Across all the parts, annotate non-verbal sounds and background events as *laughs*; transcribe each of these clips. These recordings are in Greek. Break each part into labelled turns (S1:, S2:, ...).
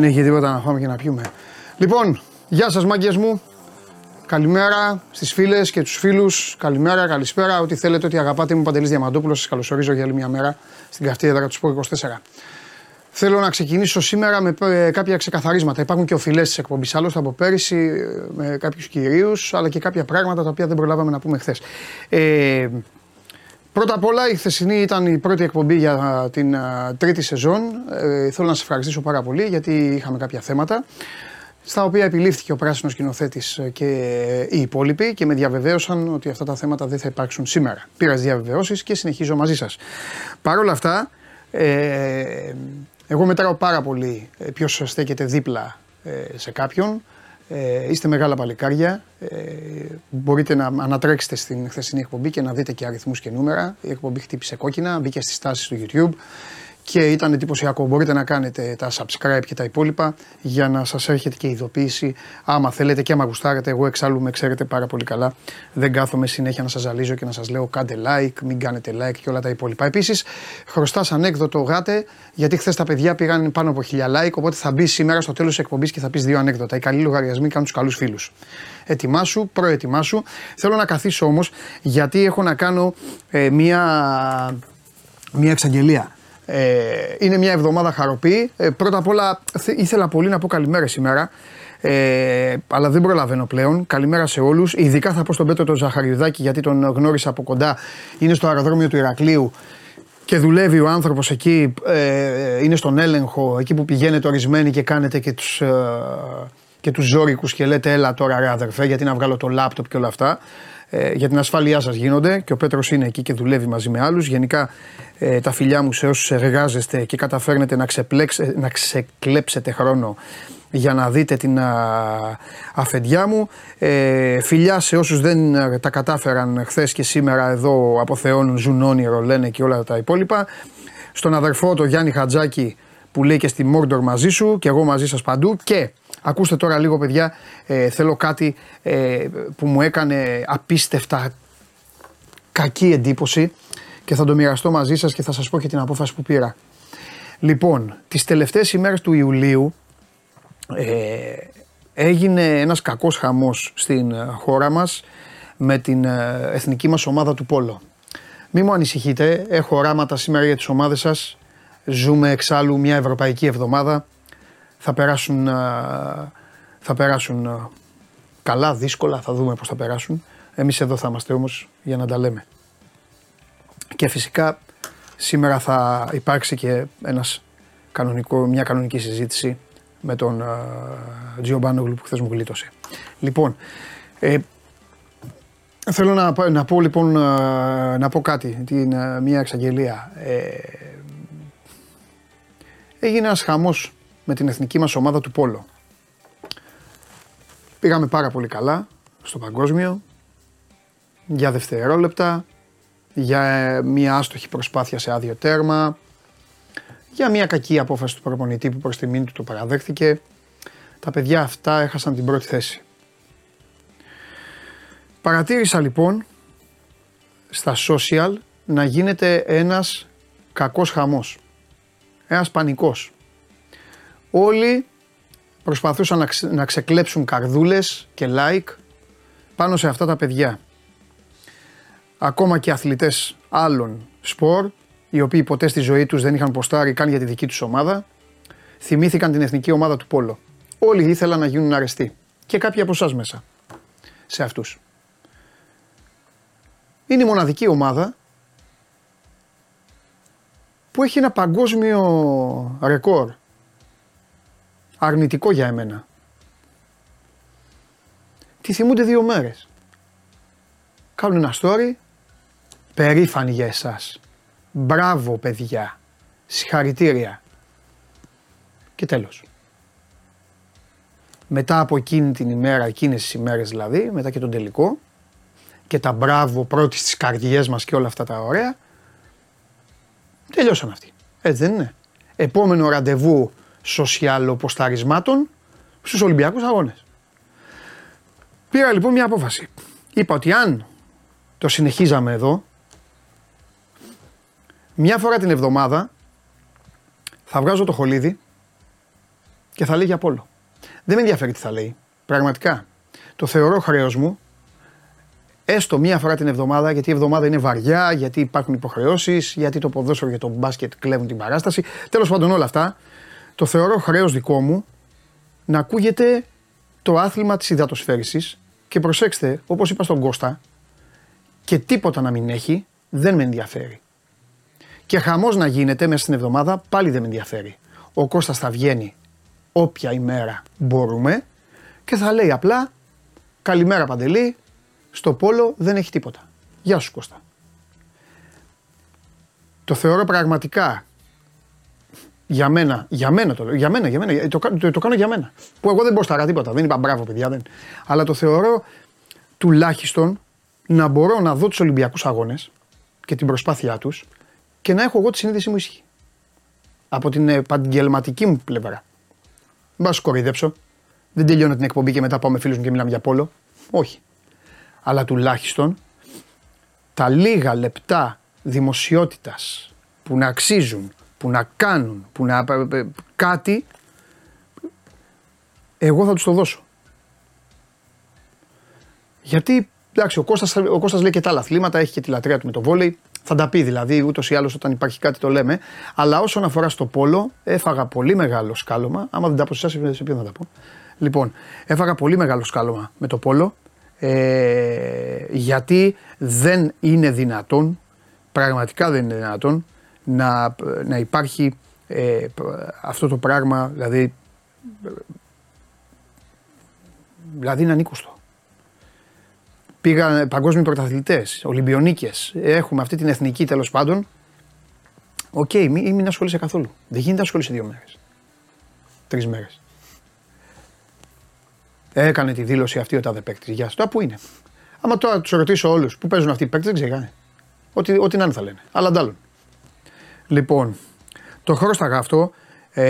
S1: Δεν έχει τίποτα να φάμε και να πιούμε. Λοιπόν, γεια σας μάγκες μου. Καλημέρα στις φίλες και τους φίλους. Καλημέρα, καλησπέρα. Ό,τι θέλετε, ό,τι αγαπάτε. Είμαι ο Παντελής Διαμαντόπουλο. Σας καλωσορίζω για άλλη μια μέρα στην καυτή έδρα του Σπορ 24. Θέλω να ξεκινήσω σήμερα με ε, κάποια ξεκαθαρίσματα. Υπάρχουν και οφειλές της εκπομπής άλλωστε από πέρυσι ε, με κάποιους κυρίους, αλλά και κάποια πράγματα τα οποία δεν προλάβαμε να πούμε χθες. Ε, Πρώτα απ' όλα, η χθεσινή ήταν η πρώτη εκπομπή για την τρίτη σεζόν. Ε, θέλω να σας ευχαριστήσω πάρα πολύ γιατί είχαμε κάποια θέματα στα οποία επιλήφθηκε ο πράσινος σκηνοθέτης και οι υπόλοιποι και με διαβεβαίωσαν ότι αυτά τα θέματα δεν θα υπάρξουν σήμερα. Πήρα τις διαβεβαιώσεις και συνεχίζω μαζί σας. Παρ' όλα αυτά, ε, εγώ μετράω πάρα πολύ ποιος στέκεται δίπλα ε, σε κάποιον. Ε, είστε μεγάλα παλικάρια. Ε, μπορείτε να ανατρέξετε στην χθεσινή εκπομπή και να δείτε και αριθμούς και νούμερα. Η εκπομπή χτύπησε κόκκινα, μπήκε στις τάσεις του YouTube και ήταν εντυπωσιακό. Μπορείτε να κάνετε τα subscribe και τα υπόλοιπα για να σας έρχεται και η ειδοποίηση άμα θέλετε και άμα γουστάρετε. Εγώ εξάλλου με ξέρετε πάρα πολύ καλά. Δεν κάθομαι συνέχεια να σας ζαλίζω και να σας λέω κάντε like, μην κάνετε like και όλα τα υπόλοιπα. Επίσης χρωστάς ανέκδοτο γάτε γιατί χθες τα παιδιά πήγαν πάνω από χιλιά like οπότε θα μπεις σήμερα στο τέλος της εκπομπής και θα πεις δύο ανέκδοτα. Οι καλοί λογαριασμοί κάνουν τους καλούς φίλους. Ετοιμάσου, προετοιμάσου. Θέλω να καθίσω όμως γιατί έχω να κάνω ε, μία, μία εξαγγελία. Ε, είναι μια εβδομάδα χαροπή. Ε, πρώτα απ' όλα ήθελα πολύ να πω καλημέρα σήμερα. Ε, αλλά δεν προλαβαίνω πλέον. Καλημέρα σε όλους. Ειδικά θα πω στον Πέτρο τον Ζαχαριουδάκη γιατί τον γνώρισα από κοντά. Είναι στο αεροδρόμιο του Ηρακλείου και δουλεύει ο άνθρωπος εκεί. Ε, είναι στον έλεγχο, εκεί που πηγαίνετε ορισμένοι και κάνετε και τους ε, και τους ζώρικους και λέτε έλα τώρα ρε αδερφέ γιατί να βγάλω το λάπτοπ και όλα αυτά ε, για την ασφάλειά σας γίνονται και ο Πέτρος είναι εκεί και δουλεύει μαζί με άλλους. Γενικά ε, τα φιλιά μου σε όσους εργάζεστε και καταφέρνετε να, να ξεκλέψετε χρόνο για να δείτε την α, αφεντιά μου. Ε, φιλιά σε όσους δεν τα κατάφεραν χθες και σήμερα εδώ αποθεώνουν, ζουν όνειρο, λένε και όλα τα υπόλοιπα. Στον αδερφό το Γιάννη Χατζάκη που λέει και στη Μόρντορ μαζί σου και εγώ μαζί σας παντού και Ακούστε τώρα λίγο παιδιά, ε, θέλω κάτι ε, που μου έκανε απίστευτα κακή εντύπωση και θα το μοιραστώ μαζί σας και θα σας πω και την απόφαση που πήρα. Λοιπόν, τις τελευταίες ημέρες του Ιουλίου ε, έγινε ένας κακός χαμός στην χώρα μας με την εθνική μας ομάδα του Πόλο. Μη μου ανησυχείτε, έχω οράματα σήμερα για τις ομάδες σας. Ζούμε εξάλλου μια ευρωπαϊκή εβδομάδα θα περάσουν, θα περάσουν καλά, δύσκολα, θα δούμε πώς θα περάσουν. Εμείς εδώ θα είμαστε όμως για να τα λέμε. Και φυσικά σήμερα θα υπάρξει και ένας κανονικό, μια κανονική συζήτηση με τον Τζιο Μπάνογλου που χθες μου γλίτωσε. Λοιπόν, ε, θέλω να, να πω λοιπόν, να πω κάτι, την, μια εξαγγελία. Ε, έγινε ένας χαμός με την εθνική μας ομάδα του Πόλο. Πήγαμε πάρα πολύ καλά στο παγκόσμιο, για δευτερόλεπτα, για μια άστοχη προσπάθεια σε άδειο τέρμα, για μια κακή απόφαση του προπονητή που προς τιμήν του το παραδέχθηκε. Τα παιδιά αυτά έχασαν την πρώτη θέση. Παρατήρησα λοιπόν στα social να γίνεται ένας κακός χαμός. Ένας πανικός. Όλοι προσπαθούσαν να, να ξεκλέψουν καρδούλες και like πάνω σε αυτά τα παιδιά. Ακόμα και αθλητές άλλων σπορ, οι οποίοι ποτέ στη ζωή τους δεν είχαν ποστάρει καν για τη δική τους ομάδα, θυμήθηκαν την εθνική ομάδα του Πόλο. Όλοι ήθελαν να γίνουν αρεστοί. Και κάποιοι από εσάς μέσα. Σε αυτούς. Είναι η μοναδική ομάδα που έχει ένα παγκόσμιο ρεκόρ αρνητικό για εμένα. Τι θυμούνται δύο μέρες. Κάνουν ένα story, περήφανοι για εσάς. Μπράβο παιδιά, συγχαρητήρια. Και τέλος. Μετά από εκείνη την ημέρα, εκείνες τις ημέρες δηλαδή, μετά και τον τελικό, και τα μπράβο πρώτη στις καρδιές μας και όλα αυτά τα ωραία, τελειώσαν αυτοί. Έτσι δεν είναι. Επόμενο ραντεβού σοσιαλοποσταρισμάτων στους Ολυμπιακούς Αγώνες. Πήρα λοιπόν μια απόφαση. Είπα ότι αν το συνεχίζαμε εδώ, μια φορά την εβδομάδα θα βγάζω το χολίδι και θα λέει για Πόλο. Δεν με ενδιαφέρει τι θα λέει. Πραγματικά. Το θεωρώ χρέος μου έστω μία φορά την εβδομάδα, γιατί η εβδομάδα είναι βαριά, γιατί υπάρχουν υποχρεώσεις, γιατί το ποδόσφαιρο και το μπάσκετ κλέβουν την παράσταση. Τέλος πάντων, όλα αυτά το θεωρώ χρέος δικό μου να ακούγεται το άθλημα της υδατοσφαίριση και προσέξτε, όπως είπα στον Κώστα, και τίποτα να μην έχει, δεν με ενδιαφέρει. Και χαμός να γίνεται μέσα στην εβδομάδα, πάλι δεν με ενδιαφέρει. Ο Κώστας θα βγαίνει όποια ημέρα μπορούμε και θα λέει απλά Καλημέρα Παντελή, στο πόλο δεν έχει τίποτα. Γεια σου Κώστα. Το θεωρώ πραγματικά για μένα, για μένα το λέω, για μένα, για μένα, το, το, το κάνω για μένα. Που εγώ δεν μποσταρά τίποτα, δεν είπα μπράβο παιδιά, δεν. Αλλά το θεωρώ τουλάχιστον να μπορώ να δω τους Ολυμπιακούς αγώνες και την προσπάθειά τους και να έχω εγώ τη συνείδησή μου ισχύ. Από την επαγγελματική μου πλευρά. Μην σου κοροϊδέψω. Δεν τελειώνω την εκπομπή και μετά πάω με φίλους μου και μιλάμε για πόλο. Όχι αλλά τουλάχιστον τα λίγα λεπτά δημοσιότητας που να αξίζουν, που να κάνουν, που να κάτι, εγώ θα τους το δώσω. Γιατί, εντάξει, ο Κώστας, ο Κώστας λέει και τα άλλα αθλήματα, έχει και τη λατρεία του με το βόλεϊ, θα τα πει δηλαδή, ούτως ή άλλως όταν υπάρχει κάτι το λέμε. Αλλά όσον αφορά στο πόλο, έφαγα πολύ μεγάλο σκάλωμα. Άμα δεν τα πω σε εσάς, σε ποιον θα τα πω. Λοιπόν, έφαγα πολύ μεγάλο σκάλωμα με το πόλο ε, γιατί δεν είναι δυνατόν, πραγματικά δεν είναι δυνατόν να, να υπάρχει ε, αυτό το πράγμα, δηλαδή, δηλαδή είναι ανήκουστο. Πήγαν παγκόσμιοι πρωταθλητές, Ολυμπιονίκες. Έχουμε αυτή την εθνική τέλος πάντων. OK, okay, μην, μην ασχολείσαι καθόλου. Δεν γίνεται να ασχολείσαι δύο μέρες. Τρεις μέρες. Έκανε τη δήλωση αυτή ο τάδε παίκτης. Γεια σου. Τώρα πού είναι. Άμα τώρα τους ρωτήσω όλους που παίζουν αυτοί οι παίκτες, δεν ξέρει Ό,τι, ό,τι να είναι θα λένε. Αλλά αντάλλον. Λοιπόν, το χώρο αυτό. Ε,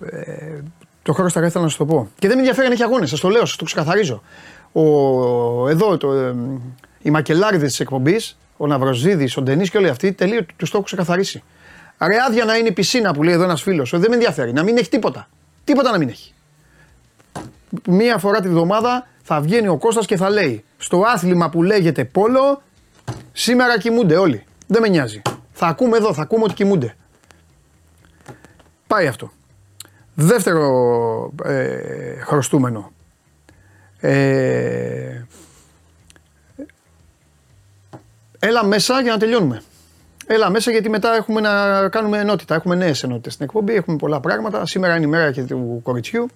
S1: ε, το χώρο στα ήθελα να σου το πω. Και δεν με ενδιαφέρει αν έχει αγώνες, σας το λέω, σας το ξεκαθαρίζω. Ο, εδώ το, ε, οι μακελάριδες της εκπομπής, ο Ναυροζίδης, ο Ντενής και όλοι αυτοί, τελείω τους το έχω ξεκαθαρίσει. Ρε άδεια να είναι η πισίνα που λέει εδώ ένας φίλος. Δεν με ενδιαφέρει. Να μην έχει τίποτα. Τίποτα να μην έχει μία φορά τη βδομάδα θα βγαίνει ο Κώστας και θα λέει στο άθλημα που λέγεται πόλο σήμερα κοιμούνται όλοι. Δεν με νοιάζει. Θα ακούμε εδώ, θα ακούμε ότι κοιμούνται. Πάει αυτό. Δεύτερο ε, χρωστούμενο. Ε, έλα μέσα για να τελειώνουμε. Έλα μέσα γιατί μετά έχουμε να κάνουμε ενότητα. Έχουμε νέες ενότητες στην εκπομπή, έχουμε πολλά πράγματα. Σήμερα είναι η μέρα και του κοριτσιού.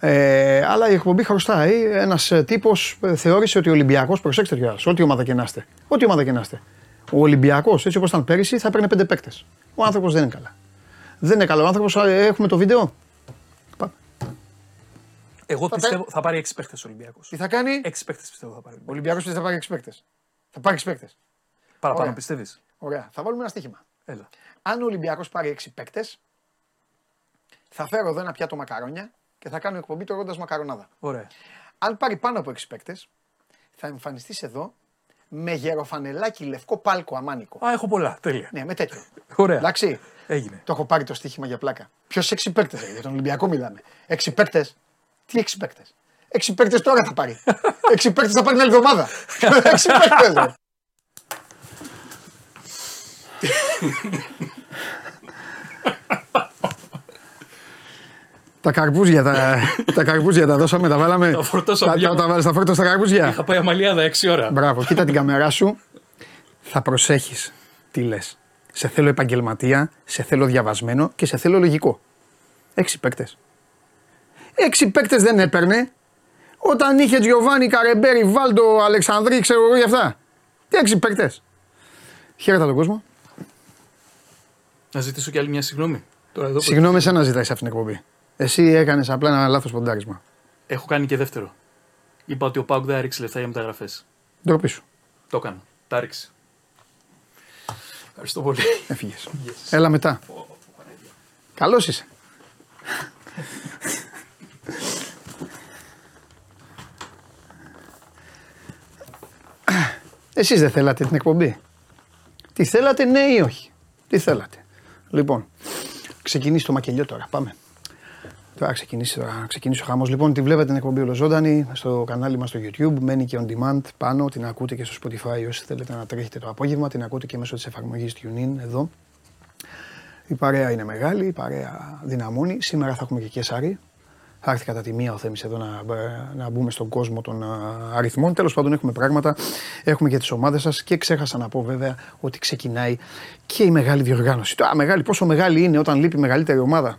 S1: Ε, αλλά η εκπομπή χρωστάει. Ένας ε, τύπος ε, θεώρησε ότι ο Ολυμπιακός, προσέξτε κιόλα, ό,τι ομάδα και να είστε. Ό,τι ομάδα και να είστε. Ο Ολυμπιακός, έτσι όπως ήταν πέρυσι, θα έπαιρνε πέντε παίκτες. Ο άνθρωπος δεν είναι καλά. Δεν είναι καλά. Ο άνθρωπος, έχουμε το βίντεο.
S2: Εγώ θα πιστεύω θα πάρει 6 παίκτες ο Ολυμπιακός.
S1: Τι θα κάνει;
S2: 6 παίκτες πιστεύω θα πάρει.
S1: Ο Ολυμπιακός πιστεύει θα πάρει 6 παίκτες. Θα πάρει 6 παίκτες.
S2: Παραπάνω πιστεύεις;
S1: Ωραία. Θα βάλουμε ένα στοίχημα.
S2: Έλα.
S1: Αν ο Ολυμπιακός πάρει 6 παίκτες, θα φέρω εδώ ένα πιάτο μακαρόνια και θα κάνω εκπομπή τρώγοντας μακαρονάδα.
S2: Ωραία.
S1: Αν πάρει πάνω από 6 παίκτες, θα εμφανιστείς εδώ με γεροφανελάκι λευκό πάλκο αμάνικο.
S2: Α, έχω πολλά. Τέλεια.
S1: Ναι, με τέτοιο.
S2: Ωραία.
S1: Εντάξει.
S2: Έγινε.
S1: Το έχω πάρει το στοίχημα για πλάκα. Ποιος 6 παίκτες, για τον Ολυμπιακό μιλάμε. 6 παίκτες. Τι 6 παίκτες; 6 παίκτες τώρα θα πάρει. *laughs* 6 παίκτες θα πάρει μια εβδομάδα. *laughs* 6 παίκτες. *laughs* Τα καρπούζια τα, τα, καρπούζια τα δώσαμε, τα βάλαμε.
S2: Τα φορτώσαμε.
S1: Τα, τα, τα, τα φόρτωσα στα καρπούζια;
S2: Είχα πάει αμαλιάδα 6 ώρα.
S1: Μπράβο, κοίτα την καμερά σου. Θα προσέχεις τι λες. Σε θέλω επαγγελματία, σε θέλω διαβασμένο και σε θέλω λογικό. Έξι παίκτες. Έξι παίκτες δεν έπαιρνε όταν είχε Τζιοβάνι, Καρεμπέρι, Βάλτο, Αλεξανδρή, ξέρω εγώ για αυτά. Τι έξι παίκτες. Χαίρετα τον κόσμο.
S2: Να ζητήσω κι άλλη μια συγγνώμη.
S1: Τώρα εδώ συγγνώμη, σε να ζητάει αυτήν την εκπομπή. Εσύ έκανες απλά ένα λάθος ποντάρισμα.
S2: Έχω κάνει και δεύτερο. Είπα ότι ο Πάουκ δεν ρίξει λεφτά για μεταγραφές.
S1: Ντροπή σου.
S2: Το έκανα. Τα ρίξει. Ευχαριστώ πολύ.
S1: Έφυγες. Yes. Έλα μετά. Καλός είσαι. Εσείς δεν θέλατε την εκπομπή. Τι θέλατε ναι ή όχι; Τι θέλατε. Λοιπόν, ξεκινήσει το μακελιό τώρα. Πάμε. Τώρα ξεκινήσει, τώρα ξεκινήσει ο χαμός. Λοιπόν, τη βλέπετε την εκπομπή ολοζώντανη στο κανάλι μας στο YouTube. Μένει και on demand πάνω. Την ακούτε και στο Spotify όσοι θέλετε να τρέχετε το απόγευμα. Την ακούτε και μέσω της εφαρμογής TuneIn εδώ. Η παρέα είναι μεγάλη, η παρέα δυναμώνει. Σήμερα θα έχουμε και Κέσσαρη. Θα έρθει κατά τη μία ο Θέμης εδώ να, να μπούμε στον κόσμο των αριθμών. Τέλος πάντων έχουμε πράγματα, έχουμε και τις ομάδες σας και ξέχασα να πω βέβαια ότι ξεκινάει και η μεγάλη διοργάνωση. Τώρα μεγάλη, πόσο μεγάλη είναι όταν λείπει η μεγαλύτερη ομάδα;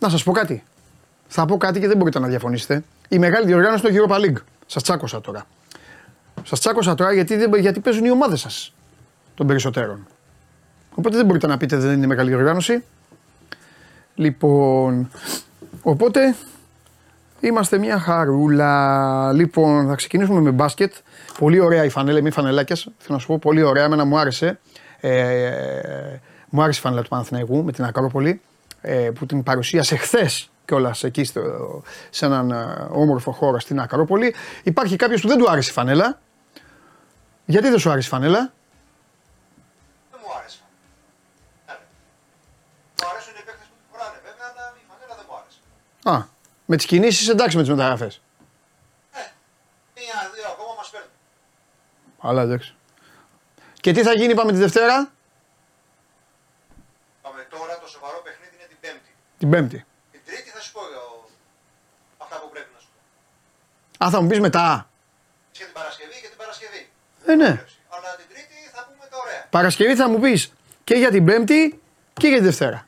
S1: Να σας πω κάτι. Θα πω κάτι και δεν μπορείτε να διαφωνήσετε. Η μεγάλη διοργάνωση είναι το Europa League. Σας τσάκωσα τώρα. Σας τσάκωσα τώρα γιατί, γιατί παίζουν οι ομάδες σας των περισσότερων. Οπότε δεν μπορείτε να πείτε δεν είναι μεγάλη οργάνωση. Λοιπόν, οπότε είμαστε μια χαρούλα. Λοιπόν, θα ξεκινήσουμε με μπάσκετ. Πολύ ωραία η φανέλα, μη φανελάκια. Θέλω να σου πω, πολύ ωραία. Εμένα μου άρεσε. Ε, μου άρεσε η φανέλα του Παναθηναϊκού με την Ακρόπολη ε, που την παρουσίασε χθες κιόλας εκεί στο, σε έναν ε, όμορφο χώρο στην Ακρόπολη. Υπάρχει κάποιος που δεν του άρεσε η φανέλα. Γιατί δεν σου άρεσε η φανέλα, Α, με τις κινήσεις εντάξει με τις μεταγραφές.
S3: Ε, μία-δύο ακόμα μας παίρνουν.
S1: Αλλά εντάξει. Και τι θα γίνει, πάμε τη Δευτέρα;
S3: Πάμε τώρα, το σοβαρό παιχνίδι είναι την Πέμπτη.
S1: Την Πέμπτη.
S3: Την Τρίτη θα σου πω ο... αυτά που πρέπει να σου πω.
S1: Α, θα μου πεις μετά.
S3: Και την Παρασκευή και την Παρασκευή.
S1: Ε, ναι.
S3: Αλλά την Τρίτη θα πούμε τα ωραία.
S1: Παρασκευή θα μου πεις και για την Πέμπτη και για τη Δευτέρα.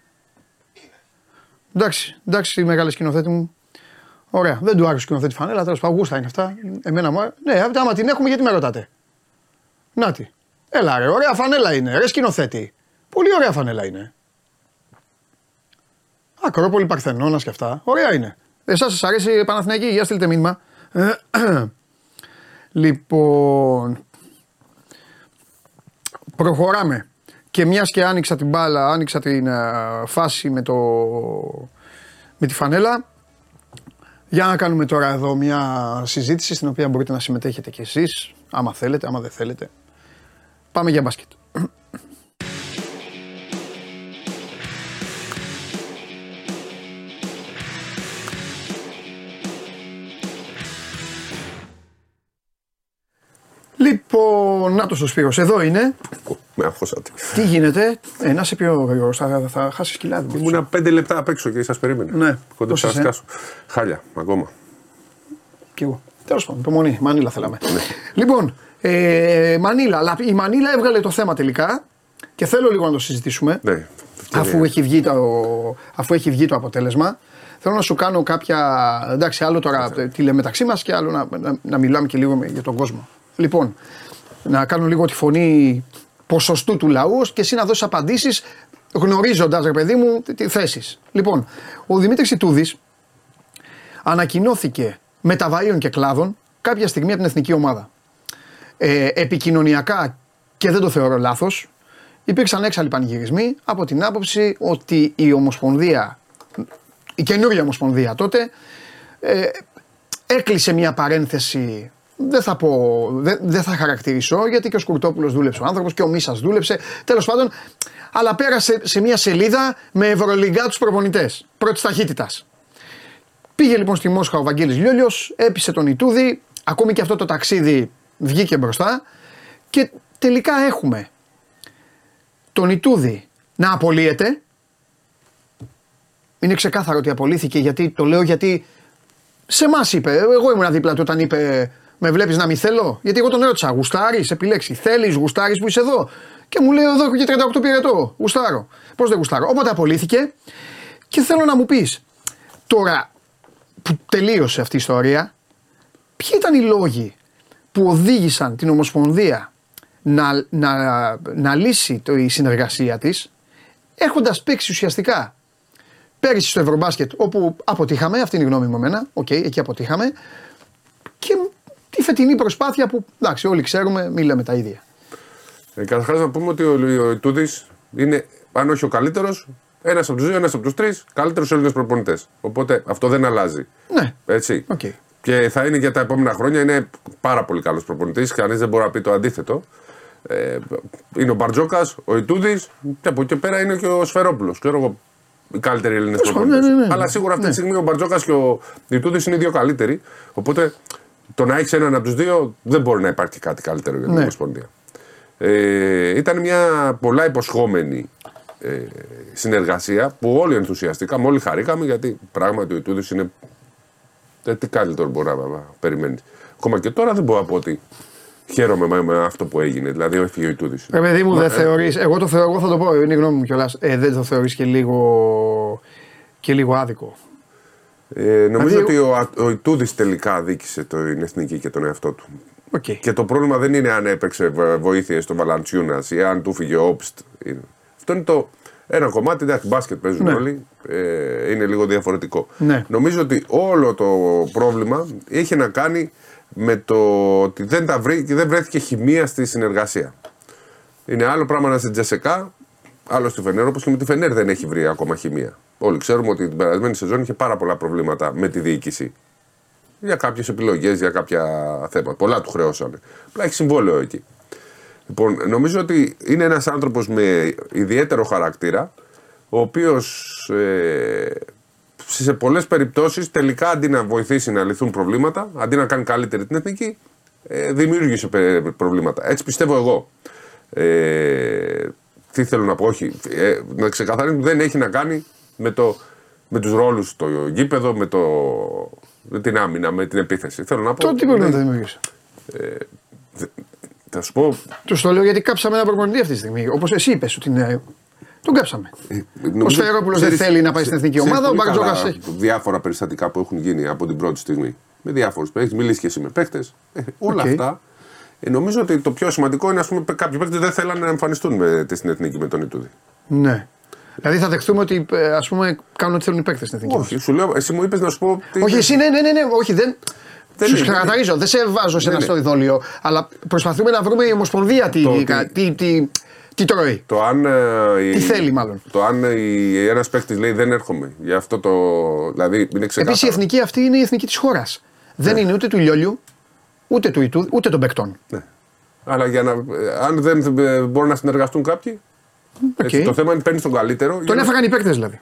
S1: Εντάξει, εντάξει, η μεγάλη σκηνοθέτη μου. Ωραία. Δεν του άρεσε σκηνοθέτη φανέλα, τέλος πάντων, γούστα είναι αυτά. Εμένα μου Ναι, άμα την έχουμε, γιατί με ρωτάτε; Να τη. Έλα, ρε, ωραία φανέλα είναι. Ρε σκηνοθέτη. Πολύ ωραία φανέλα είναι. Ακρόπολη Παρθενώνας και αυτά. Ωραία είναι. Εσάς σας αρέσει η Παναθηναϊκή, για στείλτε μήνυμα. *clears throat* λοιπόν. Προχωράμε. Και μιας και άνοιξα την μπάλα, άνοιξα την φάση με, το, με τη φανέλα. Για να κάνουμε τώρα εδώ μια συζήτηση στην οποία μπορείτε να συμμετέχετε κι εσείς, άμα θέλετε, άμα δεν θέλετε. Πάμε για μπάσκετ. Λοιπόν, να το Σπύρος, εδώ είναι.
S4: Με αγχώσατε.
S1: Τι γίνεται, ε, να σε πιο γρήγορο, θα, θα χάσεις κοιλάδι.
S4: Ήμουν πέντε λεπτά απ' έξω και σας περίμενα.
S1: Ναι,
S4: Κόντεψα να σκάσω. Χάλια, ακόμα.
S1: Κι εγώ. Τέλος πάντων, υπομονή. Μανίλα θέλαμε. Ναι. Λοιπόν, ε, Μανίλα, αλλά η Μανίλα έβγαλε το θέμα τελικά και θέλω λίγο να το συζητήσουμε.
S4: Ναι,
S1: αφού, έχει βγει το, αφού έχει βγει το αποτέλεσμα. Θέλω να σου κάνω κάποια. Εντάξει, άλλο τώρα τι λέμε μεταξύ μας και άλλο να, να, να μιλάμε και λίγο για τον κόσμο. Λοιπόν, να κάνω λίγο τη φωνή ποσοστού του λαού και εσύ να δώσεις απαντήσεις γνωρίζοντας, ρε παιδί μου, τι θέσεις. Λοιπόν, ο Δημήτρης Ιτούδης ανακοινώθηκε μεταβαίων και κλάδων κάποια στιγμή από την εθνική ομάδα. Ε, επικοινωνιακά και δεν το θεωρώ λάθος, υπήρξαν έξαλλοι πανηγυρισμοί από την άποψη ότι η Ομοσπονδία, η καινούργια Ομοσπονδία τότε, ε, έκλεισε μια παρένθεση δεν θα πω, δεν, θα χαρακτηρίσω γιατί και ο Σκουρτόπουλος δούλεψε ο άνθρωπος και ο Μίσας δούλεψε. Τέλος πάντων, αλλά πέρασε σε μια σελίδα με ευρωλυγκά τους προπονητές πρώτης ταχύτητας. Πήγε λοιπόν στη Μόσχα ο Βαγγέλης Λιόλιος, έπεισε τον Ιτούδη, ακόμη και αυτό το ταξίδι βγήκε μπροστά και τελικά έχουμε τον Ιτούδη να απολύεται. Είναι ξεκάθαρο ότι απολύθηκε γιατί το λέω γιατί σε εμά είπε. Εγώ ήμουν δίπλα του όταν είπε με βλέπεις να μην θέλω; Γιατί εγώ τον ρώτησα, γουστάρεις, επιλέξεις. Θέλεις, γουστάρεις που είσαι εδώ; Και μου λέει εδώ έχω και 38 πυρετό. Γουστάρω. Πώς δεν γουστάρω; Οπότε απολύθηκε και θέλω να μου πεις τώρα που τελείωσε αυτή η ιστορία, ποιοι ήταν οι λόγοι που οδήγησαν την Ομοσπονδία να, να, να λύσει το, η συνεργασία της έχοντας παίξει ουσιαστικά πέρυσι στο Ευρωμπάσκετ όπου αποτύχαμε, αυτή είναι η γνώμη μου εμένα, OK, okay, εκεί αποτύχαμε και τη φετινή προσπάθεια που εντάξει, όλοι ξέρουμε, μιλάμε τα ίδια.
S4: Ε, Καταρχάς να πούμε ότι ο, ο Ιτούδης είναι, αν όχι ο καλύτερος, ένας από τους δύο, ένας από τους τρεις καλύτερους Έλληνες προπονητές. Οπότε αυτό δεν αλλάζει.
S1: Ναι.
S4: Έτσι.
S1: Okay.
S4: Και θα είναι για τα επόμενα χρόνια. Είναι πάρα πολύ καλός προπονητής. Κανείς δεν μπορεί να πει το αντίθετο. Ε, είναι ο Μπαρτζόκας, ο Ιτούδης και από εκεί πέρα είναι και ο Σφερόπουλος. Ξέρω εγώ οι καλύτεροι Έλληνες
S1: Τέλος πάντων,
S4: προπονητές.
S1: ναι, ναι, ναι.
S4: Αλλά σίγουρα αυτή
S1: Ναι.
S4: τη στιγμή ο Μπαρτζόκας και ο Ιτούδης είναι οι δύο καλύτεροι. Οπότε το να έχεις έναν από τους δύο δεν μπορεί να υπάρχει κάτι καλύτερο για την
S1: Ναι.
S4: Ομοσπονδία. Ε, ήταν μια πολλά υποσχόμενη ε, συνεργασία που όλοι ενθουσιαστήκαμε, όλοι χαρήκαμε γιατί πράγματι ο Ιτούδης είναι. Ε, τι καλύτερο μπορεί να περιμένεις. Ακόμα και τώρα δεν μπορώ να πω ότι χαίρομαι με, με αυτό που έγινε. Δηλαδή, έφυγε ο Ιτούδης.
S1: Ρε παιδί μου, δεν
S4: ε,
S1: θεωρεί. Εγώ το θεωρώ, εγώ θα το πω, είναι η γνώμη μου κιόλας. Ε, δεν το θεωρείς και λίγο, και λίγο άδικο.
S4: Ε, νομίζω
S1: Δηλαδή,
S4: ότι ο, ο Ιτούδης τελικά αδίκησε την εθνική και τον εαυτό του.
S1: Οκ.
S4: Και το πρόβλημα δεν είναι αν έπαιξε βοήθειες στο Βαλαντσιούνας ή αν του 'φυγε ο Όμπστ. Είναι- Αυτό είναι το ένα κομμάτι. Εντάξει, μπάσκετ παίζουν
S1: Ναι.
S4: όλοι. Ε, είναι λίγο διαφορετικό.
S1: Ναι.
S4: Νομίζω ότι όλο το πρόβλημα είχε να κάνει με το ότι δεν, τα βρή, δεν βρέθηκε χημεία στη συνεργασία. Είναι άλλο πράγμα να είσαι Τζεσεκά, άλλο στη Φενέρ, όπως και με τη Φενέρ δεν έχει βρει ακόμα χημεία. Όλοι ξέρουμε ότι την περασμένη σεζόν είχε πάρα πολλά προβλήματα με τη διοίκηση. Για κάποιες επιλογές, για κάποια θέματα. Πολλά του χρεώσανε. Απλά έχει συμβόλαιο εκεί. Λοιπόν, νομίζω ότι είναι ένας άνθρωπος με ιδιαίτερο χαρακτήρα, ο οποίος ε, σε πολλές περιπτώσεις τελικά αντί να βοηθήσει να λυθούν προβλήματα, αντί να κάνει καλύτερη την εθνική, ε, δημιούργησε πε- προβλήματα. Έτσι πιστεύω εγώ. Ε, τι θέλω να πω, όχι. Ε, να ξεκαθαρίσω δεν έχει να κάνει με, το, με τους ρόλους στο γήπεδο, με, το, με την άμυνα, με την επίθεση. Θέλω να πω.
S1: Τότε τι πρόβλημα
S4: δεν-
S1: θα δημιουργήσει.
S4: Θα σου πω.
S1: Τους το λέω γιατί κάψαμε ένα προπονητή αυτή τη στιγμή. Όπως εσύ είπες ότι είναι. Τον κάψαμε.
S4: νομίζω-
S1: Ο Σφαιρόπουλος δεν
S4: ξέρεις-
S1: θέλει να πάει στην εθνική
S4: ξέρεις
S1: ομάδα, ο
S4: πολύ
S1: Μπαρτζόκας
S4: καλά
S1: έχει.
S4: Διάφορα περιστατικά που έχουν γίνει από την πρώτη στιγμή. Με διάφορους. Έχεις μιλήσει και εσύ με παίχτες. όλα
S1: Οκ.
S4: αυτά. Ε, νομίζω ότι το πιο σημαντικό είναι ας πούμε, κάποιοι παίχτες δεν θέλανε να εμφανιστούν με, στην εθνική με τον Ιτούδη.
S1: Ναι. Δηλαδή θα δεχτούμε ότι ε, ας πούμε κάνουν ό,τι θέλουν οι παίκτες στην εθνική.
S4: Όχι, σου λέω, εσύ μου είπες να σου πω. τι-
S1: Όχι, εσύ ναι, ναι, ναι, ναι, όχι, δεν.
S4: Δεν
S1: Σου
S4: είναι,
S1: ξεκαθαρίζω, δεν σε βάζω σε
S4: Ναι,
S1: ένα
S4: ναι.
S1: στο εδώλιο, αλλά προσπαθούμε να βρούμε η Ομοσπονδία τι,
S4: Το
S1: κα-
S4: ότι-
S1: τι, τι, τι τρώει.
S4: Το αν. ε, η-
S1: Τι θέλει, μάλλον.
S4: Το αν ένας παίκτης λέει δεν έρχομαι. Γι' αυτό το. Δηλαδή είναι ξεκάθαρο.
S1: Επίσης η εθνική αυτή είναι η εθνική της χώρας. Δεν είναι ούτε του Λιόλιου, ούτε του Ιτούδη, ούτε των παικτών.
S4: Ναι. Αλλά για να, ε, αν δεν ε, μπορούν να συνεργαστούν κάποιοι. Έτσι, το θέμα είναι παίρνεις τον καλύτερο. για
S1: Τον
S4: να-
S1: έφαγαν οι παίκτες δηλαδή.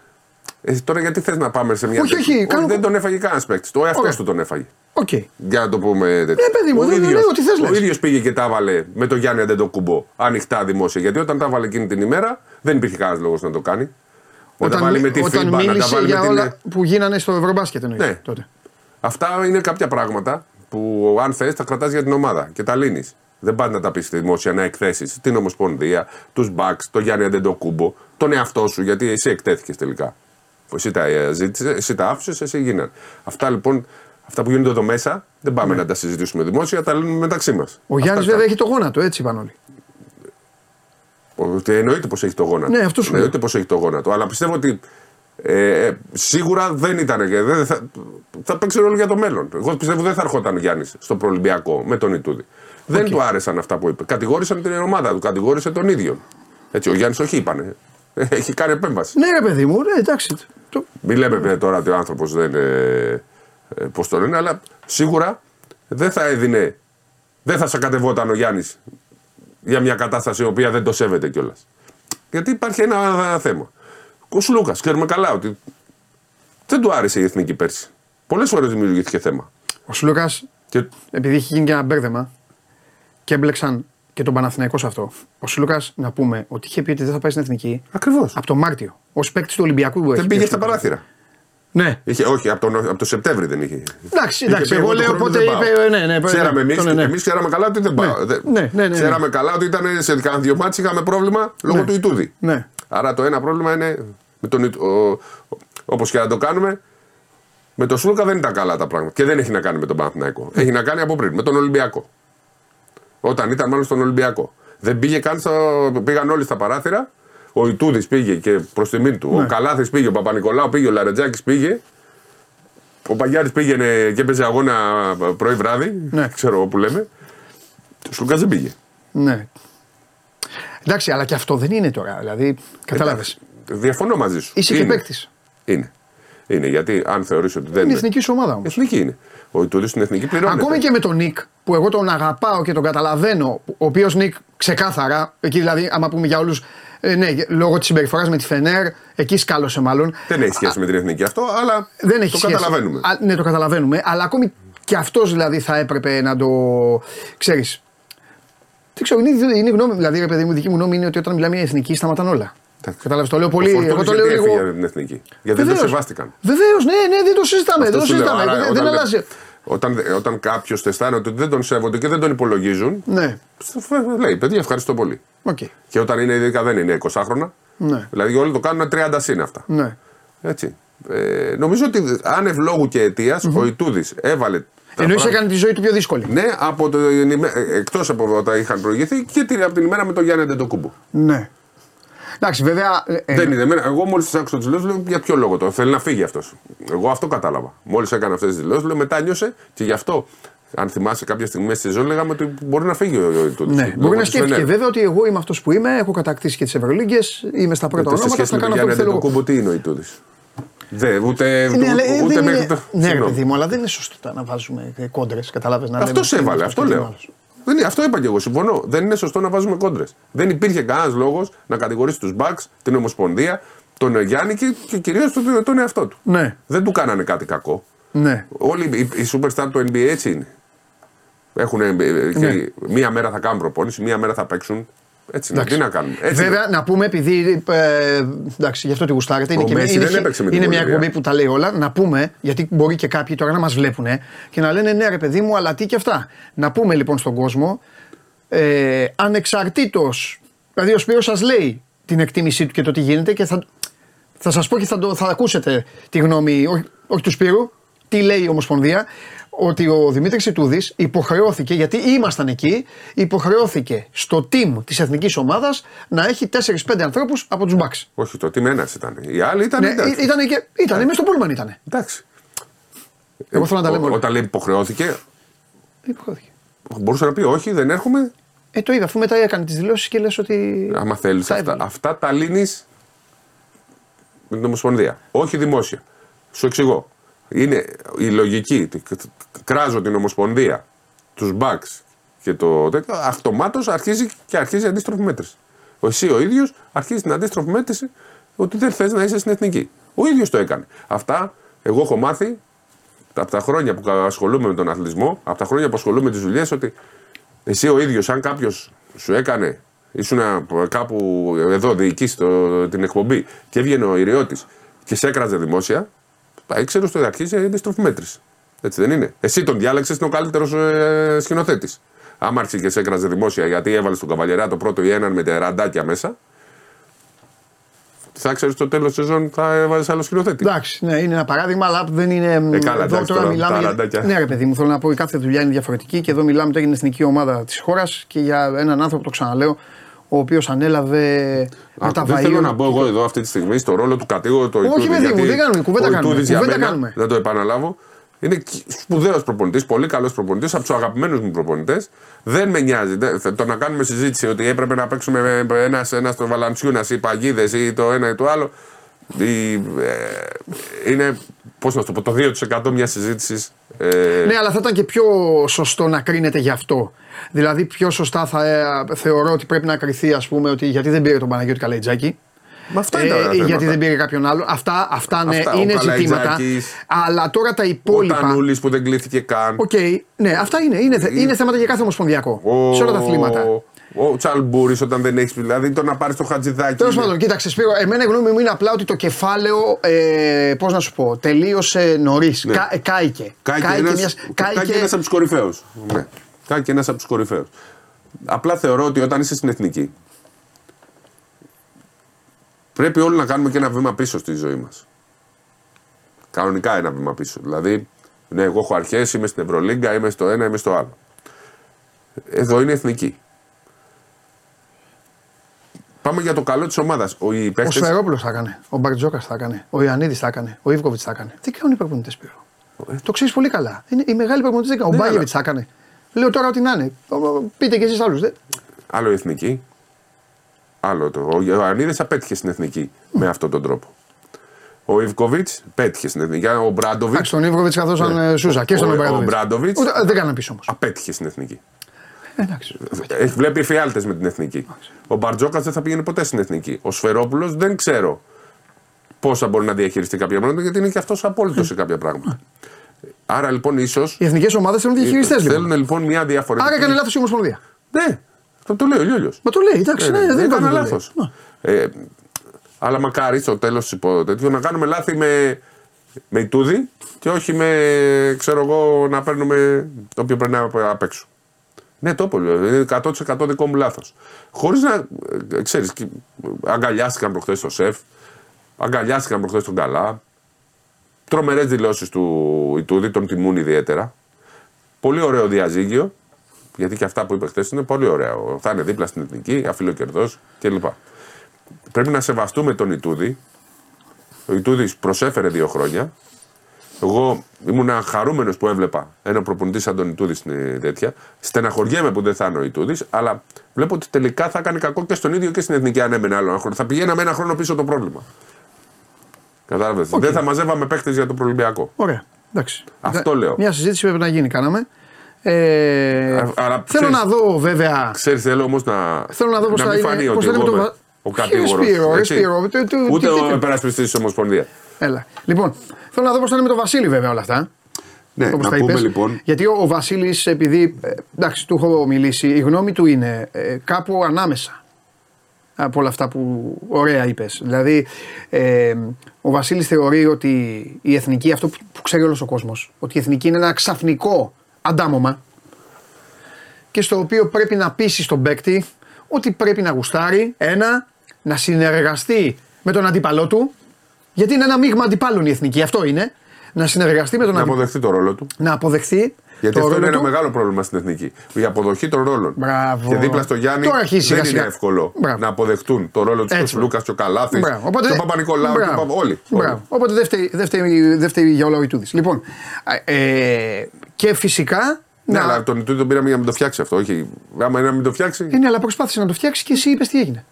S4: Ε, τώρα γιατί θες να πάμε σε μια.
S1: Όχι,
S4: τέτοια-
S1: όχι, κάνω-
S4: δεν τον έφαγε κανένας παίκτης. Το εαυτός
S1: Ωραία.
S4: του τον έφαγε.
S1: Οκ.
S4: Για να το πούμε τέτοιο.
S1: Ναι, παιδί μου, δεν- δεν λέω ό,τι θες,
S4: Ο
S1: λες.
S4: ίδιος πήγε και τα έβαλε με τον Γιάννη Αντετοκούνμπο ανοιχτά δημόσια. Γιατί όταν τα έβαλε εκείνη την ημέρα δεν υπήρχε κανένας λόγος να το κάνει. Να τα βάλει με τη
S1: όταν
S4: FIBA, να τα
S1: μίλησε
S4: βάλει
S1: για
S4: με την.
S1: όλα που γίνανε στο Ευρωμπάσκετ εννοείς
S4: Ναι.
S1: τότε.
S4: Αυτά είναι κάποια πράγματα που αν θες τα κρατάς για την ομάδα και τα λύνεις. Δεν πας να τα πεις δημόσια, να εκθέσεις την Ομοσπονδία, τους Bucks, τον Γιάννη Αντεντοκούμπο, τον εαυτό σου, γιατί εσύ εκτέθηκες τελικά. Εσύ τα ε, ζήτησες, εσύ τα άφησες, εσύ γίνανε. Αυτά λοιπόν, αυτά που γίνονται εδώ μέσα, δεν πάμε να τα συζητήσουμε δημόσια, τα λύνουμε μεταξύ μας.
S1: Ναι. Ο Γιάννης βέβαια έχει το γόνατο, έτσι είπαν όλοι.
S4: Ότι εννοείται πως έχει το γόνατο.
S1: Ναι, αυτό σου
S4: Εννοείται πως έχει το γόνατο. Αλλά πιστεύω ότι ε, ε, σίγουρα δεν ήταν. και Δεν, θα, θα παίξει ρόλο για το μέλλον. Εγώ πιστεύω δεν θα ερχόταν ο Γιάννης στο προολυμπιακό με τον Ιτούδη. Δεν του άρεσαν αυτά που είπε. Κατηγόρησαν την ομάδα του, κατηγόρησε τον ίδιο. Έτσι, ο Γιάννης όχι είπανε. *laughs* Έχει κάνει επέμβαση.
S1: Ναι, ρε παιδί μου, ναι, εντάξει. Το...
S4: Μην λέμε πια τώρα ότι ο άνθρωπος δεν. Ε, ε, Πώς το λένε, αλλά σίγουρα δεν θα έδινε. Δεν θα σακατευόταν ο Γιάννης για μια κατάσταση η οποία δεν το σέβεται κιόλας. Γιατί υπάρχει ένα θέμα. Ο Σλούκας, ξέρουμε καλά ότι δεν του άρεσε η εθνική πέρσι. Πολλές φορές δημιουργήθηκε θέμα.
S1: Ο Σλούκας,
S4: Και
S1: επειδή έχει γίνει και ένα μπέρδεμα και έμπλεξαν και τον Παναθηναϊκό σε αυτό. Ο Σλούκα, να πούμε ότι είχε πει ότι δεν θα πάει στην εθνική
S4: ακριβώς.
S1: από τον Μάρτιο. Ω παίκτης του Ολυμπιακού που έχει
S4: Δεν
S1: πει
S4: πήγε
S1: αυτό.
S4: στα παράθυρα.
S1: Ναι.
S4: Είχε, όχι, από τον, από το Σεπτέμβρη δεν είχε.
S1: Εντάξει,
S4: Είχε
S1: εντάξει,
S4: πει,
S1: εγώ
S4: του
S1: λέω
S4: χρόνου
S1: πότε
S4: δεν πάω.
S1: είπε. Ναι, ναι,
S4: Ξέραμε εμείς
S1: ναι, ναι.
S4: εμείς ξέραμε καλά ότι δεν πάω. Δεν-
S1: ναι, ναι, ναι, ναι.
S4: Ξέραμε καλά ότι ήταν σε κάνα δύο μάτς είχαμε πρόβλημα λόγω
S1: Ναι.
S4: του Ιτούδη.
S1: Ναι.
S4: Άρα το ένα πρόβλημα είναι με τον, Ιτ- ο- ο- όπως και να το κάνουμε με τον Σούλκα δεν ήταν καλά τα πράγματα και δεν έχει να κάνει με τον Παναθηναϊκό. Έχει να κάνει από πριν με τον Ολυμπιακό. Όταν ήταν μάλλον στον Ολυμπιακό. Δεν πήγε καν στο, πήγαν όλοι στα παράθυρα. Ο Ιτούδης πήγε και προς τιμήν του.
S1: Ναι.
S4: Ο Καλάθης πήγε, ο Παπα-Νικολάου πήγε, ο Λαρετζάκης πήγε. Ο Παγιάρη πήγαινε και έπαιζε αγώνα πρωί βράδυ.
S1: Ναι.
S4: Ξέρω εγώ που λέμε. Ο Σλούκας δεν πήγε.
S1: ναι. Εντάξει, αλλά και αυτό δεν είναι τώρα. Δηλαδή, κατάλαβες.
S4: Εντάξει, Διαφωνώ μαζί σου.
S1: Είσαι και
S4: Είναι.
S1: παίκτης.
S4: Είναι. Είναι γιατί αν θεωρείς ότι δεν
S1: Είναι η εθνική σου ομάδα όμως.
S4: Εθνική είναι. Ο Ιτούδη στην εθνική πληρώνεται.
S1: Ακόμη και με τον Νικ που εγώ τον αγαπάω και τον καταλαβαίνω, ο οποίος Νικ ξεκάθαρα, εκεί δηλαδή, άμα πούμε για όλους, ε, ναι, λόγω της συμπεριφοράς με τη Φενέρ, εκεί σκάλωσε μάλλον.
S4: Δεν έχει σχέση με την εθνική αυτό, αλλά
S1: Δεν έχει
S4: το
S1: σχέση.
S4: καταλαβαίνουμε.
S1: Α, ναι, το καταλαβαίνουμε. Αλλά ακόμη και αυτός δηλαδή θα έπρεπε να το. ξέρεις. Δεν ξέρω, είναι, είναι η γνώμη, δηλαδή, ρε παιδί μου, η δική μου γνώμη είναι ότι όταν μιλάμε για εθνική σταματάνε όλα.
S4: Εντάξει.
S1: Κατάλαβες, το λέω
S4: Ο
S1: πολύ.
S4: Φορτούνης
S1: Εγώ το
S4: γιατί
S1: λέω
S4: έφυγε
S1: λίγο.
S4: για την εθνική. Γιατί δεν το σεβάστηκαν.
S1: Βεβαίως, ναι, ναι, δεν το συζητάμε.
S4: Αυτό
S1: δεν το
S4: σου λέω.
S1: συζητάμε.
S4: Άρα,
S1: δεν,
S4: όταν
S1: δεν
S4: λέ-
S1: αλλάζει.
S4: Όταν, όταν κάποιος αισθάνεται ότι δεν τον σέβονται και δεν τον υπολογίζουν,
S1: Ναι,
S4: λέει παιδιά, ευχαριστώ πολύ.
S1: οκ.
S4: Και όταν είναι ειδικά δεν είναι 20 χρόνια.
S1: Ναι.
S4: Δηλαδή όλοι το κάνουν 30 συν αυτά.
S1: Ναι.
S4: Έτσι. Ε, νομίζω ότι άνευ λόγου και αιτίας ο Ιτούδης έβαλε. τα
S1: Εννοείς
S4: πράγματα-
S1: έκανε τη ζωή του πιο δύσκολη.
S4: Ναι, από το, εκτός από όταν είχαν προηγηθεί και την, από την ημέρα με τον Γιάννη Αντετοκούνμπο.
S1: Ναι. Εντάξει, βέβαια. ε, ε,
S4: Δεν είναι. εμένα- Εγώ μόλις τη άκουσα τις δηλώσεις, λέω για ποιο λόγο το θέλει να φύγει αυτός. Εγώ αυτό κατάλαβα. Μόλις έκανε αυτές τις δηλώσεις, λέω μετά νιώσε και γι' αυτό. Αν θυμάσαι κάποια στιγμή μέσα στη ζωή, λέγαμε ότι μπορεί να φύγει ο Ιτούδη.
S1: Ναι, μπορεί να σκέφτηκε βέβαια ότι εγώ είμαι αυτός που είμαι, έχω κατακτήσει και τις Ευρωλίγκες, είμαι στα πρώτα
S4: Σε
S1: ονόματα,
S4: σχέση
S1: θα
S4: με τον
S1: κάνω αυτό
S4: Γιάννη
S1: που θέλω. εγώ.
S4: Ντεντοκούμπο, τι είναι ο Ιτούδης; Δεν, ούτε,
S1: Ναι, αλλά, ε,
S4: ούτε
S1: δεν
S4: μέχρι
S1: είναι-
S4: το.
S1: Ναι, ρε
S4: Συγγνώμη.
S1: παιδί μου, αλλά δεν είναι σωστό να βάζουμε κόντρες. Κατάλαβε να
S4: Αυτό
S1: λέμε
S4: σε
S1: ότι
S4: έβαλε,
S1: είναι
S4: αυτό
S1: αυτός και
S4: λέω.
S1: Ο άλλος.
S4: Δεν είναι, αυτό είπα και εγώ. Συμφωνώ. Δεν είναι σωστό να βάζουμε κόντρες. Δεν υπήρχε κανένας λόγος να κατηγορήσει τους Bucks, την Ομοσπονδία, τον Γιάννη και, και κυρίως τον, τον εαυτό του.
S1: Ναι,
S4: Δεν του κάνανε κάτι κακό.
S1: ναι.
S4: Όλοι οι, οι superstar του NBA έτσι είναι. Έχουν, ε, και
S1: Ναι.
S4: μία μέρα θα κάνουν προπόνηση, μία μέρα θα παίξουν. Έτσι είναι. Τι να κάνουν. Έτσι
S1: Βέβαια, να πούμε επειδή. Ε, εντάξει, γι' αυτό τη γουστάρετε. Είναι,
S4: Ο
S1: και,
S4: Μέση
S1: είναι,
S4: δεν έπαιξε με την
S1: είναι μια
S4: Βολιβία.
S1: εκπομπή που τα λέει όλα. Να πούμε, γιατί μπορεί και κάποιοι τώρα να μας βλέπουν και να λένε ναι, ρε παιδί μου, αλλά τι και αυτά. Να πούμε λοιπόν στον κόσμο, ε, ανεξαρτήτως. Δηλαδή, ο Σπύρος σας λέει την εκτίμησή του και το τι γίνεται και θα, θα σας πω και θα, το, θα ακούσετε τη γνώμη, όχι, όχι του Σπύρου, τι λέει η Ομοσπονδία, ότι ο Δημήτρης Ιτούδης υποχρεώθηκε, γιατί ήμασταν εκεί, υποχρεώθηκε στο team της εθνικής ομάδας να έχει 4-5 ανθρώπους από τους Bucks.
S4: Όχι, το team ένας ήταν. Οι άλλοι ήταν.
S1: Ναι,
S4: εντάξει.
S1: ήταν και, ήτανε, μέσα στο πούλμαν ήτανε.
S4: εντάξει.
S1: Εγώ θέλω να τα λέμε
S4: Ό-
S1: όλα.
S4: Όταν λέει υποχρεώθηκε,
S1: Υποχρεώθηκε.
S4: μπορούσε να πει όχι, δεν έρχομαι.
S1: Ε, το είδα, αφού μετά έκανε τις δηλώσεις και λες ότι...
S4: Άμα θέλεις
S1: τα
S4: αυτά,
S1: έβαλε.
S4: αυτά τα λύνεις με την Ομοσπονδία. Όχι δημόσια. Σου εξηγώ. Είναι η λογική. Κράζω την Ομοσπονδία, τους Bucks και το τέτοιο. Αυτομάτως αρχίζει και αρχίζει η αντίστροφη μέτρηση. Ο εσύ ο ίδιος αρχίζει την αντίστροφη μέτρηση ότι δεν θες να είσαι στην εθνική. Ο ίδιος το έκανε. Αυτά εγώ έχω μάθει από τα χρόνια που ασχολούμαι με τον αθλητισμό, από τα χρόνια που ασχολούμαι με τις δουλειές, ότι εσύ ο ίδιος, αν κάποιος σου έκανε, ήσουν κάπου εδώ, διοικείς την εκπομπή και έβγαινε ο ιριώτης και σε έκραζε δημόσια, ήξερε ότι αρχίζει η αντίστροφη μέτρηση. Έτσι δεν είναι. Εσύ τον διάλεξες, είναι ο καλύτερος ε, σκηνοθέτης. Άμα άρχισε και σε έκραζε δημόσια γιατί έβαλε τον καβαλιερά το πρώτο ή έναν με τα ραντάκια μέσα, θα ξέρεις στο τέλος της σεζόν θα έβαζε άλλο σκηνοθέτη.
S1: Εντάξει, ναι, είναι ένα παράδειγμα, αλλά δεν είναι.
S4: Ε, καλά,
S1: εδώ
S4: εντάξει,
S1: τώρα
S4: τώρα,
S1: μιλάμε.
S4: τα
S1: για-
S4: ραντάκια.
S1: Ναι, ρε παιδί μου, θέλω να πω η κάθε δουλειά είναι διαφορετική και εδώ μιλάμε τώρα για την εθνική ομάδα της χώρας και για έναν άνθρωπο, το ξαναλέω, ο οποίος ανέλαβε με
S4: Α,
S1: τα
S4: δεν
S1: βαΐου.
S4: θέλω να μπω εγώ εδώ αυτή τη στιγμή στο ρόλο του κατήγορου του
S1: Όχι,
S4: Ιτούδη.
S1: παιδί μου,
S4: γιατί
S1: δεν κάνουμε, κουβέντα
S4: ο
S1: κάνουμε,
S4: Ιτούδης για
S1: κουβέντα
S4: μένα,
S1: κάνουμε.
S4: Δεν το επαναλάβω. Είναι σπουδαίος προπονητής, πολύ καλός προπονητής, από τους αγαπημένους μου προπονητές. Δεν με νοιάζει. Δεν- Το να κάνουμε συζήτηση ότι έπρεπε να παίξουμε με ένας ένας στο Βαλαντσιούνα ή παγίδες ή το ένα ή το άλλο. Η, ε, είναι, πώς να σου το πω, το 2% μιας συζήτησης. Ε,
S1: Ναι, αλλά θα ήταν και πιο σωστό να κρίνεται γι' αυτό. Δηλαδή, πιο σωστά θα ε, θεωρώ ότι πρέπει να κριθεί, ας πούμε, ότι γιατί δεν πήρε τον Παναγιώτη Καλαϊτζάκη.
S4: με αυτά
S1: Ε,
S4: ήταν τα
S1: γιατί
S4: θέματα.
S1: δεν πήρε κάποιον άλλο. Αυτά, αυτά, ναι,
S4: Αυτά, ο
S1: είναι ζητήματα.
S4: Καλαϊτζάκης,
S1: Αλλά τώρα τα
S4: Ο
S1: υπόλοιπα.
S4: Τανούλης που δεν κλείθηκε καν.
S1: Οκ, ναι, αυτά είναι. Είναι, θε- είναι θέματα για κάθε ομοσπονδιακό.
S4: Ο,
S1: Σε όλα τα αθλήματα.
S4: Ο Τσαλμπούρης όταν δεν έχεις. Δηλαδή το να πάρεις το χατζηδάκι.
S1: Τέλος πάντων, κοίταξε, Σπύρο, εμένα η γνώμη μου είναι απλά ότι το κεφάλαιο, ε, πώς να σου πω, τελείωσε νωρίς.
S4: Ναι.
S1: Κα, ε, κάηκε.
S4: Κάει και
S1: Κάηκε
S4: ένας,
S1: μιας-
S4: κάει
S1: κάηκε-
S4: και ένας από τους κορυφαίους. Ναι. Κάει και ένας από τους κορυφαίους. Απλά θεωρώ ότι όταν είσαι στην εθνική πρέπει όλοι να κάνουμε και ένα βήμα πίσω στη ζωή μας. Κανονικά ένα βήμα πίσω. Δηλαδή, ναι, εγώ έχω αρχές, είμαι στην Ευρωλίγκα, είμαι στο ένα, είμαι στο άλλο. Εδώ είναι εθνική. Πάμε για το καλό της ομάδας. Οι
S1: Ο
S4: παίκτες-
S1: Σφερόπουλο θα έκανε. Ο Μπαρτζόκας θα έκανε. Ο Ιωαννίδης θα έκανε. Ο Ιβκοβιτς θα έκανε. Τι κάνουν οι προπονητές Σπύρο; Το ξέρεις πολύ καλά. Είναι, οι μεγάλοι προπονητέ δεν κάνουν. Ο
S4: Ναι,
S1: Μπάγεβιτ
S4: αλλά-
S1: θα έκανε. Λέω τώρα ότι να είναι. Ο- ο- Πείτε και εσείς άλλους.
S4: Άλλο η εθνική. Άλλο το. Ο Ιωαννίδης απέτυχε στην εθνική με αυτόν τον τρόπο. Ο Ιβκοβιτς πέτυχε στην εθνική. Ο Μπράντοβιτ
S1: Εντάξει, τον Ιβκοβιτς καθόσαν
S4: Ναι.
S1: ε, Σούζα και στον
S4: Ο- ο
S1: Ομπράντοβιτ.
S4: Μπράντοβιτς-
S1: Ούτε- Δεν κάναν πίσω όμως.
S4: απέτυχε στην εθνική.
S1: Εντάξει.
S4: Έχει βλέπει εφιάλτε με την εθνική. Ο Μπαρτζόκας δεν θα πήγαινε ποτέ στην εθνική. Ο Σφερόπουλος δεν ξέρω πώ θα μπορεί να διαχειριστεί κάποια πράγματα γιατί είναι και αυτός απόλυτος σε κάποια πράγματα. Άρα λοιπόν ίσως.
S1: Οι εθνικές ομάδες θέλουν διαχειριστές λοιπόν.
S4: Θέλουν λοιπόν μια διαφορετική.
S1: Άρα έκανε λάθος η Ομοσπονδία.
S4: Ναι, αυτό το λέει ο Λιόλιος.
S1: Μα το λέει, εντάξει, ναι, δεν
S4: έκανε
S1: υπάρχει
S4: λάθος. Ε, αλλά μακάρι στο τέλος τέτοιο να κάνουμε λάθη με, με Ιτούδη και όχι με, ξέρω εγώ, να παίρνουμε το οποίο περνάει απ' απ' έξω. Ναι, το πω, λέω, είναι 100% δικό μου λάθος. Χωρίς να. ε, ξέρεις, και- αγκαλιάστηκαν προχθές το σεφ, αγκαλιάστηκαν προχθές τον Καλά. Τρομερές δηλώσεις του Ιτούδη, τον τιμούν ιδιαίτερα. Πολύ ωραίο διαζύγιο. Γιατί και αυτά που είπες χθες είναι πολύ ωραία. Θα είναι δίπλα στην εθνική, αφιλοκερδός κλπ. Πρέπει να σεβαστούμε τον Ιτούδη. Ο Ιτούδης προσέφερε δύο χρόνια. Εγώ ήμουν χαρούμενος που έβλεπα ένα προπονητή σαν τον Ιτούδης στην ε, τέτοια. Στεναχωριέμαι που δεν θα είναι ο Ιτούδης, αλλά βλέπω ότι τελικά θα κάνει κακό και στον ίδιο και στην εθνική αν έμενε άλλο ένα χρόνο. Θα πηγαίναμε ένα χρόνο πίσω το πρόβλημα. Κατάλαβες. Δεν θα μαζεύαμε παίχτε για το Ολυμπιακό.
S1: Ωραία. Εντάξει.
S4: Αυτό λέω.
S1: Μια συζήτηση πρέπει να γίνει, κάναμε. Ε,
S4: Α- αλλά
S1: θέλω
S4: ξέρεις-
S1: να δω βέβαια.
S4: Ξέρεις, θέλω όμως να.
S1: Θέλω να δω πώς θα
S4: μην
S1: είναι-
S4: φανεί
S1: πώς
S4: ότι
S1: θα είναι
S4: εγώ
S1: το
S4: είμαι
S1: βα-
S4: ο
S1: Ποιος
S4: κατήγορος.
S1: Σπύρο, ρε Σπύρο, το- το-
S4: Ούτε
S1: τι-
S4: ο
S1: τι-
S4: υπερασπιστή της Ομοσπονδίας.
S1: Έλα. Λοιπόν, θέλω να δω πώς θα είναι με τον Βασίλη βέβαια όλα αυτά.
S4: Ναι,
S1: όπως
S4: να
S1: τα
S4: πούμε
S1: είπες.
S4: λοιπόν.
S1: Γιατί ο, ο Βασίλης, επειδή. ε, εντάξει, του έχω μιλήσει, η γνώμη του είναι ε, κάπου ανάμεσα από όλα αυτά που ωραία είπες. Δηλαδή, ε, ο Βασίλης θεωρεί ότι η εθνική, αυτό που, που ξέρει όλος ο κόσμος, ότι η εθνική είναι ένα ξαφνικό αντάμωμα και στο οποίο πρέπει να πείσει τον παίκτη ότι πρέπει να γουστάρει, ένα, να συνεργαστεί με τον αντίπαλό του, γιατί είναι ένα μείγμα αντιπάλων η εθνική, αυτό είναι. Να συνεργαστεί με τον
S4: Να
S1: αντίπαλο.
S4: αποδεχτεί το ρόλο του.
S1: Να αποδεχθεί.
S4: Γιατί
S1: το
S4: αυτό είναι
S1: ρόλο
S4: ένα
S1: του.
S4: μεγάλο πρόβλημα στην εθνική. Η αποδοχή των ρόλων.
S1: Μπράβο.
S4: Και δίπλα στο Γιάννη
S1: Τώρα αρχίζει σιγά
S4: δεν είναι
S1: σιγά.
S4: εύκολο
S1: Μπράβο.
S4: να αποδεχτούν το ρόλο τους
S1: Έτσι.
S4: και ο Λούκας και ο Καλάθης
S1: Μπράβο.
S4: και
S1: Οπότε-
S4: ο Παπα-Νικολάου και ο
S1: Μπράβο.
S4: Παπα- Όλοι.
S1: Μπράβο.
S4: όλοι.
S1: Οπότε δεν φταίει, δεν φταίει- δεν φταίει για όλα ο Ιτούδης. Λοιπόν, ε, και φυσικά.
S4: Ναι,
S1: να-
S4: αλλά τον Ιτούδη τον πήραμε για να μην το φτιάξει αυτό. Όχι. Άμα είναι να μην το φτιάξει.
S1: Ε, ναι, αλλά προσπάθησε να το φτιάξει και εσύ είπες τι έγινε.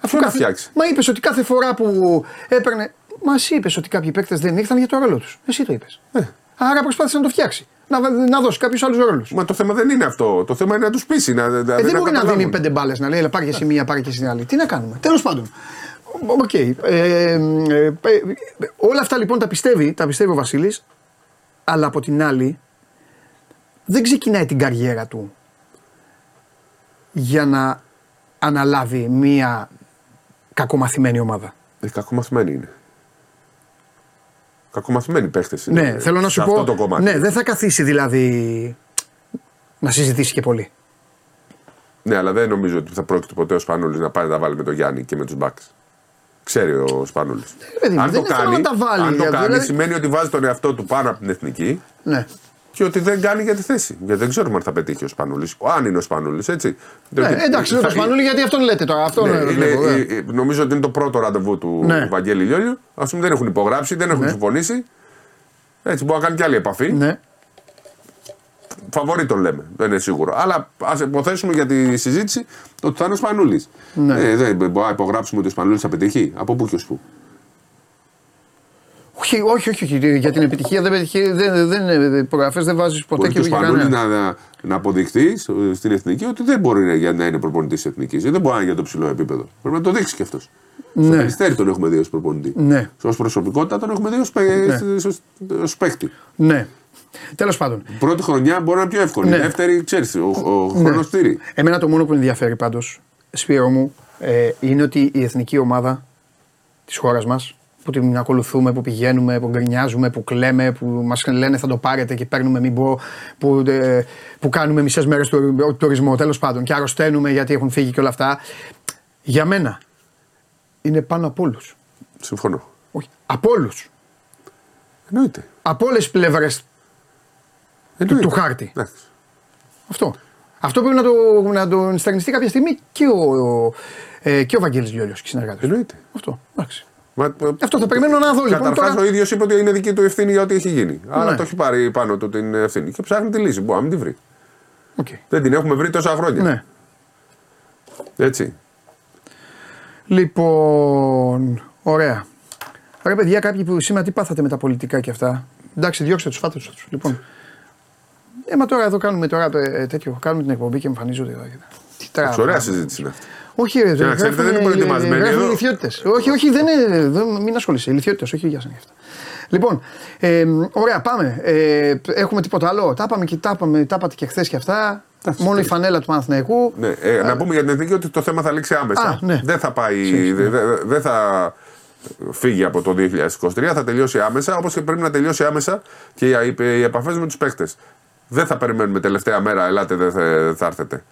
S4: Αφού να φτιάξει.
S1: Μα είπες ότι κάθε φορά που έπαιρνε. Μα εσύ είπες ότι κάποιοι παίκτες δεν ήρθαν για το ρόλο τους. Εσύ το είπες.
S4: Ε.
S1: Άρα προσπάθησε να το φτιάξει. Να, να δώσει κάποιους άλλους ρόλους.
S4: Μα το θέμα δεν είναι αυτό. Το θέμα είναι να τους πείσει. Να, να,
S1: Ε, δεν μπορεί να
S4: καταλάβουν.
S1: δίνει πέντε μπάλες να λέει, αλλά πάρει και εσύ μία, πάρει και εσύ την άλλη. Τι να κάνουμε. Τέλος πάντων. Οκ. Ε, ε, ε, ε, όλα αυτά λοιπόν τα πιστεύει, τα πιστεύει ο Βασίλης, αλλά από την άλλη δεν ξεκινάει την καριέρα του για να αναλάβει μία κακομαθημένη ομάδα.
S4: Ε, κακομαθημένοι είναι. Κακομαθημένοι παίχτες είναι.
S1: Ναι, θέλω να
S4: σε
S1: σου πω.
S4: Αυτό το κομμάτι.
S1: Ναι, δεν θα καθίσει δηλαδή να συζητήσει και πολύ.
S4: Ναι, αλλά δεν νομίζω ότι θα πρόκειται ποτέ ο Σπανούλης να πάει να τα βάλει με τον Γιάννη και με τους Μπακ. Ξέρει ο Σπανούλης.
S1: παιδί μου,
S4: αν
S1: δεν
S4: το
S1: είναι θέμα
S4: κάνει,
S1: να τα βάλει,
S4: αν το
S1: γιατί,
S4: κάνει
S1: δηλαδή-
S4: σημαίνει ότι βάζει τον εαυτό του πάνω από την εθνική
S1: Ναι.
S4: Και ότι δεν κάνει για τη θέση. Γιατί δεν ξέρουμε αν θα πετύχει ο Σπανούλης. Αν είναι ο Σπανούλης, έτσι.
S1: Ναι,
S4: Διότι
S1: εντάξει, λέω
S4: θα-
S1: το Σπανούλη γιατί αυτόν λέτε τώρα. Αυτόν
S4: Ναι,
S1: ε,
S4: είναι-
S1: βλέπω, ε.
S4: ε, ε, νομίζω ότι είναι το πρώτο ραντεβού του
S1: Ναι.
S4: Βαγγέλη Λιόλιου. Α πούμε δεν έχουν υπογράψει, δεν έχουν
S1: Ναι.
S4: συμφωνήσει. Έτσι μπορεί να κάνει και άλλη επαφή.
S1: Ναι.
S4: Φαβορή τον λέμε, δεν είναι σίγουρο. Αλλά ας υποθέσουμε για τη συζήτηση ότι θα είναι ο Σπανούλης.
S1: Ναι.
S4: Ε, δεν μπορούμε να υπογράψουμε ότι ο Σπανούλης θα πετύχει. Από πού και ως πού.
S1: Όχι, όχι, όχι, όχι. Για την επιτυχία δεν πετυχεί. Δεν, δεν, υπογραφέ δεν βάζεις ποτέ
S4: Μπορείς
S1: και
S4: και ο
S1: για
S4: Σπανούλη
S1: κανένα.
S4: να, να, να αποδειχθείς ε, στην εθνική ότι δεν μπορεί να, για να είναι προπονητής της εθνικής. Δεν μπορεί να είναι για το ψηλό επίπεδο. Πρέπει να το δείξεις κι αυτός. Στο
S1: Ναι.
S4: περιστέρι τον έχουμε δει ως προπονητή.
S1: Ναι.
S4: Ω προσωπικότητα τον έχουμε δει ως παίχτη.
S1: Ναι. Τέλος πάντων.
S4: Πρώτη χρονιά μπορεί να είναι πιο εύκολη.
S1: Ναι.
S4: Δεύτερη, ξέρεις, ο, ο χρόνος στήρι.
S1: Εμένα το μόνο που με ενδιαφέρει πάντως, Σπύρο μου, ε, είναι ότι η εθνική ομάδα της χώρας μας, που την ακολουθούμε, που πηγαίνουμε, που γκρινιάζουμε, που κλαίμε, που μας λένε θα το πάρετε και παίρνουμε, μην πω, που, ε, που κάνουμε μισές μέρες του, τουρισμό τέλος πάντων και αρρωσταίνουμε γιατί έχουν φύγει και όλα αυτά. Για μένα είναι πάνω από όλους.
S4: Συμφωνώ.
S1: Όχι, από όλους.
S4: Εννοείται.
S1: Από όλες τις πλευρές του,
S4: Εννοείται.
S1: του χάρτη.
S4: Εντάξει.
S1: Αυτό. Αυτό πρέπει να το, να το ενστερνιστεί κάποια στιγμή και ο, ο, ε, και ο Βαγγέλης Λιόλιος και οι συνεργάτες. του.
S4: Εννοείται.
S1: Αυτό. Εντάξει.
S4: Μα,
S1: Αυτό θα περιμένω να δω, λοιπόν,
S4: Καταρχάς,
S1: τώρα.
S4: ο ίδιος είπε ότι είναι δική του ευθύνη για ό,τι έχει γίνει. Άρα
S1: Ναι.
S4: το έχει πάρει πάνω του την ευθύνη και ψάχνει τη λύση. Μπορεί να μην τη βρει.
S1: Οκ.
S4: Δεν την έχουμε βρει τόσα χρόνια.
S1: Ναι.
S4: Έτσι.
S1: Λοιπόν, ωραία. Ρε παιδιά, κάποιοι που σήμερα τι πάθατε με τα πολιτικά και αυτά; Εντάξει, διώξτε τους, φάτε τους. Λοιπόν. Ε, μα τώρα εδώ κάνουμε τώρα ε, τέτοιο. Κάνουμε την εκπομπή και εμφανίζονται εδώ. Τι
S4: Εντάξει, Ωραία συζήτηση είναι αυτή.
S1: Όχι, ρε,
S4: Και να ξέρετε, δεν είναι προετοιμασμένοι εδώ.
S1: ηλικιότητες. Όχι, όχι, δεν είναι. Δεν, μην ασχολείσαι. Ηλικιότητες, όχι, για σένα γι' αυτά. Λοιπόν, ε, ωραία, πάμε. Ε, έχουμε τίποτα άλλο; Τα είπαμε και τα είπαμε, τα είπατε και χθες και αυτά. Μόνο η φανέλα του Παναθηναϊκού.
S4: Ναι, ε, να πούμε για την εθνική ότι το θέμα θα λήξει άμεσα.
S1: Α, ναι.
S4: Δεν θα πάει.
S1: Ξέρεις, ναι.
S4: δε- δε- Δεν θα φύγει από το 2023, θα τελειώσει άμεσα. Όπως και πρέπει να τελειώσει άμεσα και οι, οι επαφές με τους παίκτες. Δεν θα περιμένουμε τελευταία μέρα, ελάτε, δεν θα, θα έρθετε.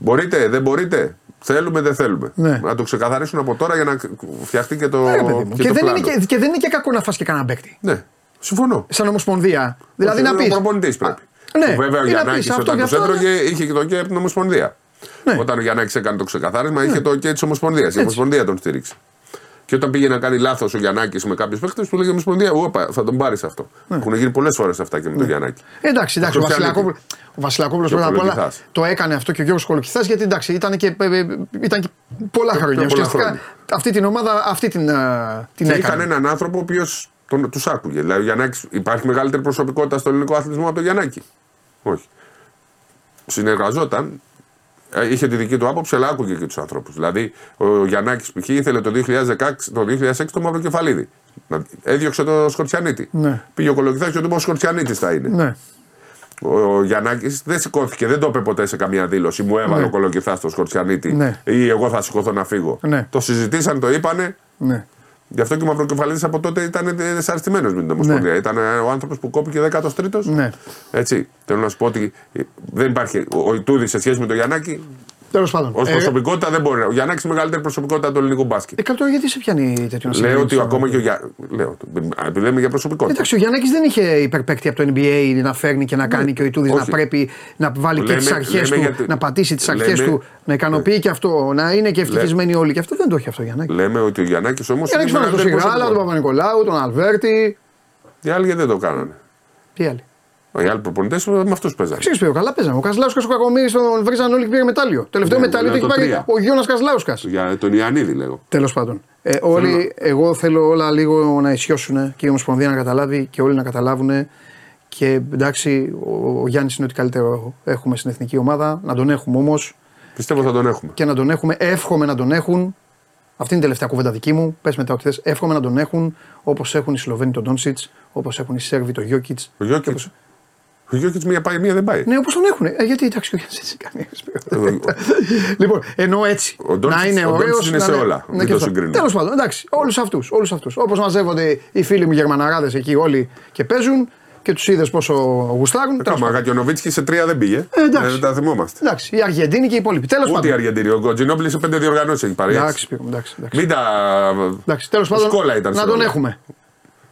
S4: Μπορείτε, δεν μπορείτε. Θέλουμε, δεν θέλουμε.
S1: Ναι.
S4: Να το ξεκαθαρίσουν από τώρα για να φτιαχτεί και το,
S1: Ε, ρε, παιδί μου.
S4: και
S1: Και,
S4: το
S1: δεν είναι
S4: πλάνο.
S1: και, και δεν είναι και κακό να φας και κανένα παίκτη.
S4: Ναι, συμφωνώ.
S1: Σαν ομοσπονδία. Δηλαδή να
S4: Ο
S1: πει.
S4: προπονητής πρέπει.
S1: Ναι,
S4: Που βέβαια ο
S1: ή να
S4: Γιαννάκης
S1: πεις αυτό
S4: όταν
S1: και
S4: του
S1: αυτό,
S4: έτρωγε είχε και το και από την Ομοσπονδία.
S1: Ναι.
S4: Όταν ο Γιαννάκης έκανε το ξεκαθάρισμα είχε το και της Ομοσπονδίας. Η Ομοσπονδία τον στήριξε. Και όταν πήγε να κάνει λάθος ο Γιαννάκης με κάποιους παίχτε, του λέγε η Ομοσπονδία, Ωπα, θα τον πάρεις αυτό.
S1: Ναι.
S4: Έχουν γίνει πολλές φορές αυτά και με τον Γιαννάκη.
S1: Εντάξει, εντάξει, ο
S4: Χριστιανίκη.
S1: Βασιλακόπουλο. Ο Βασιλακόπουλο
S4: Και ο
S1: πρώτα απ' όλα
S4: Κολοκυθάς.
S1: το έκανε αυτό και ο Γιώργος Κολοκυθάς γιατί εντάξει ήταν και, ε, ε, ήταν και πολλά χρόνια.
S4: πολλά
S1: Ουσιαστικά
S4: χρόνια.
S1: αυτή την ομάδα αυτή την, ε, την
S4: Και
S1: έκανε.
S4: είχαν έναν άνθρωπο ο οποίος τους άκουγε. Δηλαδή, ο Γιαννάκης, υπάρχει μεγαλύτερη προσωπικότητα στο ελληνικό αθλητισμό από τον Γιαννάκη. Όχι. Συνεργαζόταν, ε, είχε τη δική του άποψη, αλλά άκουγε και τους ανθρώπους. Δηλαδή, ο Γιαννάκης π.χ. ήθελε το 2016, το 2006 το μαύρο κεφαλίδι. Να- Έδιωξε το Σκορτσιανίτη.
S1: Ναι.
S4: Πήγε ο Κολογιθά και του είπε ο Σκορτσιανίτη θα είναι.
S1: Ναι.
S4: Ο, ο Γιαννάκης δεν σηκώθηκε, δεν το είπε ποτέ σε καμία δήλωση. Μου έβαλε
S1: Ναι.
S4: ο Κολογιθά στο Σκορτσιανίτη
S1: Ναι.
S4: ή εγώ θα σηκωθώ να φύγω.
S1: Ναι.
S4: Το συζητήσαν, το είπανε.
S1: ναι.
S4: Γι' αυτό και ο Μαυροκεφαλίδης από τότε ήταν δυσαρεστημένος με την Ομοσπονδία. Ήταν ε, ο άνθρωπος που κόπηκε 13ο.
S1: Ναι.
S4: Έτσι. Θέλω να σου πω ότι ε, δεν υπάρχει. Ο Ιτούδης σε σχέση με τον Γιαννάκη,
S1: Τέλος πάντων.
S4: ως
S1: Ε,
S4: προσωπικότητα δεν μπορεί. να- Ο Γιαννάκη είναι η μεγαλύτερη προσωπικότητα του ελληνικού μπάσκετ.
S1: Ε, καλά, τώρα γιατί σε πιάνει τέτοιο να
S4: Λέω
S1: συγκρίνεις
S4: ότι
S1: τώρα.
S4: ακόμα και ο Γιάννη. Λέω. α, Επειδή λέμε για προσωπικότητα.
S1: Εντάξει, ο Γιάννη δεν είχε υπερπαίκτη από το NBA να φέρνει και να κάνει και ο Ιτούδης να
S4: Ναι. όχι.
S1: πρέπει να βάλει και
S4: Λέμε-
S1: τι αρχές
S4: λέμε
S1: του,
S4: γιατί-
S1: να πατήσει τις αρχές
S4: λέμε-
S1: του, να ικανοποιεί και αυτό, να είναι και ευτυχισμένοι όλοι. Και αυτό δεν το έχει αυτό ο Γιάννη.
S4: Λέμε ότι ο Γιαννάκη όμως.
S1: Ο Γιάννη βάλει τον Σιγάλα, τον Παπα-Νικολάου, τον Αλβέρτη.
S4: Οι άλλοι γιατί δεν το κάνανε;
S1: Τι άλλοι;
S4: Οι άλλοι προπονητές με αυτούς παίζανε.
S1: Ξέρεις πιο καλά παίζανε. Ο Κασλάουσκας ο Κακομίρη τον βρίζαν όλοι και πήρε μετάλλιο. Τελευταίο
S4: Ναι,
S1: μετάλλιο το έχει
S4: το
S1: πάρει
S4: τρία.
S1: ο Γιώνας Κασλάουσκας.
S4: Για τον Ιαννίδη λέγω.
S1: Τέλος πάντων. Ε, όλοι, εγώ θέλω όλα λίγο να ισιώσουν και η Ομοσπονδία να καταλάβει και όλοι να καταλάβουν. Και εντάξει, ο, ο Γιάννης είναι ότι καλύτερο έχουμε στην εθνική ομάδα. Να τον έχουμε όμως
S4: Πιστεύω θα τον έχουμε.
S1: και να τον έχουμε. Εύχομαι να τον έχουν. Αυτή είναι η τελευταία κουβέντα δική μου. Πες μετά ό,τι θες. Εύχομαι να τον έχουν όπως έχουν οι Σλοβαίνοι τον Ντόνσιτς, όπως έχουν οι Σέρβοι τον Γιώκητς.
S4: Ο Γιώκητς. Ο Γιώκητ μία πάει, μία δεν πάει.
S1: Ναι, όπω τον έχουν. Ε, γιατί εντάξει, ο Γιάννη έτσι κάνει.
S4: Ο-
S1: λοιπόν, εννοώ έτσι.
S4: Ο Ντόντσιτς-
S1: να είναι
S4: ο
S1: ωραίο.
S4: Ντόντσιτς είναι σε όλα. Μην το συγκρίνουμε.
S1: Τέλο πάντων, εντάξει, όλου αυτού. Όλους αυτούς. Όπω μαζεύονται οι φίλοι μου Γερμαναράδε εκεί όλοι και παίζουν και του είδε πόσο γουστάρουν. Τέλος
S4: Μα
S1: πάντων.
S4: ο Νοβίτσκι σε τρία δεν πήγε.
S1: Ε, εντάξει.
S4: Ε, δεν τα θυμόμαστε.
S1: Εντάξει, η Αργεντίνη και οι υπόλοιποι. Τέλο
S4: Ούτε η
S1: πάντων.
S4: Αργεντινή. Ο Τζινόμπλη σε πέντε διοργανώσει έχει πάρει.
S1: Εντάξει,
S4: έτσι.
S1: Σπύρο, εντάξει, εντάξει.
S4: Μην τα.
S1: εντάξει τέλο πάντων.
S4: Σκόλα ήταν
S1: να
S4: στην
S1: τον
S4: όλα.
S1: έχουμε.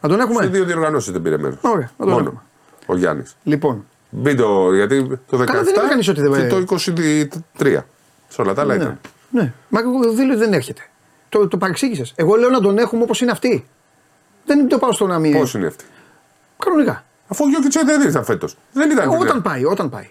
S1: Να τον
S4: Σε
S1: έχουμε.
S4: δύο διοργανώσει δεν πήρε μέρο.
S1: Ωραία, να τον
S4: Μόνο.
S1: έχουμε.
S4: Ο Γιάννης.
S1: Λοιπόν,
S4: Μην το. Γιατί το 17
S1: Καλά, δεν είπε κανείς ότι δεν-
S4: και το 23. Σε όλα τα άλλα
S1: ναι.
S4: ήταν.
S1: ναι. Μα εγώ δεν λέω ότι δεν έρχεται. Το, το παρεξήγησες. Εγώ λέω να τον έχουμε όπως είναι αυτή. Δεν το πάω στο να μην.
S4: Πώς είναι αυτή;
S1: Κανονικά.
S4: Αφού ο Γιόκιτς δεν ήταν φέτος. Δεν ήταν.
S1: Ε, Όταν πάει, όταν πάει.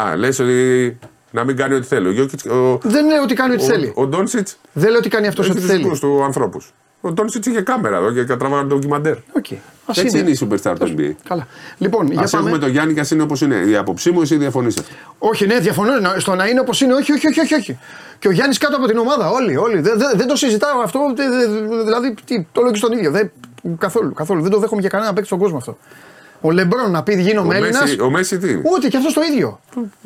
S4: Α, λες ότι να μην κάνει ό,τι θέλει. Ο Γιόκιτς, ο,
S1: Δεν λέω ότι κάνει ό,τι θέλει.
S4: ο, ο Ντόνσιτς
S1: Δεν λέω ότι κάνει αυτός
S4: έχει
S1: ό,τι
S4: τους
S1: θέλει.
S4: δικούς του ανθρώπους. Ο Ντόνσιτ είχε κάμερα εδώ και και τραβάγανε ντοκιμαντέρ.
S1: Οκ. Ας
S4: Έτσι είναι η superstar του NBA.
S1: Καλά. Λοιπόν, για
S4: Α έχουμε
S1: πάμε.
S4: τον Γιάννη και ας είναι όπως είναι. Η άποψή μου, εσύ διαφωνεί.
S1: Όχι, ναι, διαφωνώ. να- Στο να είναι όπως είναι, όχι, όχι, όχι, όχι, όχι. Και ο Γιάννης κάτω από την ομάδα. Όλοι, όλοι. Δεν, δεν, δεν το συζητάω αυτό. δε- δε- δηλαδή, τι, το λέω και στον ίδιο. Δεν, καθόλου, καθόλου. Δεν το δέχομαι για κανένα παίκτη στον κόσμο αυτό. Ο Λεμπρόν να πει γίνομαι
S4: Ο
S1: Έλληνας.
S4: Μέση, ο Μέση τι;
S1: Ούτε και αυτός το ίδιο.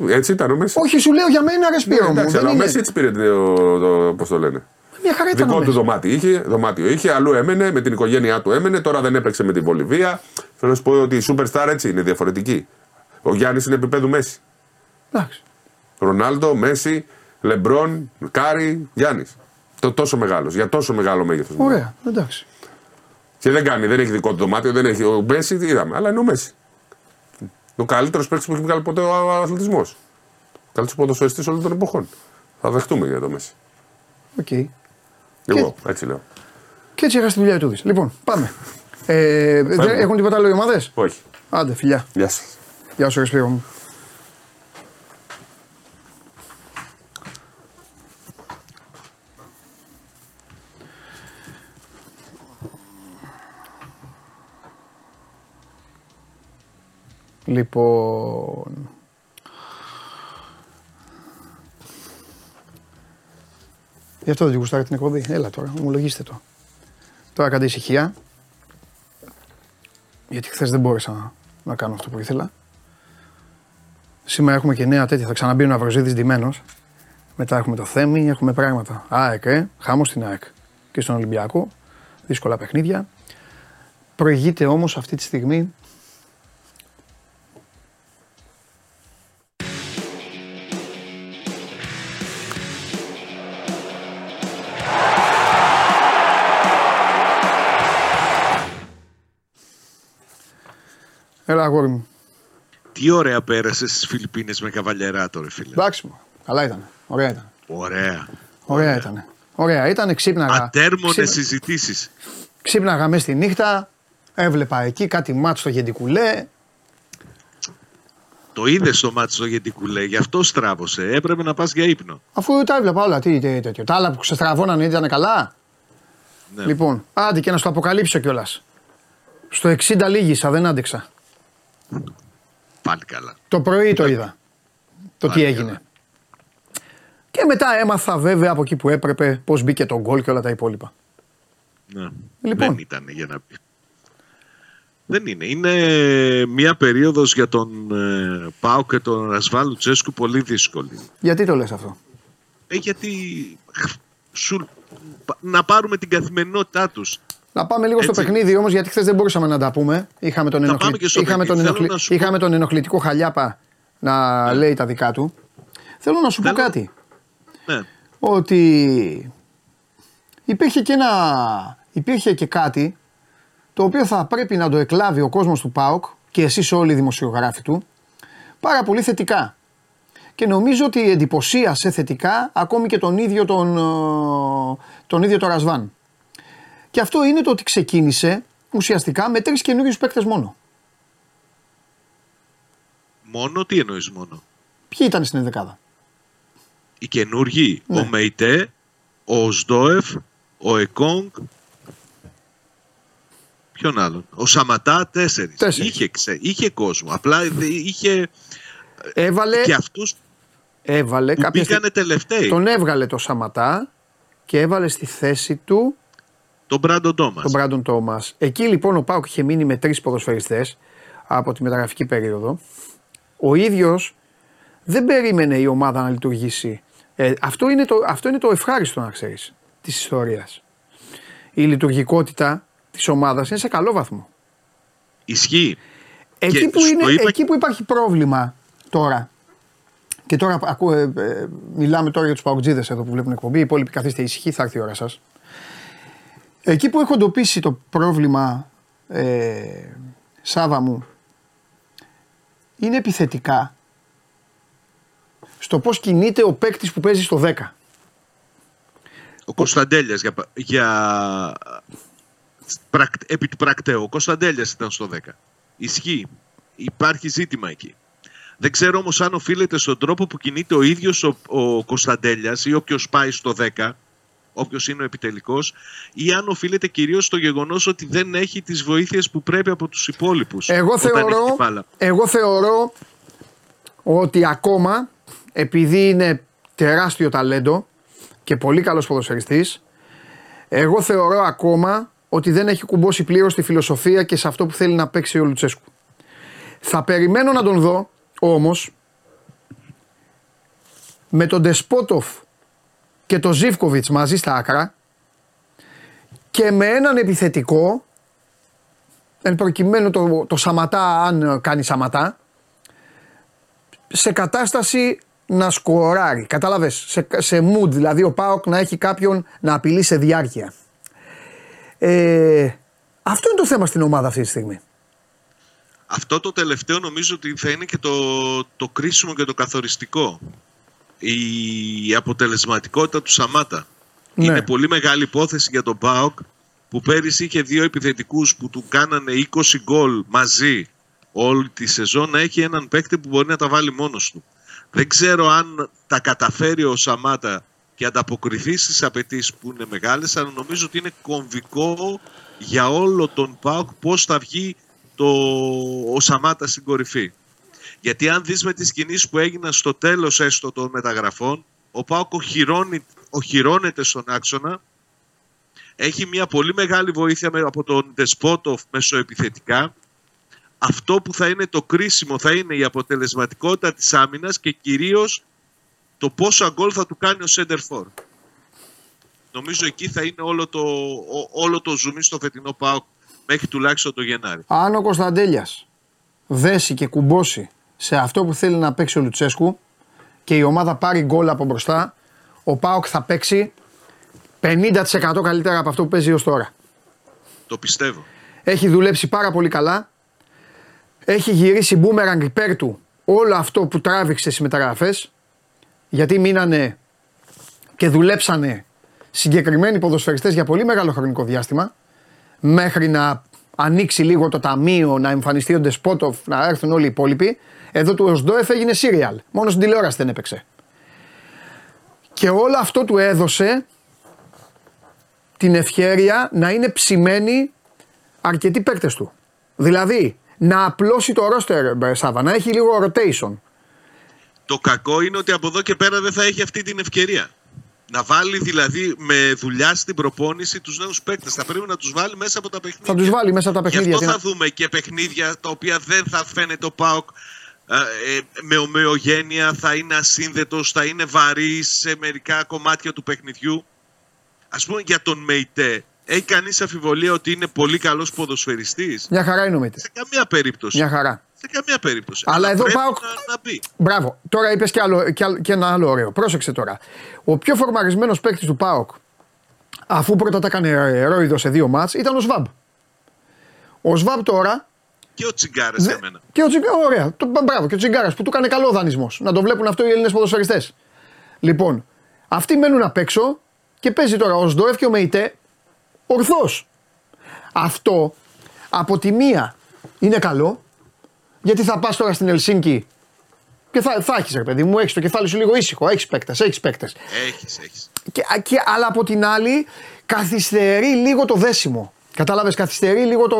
S4: Έτσι ήταν ο Μέση;
S1: Όχι, σου λέω για μένα, ρε Σπύρο μου.
S4: Ναι, εντάξει,
S1: Δεν
S4: αλλά ο
S1: είναι.
S4: Μέση έτσι πήρε το, το, πώς το λένε.
S1: Μια χαρά ήταν. ο
S4: Δικό του
S1: Μέσι.
S4: δωμάτιο είχε, δωμάτιο είχε, αλλού έμενε, με την οικογένειά του έμενε, τώρα δεν έπαιξε με την Βολιβία. Θέλω να σου πω ότι οι superstar έτσι είναι διαφορετική. Ο Γιάννης είναι επιπέδου Μέσι.
S1: Εντάξει.
S4: Ρονάλντο, Μέσι, Λεμπρόν, Κάρι, Γιάννης. Το τόσο μεγάλος, για τόσο μεγάλο μέγεθος.
S1: Ωραία, εντάξει.
S4: Και δεν κάνει, δεν έχει δικό του δωμάτιο, δεν έχει. Ο Μέσι, τι είδαμε, αλλά είναι ο Μέσι. Ο καλύτερος παίκτης που έχει βγάλει ποτέ ο αθλητισμός. Ο καλύτερος ποδοσφαιριστής όλων των εποχών. Θα δεχτούμε για το Μέσι.
S1: Οκ.
S4: Εγώ, έτσι λέω.
S1: Και έτσι έχασε τη δουλειά του. Λοιπόν, πάμε. ε, έχουν τίποτα άλλο οι ομάδες;
S4: Όχι.
S1: Άντε, φιλιά.
S4: Γεια σας.
S1: Γεια σου, Ρεσπίγο μου. Λοιπόν... Γι' αυτό δεν την γουστάρει την εκπομπή. Έλα τώρα, ομολογήστε το. Τώρα κάντε ησυχία. Γιατί χθες δεν μπόρεσα να, να κάνω αυτό που ήθελα. Σήμερα έχουμε και νέα τέτοια. Θα ξαναμπεί ο Ναυροζίδης ντυμένος. Μετά έχουμε το Θέμη, έχουμε πράγματα. ΑΕΚ, ε, χάμος στην ΑΕΚ και στον Ολυμπιακό. Δύσκολα παιχνίδια. Προηγείται όμως αυτή τη στιγμή Έλα, αγόρι μου.
S5: Τι ωραία πέρασες στις Φιλιππίνες με καβαλιεράτο, ρε φίλε.
S1: Εντάξει μου. Καλά ήταν. Ωραία ήταν.
S5: Ωραία.
S1: Ωραία ήταν. Ωραία ήταν. Ξύπναγα.
S5: Ατέρμονες
S1: ξύπ-
S5: συζητήσεις.
S1: Ξύπναγα μέσα στη νύχτα. Έβλεπα εκεί κάτι μάτς στο Γεντικουλέ.
S5: Το είδες στο μάτι στο Γεντικουλέ, γι' αυτό στράβωσε. Έπρεπε να πας για ύπνο.
S1: Αφού τα έβλεπα όλα. Τι, τι τέτοιο. Τα άλλα που ξεστραβώνανε ήταν καλά;
S5: Ναι.
S1: Λοιπόν, άντε και να σου το αποκαλύψω κιόλας. Στο 60 λίγησα, δεν άντεξα.
S5: Πάλι καλά.
S1: Το πρωί το είδα. Το τι
S5: Πάλι
S1: έγινε.
S5: καλά.
S1: Και μετά έμαθα βέβαια από εκεί που έπρεπε πώς μπήκε το γκολ και όλα τα υπόλοιπα.
S5: Ναι.
S1: Λοιπόν.
S5: Δεν ήταν για να πει. Δεν είναι. Είναι μια περίοδος για τον ε, Πάο και τον Ασβάλου Τσέσκου πολύ δύσκολη.
S1: Γιατί το λες αυτό;
S5: Ε, γιατί σου, να πάρουμε την καθημερινότητά τους.
S1: Να πάμε λίγο στο
S5: Έτσι.
S1: παιχνίδι όμως, γιατί χθες δεν μπορούσαμε να τα πούμε. Είχαμε τον,
S5: Θα
S1: ενοχλη-
S5: πάμε και στο
S1: είχαμε τον,
S5: παιχνίδι.
S1: ενοχλη-
S5: Θέλω να σου
S1: είχαμε
S5: πω-
S1: τον ενοχλητικό χαλιάπα να λέει τα δικά του. Θέλω να σου πω
S5: Θέλω-
S1: κάτι.
S5: Ναι.
S1: Ότι υπήρχε και, ένα, υπήρχε και κάτι το οποίο θα πρέπει να το εκλάβει ο κόσμος του ΠΑΟΚ και εσείς όλοι οι δημοσιογράφοι του πάρα πολύ θετικά. Και νομίζω ότι εντυπωσίασε θετικά ακόμη και τον ίδιο τον, ε, τον ίδιο τον Ρασβάν. Και αυτό είναι το ότι ξεκίνησε ουσιαστικά με τρεις καινούριους παίκτες μόνο.
S5: Μόνο, τι εννοείς μόνο;
S1: Ποιοι ήταν στην ενδεκάδα;
S5: Οι καινούργοι,
S1: Ναι.
S5: ο Μεϊτέ, ο Σντόεφ, ο Εκόνγκ, ποιον άλλον, ο Σαματά, τέσσερις.
S1: Τέσσερις.
S5: Είχε, ξε, είχε κόσμο, απλά δε- είχε
S1: Έβαλε,
S5: και αυτούς
S1: έβαλε
S5: που
S1: κάποια
S5: πήγανε τελευταίοι.
S1: Τον έβγαλε το Σαματά και έβαλε στη θέση του
S5: Τον Μπράντον Τόμας.
S1: τον Μπράντον Τόμας. Εκεί λοιπόν ο Πάουκ είχε μείνει με τρεις ποδοσφαιριστές από τη μεταγραφική περίοδο. Ο ίδιος δεν περίμενε η ομάδα να λειτουργήσει. Ε, αυτό, είναι το, αυτό είναι το ευχάριστο να ξέρεις της ιστορίας. Η λειτουργικότητα της ομάδας είναι σε καλό βαθμό.
S5: Ισχύει.
S1: Εκεί
S5: Και
S1: που,
S5: σου
S1: είναι,
S5: το είπα-
S1: εκεί που υπάρχει πρόβλημα τώρα. Και τώρα ακούω, ε, ε, μιλάμε τώρα για τους παουτζίδες εδώ που βλέπουν εκπομπή. Οι υπόλοιποι καθίστε ησυχοί, θα έρθει η ώρα σας. Εκεί που έχω εντοπίσει το πρόβλημα, ε, Σάβα μου, είναι επιθετικά στο πώς κινείται ο παίκτης που παίζει στο 10.
S5: Ο Κωνσταντέλιας για, πα- για πρακ- επί του πρακτέου. Ο Κωνσταντέλιας ήταν στο 10. Ισχύει. Υπάρχει ζήτημα εκεί. Δεν ξέρω όμως αν οφείλεται στον τρόπο που κινείται ο ίδιος ο, ο Κωνσταντέλιας ή όποιος πάει στο 10, όποιος είναι ο επιτελικός, ή αν οφείλεται κυρίως στο γεγονός ότι δεν έχει τις βοήθειες που πρέπει από τους υπόλοιπους.
S1: Εγώ
S5: όταν έχεις
S1: θεωρώ,
S5: την μπάλα.
S1: εγώ θεωρώ ότι ακόμα επειδή είναι τεράστιο ταλέντο και πολύ καλός ποδοσφαιριστής εγώ θεωρώ ακόμα ότι δεν έχει κουμπώσει πλήρως στη φιλοσοφία και σε αυτό που θέλει να παίξει ο Λουτσέσκου. Θα περιμένω να τον δω όμως με τον Ντεσπότοφ και τον Ζίβκοβιτς μαζί στα άκρα και με έναν επιθετικό εν προκειμένου το, το Σαματά, αν κάνει Σαματά, σε κατάσταση να σκοράρει. Κατάλαβες, σε, σε mood, δηλαδή ο Πάοκ να έχει κάποιον να απειλεί σε διάρκεια. Ε, αυτό είναι το θέμα στην ομάδα αυτή τη στιγμή.
S5: Αυτό το τελευταίο νομίζω ότι θα είναι και το, το κρίσιμο και το καθοριστικό. Η αποτελεσματικότητα του Σαμάτα.
S1: Ναι.
S5: Είναι πολύ μεγάλη υπόθεση για τον ΠΑΟΚ που πέρυσι είχε δύο επιθετικούς που του κάνανε 20 γκολ μαζί όλη τη σεζόν να έχει έναν παίκτη που μπορεί να τα βάλει μόνος του. Δεν ξέρω αν τα καταφέρει ο Σαμάτα και ανταποκριθεί στις απαιτήσεις που είναι μεγάλες αλλά νομίζω ότι είναι κομβικό για όλο τον ΠΑΟΚ πώς θα βγει το, ο Σαμάτα στην κορυφή. Γιατί αν δεις με τις κινήσεις που έγιναν στο τέλος έστω των μεταγραφών, ο Πάοκ οχυρώνει- οχυρώνεται στον άξονα, έχει μια πολύ μεγάλη βοήθεια με- από τον Δεσπότοφ μεσοεπιθετικά. Αυτό που θα είναι το κρίσιμο θα είναι η αποτελεσματικότητα της άμυνας και κυρίως το πόσα γκολ θα του κάνει ο Σέντερ Φορ. Νομίζω εκεί θα είναι όλο το, ο- όλο το ζουμί στο φετινό ΠΑΟΚ μέχρι τουλάχιστον το Γενάρη.
S1: Αν ο Κωνσταντέλιας δέσει και κουμπώσει σε αυτό που θέλει να παίξει ο Λουτσέσκου και η ομάδα πάρει γκολ από μπροστά, ο Πάοκ θα παίξει 50% καλύτερα από αυτό που παίζει ως τώρα.
S5: Το πιστεύω.
S1: Έχει δουλέψει πάρα πολύ καλά. Έχει γυρίσει μπούμεραγκ υπέρ του όλο αυτό που τράβηξε στις μεταγραφές. Γιατί μείνανε και δουλέψανε συγκεκριμένοι ποδοσφαιριστές για πολύ μεγάλο χρονικό διάστημα. Μέχρι να ανοίξει λίγο το ταμείο, να εμφανιστεί ο Ντεσπότοφ, να έρθουν όλοι οι υπόλοιποι. Εδώ του Οσντόεφ έγινε σύριαλ. Μόνο στην τηλεόραση δεν έπαιξε. Και όλο αυτό του έδωσε την ευχέρεια να είναι ψημένοι αρκετοί παίκτες του. Δηλαδή να απλώσει το ρόστερ Σάβα, να έχει λίγο rotation.
S5: Το κακό είναι ότι από εδώ και πέρα δεν θα έχει αυτή την ευκαιρία. Να βάλει δηλαδή με δουλειά στην προπόνηση τους νέους παίκτες. Θα πρέπει να τους βάλει μέσα από τα παιχνίδια.
S1: Θα τους βάλει μέσα από τα
S5: Γι'
S1: παιχνίδια.
S5: αυτό
S1: τι
S5: θα
S1: να-
S5: δούμε και παιχνίδια τα οποία δεν θα φαίνεται ο ΠΑΟΚ ε, ε, με ομοιογένεια, θα είναι ασύνδετος, θα είναι βαρύ σε μερικά κομμάτια του παιχνιδιού. Ας πούμε για τον Μεϊτέ, έχει κανείς αμφιβολία ότι είναι πολύ καλός ποδοσφαιριστής;
S1: Μια χαρά είναι ο Μίτε.
S5: Σε καμία περίπτωση.
S1: Μια χαρά.
S5: Σε καμία περίπτωση.
S1: Αλλά εδώ
S5: πρέπει
S1: ΠΑΟΚ-
S5: να, να μπει.
S1: Μπράβο. Τώρα είπες και, άλλο- και, άλλο- και ένα άλλο ωραίο. Πρόσεξε τώρα. Ο πιο φορμαρισμένος παίκτης του ΠΑΟΚ, αφού πρώτα τα έκανε ρόιδο σε δύο μάτς, ήταν ο Σβάμπ. Ο Σβάμπ τώρα.
S5: Και ο Τσιγκάρας
S1: Ναι,
S5: για μένα.
S1: Και ο Τσιγκάρα, ωραία. Το, μπράβο, και ο Τσιγκάρας που του έκανε καλό δανεισμός. Να το βλέπουν αυτό οι Έλληνες ποδοσφαιριστές. Λοιπόν, αυτοί μένουν απ' έξω και παίζει τώρα ο Σντόεφ και ο Μεϊτέ ορθώς. Αυτό από τη μία είναι καλό, γιατί θα πας τώρα στην Ελσίνκη και θα, θα έχεις ρε παιδί μου, έχεις το κεφάλι σου λίγο ήσυχο, έχεις παίκτες, έχεις παίκτες.
S5: Έχεις, έχεις.
S1: Και, και, αλλά από την άλλη καθυστερεί λίγο το δέσιμο. Κατάλαβες, καθυστερεί λίγο το,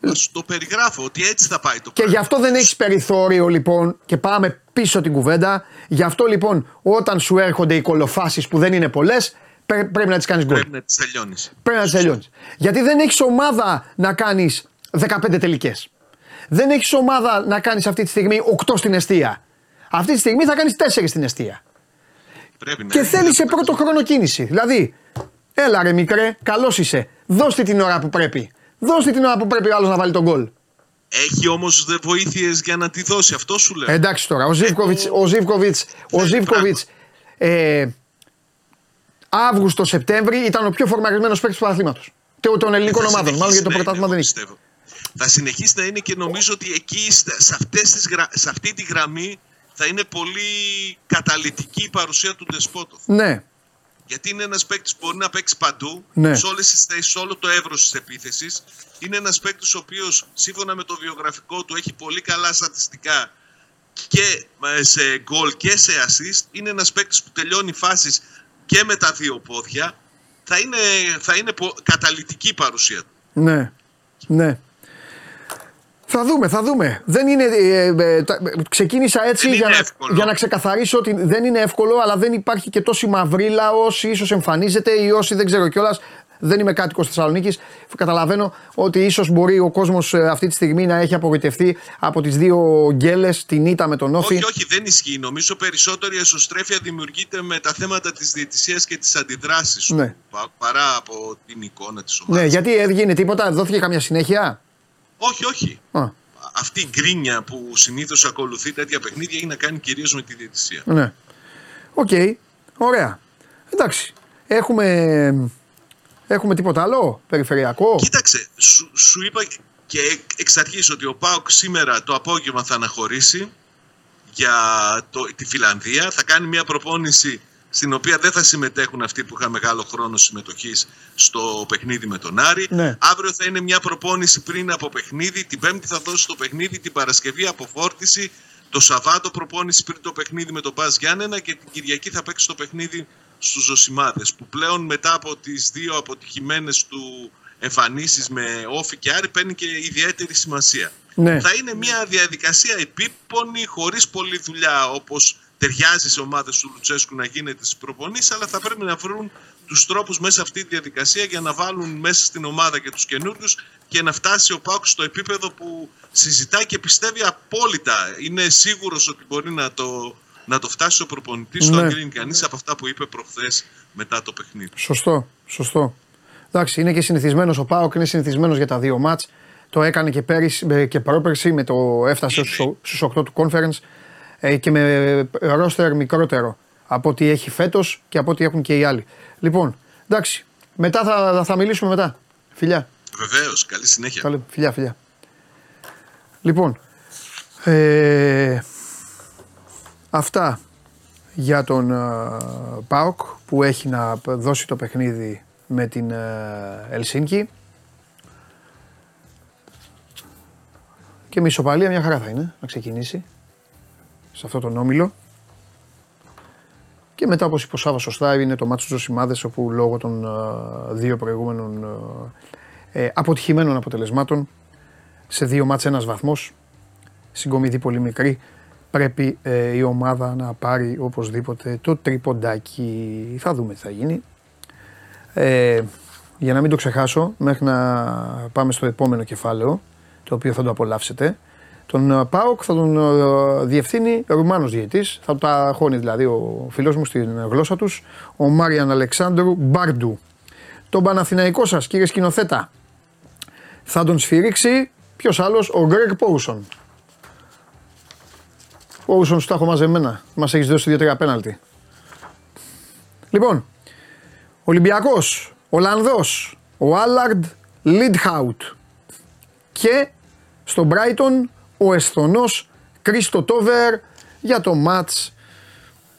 S5: Θα σου το περιγράφω ότι έτσι θα πάει το
S1: Και
S5: πράγμα.
S1: γι' αυτό δεν έχεις περιθώριο λοιπόν και πάμε πίσω την κουβέντα. Γι' αυτό λοιπόν όταν σου έρχονται οι κολοφάσεις που δεν είναι πολλές, πρέπει να τις κάνεις γκολ.
S5: Πρέπει να τις τελειώνεις.
S1: Πρέπει να τις τελειώνεις. Γιατί δεν έχεις ομάδα να κάνεις 15 τελικές. Δεν έχεις ομάδα να κάνεις αυτή τη στιγμή 8 στην αιστεία. Αυτή τη στιγμή θα κάνεις 4 στην αιστεία.
S5: Πρέπει να
S1: Και
S5: είναι
S1: θέλεις σε
S5: αυτό.
S1: πρώτο χρόνο κίνηση. Δηλαδή, έλα ρε μικρέ, καλός είσαι. Δώστε την ώρα που πρέπει. Δώστε την ώρα που πρέπει ο άλλος να βάλει τον γκολ.
S5: Έχει όμως δε βοήθειες για να τη δώσει. Αυτό σου λέω.
S1: Ε, εντάξει τώρα, ο Ζίβκοβιτς, ο Ζίβκοβιτς, ο
S5: Ναι,
S1: Ζίβκοβιτς ε, Αύγουστο-Σεπτέμβρη ήταν ο πιο φορμαρισμένος παίκτης του πρωταθλήματος. Των ελληνικών
S5: Θα
S1: ομάδων, μάλλον γιατί το
S5: συνεχίσει να
S1: πρωτάθλημα
S5: είναι,
S1: δεν
S5: εγώ
S1: έχει.
S5: πιστεύω. Θα συνεχίσει να είναι και νομίζω ότι εκεί στα- σε, αυτές τις γρα... σε αυτή τη γραμμή θα είναι πολύ καταλητική η παρουσία του Ντεσπότοφ.
S1: Ναι,
S5: Γιατί είναι ένας παίκτης που μπορεί να παίξει παντού,
S1: Ναι.
S5: σε όλες τις θέσεις, σε όλο το εύρος της επίθεσης. Είναι ένας παίκτης ο οποίος σύμφωνα με το βιογραφικό του έχει πολύ καλά στατιστικά και ε, σε γκολ και σε assist. Είναι ένας παίκτης που τελειώνει φάσεις και με τα δύο πόδια. Θα είναι, θα είναι πο- καταλητική η παρουσία του.
S1: ναι, ναι. Θα δούμε, θα δούμε. Δεν είναι, ε, ε, τα- ξεκίνησα έτσι
S5: Δεν
S1: για
S5: είναι
S1: να,
S5: εύκολο.
S1: για να ξεκαθαρίσω ότι δεν είναι εύκολο, αλλά δεν υπάρχει και τόση μαυρίλα όσοι ίσως εμφανίζεται ή όσοι δεν ξέρω κιόλας. Δεν είμαι κάτοικος Θεσσαλονίκης. Καταλαβαίνω ότι ίσως μπορεί ο κόσμος αυτή τη στιγμή να έχει απογοητευτεί από τις δύο γκέλες, την ήττα με τον Όφη.
S5: Όχι, όχι, δεν ισχύει. Νομίζω περισσότερο η εσωστρέφεια δημιουργείται με τα θέματα της διαιτησίας και τις αντιδράσεις
S1: Ναι.
S5: παρά από την εικόνα της ομάδας.
S1: Ναι, γιατί έγινε τίποτα, δόθηκε καμιά συνέχεια;
S5: Όχι, όχι.
S1: Α,
S5: Αυτή η γκρίνια που συνήθως ακολουθεί τέτοια παιχνίδια έχει να κάνει κυρίως με τη διαιτησία.
S1: ναι. Οκ, ωραία. Εντάξει. Έχουμε, έχουμε τίποτα άλλο, περιφερειακό;
S5: Κοίταξε, σου, σου είπα και εξ αρχής ότι ο ΠΑΟΚ σήμερα το απόγευμα θα αναχωρήσει για το, τη Φιλανδία. Θα κάνει μια προπόνηση στην οποία δεν θα συμμετέχουν αυτοί που είχαν μεγάλο χρόνο συμμετοχής στο παιχνίδι με τον Άρη.
S1: Ναι.
S5: Αύριο θα είναι μια προπόνηση πριν από παιχνίδι. Την Πέμπτη θα δώσει το παιχνίδι, την Παρασκευή αποφόρτιση. Το Σαββάτο προπόνηση πριν το παιχνίδι με τον Πας Γιάννενα και την Κυριακή θα παίξει το παιχνίδι στους Ζωσιμάδες που πλέον μετά από τις δύο αποτυχημένες του εμφανίσεις με όφη και άρη παίρνει και ιδιαίτερη σημασία.
S1: Ναι.
S5: Θα είναι μια διαδικασία επίπονη, χωρίς πολλή δουλειά όπως ταιριάζει σε ομάδες του Λουτσέσκου να γίνεται στις προπονήσεις, αλλά θα πρέπει να βρουν τους τρόπους μέσα σε αυτή τη διαδικασία για να βάλουν μέσα στην ομάδα και τους καινούριους και να φτάσει ο Πάκος στο επίπεδο που συζητάει και πιστεύει απόλυτα. Είναι σίγουρος ότι μπορεί να το, να το φτάσει ο προπονητής του,
S1: Ναι.
S5: αν κρίνει κανείς από αυτά που είπε προχθές μετά το παιχνίδι.
S1: Σωστό, σωστό. Εντάξει, είναι και συνηθισμένος ο Πάοκ, είναι συνηθισμένος για τα δύο μάτς. Το έκανε και πέρυσι ε, και πρόπερσι με το έφτασε στους 8 του conference ε, και με ρόστερ μικρότερο από ό,τι έχει φέτος και από ό,τι έχουν και οι άλλοι. Λοιπόν, εντάξει, μετά θα, θα μιλήσουμε μετά. Φιλιά.
S5: Βεβαίως, καλή συνέχεια.
S1: Καλή, φιλιά, φιλιά. Λοιπόν, ε, αυτά για τον ε, ΠΑΟΚ που έχει να δώσει το παιχνίδι με την ε, Ελσίνκη. Και με ισοπαλία μια χαρά θα είναι να ξεκινήσει σε αυτό τον όμιλο. Και μετά όπως είπε ο Σάββας σωστά είναι το μάτσο του Ζωσιμάδες όπου λόγω των ε, δύο προηγούμενων ε, ε, αποτυχημένων αποτελεσμάτων σε δύο μάτς ένας βαθμός συγκομιδή πολύ μικρή πρέπει ε, η ομάδα να πάρει οπωσδήποτε το τριποντάκι θα δούμε τι θα γίνει ε, για να μην το ξεχάσω μέχρι να πάμε στο επόμενο κεφάλαιο το οποίο θα το απολαύσετε τον ε, ΠΑΟΚ θα τον ε, διευθύνει Ρουμάνος διαιτής, θα τα χώνει δηλαδή ο φίλος μου στην γλώσσα τους, ο Μάριαν Αλεξάνδρου Μπάρντου. Τον Παναθηναϊκό σας κύριε σκηνοθέτα, θα τον σφυρίξει ποιος άλλος, ο Γκρέγκ Πόουσον. Πόουσον, σου τα έχω μαζεμένα. Μας έχεις δώσει 2-3 πέναλτι. Λοιπόν, Ολυμπιακός, Ολλανδός, ο Άλλαρντ Λιντχάουτ. Και στο Brighton ο Εσθονός Κρίστο Τόβερ για το μάτς,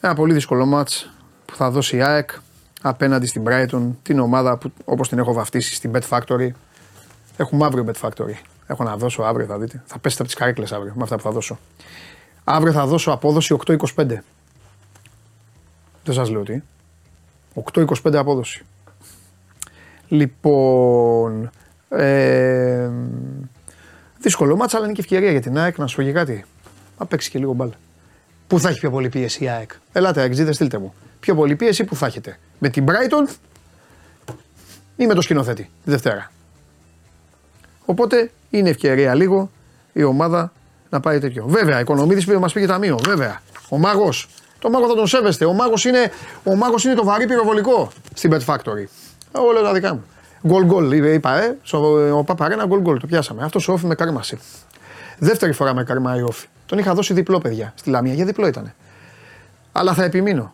S1: ένα πολύ δύσκολο μάτς που θα δώσει η ΑΕΚ απέναντι στην Brighton, την ομάδα που όπως την έχω βαφτίσει στην Bet Factory. Έχουμε αύριο Bet Factory. Έχω να δώσω αύριο, θα δείτε. Θα πέσετε από τις καρέκλες αύριο με αυτά που θα δώσω. Αύριο θα δώσω απόδοση 8-25. Δεν σας λέω τι. 8-25 απόδοση. Λοιπόν, ε, δύσκολο μάτσα, αλλά είναι και ευκαιρία για την ΑΕΚ να σου φύγει κάτι. Να παίξει και λίγο μπάλα. Πού θα έχει πιο πολύ πίεση η ΑΕΚ; Ελάτε, ΑΕΚ, στείλτε μου. Πιο πολύ πίεση που θα έχετε; Με την Brighton ή με το σκηνοθέτη τη Δευτέρα; Οπότε είναι ευκαιρία λίγο η ομάδα να πάει τέτοιο. Βέβαια, η Οικονομίδη μας πήγε ταμείο. Βέβαια. Ο μάγος. Το μάγος θα τον σέβεστε. Ο μάγος είναι, ο μάγος είναι το βαρύ πυροβολικό στην Bet Factory. Όλα τα δικά μου. Γκολ γκολ, είπα, ε, στο- ο Παπαρένα γκολ γκολ, το πιάσαμε. Αυτός ο όφη με κάρμασε. Δεύτερη φορά με καρμάει όφη. Τον είχα δώσει διπλό, παιδιά, στη Λαμία, για διπλό ήταν. Αλλά θα επιμείνω.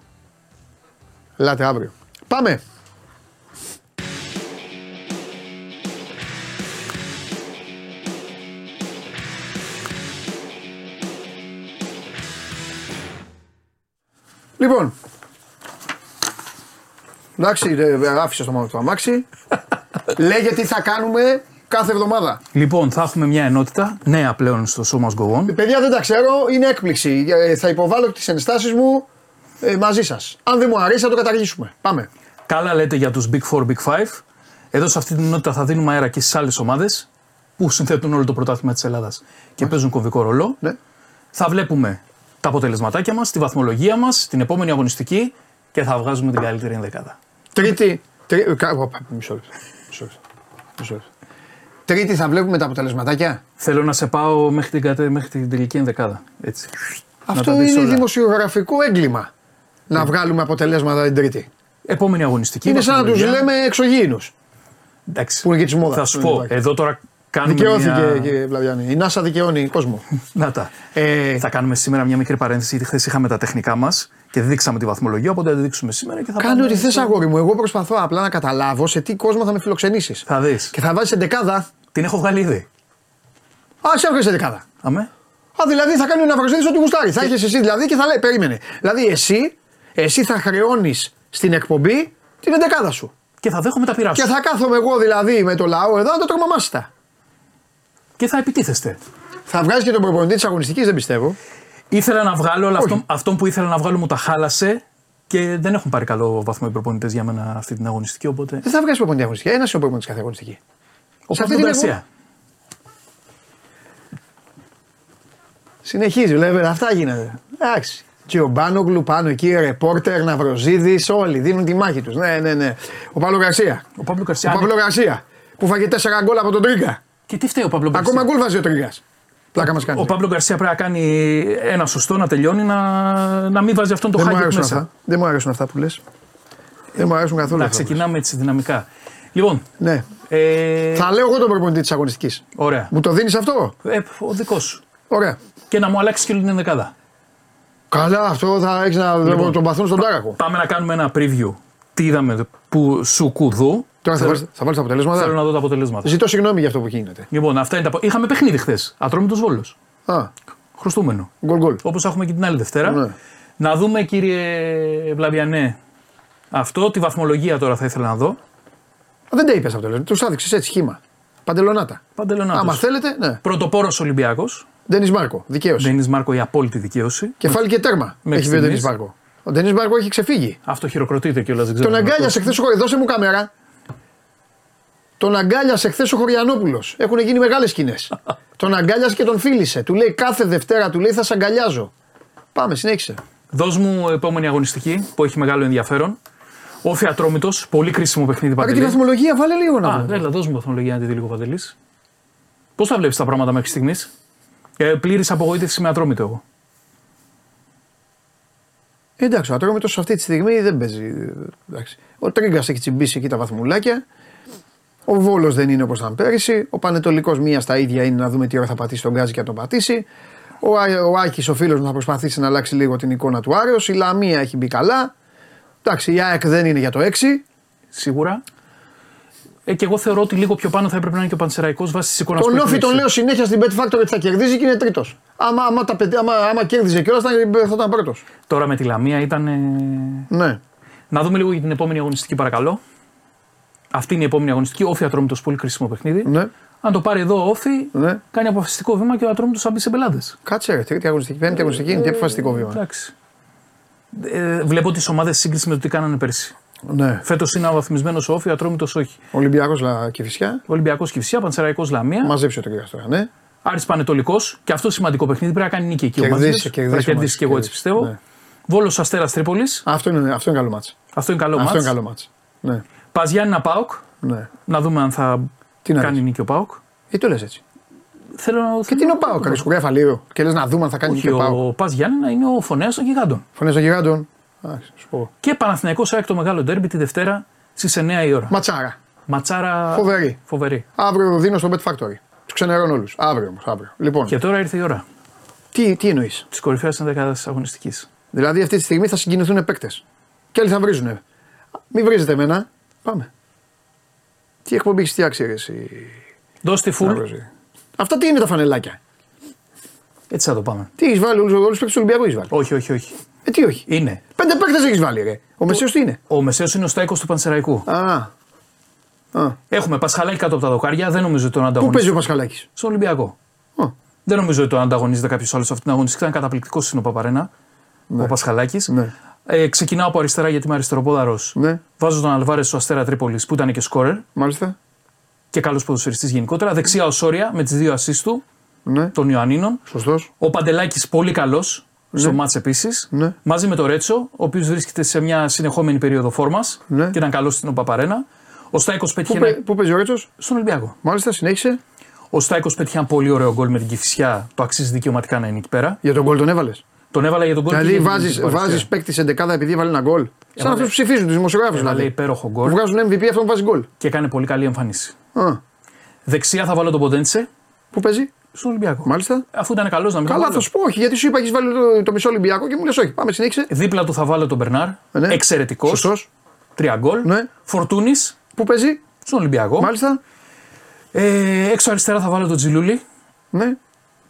S1: Ελάτε αύριο. Πάμε. Λοιπόν, εντάξει, ε, άφησε το μόνο το αμάξι. Λέγε τι θα κάνουμε κάθε εβδομάδα.
S6: Λοιπόν, θα έχουμε μια ενότητα νέα πλέον στο Show Must Go On.
S1: Παιδιά δεν τα ξέρω, είναι έκπληξη. Ε, Θα υποβάλω τις ενστάσεις μου ε, μαζί σας. Αν δεν μου αρέσει θα το καταργήσουμε. Πάμε.
S6: Καλά λέτε για τους Big Four, Big Five. Εδώ σε αυτή την ενότητα θα δίνουμε αέρα και στις άλλες ομάδες που συνθέτουν όλο το πρωτάθλημα της Ελλάδας και παίζουν κομβικό ρόλο.
S1: Ναι.
S6: Θα βλέπουμε τα αποτελεσματάκια μας, τη βαθμολογία μας, την επόμενη αγωνιστική και θα βγάζουμε την καλύτερη ενδεκάδα.
S1: Τρίτη. Τρί, ε, κα- οπα, μισό λεπτό. Μισό λεπτό. Μισό λεπτό. Τρίτη θα βλέπουμε τα αποτελεσματάκια;
S6: Θέλω να σε πάω μέχρι την, κατε- μέχρι την τελική ενδεκάδα. Έτσι. Να
S1: Αυτό
S6: τα δεις
S1: είναι
S6: όλα.
S1: δημοσιογραφικό έγκλημα. Να βγάλουμε αποτελέσματα την Τρίτη.
S6: Επόμενη αγωνιστική.
S1: Είναι σαν να τους
S6: βαθμολογία.
S1: λέμε εξωγήινους.
S6: Εντάξει.
S1: που είναι και της μόδας.
S6: Θα σου
S1: Δεν
S6: πω,
S1: υπάρχει.
S6: εδώ τώρα κάνουμε.
S1: Δικαιώθηκε
S6: μια...
S1: κύριε Βλαβιάννη. Η Νάσα δικαιώνει κόσμο. *laughs*
S6: Να τα.
S1: Ε,
S6: Θα κάνουμε σήμερα μια μικρή παρένθεση, γιατί χθες είχαμε τα τεχνικά μας και δείξαμε τη βαθμολογία. Οπότε θα τη δείξουμε σήμερα και θα
S1: Κάνε
S6: πάμε
S1: ό,τι θες,
S6: στο-
S1: αγόρι μου. Εγώ προσπαθώ απλά να καταλάβω σε τι κόσμο θα με φιλοξενήσεις.
S6: Θα δεις.
S1: Και θα βάζεις εντεκάδα.
S6: Την έχω βγάλει ήδη.
S1: Α, σε έβγαλες εντεκάδα.
S6: Αμέ.
S1: Α, δηλαδή θα κάνει ο Ναυροζίδη ό,τι γουστάρει. Θα έχεις εσύ δηλαδή και θα λέει, περίμενε. Δηλαδή εσύ, εσύ θα χρεώνεις στην εκπομπή την εντεκάδα σου.
S6: Και θα δέχομαι τα πειρά
S1: Και
S6: σου.
S1: θα κάθομαι εγώ δηλαδή με το λαό εδώ να το τρομαμάστα.
S6: Και θα επιτίθεστε.
S1: Θα βγάζει και τον προπονητή της αγωνιστικής, δεν πιστεύω.
S6: Ήθελα να βγάλω, αλλά αυτό, αυτόν που ήθελα να βγάλω μου τα χάλασε και δεν έχουν πάρει καλό βαθμό οι προπονητές για μένα αυτή την αγωνιστική. Οπότε.
S1: Δεν θα βγάζει προπονητή αγωνιστική. Ένας είναι ο προπονητής κάθε αγωνιστική.
S6: Ο
S1: Σε αυτή
S6: Παύλο
S1: την
S6: Γκαρσία.
S1: Συνεχίζει, λέει, αυτά γίνεται. Εντάξει. Και ο Μπάνογλου πάνω εκεί, ρεπόρτερ, Ναυροζίδης, όλοι δίνουν τη μάχη τους. Ναι, ναι, ναι. Ο Παύλο Γκαρσία.
S6: Ο Παύλο
S1: Ο
S6: Γκαρσία.
S1: Παύλο Γκαρσία. Που φάγε 4 γκολ από τον Τρίγκα.
S6: Και τι φταίει ο Παύλο Γκαρσία;
S1: Ακόμα γκολ βάζει ο Τρίγκα. Πλάκα μας κάνει.
S6: Ο Παύλο Γκαρσία πρέπει να κάνει ένα σωστό, να τελειώνει, να, να μην βάζει αυτόν το
S1: Δεν μου
S6: χάκι
S1: αρέσουν
S6: μέσα.
S1: αυτά. Δεν μου αρέσουν αυτά που λες. Δεν μου αρέσουν καθόλου.
S6: Να
S1: αυτά.
S6: ξεκινάμε έτσι δυναμικά. Λοιπόν,
S1: Ναι.
S6: ε,
S1: Θα λέω εγώ τον προπονητή της αγωνιστικής.
S6: ωραία.
S1: Μου το δίνεις αυτό;
S6: Ε, ο δικός σου.
S1: Ωραία.
S6: Και να μου αλλάξει και όλη την ενδεκάδα.
S1: Καλά, αυτό θα έχεις να
S6: Λοιπόν,
S1: τον παθούν στον τάραχο.
S6: Πάμε να κάνουμε ένα preview. Τι είδαμε που σου κουδού.
S1: Τώρα θα
S6: Θέλω-
S1: βάλει θα βάλεις τα αποτελέσματα;
S6: Θέλω να δω τα αποτελέσματα.
S1: Ζητώ συγγνώμη για αυτό που γίνεται.
S6: Λοιπόν, αυτά είναι τα. Είχαμε παιχνίδι χθες. Ατρόμητος Βόλος.
S1: Α,
S6: Χρωστούμενο.
S1: γκολ γκολ.
S6: Όπως έχουμε και την άλλη Δευτέρα.
S1: Ναι.
S6: Να δούμε, κύριε Βλαβιανέ, αυτό. Τη βαθμολογία τώρα θα ήθελα να δω.
S1: Δεν τα είπες αυτό. Τους άδειξες έτσι χήμα. Παντελονάτα.
S6: Παντελονάτος.
S1: Άμα θέλετε, ναι.
S6: Πρωτοπόρος Ολυμπιακός.
S1: Ντένις Μάρκο, δικαίωση.
S6: Ντένις Μάρκο η απόλυτη δικαίωση.
S1: Κεφάλι και τέρμα.
S6: Μέχρι
S1: έχει βγει ο Ντένις
S6: στιγμής.
S1: Μάρκο. Ο Ντένις Μάρκο έχει ξεφύγει.
S6: Αυτό χειροκροτείται κιόλας. Δεν ξέρω.
S1: Τον
S6: αν
S1: αγκάλιασε χθες ο Χωρι- Δώσε μου κάμερα. Τον αγκάλιασε χθες ο Χωριανόπουλος. Έχουν γίνει μεγάλες σκηνές. *laughs* τον αγκάλιασε και τον φίλησε. Του λέει κάθε Δευτέρα, του λέει θα σε αγκαλιάζω. Πάμε, συνέχισε.
S6: Δώσ' μου επόμενη αγωνιστική που έχει μεγάλο ενδιαφέρον. Όφη Ατρόμητο, πολύ κρίσιμο παιχνίδι
S1: Πάρε τη
S6: παντελή.
S1: βαθμολογία, βάλε λίγο να
S6: Α,
S1: δούμε.
S6: έλα, δώσ' μου βαθμολογία να τη δει λίγο παντελής. Πώς τα βλέπεις τα πράγματα μέχρι στιγμής; Ε, Πλήρης απογοήτευση με Ατρόμητο εγώ.
S1: Εντάξει, ο Ατρόμητος αυτή τη στιγμή δεν παίζει. Εντάξει. Ο Τρίγκας έχει τσιμπήσει εκεί τα βαθμουλάκια. Ο Βόλος δεν είναι όπως ήταν πέρυσι. Ο Πανετολικός μία στα ίδια είναι να δούμε τι ώρα θα πατήσει τον Γκάζι και να τον πατήσει. Ο, Α- ο Άκης, ο φίλος μου, θα προσπαθήσει να αλλάξει λίγο την εικόνα του Άρεος. Η Λαμία έχει μπει καλά. Εντάξει, η ΑΕΚ δεν είναι για το 6.
S6: Σίγουρα. Ε, και εγώ θεωρώ ότι λίγο πιο πάνω θα έπρεπε να είναι και ο Πανσεραϊκός βάσει της εικόνας
S1: Τον Όφη τον λέω συνέχεια στην Bet Factory ότι θα κερδίζει και είναι τρίτος. Άμα, άμα, τα πετύ- άμα, άμα κέρδιζε κιόλας θα, θα ήταν πρώτος.
S6: Τώρα με τη Λαμία ήταν. ε,
S1: Ναι.
S6: Να δούμε λίγο για την επόμενη αγωνιστική, παρακαλώ. Αυτή είναι η επόμενη αγωνιστική. Όφη Ατρόμητος, πολύ κρίσιμο παιχνίδι.
S1: ναι.
S6: Αν το πάρει εδώ ο Όφη,
S1: Ναι.
S6: κάνει αποφασιστικό βήμα και ο Ατρόμητος θα μπει σε πελάτες.
S1: Κάτσε ρε, τρίτη αγωνιστική, πέμπτη αγωνιστική είναι τι αποφασιστικό βήμα.
S6: Εντάξει. Ε, βλέπω τις ομάδες σύγκριση με το τι κάνανε πέρσι.
S1: Ναι.
S6: Φέτος είναι αναβαθμισμένος ο Όφη, Ατρόμητος όχι.
S1: Ολυμπιακός και φυσικά.
S6: Ολυμπιακός Κυφσιά, Πανσεραϊκός Λαμία.
S1: Μαζέψει ο Τρίγκα τώρα, ναι.
S6: Άρης Πανετολικός και αυτό σημαντικό παιχνίδι πρέπει να κάνει νίκη εκεί. ο
S1: Κερδίσει,
S6: Μάτζιος.
S1: κερδίσει
S6: Θα
S1: ο
S6: κερδίσει
S1: Μάτζιος,
S6: και εγώ έτσι
S1: κερδίσει.
S6: πιστεύω.
S1: Ναι.
S6: Βόλος Αστέρας Τρίπολης.
S1: Αυτό είναι, αυτό είναι καλό μάτς.
S6: Αυτό είναι καλό
S1: Αυτό
S6: μάτς.
S1: είναι καλό μάτς. Ναι.
S6: Πας Γιάννη Πάοκ;
S1: ναι.
S6: Να δούμε αν θα
S1: Τι να
S6: κάνει
S1: δεις.
S6: νίκη ο Πάοκ.
S1: Γιατί το λες έτσι.
S6: Θέλω να
S1: Και τι είναι ο Πάο, καλή σκουρέφα λίγο. Και λες να δούμε αν θα κάνει και
S6: Όχι,
S1: ο Πάο.
S6: ο Πας Γιάννη είναι ο φωνέας των γιγάντων.
S1: Φωνέ των γιγάντων. Α, σου πω.
S6: Και Παναθηναϊκός ΑΕΚ το μεγάλο ντέρμπι τη Δευτέρα στις 9 η ώρα.
S1: Ματσάρα.
S6: Ματσάρα
S1: Φοβερή.
S6: φοβερή.
S1: Αύριο δίνω στο Bet Factory. Τους ξενερώνω όλους. Αύριο όμως. Αύριο. Λοιπόν,
S6: Και τώρα ήρθε η ώρα
S1: τι, τι εννοείς;
S6: της κορυφαίας ενδεκάδας αγωνιστικής.
S1: Δηλαδή αυτή τη στιγμή θα συγκινηθούν παίκτες. Και άλλοι θα βρίζουνε. Μην βρίζετε εμένα. Πάμε. Τι εκπομπή έχεις φτιάξει, ρε, εσύ;
S6: Δώστε full.
S1: Ναύροζη. Αυτά τι είναι τα φανελάκια;
S6: Έτσι θα το πάμε.
S1: Τι έχεις βάλει, όλους τους παίκτες του Ολυμπιακού έχεις βάλει;
S6: Όχι, όχι, όχι.
S1: Ε, τι όχι;
S6: Είναι.
S1: Πέντε παίκτες έχεις βάλει, ρε. Ο Μεσαίος τι είναι;
S6: Ο Μεσαίος είναι ο Στάικος του Πανσεραϊκού.
S1: Α. Α.
S6: Έχουμε Πασχαλάκη κάτω από τα δοκάρια. Δεν νομίζω ότι τον
S1: Πού παίζει
S6: ανταγωνίζει.
S1: ο Πασχαλάκης;
S6: Στον Ολυμπιακό. Δεν νομίζω ότι τον ανταγωνίζεται κάποιος άλλος σε αυτήν την αγωνιστική. Ήταν καταπληκτικός στην Παπαρένα. Ο Πασχαλάκης.
S1: Ναι.
S6: Ε, ξεκινάω από αριστερά γιατί είμαι αριστεροπόδαρος.
S1: Ναι,
S6: Βάζω τον Αλβάρες στο Αστέρα Τρίπολης που ήταν και σκόρερ
S1: μάλιστα.
S6: και καλός ποδοσφαιριστής γενικότερα. Δεξιά ο Σόρια με τις δύο assist του
S1: Ναι,
S6: των Ιωαννίνων.
S1: σωστός.
S6: Ο Παντελάκης πολύ καλός στο μάτς επίσης.
S1: Ναι.
S6: Μαζί με τον Ρέτσο, ο οποίος βρίσκεται σε μια συνεχόμενη περίοδο φόρμας
S1: Ναι.
S6: και ήταν καλός στην Οπαπαρένα. Ο Στάικος πέτυχε
S1: Πού,
S6: ένα...
S1: παι- πού παίζει ο Ρέτσος,
S6: στον Ολυμπιακό.
S1: μάλιστα, συνέχισε.
S6: Ο Στάικος πέτυχε ένα πολύ ωραίο γκολ με την Κυφσιά. Το αξίζει δικαιωματικά να είναι εκεί πέρα.
S1: Για τον γκολ τον έβαλες;
S6: Τον έβαλα για τον γκολ. και
S1: Δηλαδή
S6: για την
S1: βάζει
S6: παρουσία.
S1: βάζεις παίκτης σε δεκάδα επειδή έβαλε ένα γκολ. Σαν αυτούς που ψηφίζουν τους δημοσιογράφους
S6: Έβαλε
S1: δηλαδή.
S6: υπέροχο
S1: Που
S6: γκολ
S1: βγάζουν MVP αυτό που βάζει γκολ.
S6: και έκανε πολύ καλή εμφάνιση.
S1: Α,
S6: Δεξιά θα βάλω τον Ποντέντσε
S1: Πού παίζει,
S6: στον Ολυμπιακό.
S1: μάλιστα.
S6: Αφού ήταν καλός να μην
S1: Καλά,
S6: το
S1: θα
S6: βάλω.
S1: σου πω όχι, γιατί σου είπα έχεις βάλει το, το μισό Ολυμπιακό και μου λες όχι. Πάμε, συνέχισε.
S6: Δίπλα του θα βάλω τον Μπερνάρ.
S1: ναι.
S6: Εξαιρετικός.
S1: Σωστός.
S6: Τρία γκολ.
S1: Ναι.
S6: Φορτούνης
S1: Πού παίζει,
S6: στον Ολυμπιακό.
S1: μάλιστα.
S6: Ε, έξω αριστερά θα βάλω τον Τζιλούλη.
S1: Ναι,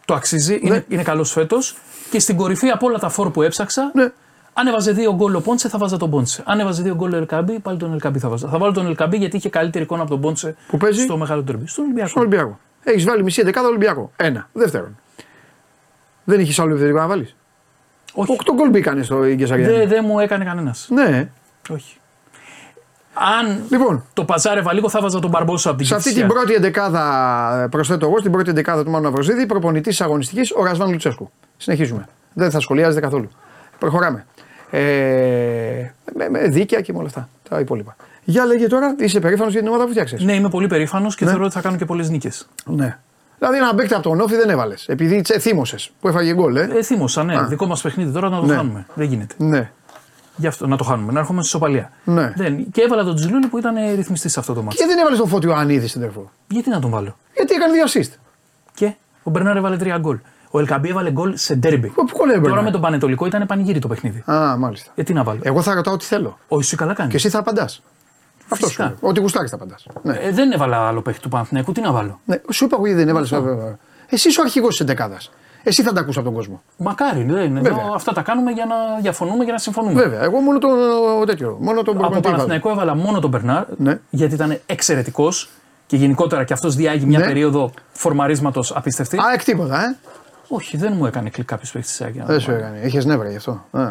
S6: Το αξίζει. Είναι, είναι καλός φέτος. Και στην κορυφή από όλα τα φόρ που έψαξα,
S1: ναι.
S6: αν έβαζε δύο γκολ ο Πόντσε, θα βάζα τον Πόντσε. Αν έβαζε δύο γκολ ο Ελκαμπή, πάλι τον Ελκαμπή θα βάζα. Θα βάλω τον Ελκαμπή γιατί είχε καλύτερη εικόνα από τον Πόντσε
S1: Πού παίζει;
S6: στο μεγάλο τερμπή. Στον Ολυμπιακό.
S1: Στον Ολυμπιακό. Έχεις βάλει μισή δεκάδα Ολυμπιακό. Ένα. Δεύτερον. Δεν είχες άλλο επιθετικό να βάλεις;
S6: Όχι.
S1: Οκτώ γκολ μπήκανε στο Ιγκεσαριάννη.
S6: Δεν δεν μου έκανε κανένας.
S1: Ναι.
S6: Όχι. Αν
S1: Λοιπόν,
S6: το παζάρευα λίγο, θα βάζα τον Μπαρμπόσα από την
S1: σε αυτή
S6: Κηφισιά.
S1: την πρώτη εντεκάδα, προσθέτω εγώ, στην πρώτη εντεκάδα του Μάνου Ναυροζίδη, προπονητής τη αγωνιστικής ο Ρασβάν Λουτσέσκου. Συνεχίζουμε. Δεν θα σχολιάζετε καθόλου. Προχωράμε. Ε, με, με δίκαια και με όλα αυτά τα υπόλοιπα. Για λέγε τώρα, είσαι περήφανος για την ομάδα που φτιάξες;
S6: Ναι, είμαι πολύ περήφανος και θεωρώ ότι θα κάνω και πολλές νίκες.
S1: Ναι. Δηλαδή ένα παίκτη από τον Όφη δεν έβαλες. Επειδή τσε θύμωσες που έφαγε γκολ, ε.
S6: Ε, θύμωσα, ναι.
S1: Α.
S6: Δικό μας παιχνίδι τώρα να το
S1: Ναι.
S6: χάνουμε. Δεν γίνεται.
S1: Ναι.
S6: Γι' αυτό να το χάνουμε, να έρχομαι στη σοπαλία.
S1: Ναι.
S6: Δεν. Και έβαλα τον Τζιλούλη που ήταν ρυθμιστής σε αυτό το μάτι.
S1: Και δεν έβαλε τον Φώτιο Ανίδη στην τερφό.
S6: Γιατί να τον βάλω;
S1: Γιατί έκανε δύο assist.
S6: Και ο Μπερνάρ έβαλε τρία γκολ. Ο Ελκαμπή έβαλε γκολ σε ντέρμπι.
S1: Πού πού κολλάει ο
S6: Τώρα
S1: Μπερνάρ;
S6: με τον Πανετολικό ήταν πανηγύρι το παιχνίδι.
S1: Α, μάλιστα.
S6: Ε, τι να βάλω;
S1: Εγώ θα ρωτάω ό,τι θέλω.
S6: Ο εσύ καλά κάνει.
S1: Και εσύ θα απαντάς. Αυτός σου
S6: Φυσικά.
S1: λέω. Ό,τι γουστάρεις θα απαντάς. Ναι.
S6: Ε, δεν έβαλα άλλο παίχτη του Παναθηναϊκού, τι να βάλω;
S1: ναι. Σου είπα εγώ γιατί δεν έβαλες. Εσύ είσαι ο αρχηγός της εντεκάδας. Εσύ θα τα ακούσει από τον κόσμο.
S6: Μακάρι, δεν.
S1: Βέβαια.
S6: Εδώ αυτά τα κάνουμε για να διαφωνούμε και να συμφωνούμε.
S1: Βέβαια. Εγώ μόνο το τέτοιο. Μόνο τον
S6: Από
S1: προπονητή. έβαλα.
S6: Παναθηναϊκό έβαλα μόνο τον Μπερνάρ,
S1: Ναι.
S6: γιατί ήταν εξαιρετικός και γενικότερα και αυτός διάγει μια
S1: Ναι.
S6: περίοδο φορμαρίσματος απίστευτη.
S1: Α, εκ τίποτα, ε.
S6: Όχι, δεν μου έκανε κλικ κάποιος παίχτη της ΑΕΚ.
S1: Δεν σου έκανε. Είχες νεύρα γι' αυτό. Α.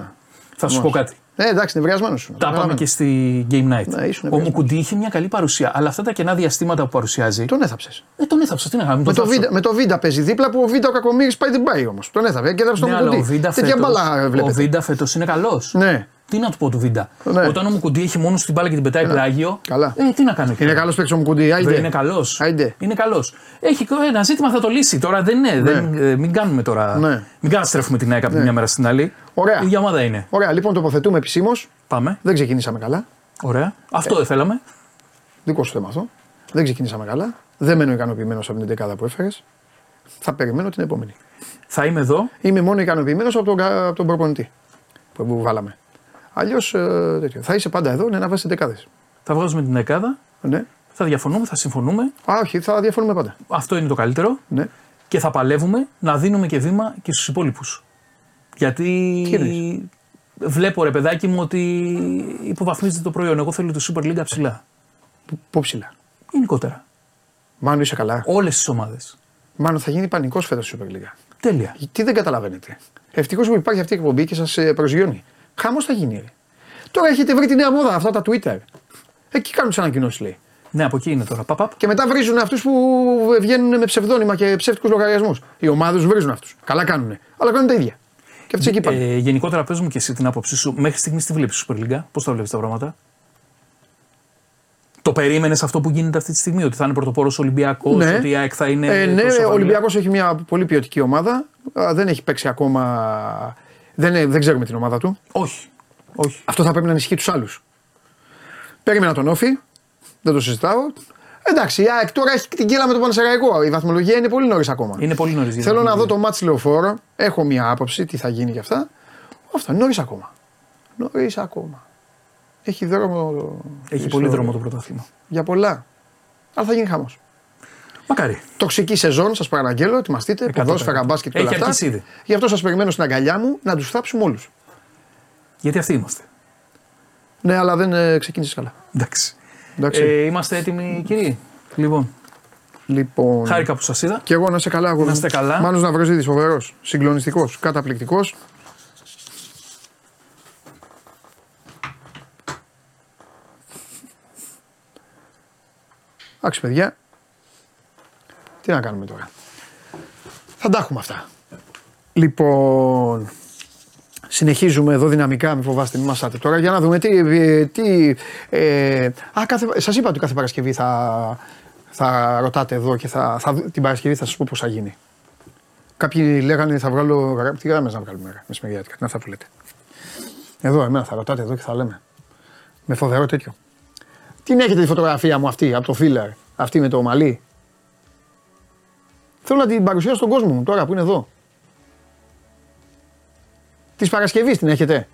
S6: Θα σου πω κάτι.
S1: Ε, εντάξει, νευριασμένος σου.
S6: Τα πάμε και στη Game Night.
S1: Ναι, ήσουν
S6: ο
S1: ευκαιριακός.
S6: Μουκουντή είχε μια καλή παρουσία, αλλά αυτά τα κενά διαστήματα που παρουσιάζει.
S1: Τον έθαψες.
S6: Ε, τον έθαψα, τι να κάνουμε.
S1: Με το,
S6: θάψω.
S1: βίντα, με το Βίντα παίζει δίπλα που ο Βίντα ο Κακομοίρης πάει δεν πάει όμως. Τον έθαβε και έδωσε τον
S6: Ναι, αλλά ο
S1: Μουκουντή.
S6: Βίντα
S1: Τέτοια
S6: φέτος-
S1: μπάλα
S6: Ο
S1: βλέπετε.
S6: Βίντα φέτος είναι καλός.
S1: Ναι.
S6: Τι να του πω του Βίντα;
S1: Ναι.
S6: Όταν ο Μουκουντή έχει μόνος στην μπάλα και την πετάει πλάγιο.
S1: Καλά.
S6: Ε, τι να κάνω εκεί;
S1: Είναι καλός παίξο ο Μουκουντή. Άιντε.
S6: Βρε, Είναι καλός.
S1: Άιντε.
S6: Είναι καλός. Έχει ένα ζήτημα θα το λύσει. Τώρα δεν είναι. Δεν, ε, μην κάνουμε τώρα.
S1: Ναι.
S6: Μην καταστρέφουμε την ΑΕΚ από τη μια μέρα στην άλλη.
S1: Ωραία.
S6: Η ίδια ομάδα είναι.
S1: Ωραία, λοιπόν τοποθετούμε επισήμως.
S6: Πάμε.
S1: Δεν ξεκινήσαμε καλά.
S6: Ωραία. Αυτό δεν θέλαμε.
S1: Δικό σου θέμα αυτό. Δεν ξεκινήσαμε καλά. Δεν μένω ικανοποιημένος από την δεκάδα που έφερες. Θα περιμένω την επόμενη.
S6: Θα είμαι εδώ.
S1: Είμαι μόνο ικανοποιημένος από τον, κα- από τον προπονητή που, που βάλαμε. Αλλιώς ε, τέτοιο. Θα είσαι πάντα εδώ ναι, να βάζεις δεκάδες.
S6: Θα βγάζουμε την δεκάδα.
S1: Ναι.
S6: Θα διαφωνούμε, θα συμφωνούμε.
S1: Α, όχι, θα διαφωνούμε πάντα.
S6: Αυτό είναι το καλύτερο.
S1: Ναι.
S6: Και θα παλεύουμε να δίνουμε και βήμα και στους υπόλοιπους. Γιατί
S1: Τι εννοείς;
S6: βλέπω ρε παιδάκι μου ότι υποβαθμίζεται το προϊόν. Εγώ θέλω τη Super League ψηλά.
S1: Πού- Πού ψηλά;
S6: Γενικότερα.
S1: Μάνο είσαι καλά;
S6: Όλες τις ομάδες.
S1: Μάνο θα γίνει πανικός φέτος η Super League.
S6: Τέλεια.
S1: Τι δεν καταλαβαίνετε. Ευτυχώς που υπάρχει αυτή η εκπομπή και σας προσγειώνει. Χαμός θα γίνει. Ρε. Τώρα έχετε βρει τη νέα μόδα, αυτά τα Twitter. Εκεί κάνουν τις ανακοινώσεις λέει.
S6: Ναι, από εκεί είναι τώρα. Παπαπ.
S1: Και μετά βρίζουν αυτούς που βγαίνουν με ψευδόνυμα και ψεύτικους λογαριασμούς. Οι ομάδες τους βρίζουν αυτούς. Καλά κάνουν. Αλλά κάνουν τα ίδια. Και αυτοί εκεί πάνε.
S6: Ε, γενικότερα, πες μου και εσύ την άποψή σου. Μέχρι στιγμής τι βλέπεις Super League. Πώς τα βλέπεις τα πράγματα; Το περίμενες αυτό που γίνεται αυτή τη στιγμή, ότι θα είναι πρωτοπόρος Ολυμπιακός,
S1: Ναι.
S6: ότι η ΑΕΚ θα είναι.
S1: Ε, ναι,
S6: τόσο
S1: ο
S6: χαμηλά.
S1: Ολυμπιακός έχει μια πολύ ποιοτική ομάδα. Α, Δεν έχει παίξει ακόμα. Δεν, ε, δεν ξέρουμε την ομάδα του.
S6: Όχι. Όχι.
S1: Αυτό θα πρέπει να ενισχύει τους άλλους. Περίμενα τον Όφη. Δεν το συζητάω. Εντάξει, η ΑΕΚ τώρα έχει την κύλα με τον Πανεσαιραϊκό. Η βαθμολογία είναι πολύ νωρίς ακόμα.
S6: Είναι πολύ νωρίς.
S1: Θέλω να δω το μάτς λεωφόρο. Έχω μια άποψη τι θα γίνει και αυτά. Αυτό είναι νωρίς ακόμα. Νωρίς ακόμα. Έχει δρόμο.
S6: Έχει
S1: η
S6: πολύ
S1: ιστορία.
S6: δρόμο το πρωτάθλημα.
S1: Για πολλά. Αλλά θα γίνει χαμός.
S6: Μακάρι.
S1: Τοξική σεζόν, σας παραγγέλω, ετοιμαστείτε.
S6: 100%.
S1: Ποδόσφαιρα, μπάσκετ και όλα
S6: Έχει
S1: αυτά.
S6: αρχίσει ήδη.
S1: Γι' αυτό σας περιμένω στην αγκαλιά μου να τους θάψουμε όλους.
S6: Γιατί αυτοί είμαστε.
S1: Ναι, αλλά δεν ε, ξεκίνησες καλά.
S6: Εντάξει.
S1: Εντάξει.
S6: Ε, είμαστε έτοιμοι, κύριοι; Λοιπόν,
S1: λοιπόν.
S6: χάρηκα που σας είδα.
S1: Και εγώ να είσαι καλά, αγόρι
S6: Να
S1: μου.
S6: είστε καλά.
S1: Μάνος Ναυροζίδης, φοβερός, συγκλονιστικός, καταπληκτικός. Εντάξει παιδιά, τι να κάνουμε τώρα. Θα τα έχουμε αυτά. Λοιπόν, συνεχίζουμε εδώ δυναμικά, μην φοβάστε, μην μασάτε τώρα για να δούμε τι... ε, τι ε, α, κάθε, σας είπα ότι κάθε Παρασκευή θα, θα ρωτάτε εδώ και θα, θα, την Παρασκευή θα σας πω πώς θα γίνει. Κάποιοι λέγανε θα βγάλω. γρα- Τι γράμμες να βγάλουμε μέρα, μεσημεριάτικα. Τι είναι αυτά που λέτε. Εδώ, εμένα θα ρωτάτε εδώ και θα λέμε. Με φοβερό τέτοιο. Την έχετε τη φωτογραφία μου αυτή από το φίλερ, αυτή με το μαλλί. Θέλω να την παρουσιάσω στον κόσμο μου τώρα που είναι εδώ. Της Παρασκευής την έχετε.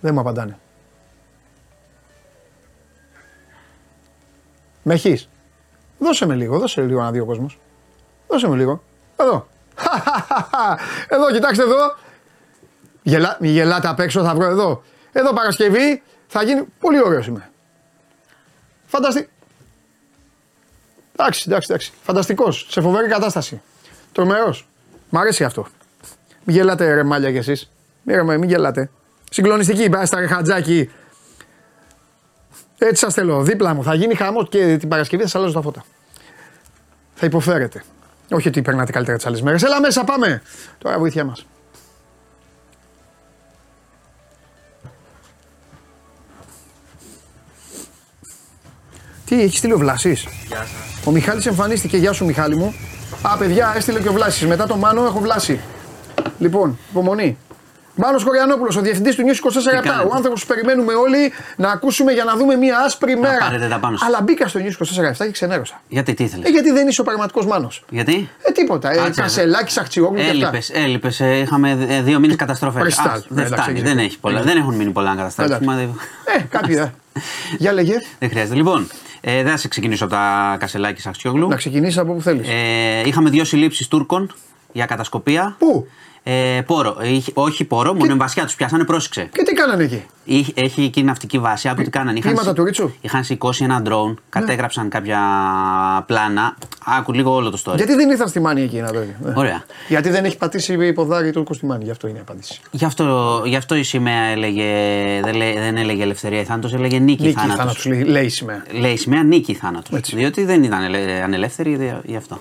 S1: Δεν μου απαντάνε. Με έχεις. Δώσε με λίγο, δώσε λίγο να δει ο κόσμος. Δώσε με λίγο. Εδώ. *laughs* εδώ, κοιτάξτε εδώ. Γελά, μη γελάτε απ' έξω, θα βγω εδώ. Εδώ Παρασκευή θα γίνει. Πολύ ωραίος είμαι. Φανταστικό. Εντάξει, εντάξει, εντάξει. Φανταστικός. Σε φοβερή κατάσταση. Τρομερός. Μ' αρέσει αυτό. Μην γελάτε ρε μάλια κι εσείς. Μην, ρε, μην γελάτε. Συγκλονιστική, πάει στα ρε χατζάκι. Έτσι σας θέλω, δίπλα μου. Θα γίνει χαμός και την Παρασκευή θα σας αλλάζω τα φώτα. Θα υποφέρετε. Όχι ότι περνάτε καλύτερα τις άλλες μέρες. Έλα μέσα, πάμε. Τώρα βοήθειά μας. Τι, έχεις στείλει ο Βλάση. Ο Μιχάλης εμφανίστηκε. Γεια σου, Μιχάλη μου. Α, παιδιά, έστειλε και ο Βλάσης. Μετά το Μάνο έχω Βλάση. Λοιπόν, υπομονή. Μάνος Κοριανόπουλο, ο διευθυντής του News 24
S7: κάνετε;
S1: Ο άνθρωπος που περιμένουμε όλοι να ακούσουμε για να δούμε μια άσπρη μέρα.
S7: πάρετε τα πάνω σας.
S1: Αλλά μπήκα στο News 24 και ξενέρωσα.
S7: Γιατί τι ήθελες;
S1: Ε, γιατί δεν είσαι ο πραγματικός Μάνος.
S7: Γιατί;
S1: Ε, τίποτα. Ε,
S7: Κάτσε,
S1: Κασελάκι, Αχτσιόγλου και αυτά.
S7: Έλειπες, έλειπες. ε, Είχαμε ε, δύο μήνες καταστροφές.
S1: Κρυστάλ.
S7: Δεν
S1: Ναι, εντάξει,
S7: φτάνει,
S1: έχεις
S7: δεν,
S1: δίκιο.
S7: έχει πολλά,
S1: Εντάξει.
S7: δεν έχουν μείνει πολλά να καταστρέψουμε.
S1: Εντάξει.
S7: δεν-
S1: Ε, κάποιοι ε. *laughs* Για λέγε.
S7: Δεν χρειάζεται. Λοιπόν, ε, δεν θα σε ξεκινήσω από τα Κασελάκης Σαξιόγλου.
S1: Να ξεκινήσεις από όπου θέλεις.
S7: Ε, είχαμε δύο συλλήψεις Τούρκων για κατασκοπία.
S1: Πού;
S7: Ε, πόρο. Είχε- όχι πόρο, μόνο εμβασιά τους πιάσανε, πρόσεξε.
S1: Και τι κάνανε εκεί;
S7: Είχε- Έχει εκεί ναυτική βάση. Άκου τι κάνανε. Είχαν,
S1: κλίματα
S7: σι-
S1: του Ρίτσου;
S7: είχαν σηκώσει ένα drone, κατέγραψαν κάποια πλάνα. Άκου λίγο όλο το story.
S1: Γιατί δεν ήρθαν στη Μάνη εκεί να το Ε.
S7: Ωραία.
S1: Γιατί δεν έχει πατήσει ποδάρι Τούρκο στη Μάνη. Γι' αυτό είναι η απάντηση.
S7: Γι' αυτό, γι' αυτό η σημαία έλεγε, δεν, λέ- δεν έλεγε ελευθερία ή θάνατος, έλεγε νίκη,
S1: Νίκη
S7: θάνατος.
S1: θάνατος λέει, λέει η σημαία.
S7: Λέει η σημαία νίκη θάνατος.
S1: Έτσι.
S7: Διότι δεν ήταν ελε- ανελεύθερη δε- γι' αυτό.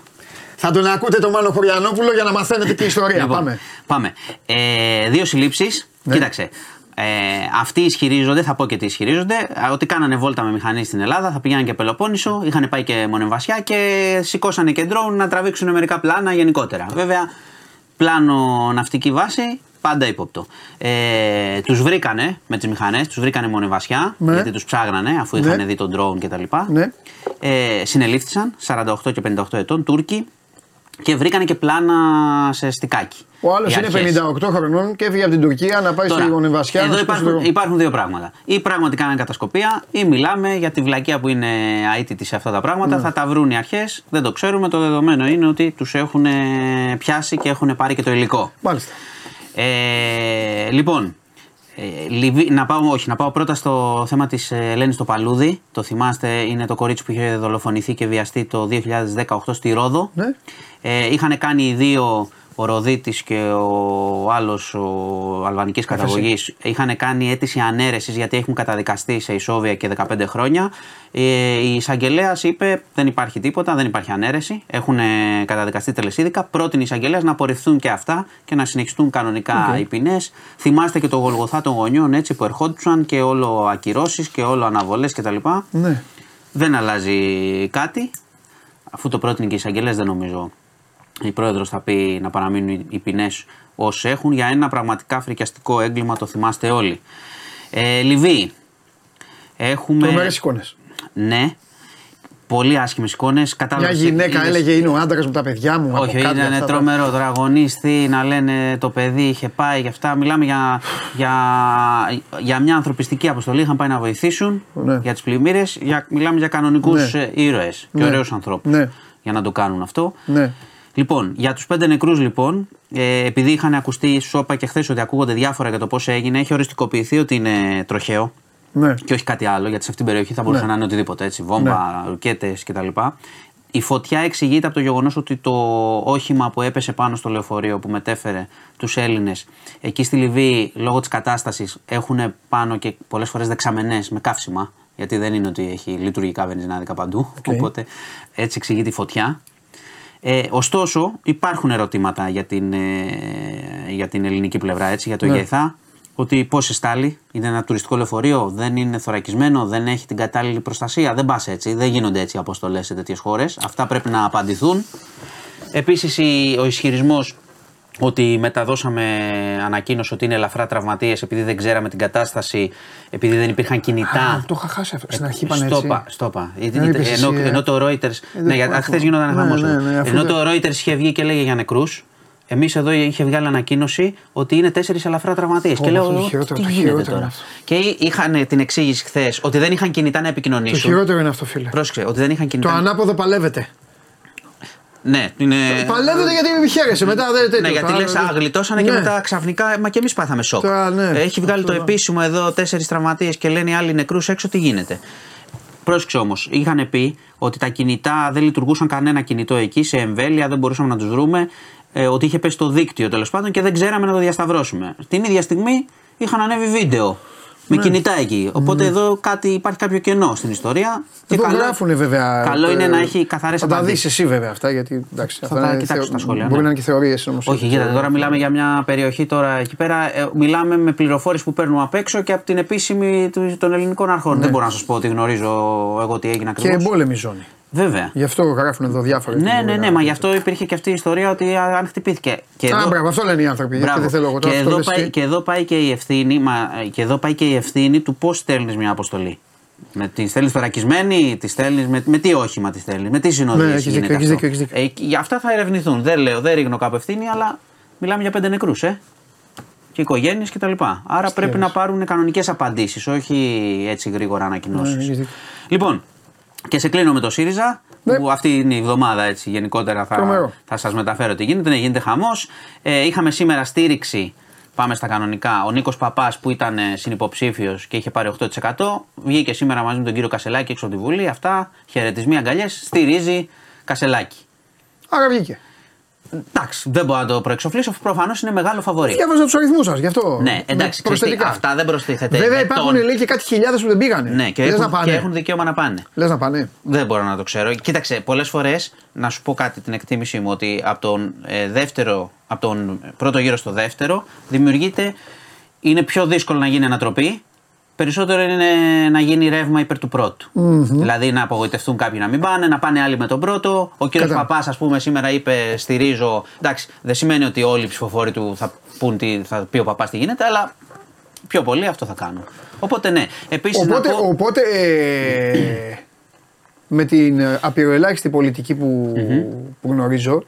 S1: Θα τον ακούτε τον Μάνο Χωριανόπουλο για να μαθαίνετε και ιστορία.
S7: Λοιπόν,
S1: Πάμε.
S7: πάμε. Ε, δύο συλλήψεις.
S1: Ναι.
S7: Κοίταξε. Ε, αυτοί ισχυρίζονται, θα πω και τι ισχυρίζονται, ε, ότι κάνανε βόλτα με μηχανή στην Ελλάδα, θα πηγαίνανε και Πελοπόννησο, είχαν πάει και Μονεμβασιά και σηκώσανε και ντρόουν να τραβήξουν μερικά πλάνα γενικότερα. Βέβαια, πλάνο ναυτική βάση, πάντα ύποπτο. Ε, τους βρήκανε με τις μηχανές, τους βρήκανε Μονεμβασιά,
S1: Ναι.
S7: γιατί τους ψάγνανε αφού
S1: Ναι.
S7: είχαν δει τον ντρόουν κτλ.
S1: Ναι.
S7: Ε, συνελήφθησαν 48 και 58 ετών Τούρκοι και βρήκανε και πλάνα σε στικάκι.
S1: Ο άλλος
S7: Οι
S1: είναι
S7: αρχές.
S1: 58 χρονών και έφυγε από την Τουρκία να πάει στη Γονεβασιά. να
S7: εδώ
S1: σηκώσει
S7: υπάρχουν,
S1: το-
S7: υπάρχουν δύο πράγματα. Ή πράγματι κάνανε κατασκοπία, ή μιλάμε για τη βλακεία που είναι αίτητη σε αυτά τα
S1: Ναι.
S7: πράγματα. Θα τα βρουν οι αρχές. Δεν το ξέρουμε. Το δεδομένο είναι ότι τους έχουν πιάσει και έχουν πάρει και το υλικό.
S1: Μάλιστα.
S7: Ε, λοιπόν, ε, Λιβύη- να, πάω, όχι, να πάω πρώτα στο θέμα της ε, Ελένης το Παλούδη. Το θυμάστε, είναι το κορίτσι που είχε δολοφονηθεί και βιαστεί το 2018 στη Ρόδο.
S1: Ναι.
S7: Ε, είχαν κάνει οι δύο, ο Ροδίτης και ο άλλος ο αλβανικής καταγωγής, είχαν κάνει αίτηση ανέρεσης γιατί έχουν καταδικαστεί σε ισόβια και 15 χρόνια. Ε, η εισαγγελέας είπε δεν υπάρχει τίποτα, δεν υπάρχει ανέρεση, έχουν ε, καταδικαστεί τελεσίδικα. Πρότεινε η εισαγγελέας να απορριφθούν και αυτά και να συνεχιστούν κανονικά οι ποινές. Θυμάστε και το γολγοθά των γονιών έτσι που ερχόντουσαν και όλο ακυρώσεις και όλο αναβολές κτλ.
S1: Ναι.
S7: Δεν αλλάζει κάτι. Αφού το πρότεινε και η εισαγγελέας, δεν νομίζω η πρόεδρος θα πει να παραμείνουν οι- οι ποινές όσοι έχουν για ένα πραγματικά φρικιαστικό έγκλημα, το θυμάστε όλοι. Ε, Λιβύη. Έχουμε.
S1: Τρομερές εικόνες.
S7: Ναι. Πολύ άσχημες εικόνες.
S1: Μια γυναίκα έλεγε είναι ο άντρας μου τα παιδιά μου. από
S7: Όχι,
S1: κάτι
S7: ήταν
S1: αυτά τα-
S7: τρομερό τώρα. Αγωνίστη να λένε το παιδί είχε πάει και αυτά. Μιλάμε για, για, για μια ανθρωπιστική αποστολή. Είχαν πάει να βοηθήσουν
S1: Ναι.
S7: για τις πλημμύρες. Μιλάμε για κανονικούς
S1: Ναι.
S7: ναι. ήρωες και
S1: Ναι.
S7: ωραίους ανθρώπους
S1: Ναι.
S7: για να το κάνουν αυτό.
S1: Ναι.
S7: Λοιπόν, για τους πέντε νεκρούς, λοιπόν, ε, επειδή είχαν ακουστεί σώπα και χθες ότι ακούγονται διάφορα για το πώς έγινε, έχει οριστικοποιηθεί ότι είναι τροχαίο
S1: Ναι.
S7: και όχι κάτι άλλο, γιατί σε αυτήν την περιοχή θα μπορούσε
S1: Ναι.
S7: να είναι οτιδήποτε έτσι, βόμβα, ρουκέτε κτλ. Η φωτιά εξηγείται από το γεγονός ότι το όχημα που έπεσε πάνω στο λεωφορείο που μετέφερε τους Έλληνες εκεί στη Λιβύη, λόγω της κατάστασης, έχουν πάνω και πολλές φορές δεξαμενές με καύσιμα. Γιατί δεν είναι ότι έχει λειτουργικά βενζινάδικα παντού. Οπότε έτσι εξηγείται η φωτιά. Ε, ωστόσο, υπάρχουν ερωτήματα για την, ε, για την ελληνική πλευρά, έτσι, για το
S1: Ναι.
S7: ΓΕΘΑ. Ότι πώς εστάλει, είναι ένα τουριστικό λεωφορείο, δεν είναι θωρακισμένο, δεν έχει την κατάλληλη προστασία. Δεν πας έτσι, δεν γίνονται έτσι αποστολές σε τέτοιες χώρες. Αυτά πρέπει να απαντηθούν. Επίσης, ο ισχυρισμός ότι μεταδώσαμε ανακοίνωση ότι είναι ελαφρά τραυματίες επειδή δεν ξέραμε την κατάσταση, επειδή δεν υπήρχαν κινητά.
S1: Α, το είχα χάσει αυτό. Στην αρχή είπαν έτσι.
S7: Στόπα, στόπα.
S1: Δεν είπες
S7: Ενώ,
S1: εσύ, ε.
S7: ενώ το Reuters.
S1: δεν
S7: ναι, για,
S1: έχω-
S7: χθες γινόταν
S1: ναι,
S7: χαμός.
S1: ναι, ναι, αφού
S7: ενώ
S1: δεν-
S7: το Reuters είχε βγει και λέγε για νεκρούς, εμείς εδώ είχε βγάλει ανακοίνωση ότι είναι τέσσερις ελαφρά τραυματίες. Και
S1: Ω,
S7: λέω,
S1: αυτό το
S7: «Εγώ,
S1: χειρότερο,
S7: τι
S1: το
S7: γίνεται
S1: χειρότερο
S7: τώρα.
S1: είναι αυτό.
S7: Και είχαν την εξήγηση χθες ότι δεν είχαν κινητά να
S1: Το
S7: επικοινωνήσουν.
S1: χειρότερο είναι αυτό, φίλε.
S7: Πρόσεξε, ότι δεν είχαν
S1: Το
S7: κινητά.
S1: ανάποδο παλεύεται.
S7: Ναι, είναι.
S1: Παλεύεται γιατί χαίρεσαι μετά. Δεν τέτοιο.
S7: Ναι, γιατί
S1: Το
S7: λες,
S1: άλλο-
S7: Α, γλιτώσανε και
S1: Ναι.
S7: μετά ξαφνικά. Μα και εμείς πάθαμε σοκ.
S1: Τώρα, ναι.
S7: Έχει βγάλει
S1: Αυτό
S7: το
S1: εδώ.
S7: επίσημο εδώ τέσσερις τραυματίες και λένε οι άλλοι νεκρούς έξω, τι γίνεται. Πρόσεξε όμως, είχαν πει ότι τα κινητά δεν λειτουργούσαν κανένα κινητό εκεί σε εμβέλεια, δεν μπορούσαμε να τους βρούμε. Ε, ότι είχε πέσει το δίκτυο τέλος πάντων και δεν ξέραμε να το διασταυρώσουμε. Την ίδια στιγμή είχαν ανέβει βίντεο Με κινητά εκεί. Οπότε εδώ κάτι, υπάρχει κάποιο κενό στην ιστορία. Και
S1: Δεν το
S7: καλό-
S1: γράφουν βέβαια.
S7: Καλό είναι
S1: ε,
S7: να έχει καθαρές
S1: Θα τα δεις
S7: απαντήσει.
S1: εσύ βέβαια αυτά γιατί. Εντάξει,
S7: Θα
S1: αυτά
S7: τα
S1: είναι
S7: κοιτάξω
S1: θεω-
S7: τα σχόλια,
S1: Μπορεί
S7: ναι.
S1: να είναι και θεωρίες όμως.
S7: Όχι, κοίτα, τώρα μιλάμε για μια περιοχή τώρα εκεί πέρα. ε, μιλάμε με πληροφόρηση που παίρνουμε απ' έξω και από την επίσημη του- των ελληνικών αρχών. Δεν μπορώ να σας πω ότι γνωρίζω εγώ τι έγινε
S1: Ναι. Και
S7: ακριβώς.
S1: εμπόλεμη ζώνη.
S7: Βέβαια.
S1: Γι' αυτό γράφουν εδώ διάφορα.
S7: Ναι, ναι, ναι, μα γι' αυτό υπήρχε και αυτή η ιστορία ότι α, αν χτυπήθηκε. Και
S1: Α, μπράβο, αυτό λένε οι άνθρωποι. Γιατί
S7: Μπράβο.
S1: δεν θέλω εγώ τώρα.
S7: και,
S1: αυτό
S7: εδώ
S1: λες
S7: πάει,
S1: και-
S7: και εδώ πάει και η ευθύνη, μα, και εδώ πάει και η ευθύνη του πώς στέλνεις μια αποστολή. Με τη στέλνεις θωρακισμένη, τη στέλνεις με, με τι όχημα τη στέλνεις, με τι συνοδεία.
S1: Ναι, έχεις δίκιο, έχεις δίκιο, έχεις δίκιο.
S7: Ε, για αυτά θα ερευνηθούν. Δεν λέω, δεν ρίχνω κάπου ευθύνη, αλλά μιλάμε για πέντε νεκρούς, ε. Και οικογένειες κτλ. Άρα πρέπει να πάρουν κανονικές απαντήσεις, όχι έτσι γρήγορα ανακοινώσεις.
S1: Ναι, έχεις δίκιο.
S7: λοιπόν, και σε κλείνω με το ΣΥΡΙΖΑ,
S1: Ναι.
S7: που αυτή είναι η εβδομάδα έτσι γενικότερα θα,
S1: Τρομερό.
S7: θα σας μεταφέρω τι γίνεται. Ναι, γίνεται χαμός. Ε, είχαμε σήμερα στήριξη. Πάμε στα κανονικά. Ο Νίκος Παπάς που ήταν συνυποψήφιος και είχε πάρει 8%. Βγήκε σήμερα μαζί με τον κύριο Κασελάκη έξω από τη Βουλή. Αυτά, χαιρετισμοί, αγκαλιές. Στηρίζει Κασελάκη.
S1: Άρα βγήκε.
S7: Εντάξει, δεν μπορώ να το προεξοφλήσω. Προφανώς είναι μεγάλο φαβορή.
S1: Διάβαζα τους αριθμούς σας γι' αυτό.
S7: Ναι, εντάξει,
S1: Με
S7: ξέρεις τι,
S1: προσθετικά.
S7: αυτά δεν προστίθεται.
S1: Βέβαια
S7: με
S1: υπάρχουν
S7: τον-
S1: λέει και κάτι χιλιάδες που δεν πήγανε.
S7: Ναι, και
S1: Λες
S7: έχουν,
S1: να πάνε.
S7: και έχουν δικαίωμα να πάνε.
S1: Λες να πάνε.
S7: Δεν μπορώ να το ξέρω. Κοίταξε, πολλές φορές να σου πω κάτι την εκτίμησή μου ότι από τον, ε, δεύτερο, από τον πρώτο γύρο στο δεύτερο δημιουργείται. Είναι πιο δύσκολο να γίνει ανατροπή. Περισσότερο είναι να γίνει ρεύμα υπέρ του πρωτου Δηλαδή να απογοητευτούν κάποιοι να μην πάνε, να πάνε άλλοι με τον πρώτο. Ο κύριος
S1: Κατά.
S7: Παπάς, ας πούμε, σήμερα είπε στηρίζω. Εντάξει, δεν σημαίνει ότι όλοι οι ψηφοφόροι του θα, πούν τι, θα πει ο Παπάς τι γίνεται, αλλά πιο πολύ αυτό θα κάνουν. Οπότε ναι. Επίσης.
S1: Οπότε, οπότε ε, με την ε, απειροελάχιστη πολιτική που, που γνωρίζω,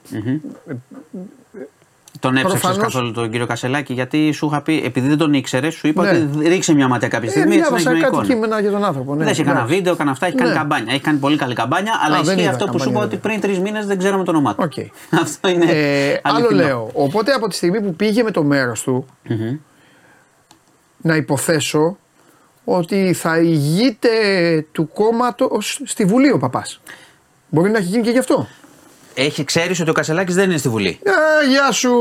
S7: Τον έψαξες
S1: Προφανώς-
S7: καθόλου τον κύριο Κασελάκη, γιατί σου είχα πει, επειδή δεν τον ήξερες, σου είπα
S1: Ναι.
S7: ότι ρίξε μια ματιά κάποια
S1: ε,
S7: στιγμή. έτσι να
S1: διάβασα
S7: έχει μια
S1: κάτι
S7: εικόνα.
S1: κείμενα για τον άνθρωπο. Ναι,
S7: δεν έχει κανένα
S1: εντάξει.
S7: βίντεο, κανένα αυτά, έχει κάνει
S1: Ναι.
S7: καμπάνια. Έχει κάνει πολύ καλή καμπάνια, αλλά
S1: Α, δεν
S7: ισχύει
S1: είδα
S7: αυτό που σου είπα
S1: καμπάνια,
S7: ότι πριν τρεις μήνες δεν ξέραμε το όνομά του.
S1: Οκ. *laughs*
S7: αυτό είναι.
S1: Ε, άλλο
S7: αληθινό.
S1: λέω. Οπότε από τη στιγμή που πήγε με το μέρος του, να υποθέσω ότι θα ηγείται του κόμματος στη Βουλή ο παπάς. Μπορεί να έχει γίνει και γι' αυτό.
S7: Έχει ξέρεις ότι ο Κασελάκης δεν είναι στη Βουλή.
S1: Ε, γεια σου.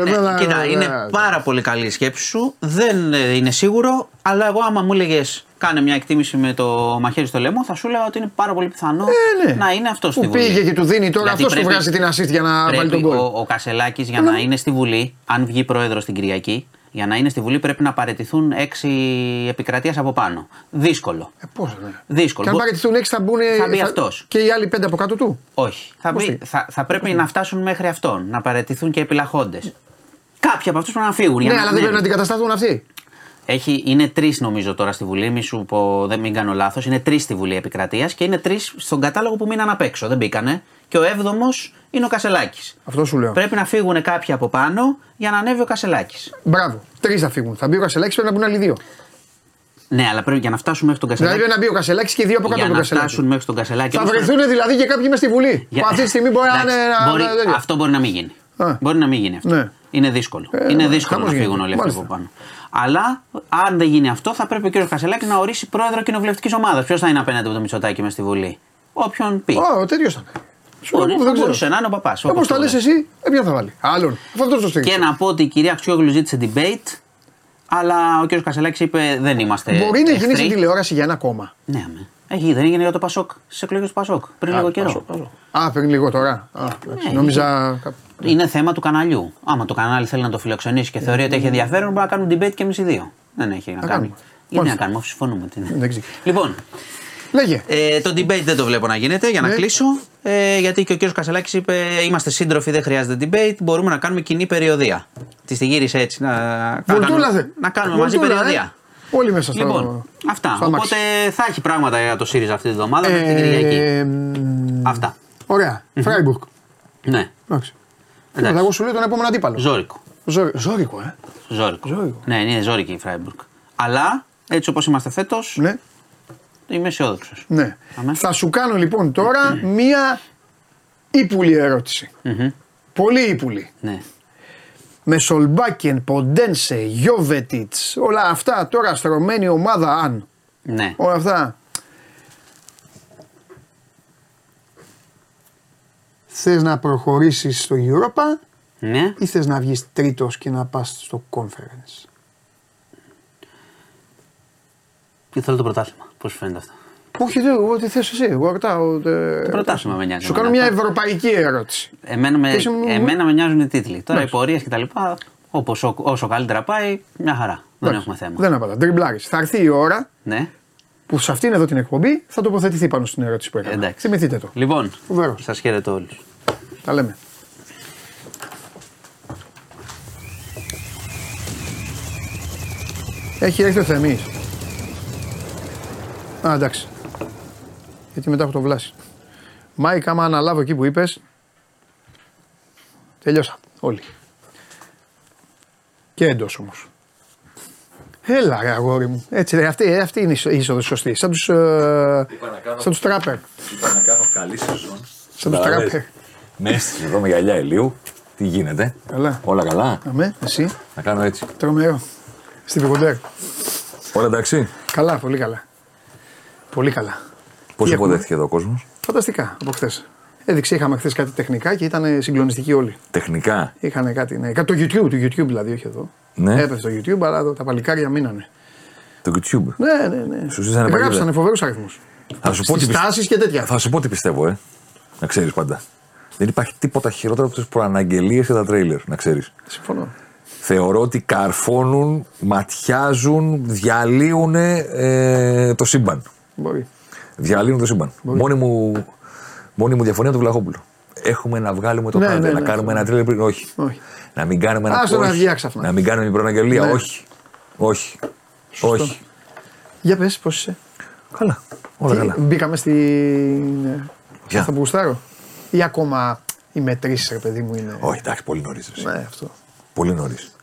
S7: Είναι,
S1: εμένα,
S7: κοίτα,
S1: ε,
S7: είναι
S1: ε,
S7: πάρα πολύ καλή η σκέψη σου. Δεν ε, είναι σίγουρο, αλλά εγώ άμα μου έλεγες κάνε μια εκτίμηση με το μαχαίρι στο λαιμό, θα σου έλεγα ότι είναι πάρα πολύ πιθανό
S1: Ε, ναι.
S7: να είναι αυτό στη
S1: Που
S7: Βουλή.
S1: πήγε και του δίνει τώρα
S7: Γιατί
S1: αυτός του
S7: πρέπει-
S1: βγάζει την assist για να
S7: πρέπει
S1: βάλει τον κόλ.
S7: Ο, ο Κασελάκης για να είναι στη Βουλή, αν βγει πρόεδρος την Κυριακή, για να είναι στη Βουλή πρέπει να παραιτηθούν έξι επικρατεία από πάνω. Δύσκολο.
S1: Ε, πώς, ναι.
S7: Δύσκολο.
S1: Και αν
S7: Μπο-
S1: παραιτηθούν έξι θα μπουν.
S7: Θα μπει αυτός.
S1: Και οι άλλοι πέντε από κάτω του;
S7: Όχι. Θα,
S1: Πώς
S7: μπει-
S1: τι;
S7: θα, θα πρέπει να φτάσουν μέχρι αυτόν. Να παραιτηθούν και επιλαχόντες. Κάποιοι από αυτούς πρέπει να φύγουν. για
S1: Ναι,
S7: να
S1: αλλά δεν
S7: ανέβουν.
S1: πρέπει να αντικατασταθούν αυτοί.
S7: Έχει, είναι τρεις νομίζω τώρα στη Βουλή, μη σου πω, δεν μην κάνω λάθος. Είναι τρεις στη Βουλή Επικρατείας και είναι τρεις στον κατάλογο που μείναν απ' έξω. Δεν μπήκανε. Και ο έβδομος είναι ο Κασελάκης.
S1: Αυτό σου λέω.
S7: Πρέπει να φύγουν κάποιοι από πάνω για να ανέβει ο Κασελάκης.
S1: Μπράβο. Τρεις θα φύγουν. Θα μπει ο Κασελάκης, πρέπει να μπουν άλλοι δύο.
S7: Ναι, αλλά πρέπει για να φτάσουν μέχρι τον Κασελάκη.
S1: Δηλαδή πρέπει να μπει ο Κασελάκης και δύο από κάτω
S7: για
S1: από τον
S7: να
S1: Κασελάκη.
S7: φτάσουν μέχρι τον Κασελάκη.
S1: Θα
S7: όπως
S1: βρεθούν δηλαδή και κάποιοι με στη Βουλή.
S7: Για-
S1: Που αυτή τη στιγμή μπορεί να
S7: Εντάξει,
S1: είναι. ένα-
S7: μπορεί-
S1: ένα τέτοιο.
S7: αυτό μπορεί να μην γίνει.
S1: Α.
S7: Μπορεί να μην γίνει αυτό.
S1: Ναι.
S7: Είναι δύσκολο.
S1: Ε,
S7: είναι
S1: μα,
S7: δύσκολο να
S1: χαμός
S7: φύγουν
S1: γίνεται.
S7: όλοι αυτοί
S1: Μάλιστα.
S7: από πάνω. Αλλά αν δεν γίνει αυτό, θα πρέπει ο κ. Κασελάκης να ορίσει πρόεδρο κοινοβουλευτικής ομάδας. Ποιος θα είναι απέναντι από το Μητσοτάκι μες στη Βουλή; Όποιον πει.
S1: Ω, ο τέτοιος θα είναι. Σου
S7: Μπορεί,
S1: λέω,
S7: θα
S1: δεν ξέρω.
S7: μπορούσε να είναι ο παπάς.
S1: Όπως τα λες εσύ, ε, ποιον θα βάλει. Άλλον. Αυτό το στήριξε.
S7: Και να πω ότι η κυρία Αξιόγλου ζήτησε debate, αλλά ο κ. Κασελάκης είπε δεν είμαστε.
S1: Μπορεί να γίνει
S7: εχθροί.
S1: στην τηλεόραση για ένα κόμμα.
S7: Ναι, με. Έχει, δεν έγινε για το Πασόκ στις εκλογές του Πασόκ πριν λίγο καιρό.
S1: Πασό, πασό. Α, πριν λίγο τώρα. Α, εντάξει.
S7: Ναι,
S1: Νόμιζα. κάπου-
S7: Είναι θέμα του καναλιού. Άμα το κανάλι θέλει να το φιλοξενήσει και θεωρεί ότι έχει ενδιαφέρον, μπορεί να κάνουν debate και εμείς οι δύο. Δεν έχει να, κάνει.
S1: κάνουμε.
S7: Γιατί να
S1: Μάλιστα.
S7: κάνουμε, αφού συμφωνούμε. Τι είναι.
S1: Δεν ξέρω.
S7: Λοιπόν,
S1: Λέγε.
S7: ε, το debate δεν το βλέπω να γίνεται για να
S1: Ναι.
S7: κλείσω. Ε, γιατί και ο κ. Κασελάκης είπε: Είμαστε σύντροφοι, δεν χρειάζεται debate. Μπορούμε να κάνουμε κοινή περιοδία. Τη τη γύρισε έτσι να, να
S1: Βολτούλα
S7: κάνουμε,
S1: θε.
S7: να κάνουμε μαζί
S1: Βολτούλα,
S7: περιοδία.
S1: ε. Όλοι μέσα στο.
S7: Λοιπόν, αυτά.
S1: στο αμάξι.
S7: Οπότε θα έχει πράγματα για το ΣΥΡΙΖΑ αυτή τη βδομάδα μέχρι την Κυριακή.
S1: Ε, μ,
S7: Αυτά.
S1: Ωραία. Φράιμπουργκ.
S7: Ναι.
S1: Εντάξει.
S7: Εντάξει.
S1: Κοίτα, Εγώ σου λέω τον επόμενο αντίπαλο.
S7: Ζώρικο.
S1: Ζόρι- Ζώρικο, ε.
S7: Ζώρικο.
S1: Ζώρικο.
S7: Ναι, είναι ζώρικη η Φράιμπουργκ. Αλλά έτσι όπως είμαστε φέτος,
S1: Ναι,
S7: είμαι αισιόδοξος.
S1: ναι.
S7: Αμέ.
S1: Θα σου κάνω λοιπόν τώρα μία ύπουλη ερώτηση. Πολύ ύπουλη.
S7: Ναι.
S1: Με Σολμπάκεν, Ποντένσε, Γιώβετιτ, όλα αυτά τώρα στρωμένη ομάδα αν.
S7: Ναι.
S1: Όλα αυτά. Θες να προχωρήσεις στο Europa
S7: ναι.
S1: ή θες να βγεις τρίτος και να πας στο Conference;
S7: Και θέλω το πρωτάθλημα. Πώς σου φαίνεται αυτό;
S1: Όχι, δεν, εγώ τι θες εσύ. Εγώ ρωτάω. ε,
S7: Το πρωτάθλημα με νοιάζει.
S1: Σου κάνω
S7: εμένα.
S1: μια ευρωπαϊκή ερώτηση.
S7: Εμένα με,
S1: Και είσαι μου-
S7: εμένα με νοιάζουν οι τίτλοι. Τώρα οι
S1: Εντάξει.
S7: πορείε κτλ. Όπως, ό- όσο καλύτερα πάει, μια χαρά. Δεν
S1: Εντάξει,
S7: έχουμε θέμα.
S1: Δεν απαντά. Τριμπλάρι. Θα έρθει η ώρα
S7: Ναι.
S1: που σε αυτήν εδώ την εκπομπή θα τοποθετηθεί πάνω στην ερώτηση που έκανα.
S7: Εντάξει.
S1: Θυμηθείτε το.
S7: Λοιπόν,
S1: Φοβερός.
S7: σας χαίρετο όλους.
S1: Τα λέμε. Έχει έρθει ο Θεμής. Α, εντάξει. Γιατί μετά από το Βλάση. Μάικ, άμα αναλάβω εκεί που είπες, τελειώσα. Όλοι. Και εντός όμως. Έλα ρε αγόρι μου. Έτσι, ρε, αυτή, αυτή είναι η είσο- η είσοδος σωστή. Σαν τους, ε,
S8: Είπα να κάνω-
S1: σαν τους τράπερ.
S8: Είπα να κάνω καλή σεζόν.
S1: Σαν τους
S8: Καταλαβες.
S1: τράπερ.
S8: Μέσα στη σεζόν με γυαλιά ηλίου. Τι γίνεται;
S1: Καλά.
S8: Όλα καλά;
S1: Αμέ, εσύ.
S8: Να κάνω έτσι.
S1: Τρομερό. Στη Βικοντέρ.
S8: Όλα εντάξει;
S1: Καλά, πολύ καλά. Πολύ καλά.
S8: Πώς
S1: Τι έχουμε;
S8: υποδέχτηκε εδώ ο κόσμος;
S1: Φανταστικά από χθες. Έδειξε, είχαμε χθες κάτι τεχνικά και ήταν συγκλονιστικοί όλοι.
S8: Τεχνικά;
S1: Είχαν κάτι, ναι. Κάτι το YouTube, του YouTube δηλαδή, όχι εδώ.
S8: Ναι.
S1: Έπεσε το YouTube, αλλά εδώ τα παλικάρια μείνανε.
S8: Το YouTube;
S1: Ναι, ναι, ναι.
S8: Σου ζήσανε
S1: Γράψανε
S8: παγίδα.
S1: φοβερούς αριθμούς.
S8: Θα σου, πω τι
S1: Στι
S8: πι-
S1: τάσεις και τέτοια.
S8: θα σου πω τι πιστεύω, ε. Να ξέρεις πάντα. Δεν υπάρχει τίποτα χειρότερο από τις προαναγγελίες και τα τρέιλερ, να ξέρεις.
S1: Συμφωνώ.
S8: Θεωρώ ότι καρφώνουν, ματιάζουν, διαλύουν ε, το σύμπαν.
S1: Μπορεί.
S8: Διαλύουν το σύμπαν. Μόνη μου, μόνη μου διαφωνία του Βλαχόπουλου. Έχουμε να βγάλουμε το
S1: Ναι,
S8: πάντα,
S1: ναι,
S8: να
S1: ναι,
S8: κάνουμε
S1: ναι.
S8: ένα τρέλερ πριν. Όχι.
S1: Όχι.
S8: Να μην κάνουμε ένα
S1: Άστο να
S8: post,
S1: βγει άξαφνα.
S8: Να μην κάνουμε την προαναγγελία.
S1: Ναι.
S8: Όχι. Όχι. Όχι.
S1: Για πες, πώς είσαι.
S8: Καλά. Όλα
S1: Τι,
S8: καλά.
S1: Μπήκαμε στην. ε,
S8: Ποια;
S1: Αυτό που γουστάρω. Ή ακόμα οι μετρήσεις, ρε παιδί μου, είναι.
S8: Όχι, εντάξει, πολύ νωρίς.
S1: Ναι, αυτό.
S8: Πολύ νωρίς.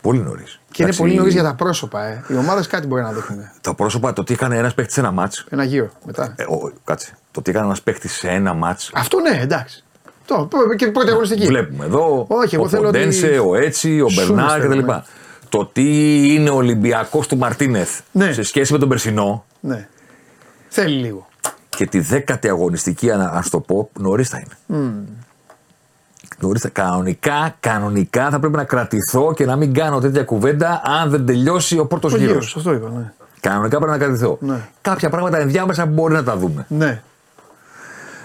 S8: Πολύ νωρίς.
S1: Και είναι πολύ νωρίς για τα πρόσωπα. Ε. Οι ομάδες κάτι μπορεί να δείχνουν.
S8: Τα πρόσωπα, το τι έκανε ένας παίχτη σε ένα μάτς.
S1: Ένα γύρο μετά.
S8: Ε, ο- κάτσε. Το τι έκανε ένας παίχτη σε ένα μάτς.
S1: Αυτό ναι, εντάξει. Το, προ- και πρωταγωνιστική.
S8: Βλέπουμε εδώ.
S1: Όχι, εγώ
S8: ο
S1: θέλω ότι-
S8: Ποντένσε, ο Έτσι, ο
S1: Σου
S8: Μπερνάρ
S1: θέλω,
S8: κτλ.
S1: ναι.
S8: Το τι είναι ο Ολυμπιακός του Μαρτίνεθ
S1: Ναι.
S8: σε σχέση με τον Περσινό
S1: Ναι. Θέλει λίγο.
S8: και τη δέκατη αγωνιστική, αν ας το πω, νωρίς θα είναι. Νωρίς θα- Κανονικά, κανονικά θα πρέπει να κρατηθώ και να μην κάνω τέτοια κουβέντα αν δεν τελειώσει ο πρώτος
S1: Ο
S8: γύρος.
S1: γύρος, αυτό είπα, ναι.
S8: Κανονικά πρέπει να κρατηθώ.
S1: Ναι.
S8: Κάποια πράγματα ενδιάμεσα μπορεί να τα δούμε.
S1: Ναι.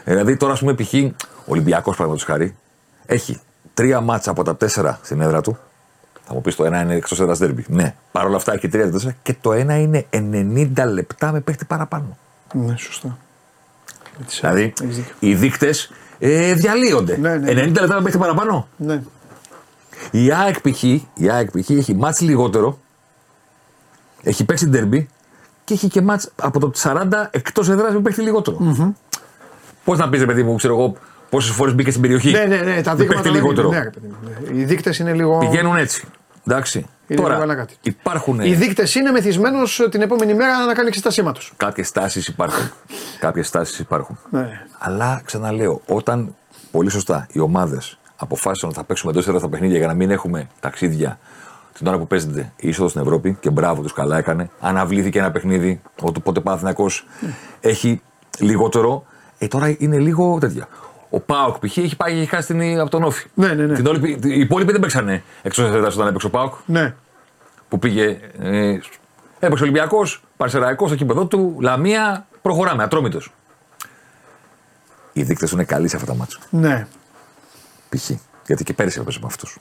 S8: Δηλαδή τώρα, ας πούμε, π.χ. ο Ολυμπιακός, παραδείγματος χάρη, έχει τρία μάτσα από τα τέσσερα στην έδρα του. Θα μου πεις το ένα είναι εκτός έδρας δέρμπι. Ναι. Παρ' όλα αυτά έχει τρία τέσσερα και το ένα είναι 90 λεπτά με παίχτη παραπάνω.
S1: Ναι, σωστά. Με τις-
S8: Δηλαδή
S1: έχεις δίκιο.
S8: οι δείκτες ε, διαλύονται.
S1: Ναι, ναι,
S8: 90 λεπτά με παίχτη παραπάνω;
S1: Ναι.
S8: Η ΑΕΚ π.χ. η ΑΕΚ π.χ. έχει μάτς λιγότερο, έχει παίξει ντερμπι και έχει και μάτς από το 40 εκτός έδρας με παίχτη λιγότερο. Πώς να πεις, ρε παιδί μου, ξέρω εγώ, πόσες φορές μπήκε στην περιοχή.
S1: Ναι, ναι, ναι, τα
S8: με
S1: δείγματα
S8: παίχτη
S1: δεν
S8: λιγότερο.
S1: είναι. Ναι, ρε παιδί μου, ναι. Οι δείκτες είναι λίγο.
S8: Πηγαίνουν έτσι. Εντάξει.
S1: Είναι λίγο
S8: Τώρα
S1: ανάκατοι.
S8: υπάρχουν
S1: Οι δείκτες είναι μεθυσμένος την επόμενη μέρα να κάνει εξετασήματο.
S8: κάποιες τάσεις υπάρχουν. κάποιες τάσεις υπάρχουν.
S1: Ναι.
S8: Αλλά ξαναλέω, όταν πολύ σωστά οι ομάδες αποφάσισαν ότι θα παίξουμε εντός έδρας τα παιχνίδια για να μην έχουμε ταξίδια την ώρα που παίζεται η είσοδος στην Ευρώπη και μπράβο τους, καλά έκανε. Αναβλήθηκε ένα παιχνίδι, οπότε Παναθυνακό έχει λιγότερο. Ε, τώρα είναι λίγο τέτοια. Ο Πάοκ π.χ. έχει πάει και έχει χάσει την, από τον Όφη.
S1: Ναι, ναι, ναι.
S8: Την όλη, οι υπόλοιποι δεν παίξανε εκτός έδρα όταν έπαιξε ο Πάοκ
S1: Ναι.
S8: που πήγε. Ε, έπαιξε Ολυμπιακός, Παρσεραϊκός στο κήπεδο του, Λαμία, προχωράμε, ατρόμητος. Οι δείκτες είναι καλοί σε αυτά τα μάτια.
S1: Ναι.
S8: Π.χ. Γιατί και πέρυσι έπαιζε με αυτούς.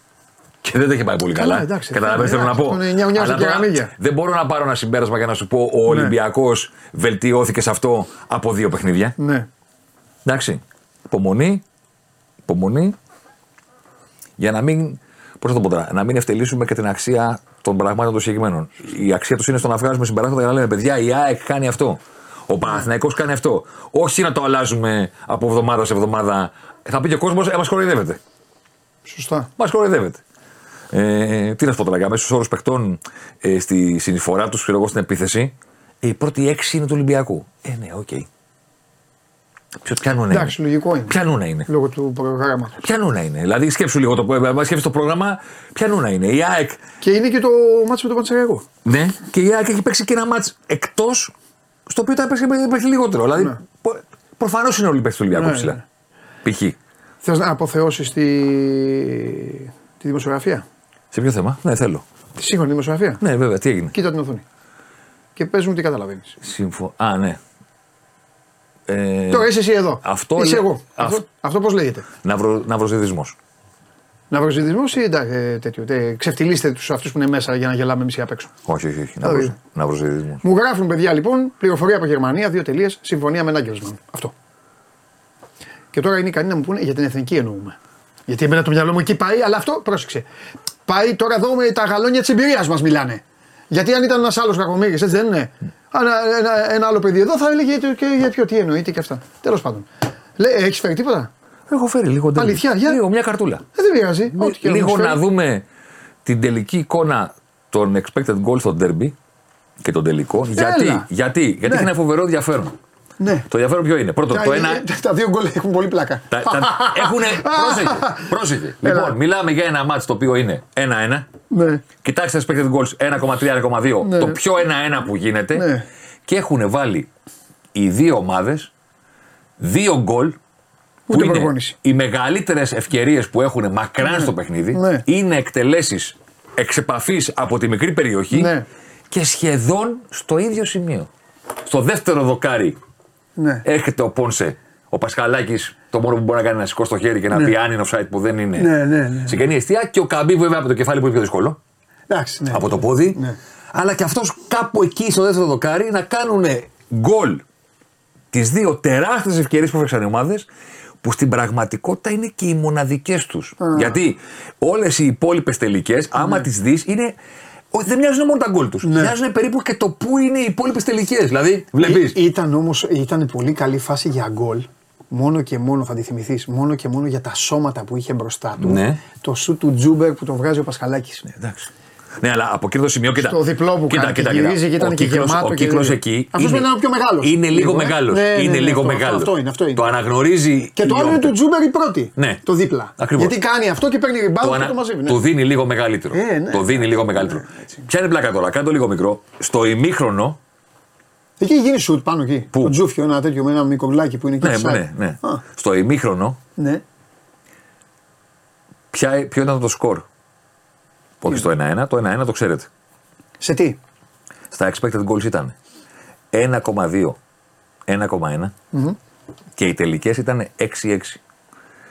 S8: Και δεν τα είχε πάει πολύ καλά.
S1: εντάξει,
S8: Καταλαβαίνετε τι θέλω να
S1: εντάξει,
S8: πω.
S1: αυτό είναι νιάου νιάου
S8: Αλλά
S1: στα
S8: τώρα
S1: κεραμίδια.
S8: δεν μπορώ να πάρω ένα συμπέρασμα για να σου πω ο
S1: Ναι.
S8: Ολυμπιακός βελτιώθηκε σε αυτό από δύο παιχνίδια.
S1: Ναι.
S8: Εντάξει. Υπομονή. Υπομονή. Για να μην. Πώς θα το πω τώρα, να μην ευτελίσουμε και την αξία των πραγμάτων των συγκεκριμένων. Η αξία τους είναι στο να βγάζουμε συμπεράσματα για να λέμε παιδιά, η ΑΕΚ κάνει αυτό. Ο Παναθηναϊκός κάνει αυτό. Όχι να το αλλάζουμε από εβδομάδα σε εβδομάδα. Θα πει και ο κόσμος, ε, μας κοροϊδεύετε.
S1: Σωστά.
S8: Μας κοροϊδεύετε. Ε, τι να σου πω τώρα, για μέσους όρους παιχτών ε, στη συνεισφορά τους, ξέρω εγώ, στην επίθεση, ε, οι πρώτοι έξι είναι του Ολυμπιακού. Ε, ναι, οκ. Ποιο πιάνουν να
S1: Εντάξει,
S8: είναι.
S1: λογικό είναι.
S8: Ποιανού να είναι.
S1: Λόγω του προγράμματος.
S8: Ποιανού να είναι. Δηλαδή, σκέψου λίγο το, ε, σκέψου το πρόγραμμα, ποιανού να είναι. Η ΑΕΚ,
S1: Και είναι και το ματς με τον Παντσεριακό.
S8: ναι, και η ΑΕΚ έχει παίξει και ένα ματς εκτός, στο οποίο τα έπαιξε με παίξει λιγότερο. Δηλαδή,
S1: Ναι.
S8: προφανώς είναι όλοι οι παίχτε του Ολυμπιακού
S1: Ναι,
S8: ψηλά. Π.χ.
S1: Θες να αποθεώσεις τη... τη δημοσιογραφία;
S8: Σε ποιο θέμα, ναι, θέλω.
S1: Τη σύγχρονη δημοσιογραφία;
S8: Ναι, βέβαια, τι έγινε;
S1: Κοίτα την οθόνη. και παίζουν τι καταλαβαίνεις.
S8: Συμφω... Α, ναι. Ε,
S1: Τώρα είσαι εσύ εδώ.
S8: αυτό
S1: είσαι
S8: λέ-
S1: εγώ.
S8: αυ-
S1: Αυτό, αυτό πώς λέγεται;
S8: ναυρο... Ναυροζηδισμός.
S1: Ναυροζητισμό ή εντάξει, ε, τέτοιο. τε- Ξεφτυλίστε τους αυτούς που είναι μέσα για να γελάμε εμείς απ' έξω.
S8: Όχι, όχι, όχι.
S1: είναι.
S8: Ναυροζ... Ναυροζηδισμός.
S1: Μου γράφουν παιδιά λοιπόν πληροφορία από Γερμανία, δύο τελείες, συμφωνία με Νάγκελσμαν. Αυτό. Και τώρα είναι ικανοί να μου πούνε για την εθνική εννοούμε. Γιατί εμένα το μυαλό μου εκεί πάει, αλλά αυτό πρόσεξε. Πάει τώρα εδώ με τα γαλόνια της εμπειρίας μας μιλάνε. Γιατί αν ήταν ένας άλλος κακομίρι, έτσι δεν είναι. Αν ένα, ένα, ένα άλλο παιδί εδώ θα έλεγε το- και για ποιο, τι εννοείται και αυτά. Τέλος πάντων. Έχεις φέρει τίποτα;
S8: Έχω φέρει λίγο ντέρμπι.
S1: Αλήθεια, για.
S8: Λίγο, μια καρτούλα.
S1: Ε, δεν πειράζει. Ό,τι και
S8: λίγο
S1: όμως
S8: να
S1: φέρει.
S8: δούμε την τελική εικόνα των expected goals στο derby και τον τελικό. Γιατί, γιατί, γιατί
S1: Ναι.
S8: έχει ένα φοβερό ενδιαφέρον.
S1: Ναι.
S8: Το ενδιαφέρον ποιο είναι; Πρώτον, το
S1: Τα-
S8: ένα. *laughs*
S1: Τα δύο γκολ έχουν πολύ πλάκα.
S8: τα, τα, *laughs* έχουνε, πρόσεχε, *laughs* πρόσεχε.
S1: Έλα.
S8: Λοιπόν, μιλάμε για ένα μάτς το οποίο είναι 1-1.
S1: Ναι.
S8: Κοιτάξτε τα expected goals 1,3-1,2.
S1: Ναι.
S8: Το πιο 1-1 που γίνεται.
S1: Ναι.
S8: Και έχουν βάλει οι δύο ομάδες δύο γκολ που
S1: Ούτε
S8: είναι
S1: προπόνηση.
S8: οι μεγαλύτερες ευκαιρίες που έχουν μακράν στο παιχνίδι.
S1: Ναι.
S8: Είναι εκτελέσεις εξ επαφής από τη μικρή περιοχή
S1: Ναι.
S8: και σχεδόν στο ίδιο σημείο. Στο δεύτερο δοκάρι
S1: Ναι.
S8: έρχεται ο Πόνσε, ο Πασχαλάκης, το μόνο που μπορεί να κάνει να σηκώσει το χέρι και να πει αν είναι offside που δεν είναι.
S1: Ναι, ναι, ναι.
S8: Σε καινή αιστεία και ο Καμπί βέβαια από το κεφάλι που είναι πιο δύσκολο.
S1: Εντάξει, ναι.
S8: Από το πόδι.
S1: Ναι.
S8: Αλλά και αυτός κάπου εκεί στο δεύτερο δοκάρι να κάνουν γκολ τις δύο τεράστιες ευκαιρίες που έφτιαξαν οι ομάδες που στην πραγματικότητα είναι και οι μοναδικές τους. Γιατί όλες οι υπόλοιπες τελικές, άμα
S1: Ναι.
S8: τις δεις, είναι. Όχι, δεν μοιάζουν μόνο τα γκολ τους. Μοιάζουν περίπου και το πού είναι οι υπόλοιπες τελικές. Δηλαδή, βλέπεις.
S1: Ή- Ήταν όμως ήταν πολύ καλή φάση για γκολ. Μόνο και μόνο, θα τη θυμηθείς, μόνο και μόνο για τα σώματα που είχε μπροστά του.
S8: Ναι.
S1: Το σου του Τζούμπερ που τον βγάζει ο Πασχαλάκης.
S8: Εντάξει. Ναι, αλλά από εκείνο το σημείο, κοίτα.
S1: Στο διπλό που κάνει και γυρίζει και ήταν
S8: ο
S1: και
S8: κύκλος-
S1: γεμάτο
S8: Ο
S1: και-
S8: κύκλος εκεί.
S1: Αυτός
S8: είναι-
S1: είναι ο πιο μεγάλος.
S8: Είναι λίγο
S1: Λίγο, ε.
S8: μεγάλος.
S1: Ναι, ναι,
S8: είναι
S1: ναι,
S8: λίγο
S1: αυτό,
S8: μεγάλος.
S1: αυτό είναι, αυτό είναι.
S8: Το αναγνωρίζει.
S1: Και το
S8: η
S1: άλλο είναι
S8: όπτα.
S1: του Τζούμπερ η πρώτη.
S8: Ναι.
S1: Το δίπλα.
S8: Ακριβώς.
S1: Γιατί κάνει αυτό και παίρνει rebound
S8: το,
S1: και
S8: ανα...
S1: το μαζεύει. ναι.
S8: το δίνει λίγο μεγαλύτερο.
S1: Ε, ναι.
S8: Το δίνει λίγο μεγαλύτερο. Ποια είναι η πλάκα τώρα, κάτω λίγο μικρό. Στο ημίχρονο.
S1: Εκεί έχει γίνει σουτ πάνω εκεί.
S8: Πού;
S1: Το τζούφιο, ένα τέτοιο με ένα μικροβλάκι που είναι εκεί.
S8: Ναι,
S1: στο side.
S8: ναι, ναι.
S1: Α,
S8: Στο ημίχρονο,
S1: ναι.
S8: ποια, ποιο ήταν το σκορ; Όχι στο 1-1, το 1-1 το ξέρετε.
S1: Σε τι;
S8: Στα expected goals ήταν 1,2, 1,1 και οι τελικές ήταν 6-6.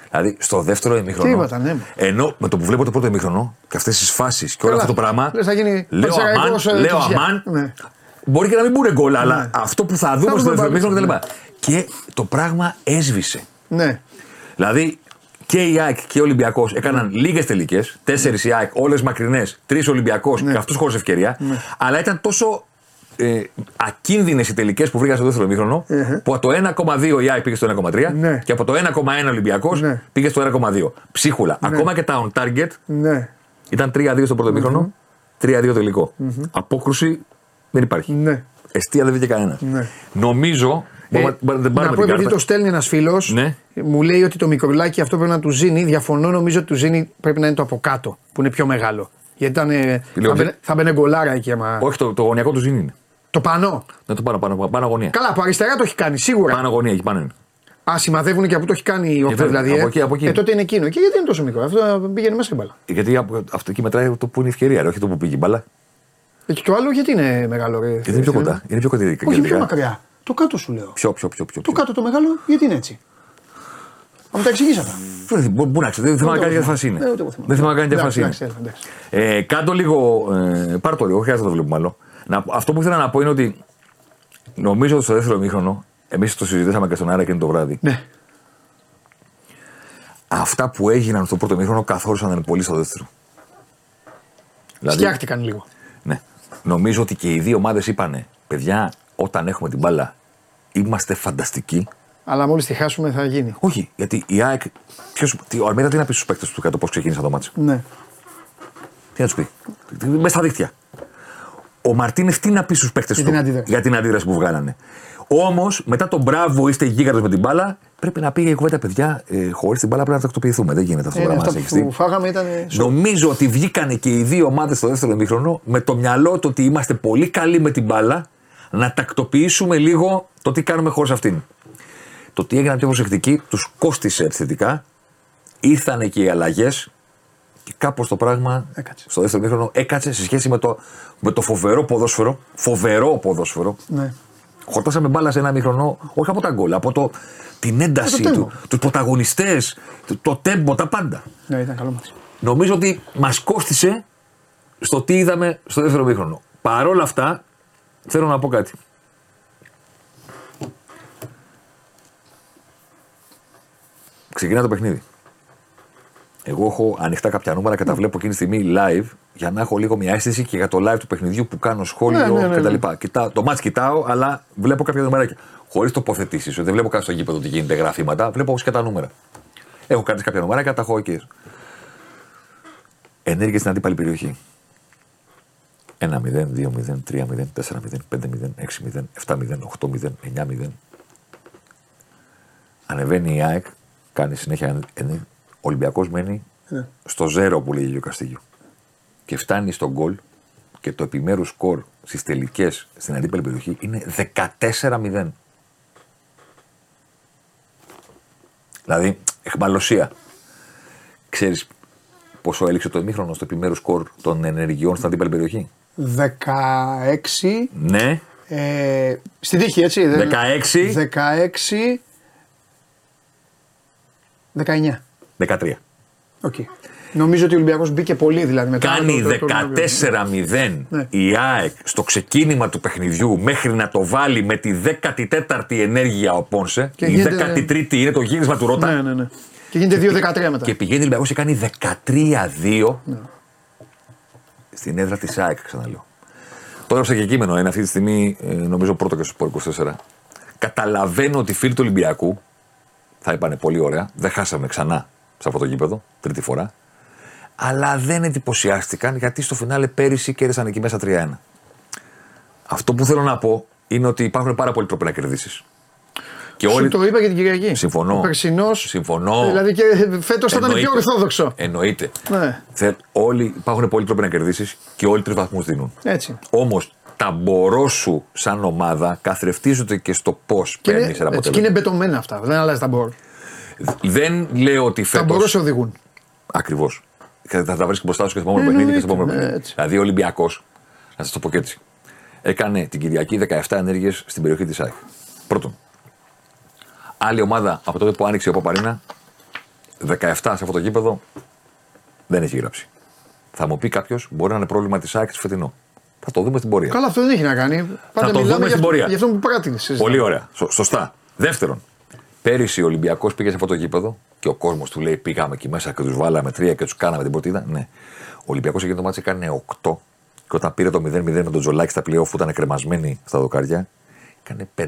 S8: Δηλαδή στο δεύτερο ημίχρονο.
S1: Τίποτα, ναι.
S8: Ενώ με το που βλέπω το πρώτο ημίχρονο και αυτές τις φάσεις και όλο
S1: Καλά.
S8: αυτό το πράγμα.
S1: Λες, θα γίνει
S8: λέω αμάν,
S1: Πανσεραϊκός, ε,
S8: λέω
S1: Κηφισιά.
S8: αμάν.
S1: Ναι.
S8: Μπορεί και να μην μπουν γκολ, αλλά αυτό που θα δούμε
S1: Θα
S8: στο
S1: δούμε
S8: δεύτερο
S1: πάλι,
S8: ημίχρονο κτλ. Και το πράγμα έσβησε.
S1: Ναι.
S8: Δηλαδή και η ΑΕΚ και ο Ολυμπιακός έκαναν
S1: Ναι.
S8: λίγες τελικές. Τέσσερις η ΑΕΚ, όλες μακρινές. Τρεις Ολυμπιακός
S1: Ναι.
S8: και αυτό χωρίς ευκαιρία. Αλλά ήταν τόσο ε, ακίνδυνες οι τελικές που βρήκαν στο δεύτερο ημίχρονο, που από το 1,2 η ΑΕΚ πήγε στο 1,3
S1: Ναι.
S8: και από το 1,1 Ολυμπιακός
S1: Ναι.
S8: πήγε στο 1,2. Ψίχουλα. Ακόμα και τα on target
S1: Ναι.
S8: ήταν 3-2 στο πρώτο ημίχρονο, 3-2 τελικό. Απόκρουση δεν υπάρχει.
S1: Ναι.
S8: Εστία δεν βγήκε κανένας.
S1: Ναι.
S8: Νομίζω.
S1: Ε,
S8: μπορούμε- δεν
S1: να
S8: πάρουμε
S1: πω
S8: την
S1: επειδή
S8: κάρτα.
S1: το στέλνει ένας φίλος,
S8: Ναι.
S1: μου λέει ότι το μικρολάκι αυτό πρέπει να του ζήνει. Διαφωνώ, νομίζω ότι του ζήνει πρέπει να είναι το από κάτω, που είναι πιο μεγάλο. Γιατί ήταν, ε,
S8: Λέω,
S1: θα, μπαινε, θα μπαινε γκολάρα εκεί. Άμα...
S8: Όχι, το, το γωνιακό του ζήν είναι.
S1: Το πανό.
S8: Ναι, το πάνω, πάνω, πάνω γωνία.
S1: Καλά, από αριστερά το έχει κάνει, σίγουρα.
S8: Πάνω γωνία, εκεί πάνω είναι.
S1: Α, σημαδεύουν και από το έχει κάνει η όπτα
S8: βέβαια,
S1: δηλαδή.
S8: από
S1: ε.
S8: εκεί, από εκεί.
S1: Ε, τότε είναι εκείνο. Και γιατί είναι τόσο μικρό, αυτό πήγαινε μέσα η μπάλα.
S8: Γιατί από- αυτό εκεί μετράει το που είναι η ευκαιρία, ρε, όχι το που πήγε η μπάλα.
S1: Ε, και το άλλο γιατί είναι μεγάλο, ρε.
S8: Γιατί είναι πιο κοντά. Είναι πιο κοντά.
S1: Όχι,
S8: κεντρικά.
S1: πιο μακριά. Το κάτω σου λέω.
S8: Πιο, πιο, πιο. πιο,
S1: Το
S8: πιο.
S1: κάτω το μεγάλο, γιατί είναι έτσι. Θα μου τα εξηγήσει αυτά.
S8: Δεν Μπού να ξέρει, δεν θυμάμαι να κάνει
S1: Ούτε
S8: διαφάση
S1: εγώ
S8: είναι.
S1: θυμάμαι. Ε, ούτε εγώ θυμάμαι.
S8: Δεν θυμάμαι να κάνει
S1: Εντάξει,
S8: διαφάση
S1: εντάξει,
S8: είναι.
S1: έλα, εντάξει.
S8: Ε, κάτω λίγο. Ε, πάρ το λίγο, όχι χρειάζεται να το βλέπουμε άλλο. Να, αυτό που ήθελα να πω είναι ότι νομίζω ότι στο δεύτερο μήχρονο, εμείς το συζητήσαμε και στον Άρα εκείνο το βράδυ.
S1: Ναι.
S8: Αυτά που έγιναν στο πρώτο μήχρονο καθόρισαν πολύ στο δεύτερο. Δηλαδή,
S1: Φτιάχτηκαν λίγο.
S8: Ναι. Νομίζω ότι και οι δύο ομάδες είπανε, παιδιά, όταν έχουμε την μπάλα, είμαστε φανταστικοί.
S1: Αλλά μόλις τη χάσουμε θα γίνει.
S8: Όχι, γιατί η ΑΕΚ. Ποιος, τι, ο Αλμέιδα τι να πει στους παίκτες του για το πώς ξεκίνησε το μάτσο;
S1: Ναι.
S8: Τι να τους πει; Μέσα στα δίχτυα. Ο Μαρτίνεθ τι να πει στους παίκτες
S1: Για
S8: του
S1: την αντίδραση.
S8: για την αντίδραση που βγάλανε. Όμως, μετά τον μπράβο, είστε γίγαντος με την μπάλα, πρέπει να πήγε η κουβέντα, παιδιά. Ε, Χωρίς την μπάλα πρέπει να τακτοποιηθούμε. Δεν γίνεται αυτό
S1: Ε,
S8: το
S1: ναι,
S8: πράγμα.
S1: αυτά
S8: να
S1: που φάγαμε ήταν.
S8: Νομίζω ότι βγήκανε και οι δύο ομάδες στο δεύτερο ημίχρονο με το μυαλό του ότι είμαστε πολύ καλοί με την μπάλα να τακτοποιήσουμε λίγο το τι κάνουμε χωρίς αυτήν. Το τι έγιναν πιο προσεκτικοί τους κόστησε θετικά. Ήρθαν και οι αλλαγές Και κάπως το πράγμα
S1: Έκατσε.
S8: στο δεύτερο μήχρονο έκατσε σε σχέση με το, με το φοβερό ποδόσφαιρο. Φοβερό ποδόσφαιρο.
S1: Ναι.
S8: Χορτάσαμε μπάλα σε ένα μήχρονο, όχι από τα γκολ, από το, την ένταση
S1: Από το
S8: του,
S1: τέμπο.
S8: τους πρωταγωνιστές, το, το τέμπο, τα πάντα.
S1: ναι, ήταν καλό μάτι.
S8: Νομίζω ότι μας κόστησε στο τι είδαμε στο δεύτερο μήχρονο. Παρ' όλα αυτά, θέλω να πω κάτι. Ξεκινά το παιχνίδι. Εγώ έχω ανοιχτά κάποια νούμερα και τα βλέπω εκείνη τη στιγμή live για να έχω λίγο μια αίσθηση και για το live του παιχνιδιού που κάνω σχόλιο
S1: Ναι, ναι, ναι,
S8: κτλ.
S1: ναι.
S8: Κοιτάω, το μάτς κοιτάω, αλλά βλέπω κάποια νούμερα. Χωρίς τοποθετήσεις. Δεν βλέπω κάτι στο γήπεδο ότι γίνεται γραφήματα, βλέπω όμως και τα νούμερα. Έχω κάνει κάποια νούμερα και τα έχω εκεί. Ενέργεια στην αντίπαλη περιοχή. 1-0, 2-0, 3-0, 4-0, 5-0, 6-0, 7-0, 8-0, 9-0. Ανεβαίνει η ΑΕΚ, κάνει συνέχεια. Ο Ολυμπιακός μένει
S1: Ναι.
S8: στο ζέρο που λέγει ο Καστίγιο. Και φτάνει στο γκολ και το επιμέρους σκορ στις τελικές στην αντίπαλη περιοχή είναι 14-0. Δηλαδή, εχμαλωσία. Ξέρεις πόσο έληξε το ημίχρονο στο επιμέρους σκορ των ενεργειών στην αντίπαλη περιοχή;
S1: 16.
S8: Ναι,
S1: Ε, στην τύχη, έτσι. δεν-
S8: 16.
S1: 16. 19.
S8: 13.
S1: Οκ. Νομίζω ότι ο Ολυμπιακός μπήκε πολύ δηλαδή μετά.
S8: Κάνει
S1: το- το- το- το-
S8: 14-0
S1: Ναι.
S8: η ΑΕΚ στο ξεκίνημα του παιχνιδιού μέχρι να το βάλει με τη 14η ενέργεια ο Πόνσε.
S1: Και
S8: η
S1: γίνεται-
S8: 13η είναι το γύρισμα του Ρότα.
S1: Ναι, ναι, ναι. Και γίνεται 2-13 μετά.
S8: Και πηγαίνει ο Ολυμπιακός και κάνει 13-2
S1: Ναι.
S8: Στην έδρα της ΑΕΚ, ξαναλέω. Το έγραψα και κείμενο, είναι αυτή τη στιγμή ε, νομίζω πρώτο και στο Sport 24. Καταλαβαίνω ότι οι φίλοι του Ολυμπιακού θα είπανε πολύ ωραία. Δεν χάσαμε ξανά σε αυτό το γήπεδο, τρίτη φορά. Αλλά δεν εντυπωσιάστηκαν γιατί στο φινάλε πέρυσι κέρδισαν εκεί μέσα 3-1. Αυτό που θέλω να πω είναι ότι υπάρχουν πάρα πολλοί τρόποι να κερδίσεις. Και
S1: Σου
S8: όλοι.
S1: το είπα και την Κυριακή.
S8: Συμφωνώ.
S1: Ο περσινός,
S8: Συμφωνώ.
S1: Δηλαδή και φέτος θα ήταν πιο
S8: Εννοείται.
S1: ορθόδοξο.
S8: Εννοείται.
S1: Ναι.
S8: Θε, όλοι, υπάρχουν πολλοί τρόποι να κερδίσεις και όλοι τρεις βαθμούς δίνουν.
S1: Έτσι.
S8: Όμως τα μπορώ σου σαν ομάδα καθρεφτίζονται και στο πώς
S1: Και είναι,
S8: παίρνεις ένα
S1: έτσι, και είναι
S8: αποτέλεσμα.
S1: μπετωμένα αυτά. Δεν αλλάζει τα μπορώ.
S8: Δεν λέω ότι
S1: Τα
S8: φέτο.
S1: μπορώ σε οδηγούν.
S8: Ακριβώς. Θα τα βρίσκεις μπροστά σου και στο επόμενο
S1: Ε,
S8: παιχνίδι και στο
S1: εννοείται,
S8: επόμενο
S1: ναι,
S8: παιχνίδι.
S1: έτσι.
S8: Δηλαδή ο Ολυμπιακός, να σας το πω και έτσι, έκανε την Κυριακή 17 ενέργειες στην περιοχή της ΑΕΚ. Πρώτον. Άλλη ομάδα από τότε που άνοιξε ο Παπαρίνα, 17 σε αυτό το γήπεδο, δεν έχει γράψει. Θα μου πει κάποιος, μπορεί να είναι πρόβλημα της ΑΕΚ τη φετινό. Θα το δούμε στην πορεία.
S1: Καλά, αυτό δεν έχει να κάνει. Πάντα
S8: το
S1: μιλάμε
S8: δούμε
S1: για
S8: στην
S1: αυτό,
S8: πορεία.
S1: για αυτό που πράτηνε.
S8: Πολύ ωραία. Σω- σωστά. Δεύτερον, πέρυσι ο Ολυμπιακός πήγε σε αυτό το γήπεδο και ο κόσμος του λέει: Πήγαμε εκεί μέσα και τους βάλαμε τρία και τους κάναμε την πρωτίδα. Ναι. Ο Ολυμπιακός εκείνο το μάτι έκανε 8 και όταν πήρε το 0-0 με τον Τζολάκη στα playoff που ήταν κρεμασμένοι στα δοκάρια, έκανε 5.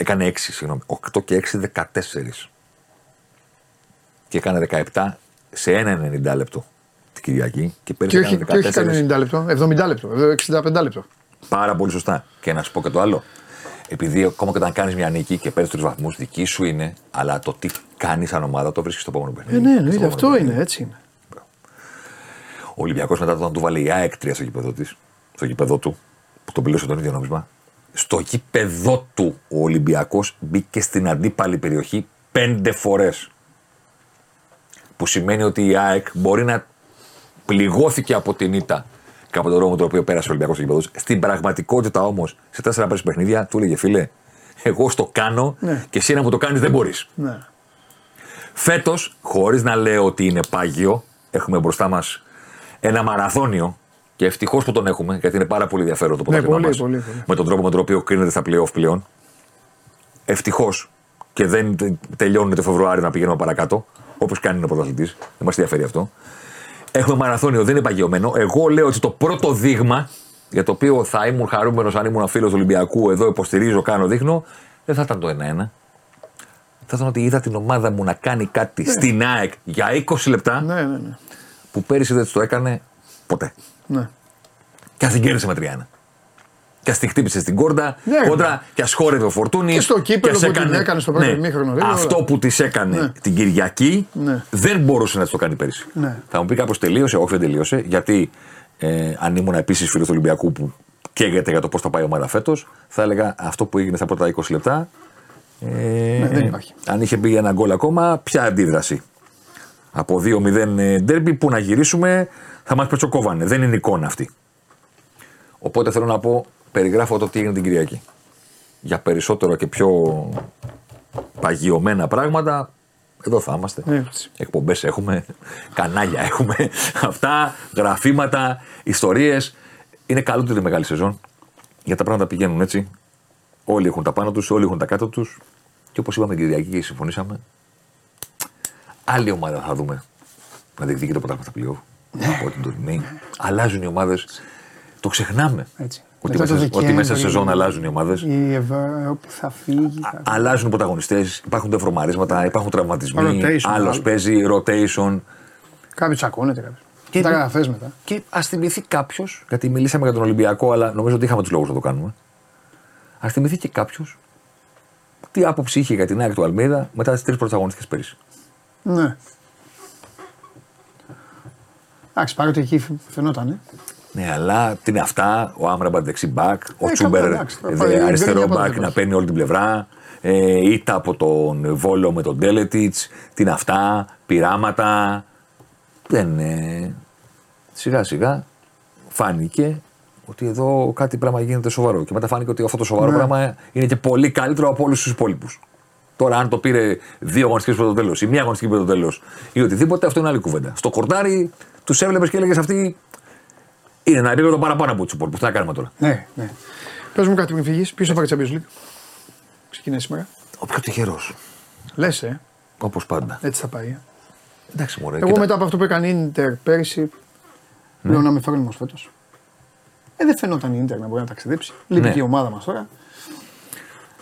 S8: Έκανε 6, συγγνώμη. 8 και 6, 14. Και έκανε 17 σε ένα 90 λεπτό την Κυριακή και πέρυσι
S1: Και όχι,
S8: έκανε
S1: και όχι
S8: 14.
S1: κάνει 90 λεπτό, 70 λεπτό, 65 λεπτό.
S8: Πάρα πολύ σωστά. Και να σου πω και το άλλο. Επειδή ακόμα και όταν κάνεις μια νίκη και παίρνει τρεις βαθμούς, δική σου είναι, αλλά το τι κάνεις σαν ομάδα το βρίσκεις στο επόμενο
S1: Ε,
S8: παιχνίδι.
S1: ναι,
S8: Στο
S1: εννοείται,
S8: επόμενο
S1: αυτό
S8: παιχνίδι.
S1: είναι, έτσι είναι.
S8: Ο Ολυμπιακός μετά όταν του βάλε η ΑΕΚ 3 στο γήπεδο της, στο γήπεδο του, που τον πλήρωσε τον ίδιο νόμισμα, στο γήπεδο του ο Ολυμπιακός μπήκε στην αντίπαλη περιοχή πέντε φορές. Που σημαίνει ότι η ΑΕΚ μπορεί να πληγώθηκε από την ήττα και από τον δρόμο τον οποίο πέρασε ο Ολυμπιακός στο γήπεδο. του. Στην πραγματικότητα όμως, σε 4-5 παιχνίδια, του έλεγε φίλε, εγώ στο κάνω
S1: Ναι.
S8: και εσύ να μου το κάνεις δεν μπορείς.
S1: Ναι.
S8: Φέτος, χωρίς να λέω ότι είναι πάγιο, έχουμε μπροστά μας ένα μαραθώνιο και ευτυχώς που τον έχουμε, γιατί είναι πάρα πολύ ενδιαφέρον το πρωτάθλημα
S1: πολύ,
S8: μας,
S1: πολύ, πολύ.
S8: με τον τρόπο με τον οποίο κρίνεται στα playoff πλέον. Ευτυχώς και δεν τε- τελειώνουν το Φεβρουάριο να πηγαίνουμε παρακάτω, όπως κάνει ο πρωταθλητής. Δεν μας ενδιαφέρει αυτό. Έχουμε μαραθώνιο, δεν είναι παγιωμένο. Εγώ λέω ότι το πρώτο δείγμα, για το οποίο θα ήμουν χαρούμενος αν ήμουν φίλος του Ολυμπιακού, εδώ υποστηρίζω, κάνω, δείχνω, δεν θα ήταν το 1-1. Θα ήταν ότι είδα την ομάδα μου να κάνει κάτι στην ΑΕΚ για 20 λεπτά
S1: Ναι, ναι, ναι.
S8: που πέρυσι δεν της το έκανε ποτέ.
S1: Ναι.
S8: Και ας την κέρδισε με 3-1. Και ας την χτύπησε στην κόρτα,
S1: Ναι,
S8: κόντρα, και ας χόρευε ο Φορτούνης.
S1: Και στο κύπελλο που την έκανε στο πρώτο ημίχρονο, δεν
S8: Αυτό
S1: όλα.
S8: που της έκανε
S1: Ναι.
S8: την Κυριακή
S1: Ναι.
S8: δεν μπορούσε να της το κάνει πέρυσι.
S1: Ναι.
S8: Θα μου πει κάπως τελείωσε, όχι δεν τελείωσε, γιατί ε, αν ήμουν επίσης φίλος του Ολυμπιακού που καίγεται για το πώς θα πάει η ομάδα φέτος, θα έλεγα αυτό που έγινε στα πρώτα 20 λεπτά. Ε,
S1: Ναι, δεν υπάρχει.
S8: Αν είχε μπει ένα γκολ ακόμα, ποια αντίδραση. Από 2-0 ε, ντέρμπι που να γυρίσουμε θα μας πετσοκόβανε. Δεν είναι εικόνα αυτή. Οπότε θέλω να πω, περιγράφω το τι έγινε την Κυριακή. Για περισσότερο και πιο παγιωμένα πράγματα, εδώ θα είμαστε.
S1: Έτσι.
S8: Εκπομπές έχουμε, κανάλια έχουμε. Αυτά, γραφήματα, ιστορίες. Είναι καλό ότι είναι μεγάλη σεζόν. Για τα πράγματα πηγαίνουν έτσι. Όλοι έχουν τα πάνω τους, όλοι έχουν τα κάτω τους. Και όπως είπαμε την Κυριακή και συμφωνήσαμε, άλλη ομάδα θα δούμε να διεκδικεί το πρωτάθλημα στα πλοίο. Από την τωρινή. Αλλάζουν οι ομάδες. Το ξεχνάμε.
S1: Έτσι.
S8: Ότι
S1: Μετά το
S8: μέσα, ότι μέσα σε
S1: Δεκέμβρη,
S8: σεζόν αλλάζουν οι ομάδες.
S1: Η Ευρώπη θα φύγει. θα-
S8: Αλλάζουν οι πρωταγωνιστές, υπάρχουν τεφορμαρίσματα, υπάρχουν τραυματισμοί.
S1: Rotation,
S8: Άλλος
S1: άλλο.
S8: παίζει, rotation.
S1: Κάποιο τσακώνεται κάποιο.
S8: Και-
S1: Μεταγραφέ μετά.
S8: Και ας θυμηθεί κάποιος, γιατί μιλήσαμε για τον Ολυμπιακό, αλλά νομίζω ότι είχαμε τους λόγους να το κάνουμε. Α θυμηθεί και κάποιος τι άποψη είχε για την ΑΕΚ του Αλμίδα μετά τις τρεις πρωταγωνιστικές πέρυσι.
S1: Ναι. Εντάξει, παρότι εκεί φαινόταν. Ε.
S8: Ναι, αλλά τι είναι αυτά, ο Άμραμπατ δεξί μπακ, ο
S1: Ε,
S8: Τσούμπερ
S1: καλά, εντάξει, θα
S8: δε-
S1: πάει,
S8: αριστερό
S1: δεν είναι
S8: μπακ
S1: αποδεκτός.
S8: να παίρνει όλη την πλευρά. Ε, ήττα από τον Βόλο με τον Τέλετιτς, τι είναι αυτά, πειράματα. Δεν. Ε, σιγά σιγά φάνηκε ότι εδώ κάτι πράγμα γίνεται σοβαρό. Και μετά φάνηκε ότι αυτό το σοβαρό
S1: Ναι.
S8: πράγμα είναι και πολύ καλύτερο από όλους τους υπόλοιπους. Τώρα, αν το πήρε δύο αγωνιστικές πριν το τέλος ή μία αγωνιστική πριν το τέλος ή οτιδήποτε, αυτό είναι άλλη κουβέντα. Στο κορτάρι τους έβλεπες και έλεγες αυτοί είναι ένα επίπεδο παραπάνω από του υπόλοιπου. Τι να κάνουμε τώρα.
S1: Ναι, ναι. Πες μου κάτι πριν φύγεις. Ποιο θα πάρει Champions League. Ξεκινάει σήμερα.
S8: Ο πιο τυχερός.
S1: Λες, ε,
S8: Όπως πάντα.
S1: έτσι θα πάει. ε.
S8: Εντάξει, μωρέ.
S1: Εγώ
S8: κοίτα.
S1: μετά από αυτό που έκανε η Ιντερ πέρυσι,
S8: Ναι.
S1: λέω να με φέρνει όμως φέτος. Ε, δεν φαινόταν η Ιντερ να μπορεί να ταξιδέψει. Λείπει
S8: Ναι.
S1: και η ομάδα μας τώρα.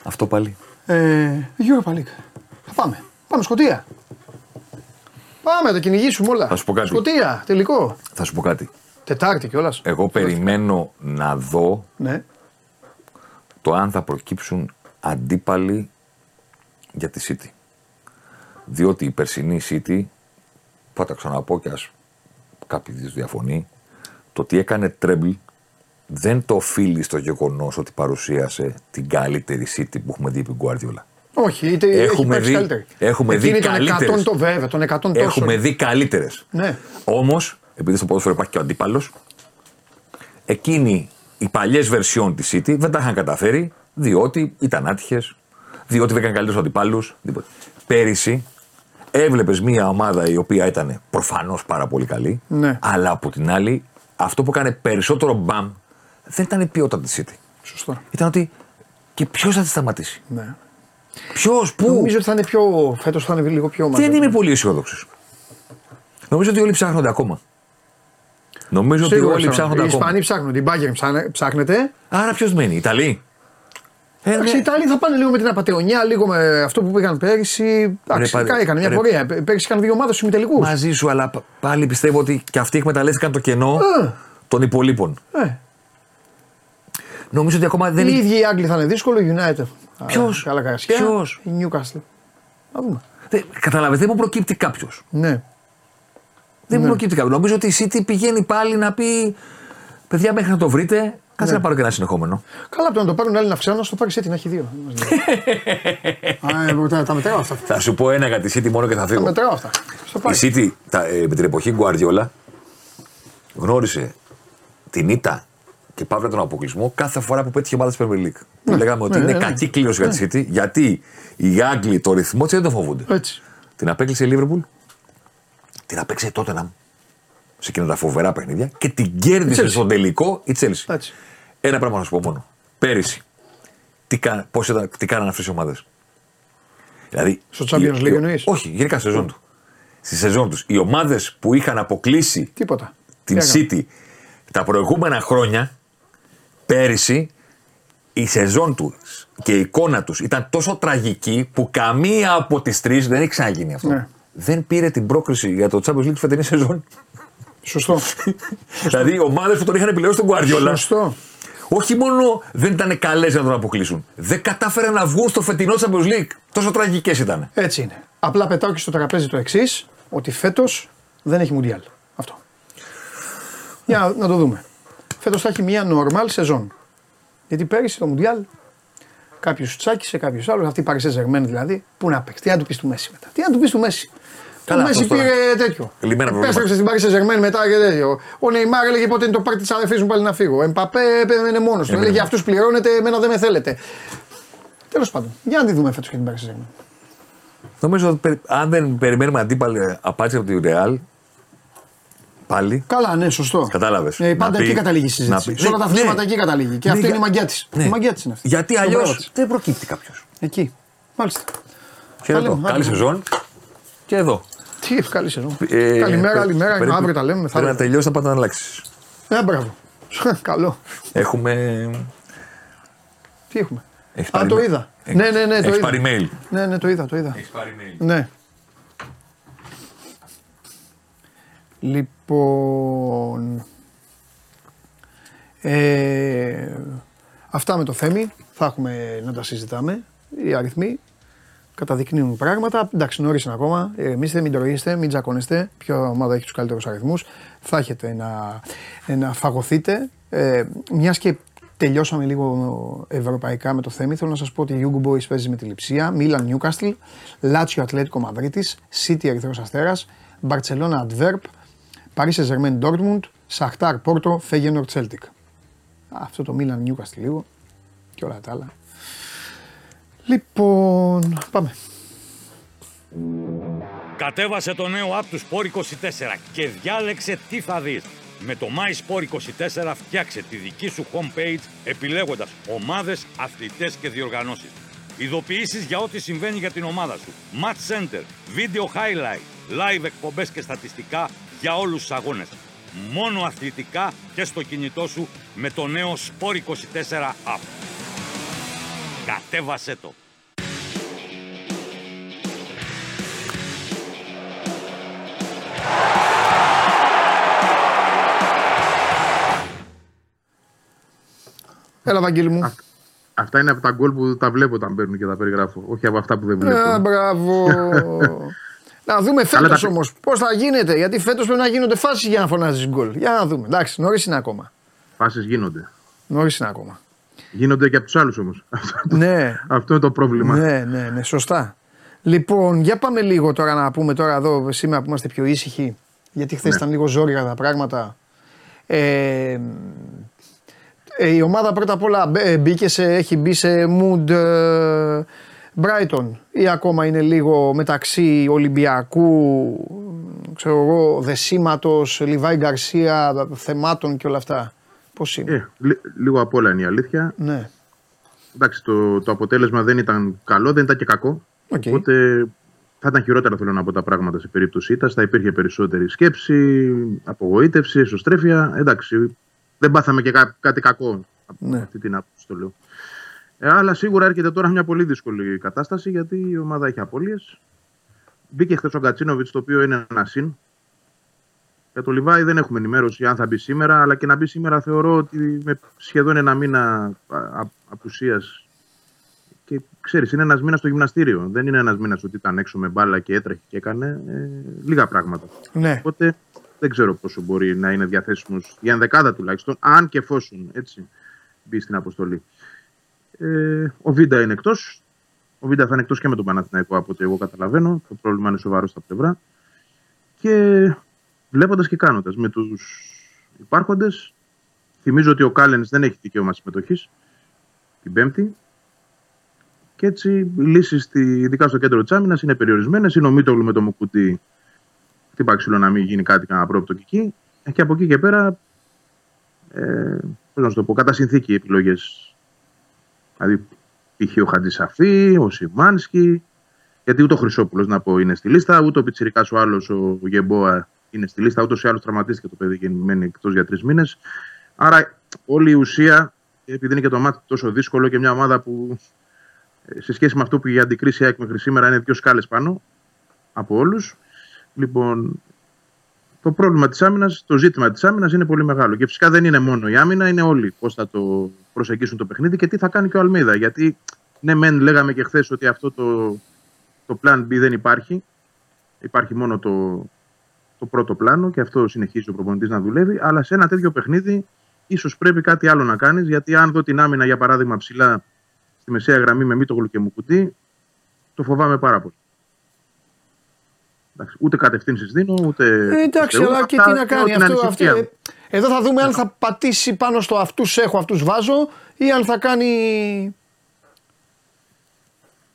S8: Αυτό πάλι.
S1: Ε, Europa League. Θα πάμε. Πάμε Σκωτία. Πάμε, τα κυνηγήσουμε όλα.
S8: Θα σου πω κάτι.
S1: Σκωτία, τελικό.
S8: Θα σου πω κάτι.
S1: Τετάρτη κιόλας.
S8: Εγώ περιμένω να δω
S1: Ναι.
S8: το αν θα προκύψουν αντίπαλοι για τη City. Διότι η περσινή City, θα τα ξαναπώ και ας κάποιοι της διαφωνεί, το ότι έκανε τρέμπλ δεν το οφείλει στο γεγονός ότι παρουσίασε την καλύτερη City που έχουμε δει επί Guardiola.
S1: Όχι, είτε έχει
S8: Έχουμε
S1: υπάρξει
S8: δει-
S1: καλύτερη.
S8: έχουμε
S1: Εκείνη
S8: δει
S1: των 100
S8: καλύτερες.
S1: το βέβαια, των 100 τόσο.
S8: Έχουμε δει καλύτερες.
S1: Ναι.
S8: Όμως, επειδή στο ποδόσφαιρο υπάρχει και ο αντίπαλος, εκείνοι οι παλιές βερσιόν της City δεν τα είχαν καταφέρει διότι ήταν άτυχες, διότι δεν έκανε καλύτερους αντιπάλους. Πέρυσι έβλεπες μια ομάδα η οποία ήταν προφανώς πάρα πολύ καλή,
S1: Ναι.
S8: αλλά από την άλλη αυτό που έκανε περισσότερο μπαμ δεν ήταν η ποιότητα της City.
S1: Σωστό.
S8: Ήταν ότι και ποιος θα τη σταματήσει.
S1: Ναι.
S8: Ποιος, πού;
S1: Νομίζω ότι θα είναι πιο. Φέτος θα είναι λίγο πιο
S8: Δεν
S1: μαζεμένο.
S8: είμαι πολύ αισιόδοξος. Νομίζω ότι όλοι ψάχνονται ακόμα. Νομίζω ότι
S1: Σίγουρα
S8: όλοι
S1: ψάχνουν.
S8: ψάχνονται
S1: Οι
S8: ακόμα.
S1: Ισπανοί ψάχνουν. Την Μπάγκερ ψάχνετε.
S8: Άρα ποιος μένει, οι Ιταλοί. Ε,
S1: Εντάξει, οι
S8: ναι.
S1: Ιταλοί θα πάνε λίγο με την απαταιωνιά, λίγο με αυτό που πήγαν πέρυσι. Εντάξει,
S8: Ρε, πάλι-
S1: έκανε μια
S8: ρε.
S1: πορεία. Πέ- Πέρυσι είχαν δύο ομάδες στου ημιτελικούς.
S8: Μαζί σου, αλλά π- πάλι πιστεύω ότι και αυτοί εκμεταλλεύτηκαν το κενό
S1: Ε.
S8: των υπολείπων.
S1: Ε,
S8: Νομίζω ότι ακόμα δεν
S1: οι
S8: είναι.
S1: ίδιοι οι Άγγλοι θα είναι δύσκολο, η United.
S8: Ποιος;
S1: Καλά καρασιά.
S8: Ποιος;
S1: Η Newcastle. Να δούμε.
S8: Καταλαβαίνετε, δεν μου προκύπτει κάποιος.
S1: Ναι.
S8: Δεν μου
S1: Ναι.
S8: προκύπτει κάποιος. Νομίζω ότι η City πηγαίνει πάλι να πει. Παιδιά, μέχρι να το βρείτε, κάτσε
S1: Ναι.
S8: να πάρω και ένα συνεχόμενο.
S1: Καλά, από το να το πάρουν άλλοι να αυξάνουν, να το πάρει έτσι να έχει δύο. *laughs* Α, ε, τα, τα μετράω αυτά.
S8: Θα σου πω ένα για τη City μόνο και θα
S1: Τα
S8: φύγω.
S1: μετράω αυτά. Στο
S8: Η
S1: πάρει.
S8: City τα, ε, με την εποχή Guardiola γνώρισε την ήττα και παύλα τον αποκλεισμό κάθε φορά που πέτυχε ομάδα της Premier League. Που λέγαμε ότι
S1: ναι,
S8: είναι
S1: ναι, ναι.
S8: κακή κλήρωση για τη City γιατί οι Άγγλοι το ρυθμό της δεν το φοβούνται.
S1: Έτσι.
S8: Την απέκλεισε η Liverpool, την απέξε η Tottenham σε εκείνα τα φοβερά παιχνίδια και την κέρδισε
S1: Chelsea.
S8: στον τελικό η Chelsea.
S1: Έτσι.
S8: Ένα πράγμα να σου πω μόνο. Πέρυσι, τι, κα, πώς ήταν, τι κάνανε αυτές οι ομάδες. Δηλαδή,
S1: Στο Champions
S8: οι-
S1: League
S8: οι-
S1: εννοείς;
S8: Όχι, γενικά στη σεζόν του. Στη σεζόν τους. Οι ομάδες που είχαν αποκλείσει
S1: Τίποτα.
S8: την
S1: Τι έκανε.
S8: City τα προηγούμενα χρόνια, πέρυσι, η σεζόν του και η εικόνα τους ήταν τόσο τραγική που καμία από τις τρεις δεν έχει ξαναγίνει αυτό.
S1: Ναι.
S8: Δεν πήρε την πρόκριση για το Champions League τη φετινή σεζόν.
S1: Σωστό. *laughs*
S8: δηλαδή οι ομάδες που τον είχαν επιλέξει τον Guardiola
S1: Σωστό.
S8: όχι μόνο δεν ήταν καλές να τον αποκλείσουν, δεν κατάφεραν να βγουν στο φετινό Champions League. Τόσο τραγικές ήταν.
S1: Έτσι είναι. Απλά πετάω και στο τραπέζι το εξής, ότι φέτος δεν έχει Μουντιάλ. Αυτό. Για να, να το δούμε. Φέτος θα έχει μια normal σεζόν. Γιατί πέρυσι το Μουντιάλ κάποιος τσάκισε, κάποιος άλλος, αυτή η Paris Saint-Germain δηλαδή, πού να παίξει, τι να του πεις του Μέση μετά. Τι να του πεις του Μέση.
S8: Καλά,
S1: ο Μέση
S8: αυτός τώρα.
S1: πήρε τέτοιο.
S8: Λυμμένα
S1: Επέστρεψε στην Paris Saint-Germain μετά και τέτοιο. Ο Νεϊμάρ έλεγε πότε είναι το πάρτι της αδερφής μου πάλι να φύγω. Ο Εμπαπέ είναι μόνος του. Έλεγε αυτούς πληρώνετε, εμένα δεν με θέλετε. Τέλος πάντων, για να τη δούμε φέτος και την Paris Saint-Germain.
S8: Νομίζω ότι περι- αν δεν περιμένουμε αντίπαλη απάντηση από τη Real, πάλι.
S1: Καλά, ναι, σωστό.
S8: Κατάλαβες.
S1: Ε, πάντα
S8: Να πει-
S1: εκεί καταλήγει η συζήτηση.
S8: να πει-
S1: Σε όλα τα
S8: ναι,
S1: αθλήματα
S8: ναι.
S1: εκεί καταλήγει. Και
S8: Ναι,
S1: αυτή
S8: για-
S1: είναι η μαγιά της.
S8: Ναι.
S1: Η μαγιά της είναι αυτή.
S8: Γιατί
S1: Το
S8: αλλιώς
S1: μπράβο της.
S8: δεν προκύπτει κάποιος.
S1: Εκεί. Μάλιστα.
S8: Χαίρετο.
S1: λέμε,
S8: Καλή
S1: άντε.
S8: σεζόν. Και εδώ.
S1: Τι καλή σεζόν.
S8: Ε,
S1: Καλημέρα,
S8: πε-
S1: καλημέρα.
S8: πρέπει-
S1: Αύριο τα λέμε.
S8: Πρέπει να
S1: μεθαύριο.
S8: τελειώσει, θα πάτε να αλλάξει.
S1: Ε, μπράβο. *laughs* Καλό.
S8: Έχουμε.
S1: Τι έχουμε;
S8: Έχεις
S1: Α,
S8: πάρει
S1: το
S8: mail.
S1: είδα.
S8: Έχεις-
S1: Ναι, ναι, ναι, το
S8: έχεις
S1: είδα.
S8: πάρει mail.
S1: Ναι, ναι, το είδα, το είδα.
S8: Έχεις πάρει mail.
S1: Ναι. Λοιπόν. Ε, αυτά με το Θέμη. Θα έχουμε να τα συζητάμε. Οι αριθμοί καταδεικνύουν πράγματα. Εντάξει, νωρίς είναι ακόμα. Ηρεμήστε, μην τροείστε, μην τζακώνεστε. Ποια ομάδα έχει τους καλύτερους αριθμούς. Θα έχετε να, να φαγωθείτε. Ε, Μιας και τελειώσαμε λίγο ευρωπαϊκά με το Θέμη, θέλω να σας πω ότι η Young Boys παίζει με τη Λιψία, Μίλαν Newcastle, Λάτσιο Ατλέτικο Μαδρίτη, City Ερυθρός Αστέρας, Μπαρσελόνα Αντβέρπ, Paris Saint-Germain Dortmund, Σαχτάρ Πόρτο, Feyenoord Celtic. Αυτό το Μίλαν Newcastle λίγο και όλα τα άλλα. Λοιπόν, πάμε.
S9: Κατέβασε το νέο app του Sport 24 και διάλεξε τι θα δεις. Με το MySport24 φτιάξε τη δική σου homepage επιλέγοντας ομάδες, αθλητές και διοργανώσεις. Ειδοποιήσεις για ό,τι συμβαίνει για την ομάδα σου. Match Center, Video Highlight, Live εκπομπές και στατιστικά για όλους τους αγώνες. Μόνο αθλητικά και στο κινητό σου με το νέο Sport24 app. Κατέβασέ το!
S1: Έλα, Βαγγέλη μου.
S10: Αυτά είναι από τα γκολ που τα βλέπω όταν παίρνουν και τα περιγράφω. Όχι από αυτά που δεν βλέπω.
S1: Ε, μπράβο. *laughs* να δούμε
S10: Αλλά
S1: φέτος
S10: τα-
S1: όμως πώς θα γίνεται. Γιατί φέτος πρέπει να γίνονται φάσεις για να φωνάζεις γκολ. Για να δούμε. Εντάξει, νωρίς είναι ακόμα.
S10: Φάσεις γίνονται.
S1: Νωρίς είναι ακόμα.
S10: Γίνονται και από τους άλλους όμως. *laughs*
S1: ναι,
S10: Αυτό είναι το πρόβλημα.
S1: ναι, ναι, ναι, σωστά. Λοιπόν, για πάμε λίγο τώρα να πούμε τώρα εδώ σήμερα που είμαστε πιο ήσυχοι. Γιατί χθες
S10: Ναι.
S1: ήταν λίγο ζόρια τα πράγματα. Ε, ε, η ομάδα πρώτα απ' όλα μπε- ε, μπήκε σε, έχει μπει σε mood ε, Brighton ή ακόμα είναι λίγο μεταξύ Ολυμπιακού, ξέρω εγώ, Δεσίματος, Λιβάι Γκαρσία, θεμάτων και όλα αυτά. Πώς είναι;
S10: Ε, λι- λίγο απ' όλα είναι η αλήθεια.
S1: Ναι.
S10: Εντάξει, το, το αποτέλεσμα δεν ήταν καλό, δεν ήταν και κακό.
S1: Οκ.
S10: Οπότε θα ήταν χειρότερα θέλω να πω τα πράγματα σε περίπτωση ήττας. Θα υπήρχε περισσότερη σκέψη, απογοήτευση, εσωστρέφεια. Εντάξει, δεν πάθαμε και κά- κάτι κακό από
S1: Ναι.
S10: αυτή την άποψη το λέω. Ε, αλλά σίγουρα έρχεται τώρα μια πολύ δύσκολη κατάσταση γιατί η ομάδα έχει απώλειες. Μπήκε χθες ο Γκατσίνοβιτ, το οποίο είναι ένα συν. Για το Λιβάη δεν έχουμε ενημέρωση αν θα μπει σήμερα, αλλά και να μπει σήμερα θεωρώ ότι με σχεδόν ένα μήνα απουσίας. Και ξέρεις, είναι ένας μήνας στο γυμναστήριο. Δεν είναι ένας μήνας ότι ήταν έξω με μπάλα και έτρεχε και έκανε. Ε, λίγα πράγματα.
S1: Ναι.
S10: Οπότε δεν ξέρω πόσο μπορεί να είναι διαθέσιμος η ενδεκάδα τουλάχιστον, αν και εφόσον έτσι μπει στην αποστολή. Ε, ο Βίντα είναι εκτός. Ο Βίντα θα είναι εκτός και με τον Παναθηναϊκό από ό,τι εγώ καταλαβαίνω. Το πρόβλημα είναι σοβαρό στα πλευρά. Και βλέποντας και κάνοντας με τους υπάρχοντες, θυμίζω ότι ο Κάλενς δεν έχει δικαίωμα συμμετοχής την Πέμπτη. Και έτσι οι λύσει, ειδικά στο κέντρο της άμυνας, είναι περιορισμένες. Είναι ο Μίτογλου με το Μουκουτί. Χτύπα ξύλο να μην γίνει κάτι κανένα πρόοπτο και εκεί. Ε, Και από εκεί και πέρα, ε, πώς να σου το πω, κατά συνθήκη οι επιλογές. Δηλαδή, π.χ. ο Χατζησαφή, ο Σιμάνσκι, γιατί ούτε ο Χρυσόπουλος να πω είναι στη λίστα, ούτε ο Πιτσυρικά ο άλλος, ο Γεμπόα είναι στη λίστα, ούτως ή άλλως τραυματίστηκε το παιδί και μένει εκτός για τρεις μήνες. Άρα, όλη η ουσία, επειδή είναι και το μάτι τόσο δύσκολο και μια ομάδα που ε, σε σχέση με αυτό που η αντικρίση ΑΕΚ μέχρι σήμερα είναι δύο σκάλες πάνω από όλους. Λοιπόν, το πρόβλημα της άμυνας, το ζήτημα της άμυνας είναι πολύ μεγάλο. Και φυσικά δεν είναι μόνο η άμυνα, είναι όλοι πώς θα το προσεγγίσουν το παιχνίδι και τι θα κάνει και ο Αλμίδα. Γιατί, ναι, μεν λέγαμε και χθες ότι αυτό το, το plan B δεν υπάρχει. Υπάρχει μόνο το, το πρώτο πλάνο και αυτό συνεχίζει ο προπονητής να δουλεύει. Αλλά σε ένα τέτοιο παιχνίδι, ίσως πρέπει κάτι άλλο να κάνεις. Γιατί αν δω την άμυνα, για παράδειγμα, ψηλά στη μεσαία γραμμή με Μίτογλου και Μουκουτί, το φοβάμαι πάρα πολύ. Εντάξει, ούτε κατευθύνσεις δίνω, ούτε.
S1: Ε, εντάξει,
S10: ούτε-
S1: αλλά και
S10: αυτά
S1: τι να
S10: λέω
S1: κάνει
S10: την
S1: αυτό. αυτό
S10: ανησυχία μου.
S1: ε, εδώ θα δούμε αν θα πατήσει πάνω στο αυτούς έχω, αυτούς βάζω ή αν θα κάνει.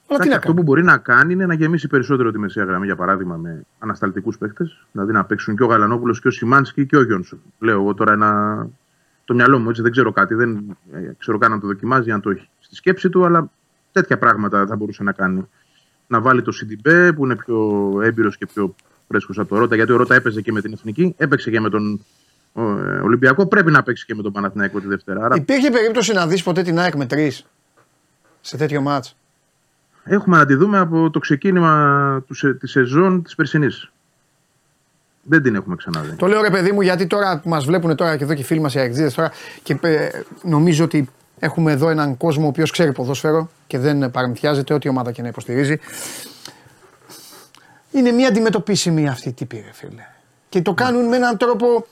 S1: Αλλά τι
S10: Εντάξει,
S1: να
S10: αυτό
S1: κάνει.
S10: που μπορεί να κάνει είναι να γεμίσει περισσότερο τη μεσαία γραμμή, για παράδειγμα, με ανασταλτικούς παίχτε. Δηλαδή να παίξουν και ο Γαλανόπουλος και ο Σιμάνσκι και ο Γιόνσον. Λέω εγώ τώρα ένα. Το μυαλό μου έτσι δεν ξέρω κάτι. Δεν ε, ξέρω καν αν το δοκιμάζει, αν το έχει στη σκέψη του, αλλά τέτοια πράγματα θα μπορούσε να κάνει. Να βάλει το Σιντιμπέ που είναι πιο έμπειρος και πιο φρέσκος από το Ρότα, γιατί ο Ρότα έπαιζε και με την εθνική, έπαιξε και με τον ο, ε, Ολυμπιακό, πρέπει να παίξει και με τον Παναθηναϊκό τη Δευτέρα. Άρα
S1: Υπήρχε περίπτωση να δεις ποτέ την ΑΕΚ με τρεις σε τέτοιο μάτς;
S10: Έχουμε να τη δούμε από το ξεκίνημα του σε, της σεζόν της περσινής. Δεν την έχουμε ξαναδεί.
S1: Το λέω ρε παιδί μου γιατί τώρα που μας βλέπουν τώρα και εδώ και οι φίλοι μας οι αεξίδες τώρα και ε, νομίζω ότι έχουμε εδώ έναν κόσμο ο οποίος ξέρει ποδόσφαιρο και δεν παραμυθιάζεται ό,τι ομάδα και να υποστηρίζει. Είναι μια αντιμετωπίσιμη αυτή η τύπη, ρε φίλε. Και το κάνουν με έναν τρόπο.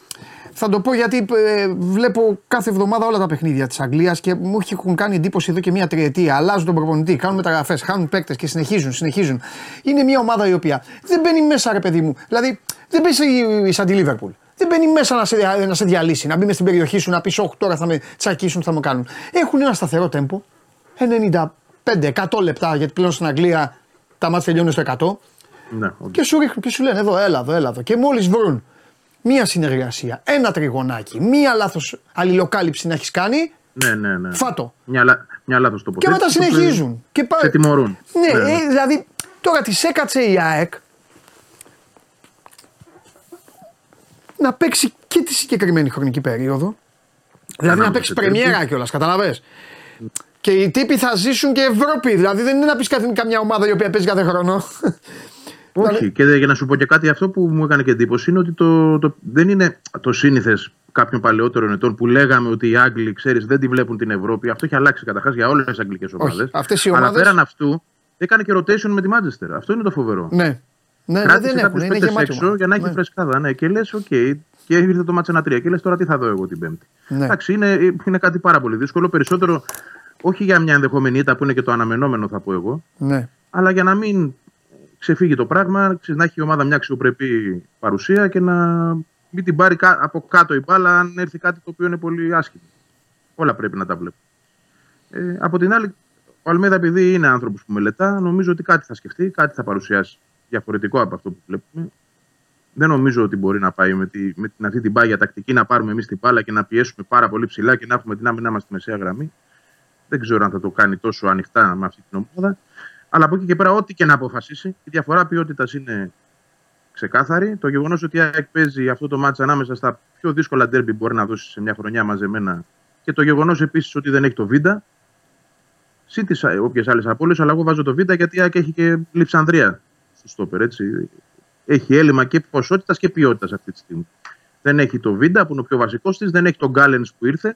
S1: Θα το πω γιατί ε, βλέπω κάθε εβδομάδα όλα τα παιχνίδια της Αγγλίας και μου έχουν κάνει εντύπωση εδώ και μια τριετία. Αλλάζουν τον προπονητή, κάνουν μεταγραφές, χάνουν παίκτες και συνεχίζουν, συνεχίζουν. Είναι μια ομάδα η οποία δεν μπαίνει μέσα, ρε παιδί μου. Δηλαδή δεν μπαίνει σαν τη Λίβερπουλ. Δεν μπαίνει μέσα να σε, δια- να σε διαλύσει, να μπει μες στην περιοχή σου, να πεις: Όχι, τώρα θα με τσακίσουν, θα με κάνουν. Έχουν ένα σταθερό τέμπο. 95-100 λεπτά, γιατί πλέον στην Αγγλία τα ματς τελειώνουν στο 100.
S10: Ναι, οκ.
S1: Και σου ρίχνουν και σου λένε εδώ, έλα εδώ, έλα εδώ. Και μόλις βρουν μία συνεργασία, ένα τριγωνάκι, μία λάθος αλληλοκάλυψη να έχεις κάνει,
S10: ναι, ναι, ναι.
S1: φάτο.
S10: Μια, λα- μια λάθος
S1: Και
S10: τοποθέτηση.
S1: μετά
S10: που
S1: συνεχίζουν. Και πά-
S10: Σε τιμωρούν.
S1: Ναι,
S10: Ναι.
S1: ε, δηλαδή τώρα τη έκατσε η ΑΕΚ να παίξει και τη συγκεκριμένη χρονική περίοδο. Δηλαδή να
S10: Ανάμεσα
S1: παίξει
S10: σε
S1: πρεμιέρα
S10: τέρπι.
S1: κιόλας, καταλαβες. Και οι τύποι θα ζήσουν και Ευρώπη. Δηλαδή δεν είναι να πεις κάτι καμιά ομάδα η οποία παίζει κάθε χρόνο.
S10: Όχι. Και δε- για να σου πω και κάτι, αυτό που μου έκανε και εντύπωση είναι ότι το, το, δεν είναι το σύνηθες κάποιων παλαιότερων ετών που λέγαμε ότι οι Άγγλοι, ξέρεις, δεν τη βλέπουν την Ευρώπη. Αυτό έχει αλλάξει καταρχάς για όλες τις αγγλικές ομάδες.
S1: αυτές οι
S10: Αλλά
S1: ομάδες-
S10: πέραν αυτού, έκανε και rotation με τη Manchester. Αυτό είναι το φοβερό.
S1: ναι. Ναι, ναι,
S10: Κράτησε
S1: δεν έχουν.
S10: κάποιους
S1: Είναι
S10: παίκτες
S1: γεμάτη
S10: έξω
S1: ομάδα.
S10: για να έχει
S1: Ναι.
S10: φρεσκάδα. Ναι, και λες, οκ. Και ήρθε το ματς ένα τρία. Και λες τώρα τι θα δω εγώ την Πέμπτη.
S1: Ναι.
S10: Εντάξει, είναι, είναι κάτι πάρα πολύ δύσκολο. Περισσότερο όχι για μια ενδεχόμενη ήττα που είναι και το αναμενόμενο, θα πω εγώ.
S1: Ναι.
S10: Αλλά για να μην ξεφύγει το πράγμα, ξέρεις, να έχει η ομάδα μια αξιοπρεπή παρουσία και να μην την πάρει κα- από κάτω η μπάλα αν έρθει κάτι το οποίο είναι πολύ άσχημο. Όλα πρέπει να τα βλέπουμε. Ε, από την άλλη, ο Αλμέδα, επειδή είναι άνθρωπος που μελετά, νομίζω ότι κάτι θα σκεφτεί, κάτι θα παρουσιάσει διαφορετικό από αυτό που βλέπουμε. Δεν νομίζω ότι μπορεί να πάει με, τη, με την, αυτή την πάγια τακτική να πάρουμε εμείς την μπάλα και να πιέσουμε πάρα πολύ ψηλά και να έχουμε την άμυνά μας στη μεσαία γραμμή. Δεν ξέρω αν θα το κάνει τόσο ανοιχτά με αυτή την ομάδα. Αλλά από εκεί και πέρα, ό,τι και να αποφασίσει, η διαφορά ποιότητας είναι ξεκάθαρη. Το γεγονός ότι η ΑΕΚ παίζει αυτό το μάτσα ανάμεσα στα πιο δύσκολα ντέρμπι που μπορεί να δώσει σε μια χρονιά μαζεμένα και το γεγονός επίσης ότι δεν έχει το Βίντα. Συν τι όποιες άλλες απώλειες, αλλά εγώ βάζω το Βίντα γιατί η ΑΕΚ έχει και Λιψανδρία στο στόπερ. Έτσι. Έχει έλλειμμα και ποσότητας και ποιότητας αυτή τη στιγμή. Δεν έχει το Βίντα που είναι ο πιο βασικός της, δεν έχει τον Γκάλενς που ήρθε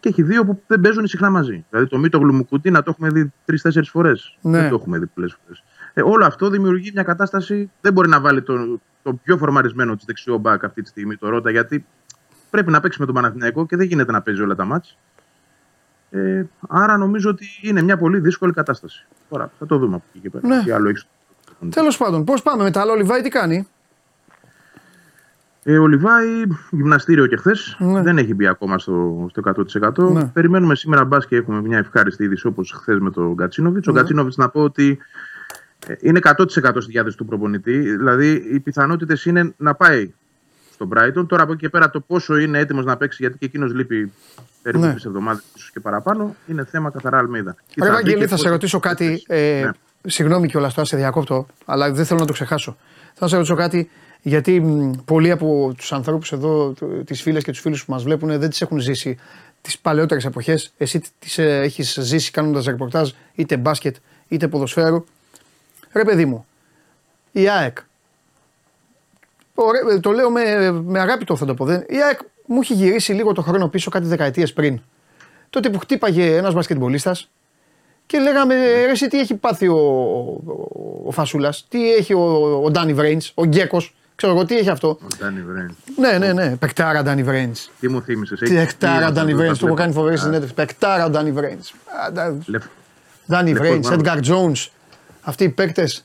S10: και έχει δύο που δεν παίζουν συχνά μαζί. Δηλαδή το Μίτο Γλουμουκουτί να το έχουμε δει τρει-τέσσερι φορές.
S1: Ναι.
S10: Δεν το έχουμε δει πολλές φορές. Ε, όλο αυτό δημιουργεί μια κατάσταση. Δεν μπορεί να βάλει το, το πιο φορμαρισμένο της δεξιό μπακ αυτή τη στιγμή το Ρότα γιατί πρέπει να παίξει με τον Παναθηναϊκό και δεν γίνεται να παίζει όλα τα μάτς. Ε, άρα νομίζω ότι είναι μια πολύ δύσκολη κατάσταση. Τώρα θα το δούμε από εκεί και πέρα.
S1: Ναι.
S10: Τι άλλο έχεις.
S1: Τέλος πάντων, πώς πάμε μετά, αλλά ο Λιβάη τι κάνει;
S10: Ε, ο Λιβάη, γυμναστήριο και χθες.
S1: Ναι.
S10: Δεν έχει μπει ακόμα στο, στο 100%.
S1: Ναι.
S10: Περιμένουμε σήμερα μπας και έχουμε μια ευχάριστη είδηση όπως χθες με τον Γκατσίνοβιτ. Ο
S1: Ναι.
S10: Γκατσίνοβιτ να πω ότι ε, είναι 100% στη διάθεση του προπονητή. Δηλαδή οι πιθανότητες είναι να πάει στον Brighton. Τώρα από εκεί και πέρα το πόσο είναι έτοιμος να παίξει, γιατί και εκείνος λείπει περίπου
S1: Ναι.
S10: τρεις εβδομάδες ίσως και παραπάνω, είναι θέμα καθαρά Αλμίδα. Τι
S1: Ρε
S10: θα δει
S1: Βαγγέλη,
S10: και
S1: θα σε
S10: πότε
S1: ρωτήσω
S10: θα
S1: κάτι.
S10: παίξει.
S1: Ε,
S10: Ναι.
S1: Συγγνώμη κιόλας τώρα σε διακόπτω, αλλά δεν θέλω να το ξεχάσω. Θα σε ρωτήσω κάτι, γιατί μ, πολλοί από τους ανθρώπους εδώ, τις φίλες και τους φίλους που μας βλέπουν, δεν τις έχουν ζήσει τις παλαιότερες εποχές. Εσύ τις έχεις ζήσει κάνοντας ρεπορτάζ είτε μπάσκετ είτε ποδοσφαίρου. Ρε παιδί μου, η ΑΕΚ. Ωραία, το λέω με, με αγάπη το θα το πω. δεν- Η ΑΕΚ μου έχει γυρίσει λίγο το χρόνο πίσω κάτι δεκαετίες πριν. Τότε που χτύπαγε ένας μπασκετμπολίστας και λέγαμε ρε εσύ τι έχει πάθει ο, ο, ο Φασούλας, τι έχει ο, ο Ντάνι Βρέινς, ο Γκέκος, ξέρω εγώ τι έχει αυτό;
S10: Ο Ντάνι Βρέινς.
S1: Ναι, ναι, ναι, παικτάρα Ντάνι Βρέινς.
S10: Τι μου θύμισες.
S1: Τι εκτάρα Ντάνι Βρέινς, του έχω κάνει φοβερή συνέντευξη. Παικτάρα ο Ντάνι Βρέινς. Ντάνι
S10: Λεφ-
S1: Βρέινς,
S10: μαύρο.
S1: Edgar Jones, αυτοί οι παίκτες.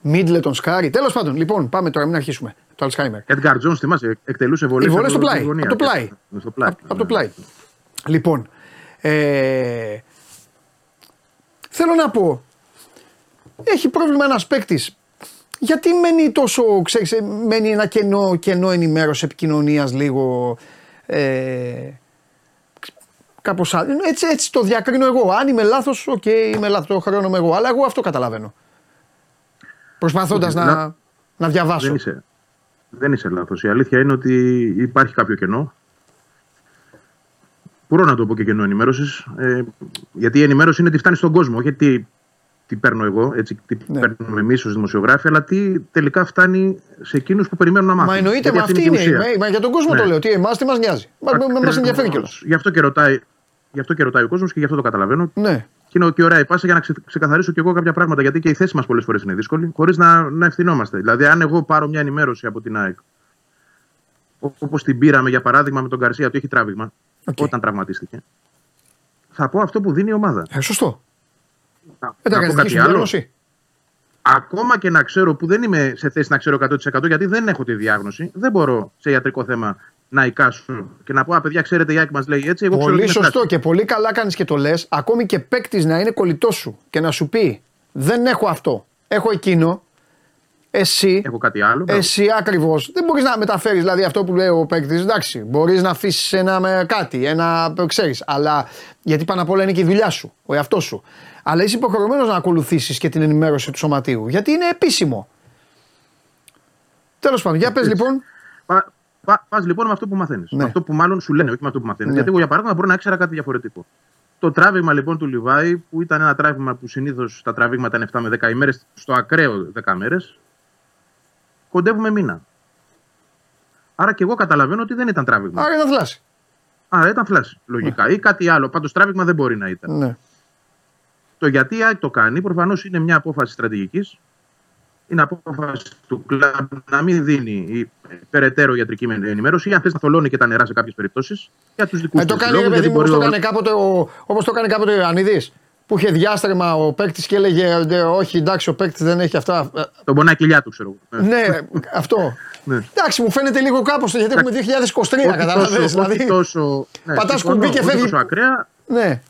S1: Μίτλετον Σκάρι. Τέλος πάντων, λοιπόν, πάμε τώρα, μην αρχίσουμε. Το Αλσχάιμερ.
S10: Edgar Jones, θυμάσαι, εκτελούσε βολές
S1: Οι βολές
S10: από
S1: στο πλάι,
S10: τη γωνία.
S1: από το πλάι.
S10: Στο πλάι.
S1: Από, από το πλάι. Λοιπόν, ε, θέλω να πω, έχει πρόβλημα ένας παίκτης. Γιατί μένει τόσο, ξέρεις, ε, μένει ένα κενό, κενό ενημέρωση επικοινωνίας λίγο. Ε, κάπως άλλο. Έτσι, έτσι το διακρίνω εγώ. Αν είμαι λάθος, οκ, είμαι λάθος, το χρεώνομαι εγώ. Αλλά εγώ αυτό καταλαβαίνω. Προσπαθώντας
S10: Όχι,
S1: να,
S10: να-
S1: να διαβάσω.
S10: Δεν είσαι, δεν είσαι λάθος. Η αλήθεια είναι ότι υπάρχει κάποιο κενό. Μπορώ να το πω και κενό ενημέρωσης. Ε, γιατί η ενημέρωση είναι τι φτάνει στον κόσμο. Όχι τι, τι παίρνω εγώ, έτσι, τι
S1: Ναι.
S10: παίρνουμε εμείς ως δημοσιογράφοι, αλλά τι τελικά φτάνει σε εκείνους που περιμένουν να μάθουν.
S1: Μα εννοείται,
S10: Γιατί
S1: μα αυτή
S10: και η
S1: είναι.
S10: ουσία.
S1: Μα, μα για τον κόσμο
S10: Ναι.
S1: το λέω. Τι εμάς τι μας νοιάζει. Μα
S10: Ακριβώς.
S1: ενδιαφέρει κιόλας.
S10: Γι' αυτό και ρωτάει, γι αυτό και ρωτάει ο κόσμος και γι' αυτό το καταλαβαίνω.
S1: Ναι.
S10: Και είναι και ωραία η πάσα για να ξε, ξεκαθαρίσω και εγώ κάποια πράγματα. Γιατί και η θέση μας πολλές φορές είναι δύσκολη, χωρίς να, να ευθυνόμαστε. Δηλαδή, αν εγώ πάρω μια ενημέρωση από την ΑΕΚ, όπως την πήραμε για παράδειγμα με τον Καρσία, ότι έχει τράβηγμα, όταν τραυματίστηκε, θα πω αυτό που δίνει η ομάδα.
S1: Ε, σωστό.
S10: Να,
S1: Δεν τα
S10: να πω
S1: κάνει
S10: κάτι
S1: δική
S10: άλλο.
S1: διάγνωση.
S10: Ακόμα και να ξέρω που δεν είμαι σε θέση να ξέρω 100% γιατί δεν έχω τη διάγνωση, δεν μπορώ σε ιατρικό θέμα να εικάσω και να πω: Α, παιδιά, ξέρετε, η ΑΕΚ μας λέει έτσι. Εγώ ξέρω
S1: Πολύ
S10: ότι είναι
S1: σωστό και πολύ καλά κάνεις και το λες. Ακόμη και παίκτης να είναι κολλητός σου και να σου πει: Δεν έχω αυτό. Έχω εκείνο. Εσύ,
S10: Έχω κάτι άλλο. μπράβο.
S1: εσύ ακριβώς. Δεν μπορείς να μεταφέρεις δηλαδή αυτό που λέει ο παίκτης. Εντάξει, μπορείς να αφήσεις ένα με κάτι, ένα ξέρεις. Αλλά γιατί πάνω απ' όλα είναι και η δουλειά σου, ο εαυτός σου. Αλλά είσαι υποχρεωμένος να ακολουθήσεις και την ενημέρωση του σωματείου. Γιατί είναι επίσημο. Τέλος πάντων, για πες λοιπόν.
S10: Πα, πα, πας λοιπόν με αυτό που μαθαίνεις.
S1: Ναι.
S10: Με αυτό που μάλλον σου λένε, όχι με αυτό που μαθαίνεις.
S1: Ναι.
S10: Γιατί εγώ για παράδειγμα μπορώ να ήξερα κάτι διαφορετικό. Το τράβηγμα λοιπόν του Λιβάη, που ήταν ένα τράβηγμα που συνήθως τα τραβήγματα είναι 7 με 10 ημέρες, στο ακραίο 10 μέρες, κοντεύουμε μήνα. Άρα και εγώ καταλαβαίνω ότι δεν ήταν τράβηγμα.
S1: Άρα είναι θλάση.
S10: Άρα ήταν φλάση, λογικά. Ή κάτι άλλο. Πάντως τράβηγμα δεν μπορεί να ήταν.
S1: Ναι.
S10: Το γιατί η ΑΕΚ το κάνει προφανώς είναι μια απόφαση στρατηγικής. Είναι απόφαση του κλαμπ να μην δίνει η περαιτέρω ιατρική ενημέρωση ή αν θες να θολώνει και τα νερά σε κάποιες περιπτώσεις για τους δικούς
S1: Ε, το κάνει ρε παιδί μου, όπως το έκανε κάποτε ο, όπως το έκανε κάποτε ο Ιωαννίδης που είχε διάστρεμα ο παίκτης και έλεγε «Ε, Όχι, εντάξει, ο παίκτης δεν έχει αυτά. Ε,
S10: Τον πονάει η κοιλιά του, ξέρω εγώ.
S1: Ναι, αυτό. *laughs*
S10: Ναι.
S1: Εντάξει, μου φαίνεται λίγο κάπως γιατί έχουμε 2023,
S10: Όχι
S1: καταλαβαίνεις.
S10: τόσο,
S1: Δηλαδή,
S10: όχι τόσο, ναι,
S1: πατάς
S10: συμφωνώ,
S1: κουμπί και
S10: όχι
S1: φεύγει.
S10: τόσο ακραία,
S1: ναι,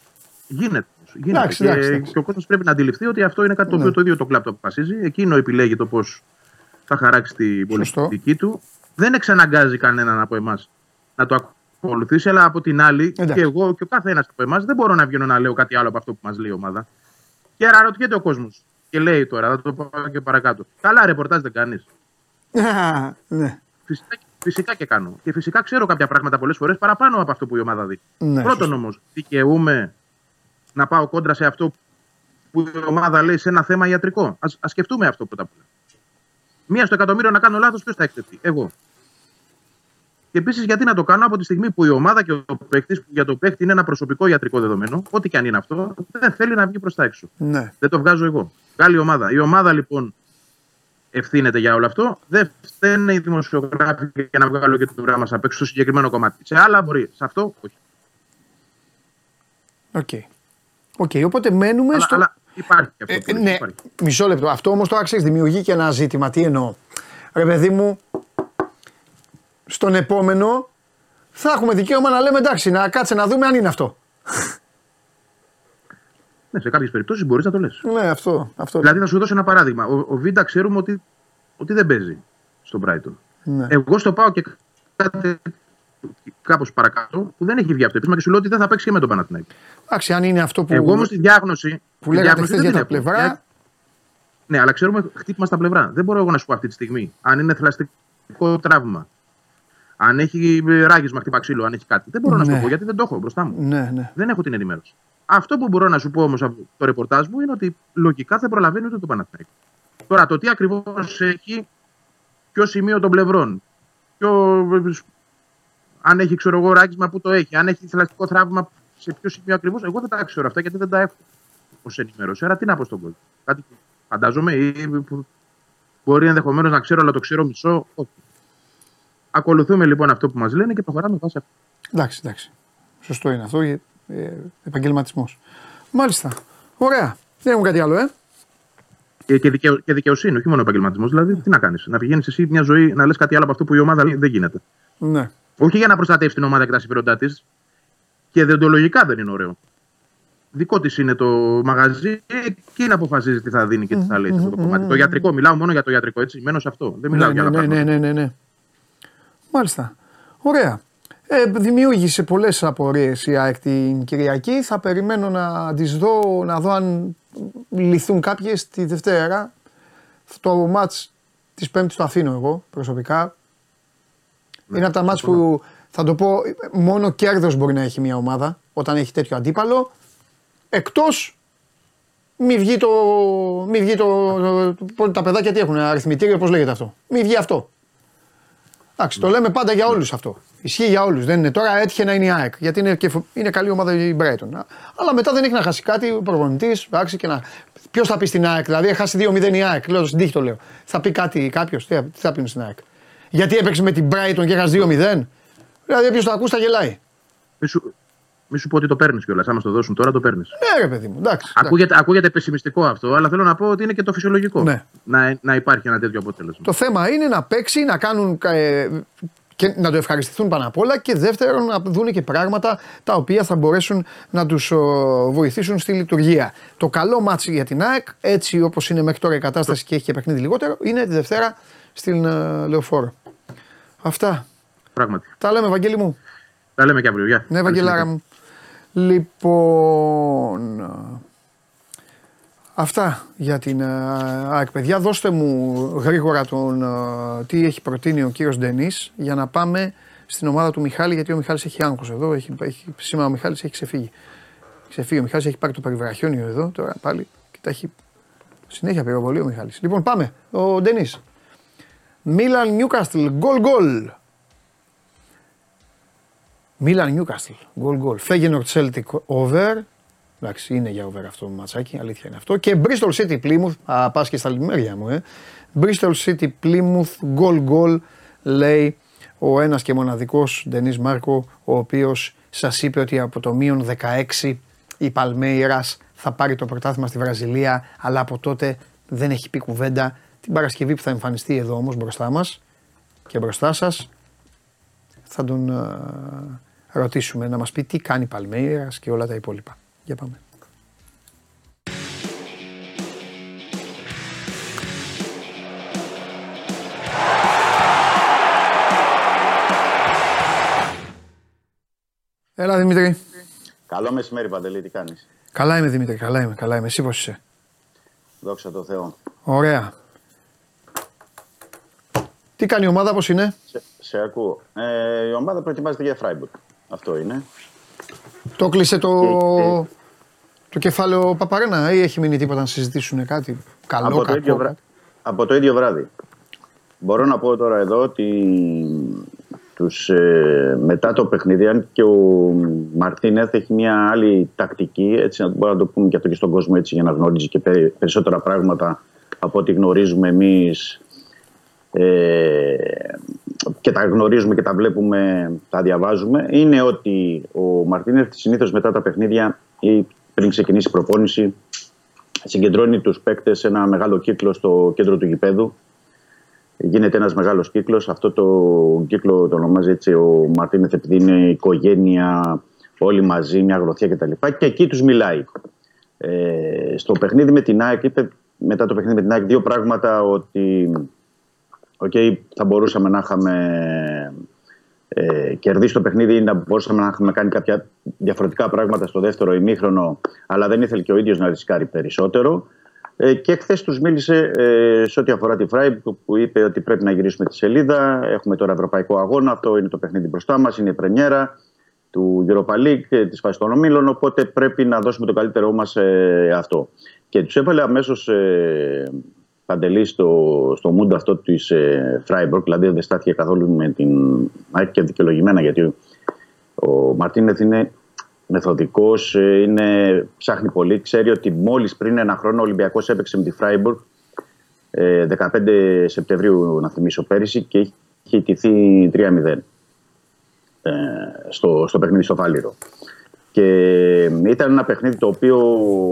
S10: γίνεται. γίνεται.
S1: Εντάξει,
S10: και,
S1: εντάξει, εντάξει.
S10: και ο κόσμος πρέπει να αντιληφθεί ότι αυτό είναι κάτι το
S1: Ναι.
S10: οποίο το ίδιο το κλαμπ το αποφασίζει. Εκείνο επιλέγει το πώς θα χαράξει την
S1: Σωστό.
S10: πολιτική του. Δεν εξαναγκάζει κανέναν από εμάς να το ακολουθήσει, αλλά από την άλλη,
S1: Εντάξει.
S10: και εγώ και ο κάθε ένα από εμάς δεν μπορώ να βγαίνω να λέω κάτι άλλο από αυτό που μας λέει η ομάδα. Και αναρωτιέται ο κόσμος. Και λέει τώρα, θα το πω και παρακάτω. Καλά, ρεπορτάζ δεν κάνεις.
S1: Α, *laughs* ναι.
S10: Φυσικά, φυσικά και κάνω. Και φυσικά ξέρω κάποια πράγματα πολλές φορές παραπάνω από αυτό που η ομάδα δει.
S1: Ναι,
S10: Πρώτον
S1: σωστό.
S10: όμως, δικαιούμαι να πάω κόντρα σε αυτό που η ομάδα λέει σε ένα θέμα ιατρικό. Α σκεφτούμε αυτό πρώτα απ' όλα. Μία στο εκατομμύριο να κάνω λάθος, ποιος θα εκτεθεί; Εγώ. Και επίσης, γιατί να το κάνω από τη στιγμή που η ομάδα και ο παίκτης, που για το παίκτη είναι ένα προσωπικό ιατρικό δεδομένο, ό,τι και αν είναι αυτό, δεν θέλει να βγει προς τα έξω.
S1: ναι.
S10: Δεν το βγάζω εγώ. Βγάλει η ομάδα. Η ομάδα λοιπόν ευθύνεται για όλο αυτό. Δεν φταίνε οι δημοσιογράφοι για να βγάλω και το δράμα απ' έξω στο συγκεκριμένο κομμάτι. Σε άλλα μπορεί. Σε αυτό όχι.
S1: OK. OK, οπότε μένουμε
S10: Αλλά,
S1: στο.
S10: αλλά υπάρχει αυτό.
S1: Ε,
S10: που λες,
S1: ναι,
S10: υπάρχει.
S1: μισό λεπτό. Αυτό όμως τώρα ξέρεις, δημιουργεί και ένα ζήτημα. Τι εννοώ; Ρε παιδί μου, στον επόμενο θα έχουμε δικαίωμα να λέμε εντάξει, να κάτσε να δούμε αν είναι αυτό.
S10: Ναι, σε κάποιες περιπτώσεις μπορείς να το λες.
S1: Ναι, αυτό. αυτό
S10: Δηλαδή, θα σου δώσω ένα παράδειγμα. Ο, ο Βίντα ξέρουμε ότι, ότι δεν παίζει στον Brighton.
S1: ναι.
S10: Εγώ στο πάω και κάτι κάπως παρακάτω που δεν έχει βγει αυτό επίσημα και σου λέω ότι δεν θα παίξει και με τον Παναθηναϊκό.
S1: Εντάξει, αν είναι αυτό που,
S10: Εγώ όμως τη διάγνωση.
S1: που
S10: τη
S1: λέγατε
S10: διάγνωση
S1: χθες
S10: δεν
S1: για
S10: την
S1: τα
S10: έχω.
S1: πλευρά.
S10: Ναι, αλλά ξέρουμε χτύπημα στα πλευρά. Δεν μπορώ εγώ να σου πω αυτή τη στιγμή αν είναι θελαστικό τραύμα. Αν έχει ράγισμα, χτύπα ξύλο, αν έχει κάτι. Δεν μπορώ να σου
S1: Ναι.
S10: το πω γιατί δεν το έχω μπροστά μου.
S1: Ναι, ναι.
S10: Δεν έχω την ενημέρωση. Αυτό που μπορώ να σου πω όμως από το ρεπορτάζ μου είναι ότι λογικά δεν προλαβαίνει ούτε το Παναθηναϊκό. Τώρα το τι ακριβώς έχει, ποιο σημείο των πλευρών, ποιο, αν έχει ξέρω εγώ ράγισμα που το έχει, αν έχει θελαστικό τραύμα σε ποιο σημείο ακριβώς, εγώ δεν τα ξέρω αυτά γιατί δεν τα έχω ως ενημέρωση. Άρα τι να πω στον κόσμο. Κάτι που φαντάζομαι ή που μπορεί ενδεχομένως να ξέρω, αλλά το ξέρω μισό. Όχι. Ακολουθούμε λοιπόν αυτό που μας λένε και προχωράμε βάσει αυτό.
S1: Εντάξει, εντάξει. Σωστό είναι αυτό. Ε, ε, Επαγγελματισμός. Μάλιστα. Ωραία. Δεν έχουμε κάτι άλλο, ε;
S10: Και Και, και, δικαιο, και δικαιοσύνη, όχι μόνο επαγγελματισμός. Δηλαδή, τι να κάνεις, να πηγαίνεις εσύ μια ζωή να λες κάτι άλλο από αυτό που η ομάδα λέει, δεν γίνεται.
S1: Ναι.
S10: Όχι για να προστατεύσει την ομάδα και τα συμφέροντά της. Και διοντολογικά δεν είναι ωραίο. Δικό της είναι το μαγαζί, εκείνη αποφασίζει τι θα δίνει και τι θα λέει σε αυτό το κομμάτι. Το ιατρικό, μιλάω μόνο για το ιατρικό, έτσι. Μένω σε αυτό. Δεν μιλάω
S1: Ναι,
S10: για άλλα
S1: ναι, ναι,
S10: πράγματα.
S1: ναι, ναι, ναι. Μάλιστα. Ωραία. Ε, δημιούργησε πολλές απορίες η ΑΕΚ την Κυριακή. Θα περιμένω να τις δω, να δω αν λυθούν κάποιες τη Δευτέρα. Το μάτς της Πέμπτης το αφήνω εγώ προσωπικά. Είναι από τα μάτς που θα το πω μόνο κέρδος μπορεί να έχει μια ομάδα όταν έχει τέτοιο αντίπαλο. Εκτός μη βγει το. Μη βγει το, το- τα παιδάκια τι έχουν, αριθμητήριο, πώς λέγεται αυτό; Μη βγει αυτό. Εντάξει, το λέμε πάντα για όλους αυτό. Ισχύει για όλους. Δεν είναι τώρα έτυχε να είναι η ΑΕΚ. Γιατί είναι, και, φο- είναι καλή ομάδα η Brighton. Αλλά μετά δεν έχει να χάσει κάτι ο προπονητής. και να. Ποιος θα πει στην ΑΕΚ, δηλαδή, έχει χάσει 2-0 η ΑΕΚ. Λέω στην τύχη το λέω. Θα πει κάτι κάποιος, τι, θα- τι θα πει στην ΑΕΚ. Γιατί έπαιξε με την Brighton και έχασε 2-0. Δηλαδή, όποιος το ακούς θα γελάει.
S10: Μη σου, μη σου πω ότι το παίρνεις κιόλας. Άμα στο δώσουν τώρα, το παίρνεις.
S1: Ναι, ρε παιδί μου, εντάξει.
S10: Ακούγεται, ακούγεται πεσημιστικό αυτό, αλλά θέλω να πω ότι είναι και το φυσιολογικό.
S1: Ναι.
S10: Να, να υπάρχει ένα τέτοιο αποτέλεσμα.
S1: Το θέμα είναι να παίξει, να κάνουν ε, και να το ευχαριστηθούν πάνω απ' όλα και δεύτερον να δουν και πράγματα τα οποία θα μπορέσουν να τους ο, βοηθήσουν στη λειτουργία. Το καλό ματς για την ΑΕΚ, έτσι όπως είναι μέχρι τώρα η κατάσταση και έχει και παιχνίδι λιγότερο, είναι τη Δευτέρα στην ε, Λεωφόρο. Αυτά.
S10: Πράγματι.
S1: Τα λέμε, Βαγγέλη μου.
S10: Τα λέμε και αύριο. Γεια.
S1: Ναι,
S10: Καλή
S1: Βαγγελάρα
S10: συνέχεια.
S1: μου. Λοιπόν. Αυτά για την ε, ΑΕΚ. Παιδιά, δώστε μου γρήγορα τον, ε, τι έχει προτείνει ο κύριος Ντενής για να πάμε στην ομάδα του Μιχάλη, γιατί ο Μιχάλης έχει άγχος εδώ. Έχει, έχει, σήμερα ο Μιχάλης έχει ξεφύγει. Ξεφύγει. Ο Μιχάλης έχει πάρει το περιβραχιόνιο εδώ τώρα πάλι και τα έχει συνέχεια πυροβολεί ο Μιχάλης. Λοιπόν, πάμε. Ο Ντενής. Μίλαν Νιούκαστλ, γκολ γκολ. Μίλαν Νιούκαστλ. Γκολ γκολ. Φέγενορτ Celtic over. Εντάξει, είναι για over αυτό το ματσάκι, αλήθεια είναι αυτό. Και Bristol City Plymouth. Α, πας και στα λιμέρια μου, ε. Bristol City Plymouth γκολ γκολ λέει ο ένας και μοναδικός Ντενής Μάρκο, ο οποίος σας είπε ότι από το μείον 16 η Παλμέιρας θα πάρει το πρωτάθλημα στη Βραζιλία, αλλά από τότε δεν έχει πει κουβέντα. Την Παρασκευή που θα εμφανιστεί εδώ όμως μπροστά μας και μπροστά σας θα τον ε, ρωτήσουμε να μας πει τι κάνει η Παλμέιρας και όλα τα υπόλοιπα. Για πάμε. Έλα Δημήτρη.
S11: Καλό μεσημέρι, Παντελή, τι κάνεις;
S1: Καλά είμαι Δημήτρη, καλά είμαι, καλά είμαι. Εσύ πώς είσαι;
S11: Δόξα τω Θεώ.
S1: Ωραία. Τι κάνει η ομάδα, πώς είναι;
S11: Σε, σε ακούω. Ε, η ομάδα προετοιμάζεται για Φράιμπουργκ. Αυτό είναι.
S1: Το κλείσε το,
S11: Και-
S1: το κεφάλαιο Παπαρένα ή έχει μείνει τίποτα να συζητήσουν κάτι; Καλό,
S11: από, το
S1: κακό.
S11: ίδιο βρά... από το ίδιο βράδυ. Μπορώ να πω τώρα εδώ ότι τους, ε, μετά το παιχνίδι, αν και ο Μαρτίνεθ έχει μια άλλη τακτική, έτσι να μπορούμε να το πούμε και αυτό και στον κόσμο έτσι, για να γνωρίζει και περι- περισσότερα πράγματα από ό,τι γνωρίζουμε εμείς ε, και τα γνωρίζουμε και τα βλέπουμε, τα διαβάζουμε, είναι ότι ο Μαρτίνεθ συνήθως μετά τα παιχνίδια ή πριν ξεκινήσει η προπόνηση συγκεντρώνει τους παίκτες σε ένα μεγάλο κύκλο στο κέντρο του γηπέδου. Γίνεται ένας μεγάλος κύκλος. Αυτό το κύκλο το ονομάζει έτσι ο Μαρτίνεθ επειδή είναι οικογένεια, όλοι μαζί, μια γροθιά κτλ. Και εκεί τους μιλάει. Ε, στο παιχνίδι με την ΑΕΚ, είπε μετά το παιχνίδι με την ΑΕΚ δύο πράγματα ότι okay, θα μπορούσαμε να είχαμε ε, κερδίσει το παιχνίδι ή να μπορούσαμε να είχαμε κάνει κάποια διαφορετικά πράγματα στο δεύτερο ημίχρονο, αλλά δεν ήθελε και ο ίδιος να ρισκάρει περισσότερο. Ε, και χθες τους μίλησε ε, σε ό,τι αφορά τη Φράιμπ, που είπε ότι πρέπει να γυρίσουμε τη σελίδα. Έχουμε τώρα ευρωπαϊκό αγώνα. Αυτό είναι το παιχνίδι μπροστά μας, είναι η πρεμιέρα του Europa League, της φάσης των ομίλων. Οπότε πρέπει να δώσουμε το καλύτερό μας ε, αυτό. Και τους έβαλε αμέσως ε, Παντελή στο, στο mood αυτό της ε, Φράιμπορκ, δηλαδή δεν στάθηκε καθόλου με την ΑΕΚ και δικαιολογημένα γιατί ο, ο Μαρτίνεθ είναι μεθοδικός, είναι, ψάχνει πολύ. Ξέρει ότι μόλις πριν ένα χρόνο ο Ολυμπιακός έπαιξε με τη Φράιμπορκ ε, 15 Σεπτεμβρίου, να θυμίσω πέρυσι, και είχε ιτηθεί 3-0 ε, στο, στο παιχνίδι στο Φάληρο. Και ήταν ένα παιχνίδι το οποίο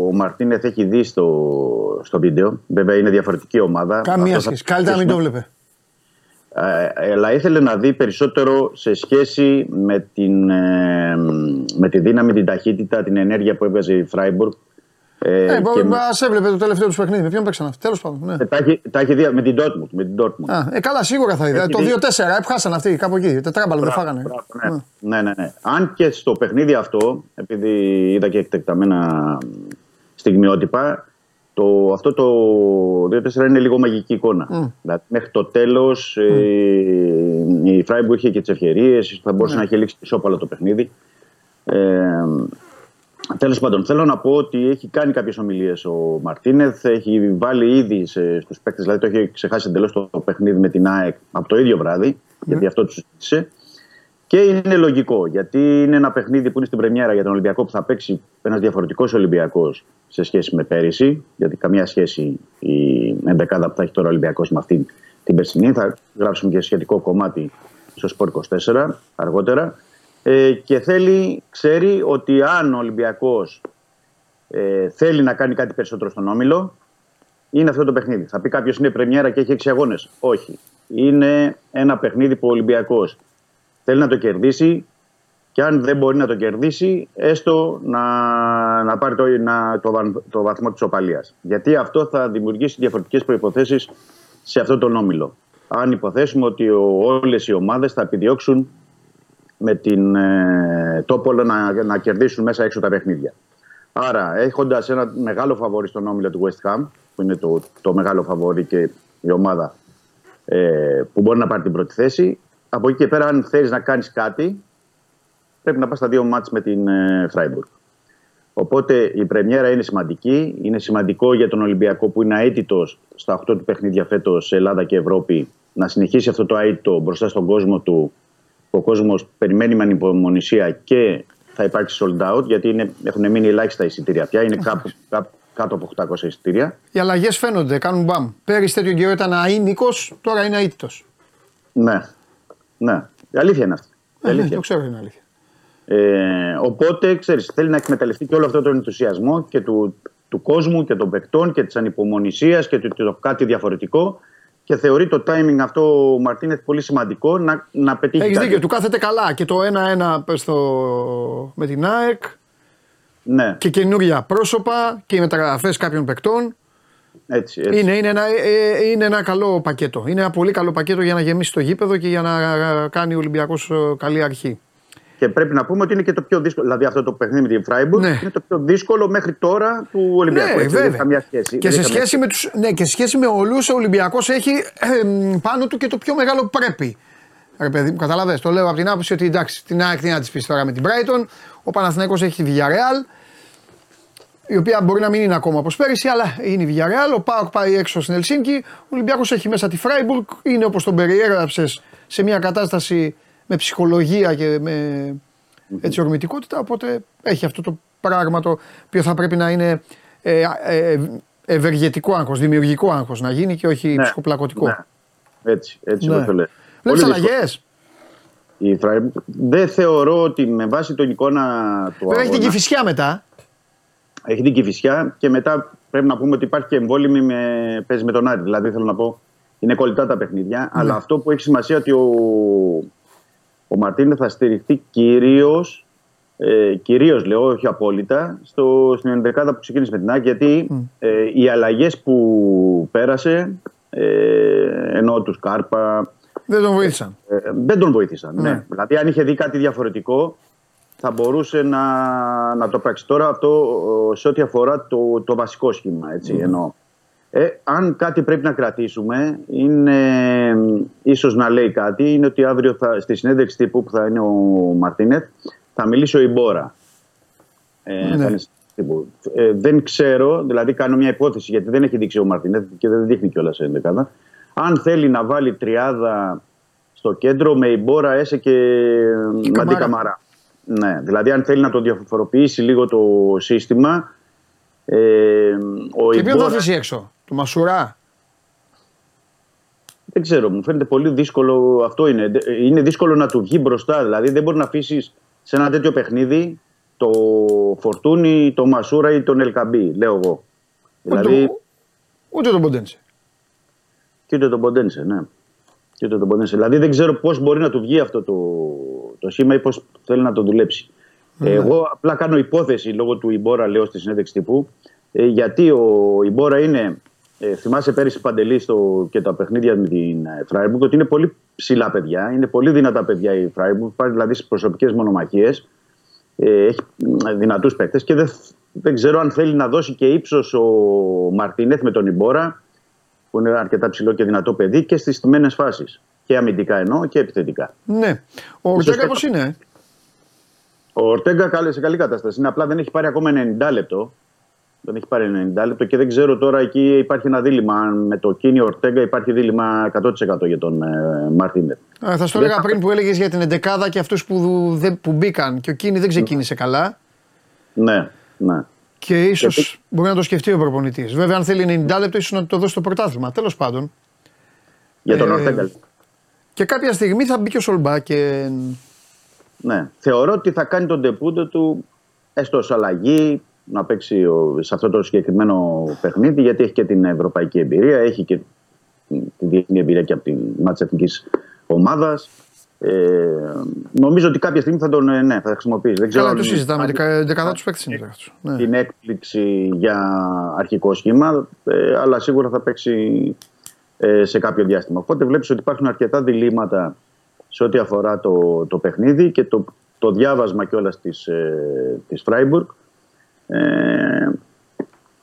S11: ο Μαρτίνεθ έχει δει στο, στο βίντεο. Βέβαια είναι διαφορετική ομάδα.
S1: Καμία
S11: Αυτό θα-
S1: σχέση. Καλύτερα να μην το βλέπε.
S11: Ε, αλλά ήθελε να δει περισσότερο σε σχέση με, την, ε, με τη δύναμη, την ταχύτητα, την ενέργεια που έβγαζε η Φράιμπουργκ. Ε,
S1: Ε,
S11: και με-
S1: Α έβλεπε το τελευταίο τους παιχνίδι. Με ποιον παίξαν αυτοί. Τέλος πάντων. Ναι.
S11: ε, τα, έχει, τα έχει δει με την Dortmund. Με την Dortmund.
S1: Α, ε, καλά, σίγουρα θα είδα.
S11: Έχει
S1: Το
S11: δει.
S1: 2-4, έπχασαν αυτοί κάπου εκεί. Τετράμπαλο δεν φάγανε.
S11: Μπράβο, ναι. ναι, ναι, ναι. Αν και στο παιχνίδι αυτό, επειδή είδα και εκτεκταμένα στιγμιότυπα, το, αυτό το 2-4 είναι λίγο μαγική εικόνα. Δηλαδή, μέχρι το τέλος η Φράιμπουργκ είχε και τις ευκαιρίες, θα μπορούσε να έχει λήξει ισόπαλο το παιχνίδι. Ε, Τέλος πάντων, θέλω να πω ότι έχει κάνει κάποιες ομιλίες ο Μαρτίνεθ. Έχει βάλει ήδη στους παίκτες, δηλαδή το έχει ξεχάσει εντελώς το παιχνίδι με την ΑΕΚ από το ίδιο βράδυ, γιατί αυτό τους ζήτησε. Και είναι λογικό, γιατί είναι ένα παιχνίδι που είναι στην Πρεμιέρα για τον Ολυμπιακό που θα παίξει ένας διαφορετικός Ολυμπιακός σε σχέση με πέρυσι. Γιατί καμία σχέση η ενδεκάδα που θα έχει τώρα ο Ολυμπιακός με αυτή την περσινή. Θα γράψουμε και σχετικό κομμάτι στο Σπορ 24 αργότερα. Ε, και θέλει, ξέρει ότι αν ο Ολυμπιακός ε, θέλει να κάνει κάτι περισσότερο στον Όμιλο, είναι αυτό το παιχνίδι. Θα πει κάποιος είναι πρεμιέρα και έχει 6 αγώνες. Όχι. Είναι ένα παιχνίδι που ο Ολυμπιακός θέλει να το κερδίσει και αν δεν μπορεί να το κερδίσει, έστω να, να πάρει το, να, το, βαν- το βαθμό της οπαλίας. Γιατί αυτό θα δημιουργήσει διαφορετικές προποθέσει σε αυτό τον όμιλο. Αν υποθέσουμε ότι όλες οι ομάδες θα επιδιώξουν με την ε, Τόπολο να, να κερδίσουν μέσα έξω τα παιχνίδια. Άρα, έχοντας ένα μεγάλο φαβόρι στον όμιλο του West Ham, που είναι το, το μεγάλο φαβόρι και η ομάδα ε, που μπορεί να πάρει την πρώτη θέση, από εκεί και πέρα, αν θέλεις να κάνεις κάτι, πρέπει να πας στα δύο μάτς με την ε, Φράιμπουργκ. Οπότε η πρεμιέρα είναι σημαντική. Είναι σημαντικό για τον Ολυμπιακό που είναι αίτητος στα 8 του παιχνίδια φέτος σε Ελλάδα και Ευρώπη να συνεχίσει αυτό το αίτητο μπροστά στον κόσμο του. Ο κόσμος περιμένει με ανυπομονησία και θα υπάρξει sold out γιατί είναι, έχουν μείνει ελάχιστα εισιτήρια πια. Είναι κάπου, κάπου κάτω από 800 εισιτήρια.
S1: Οι αλλαγές φαίνονται, κάνουν μπαμ. Πέρυσι τέτοιο καιρό ήταν αείνικο, τώρα είναι αίτητος.
S11: Ναι. Ναι. Η αλήθεια είναι αυτή. Η
S1: Ε, ναι,
S11: αλήθεια.
S1: το ξέρω είναι αλήθεια.
S11: Ε, οπότε, ξέρεις, θέλει να εκμεταλλευτεί και όλο αυτό τον ενθουσιασμό και του, του κόσμου και των παικτών και της ανυπομονησίας και του, το κάτι διαφορετικό και θεωρεί το timing αυτό ο Μαρτίνεθ πολύ σημαντικό να, να πετύχει
S1: Έχεις
S11: κάτι.
S1: δίκιο, του κάθεται καλά και το 1-1 πες στο... με την ΑΕΚ
S11: Ναι,
S1: και καινούργια πρόσωπα και οι μεταγραφές κάποιων παικτών.
S11: έτσι, έτσι.
S1: Είναι, είναι, ένα, ε, είναι ένα καλό πακέτο. Είναι ένα πολύ καλό πακέτο για να γεμίσει το γήπεδο και για να κάνει ο Ολυμπιακός καλή αρχή.
S11: Και πρέπει να πούμε ότι είναι και το πιο δύσκολο. Δηλαδή αυτό το παιχνίδι με την Φράιμπουργκ
S1: Ναι.
S11: είναι το πιο δύσκολο μέχρι τώρα του Ολυμπιακού.
S1: Ναι,
S11: έτσι, δεν έχει
S1: βέβαια.
S11: καμία σχέση.
S1: Και
S11: Δεν
S1: σε,
S11: έχει καμία
S1: σχέση με τους, ναι, και σε σχέση με όλους ο Ολυμπιακός έχει ε, πάνω του και το πιο μεγάλο πρέπει. Ρε παιδί μου, καταλαβες, το λέω από την άποψη ότι εντάξει, την ΑΕΚ τι να της πεις τώρα με την Brighton, ο Παναθηναϊκός έχει τη Villarreal, η οποία μπορεί να μην είναι ακόμα όπως πέρυσι, αλλά είναι η Villarreal, ο Πάοκ πάει έξω στην Ελσίνκη, ο Ολυμπιακός έχει μέσα τη Φράιμπουργκ, είναι όπως τον περιέγραψες σε μια κατάσταση με ψυχολογία και με έτσι ορμητικότητα, οπότε έχει αυτό το πράγμα το οποίο θα πρέπει να είναι ε, ε, ευεργετικό άγχος, δημιουργικό άγχος να γίνει και όχι
S11: Ναι,
S1: ψυχοπλακωτικό.
S11: ναι. Έτσι, έτσι
S1: Ναι.
S11: όπως το λέει.
S1: Βλέπεις
S11: Πολύ δύσκολο.
S1: αλλαγές.
S11: Η Freiburg δεν θεωρώ ότι με βάση την εικόνα του
S1: Βέβαια έχει την
S11: αγώνα-
S1: κυφισιά μετά.
S11: Έχει την Κηφισιά και μετά πρέπει να πούμε ότι υπάρχει και εμβόλυμη με, παίζει με τον Άρη. Δηλαδή θέλω να πω είναι κολλητά τα παιχνίδια.
S1: Ναι.
S11: Αλλά αυτό που έχει σημασία ότι ο, ο Μαρτίνε θα στηριχθεί κυρίως. Ε, κυρίως λέω, όχι απόλυτα, στο, στην ενδεκάδα που ξεκίνησε με την ΑΕΚ γιατί ε, οι αλλαγές που πέρασε ε, ενώ τους Κάρπα
S1: Δεν τον βοήθησαν.
S11: ε, δεν τον βοήθησαν.
S1: Ναι.
S11: Ναι. Δηλαδή, αν είχε δει κάτι διαφορετικό, θα μπορούσε να, να το πράξει. Τώρα, αυτό ε, σε ό,τι αφορά το, το βασικό σχήμα. Έτσι, εννοώ. Ε, αν κάτι πρέπει να κρατήσουμε, είναι ε, ίσως να λέει κάτι, είναι ότι αύριο θα, στη συνέντευξη τύπου που θα είναι ο Μαρτίνεθ, θα μιλήσει ο Ιμπόρα. Ε,
S1: Ναι.
S11: θα είναι συνέντευξη τύπου. Ε, δεν ξέρω, δηλαδή κάνω μια υπόθεση, γιατί δεν έχει δείξει ο Μαρτίνεθ και δεν δείχνει κιόλας σε ενδεκάδα. Αν θέλει να βάλει τριάδα στο κέντρο με Ιμπόρα, Έσε και Μαντί
S1: Καμάρα.
S11: Καμαρά. Ναι, δηλαδή αν θέλει να το διαφοροποιήσει λίγο το σύστημα. Ε, ο
S1: Και ποιον θα
S11: Ιμπόρα,
S1: αφήσει έξω, του Μασουρά.
S11: δεν ξέρω, μου φαίνεται πολύ δύσκολο αυτό είναι. Είναι δύσκολο να του βγει μπροστά. Δηλαδή δεν μπορεί να αφήσεις σε ένα τέτοιο παιχνίδι το Φορτούνι, το Μασούρα ή τον Ελκαμπή, λέω εγώ.
S1: Ούτε,
S11: Δηλαδή,
S1: τον- ούτε τον Ποντένσε.
S11: και ούτε τον Ποντένσε, ναι. Και ούτε τον Ποντένσε. Δηλαδή δεν ξέρω πώς μπορεί να του βγει αυτό το, το σήμα ή πώς θέλει να το δουλέψει.
S1: Ναι.
S11: Εγώ απλά κάνω υπόθεση λόγω του Ιμπόρα, λέω στη συνέντευξη τύπου, ε, γιατί ο Ιμπόρα είναι. Ε, θυμάσαι πέρυσι παντελή στο, και τα παιχνίδια με την ε, Φράιμπουργκ ότι είναι πολύ ψηλά παιδιά, είναι πολύ δυνατά παιδιά η Φράιμπουργκ, πάει δηλαδή στις προσωπικές μονομαχίες. Ε, έχει δυνατούς παίκτες και δεν, δεν ξέρω αν θέλει να δώσει και ύψος ο Μαρτίνεθ με τον Ιμπόρα, που είναι αρκετά ψηλό και δυνατό παιδί, και στις στιμένε φάσεις. Και αμυντικά εννοώ και επιθετικά.
S1: Ναι. Ο
S11: Ίσως
S1: Ορτέγκα
S11: θα-
S1: πώς είναι; ε;
S11: Ο Ορτέγκα καλή- σε καλή κατάσταση. Είναι απλά δεν έχει πάρει ακόμα 90 λεπτό. Δεν έχει πάρει 90 λεπτό και δεν ξέρω τώρα εκεί υπάρχει ένα δίλημα. Αν με το κίνη Ορτέγκα υπάρχει δίλημα 100% για τον ε, Μαρτίνετ.
S1: Α, θα στο
S11: Δεν
S1: έλεγα
S11: θα-
S1: πριν που έλεγες για την εντεκάδα και αυτούς που, δεν- που μπήκαν. Και ο Κίνη δεν ξεκίνησε καλά.
S11: Ναι, ναι.
S1: Και ίσως μπορεί να το σκεφτεί ο προπονητής. Βέβαια, αν θέλει 90 λεπτό, ίσως να το δώσει το πρωτάθλημα. Τέλος πάντων.
S11: Για τον
S1: Ε,
S11: Ορτέγκα.
S1: Και κάποια στιγμή θα μπει και ο Σολμπά και.
S11: Ναι. Θεωρώ ότι θα κάνει τον τεπούντο του έστω ως αλλαγή να παίξει ο- σε αυτό το συγκεκριμένο παιχνίδι γιατί έχει και την ευρωπαϊκή εμπειρία, έχει και τη διεθνή εμπειρία και από την μάτια εθνικής ομάδας. Ε, νομίζω ότι κάποια στιγμή θα τον ε, ναι, θα χρησιμοποιήσει. Δεν ξέρω
S1: Καλά,
S11: αν-
S1: το συζητάμε.
S11: αν-
S1: Δεκα- Δεκαδά τους παίκτε είναι τώρα αυτός. Ναι.
S11: την έκπληξη για αρχικό σχήμα, ε, αλλά σίγουρα θα παίξει ε, σε κάποιο διάστημα. Οπότε βλέπεις ότι υπάρχουν αρκετά διλήμματα σε ό,τι αφορά το, το παιχνίδι και το, το διάβασμα κιόλας της, ε, της Freiburg. Ε,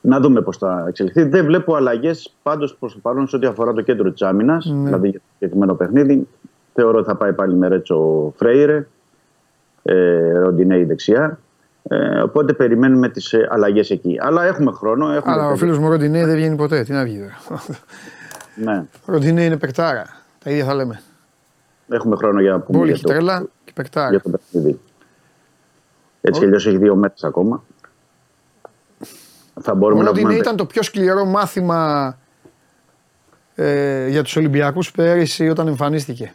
S11: να δούμε πώς θα εξελιχθεί. Δεν βλέπω αλλαγές πάντως προς το παρόν σε ό,τι αφορά το κέντρο της άμυνας,
S1: Ναι.
S11: δηλαδή για το συγκεκριμένο παιχνίδι. Θεωρώ ότι θα πάει πάλι με Ρέτσο Φρέιρε, ε, Ροντινέη δεξιά. Ε, οπότε περιμένουμε τις ε, αλλαγές εκεί. Αλλά έχουμε χρόνο. Έχουμε
S1: Αλλά ο
S11: παιδί.
S1: φίλος μου Ροντινέ δεν βγαίνει ποτέ. Τι να βγει τώρα.
S11: Ναι,
S1: Ο Ροντινέ είναι παικτάρα. Τα ίδια θα λέμε.
S11: έχουμε χρόνο για να πούμε
S1: Μπόλ
S11: για
S1: έχει
S11: το,
S1: τρέλα και παικτάρα.
S11: για το παιχνίδι. Έτσι κι αλλιώς έχει δύο μέτρε ακόμα. Θα
S1: Ο
S11: μπορούμε να
S1: Ροντινέ
S11: πούμε.
S1: ήταν το πιο σκληρό μάθημα ε, για τους Ολυμπιακούς πέρυσι όταν εμφανίστηκε.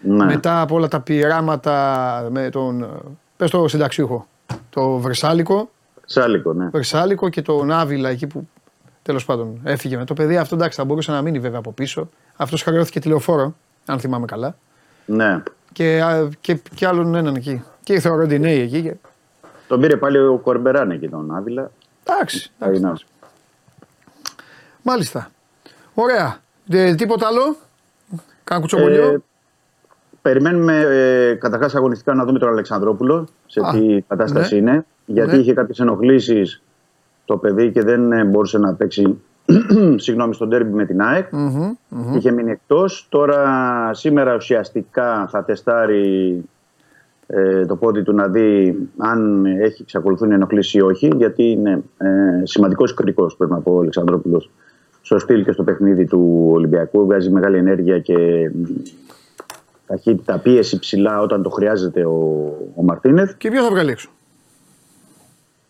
S11: Ναι,
S1: Μετά από όλα τα πειράματα με τον, ε, πες το συνταξιούχο, το Βρυσάλικο,
S11: Σάλικο, ναι.
S1: Βρυσάλικο και τον Άβυλα εκεί που τέλος πάντων έφυγε με το παιδί. Αυτό εντάξει θα μπορούσε να μείνει βέβαια από πίσω. Αυτός χαριώθηκε τηλεοφόρο, αν θυμάμαι καλά.
S11: ναι.
S1: Και, α, και, και άλλον έναν εκεί. Και ήρθε ο Ροντινέη εκεί. Και...
S11: Τον πήρε πάλι ο Κορμπεράν εκεί τον Άβυλα.
S1: Εντάξει, εντάξει.
S11: Είναι.
S1: Μάλιστα. Ωραία. Ε, τίποτα άλλο; Κάνα κουτσομπολιό.
S11: Ε, περιμένουμε ε, καταρχάς αγωνιστικά να δούμε τον Αλεξανδρόπουλο σε
S1: Α,
S11: τι κατάσταση
S1: ναι.
S11: είναι. Γιατί
S1: Ναι.
S11: είχε κάποιες ενοχλήσεις το παιδί και δεν ε, μπορούσε να παίξει *clears throat* συγγνώμη, στον τέρμπι με την ΑΕΚ.
S1: Μμμ, μμμ.
S11: Είχε μείνει εκτός. Τώρα σήμερα ουσιαστικά θα τεστάρει ε, το πόδι του να δει αν έχει εξακολουθούν οι ενοχλήσεις ή όχι. Γιατί είναι ε, σημαντικός κριτικός, πρέπει να πω, ο Αλεξανδρόπουλος στο στυλ και στο παιχνίδι του Ολυμπιακού. Βγάζει μεγάλη ενέργεια και μ, ταχύτητα, πίεση ψηλά όταν το χρειάζεται ο, ο Μαρτίνεθ.
S1: Και ποιος θα βγάλει έξω;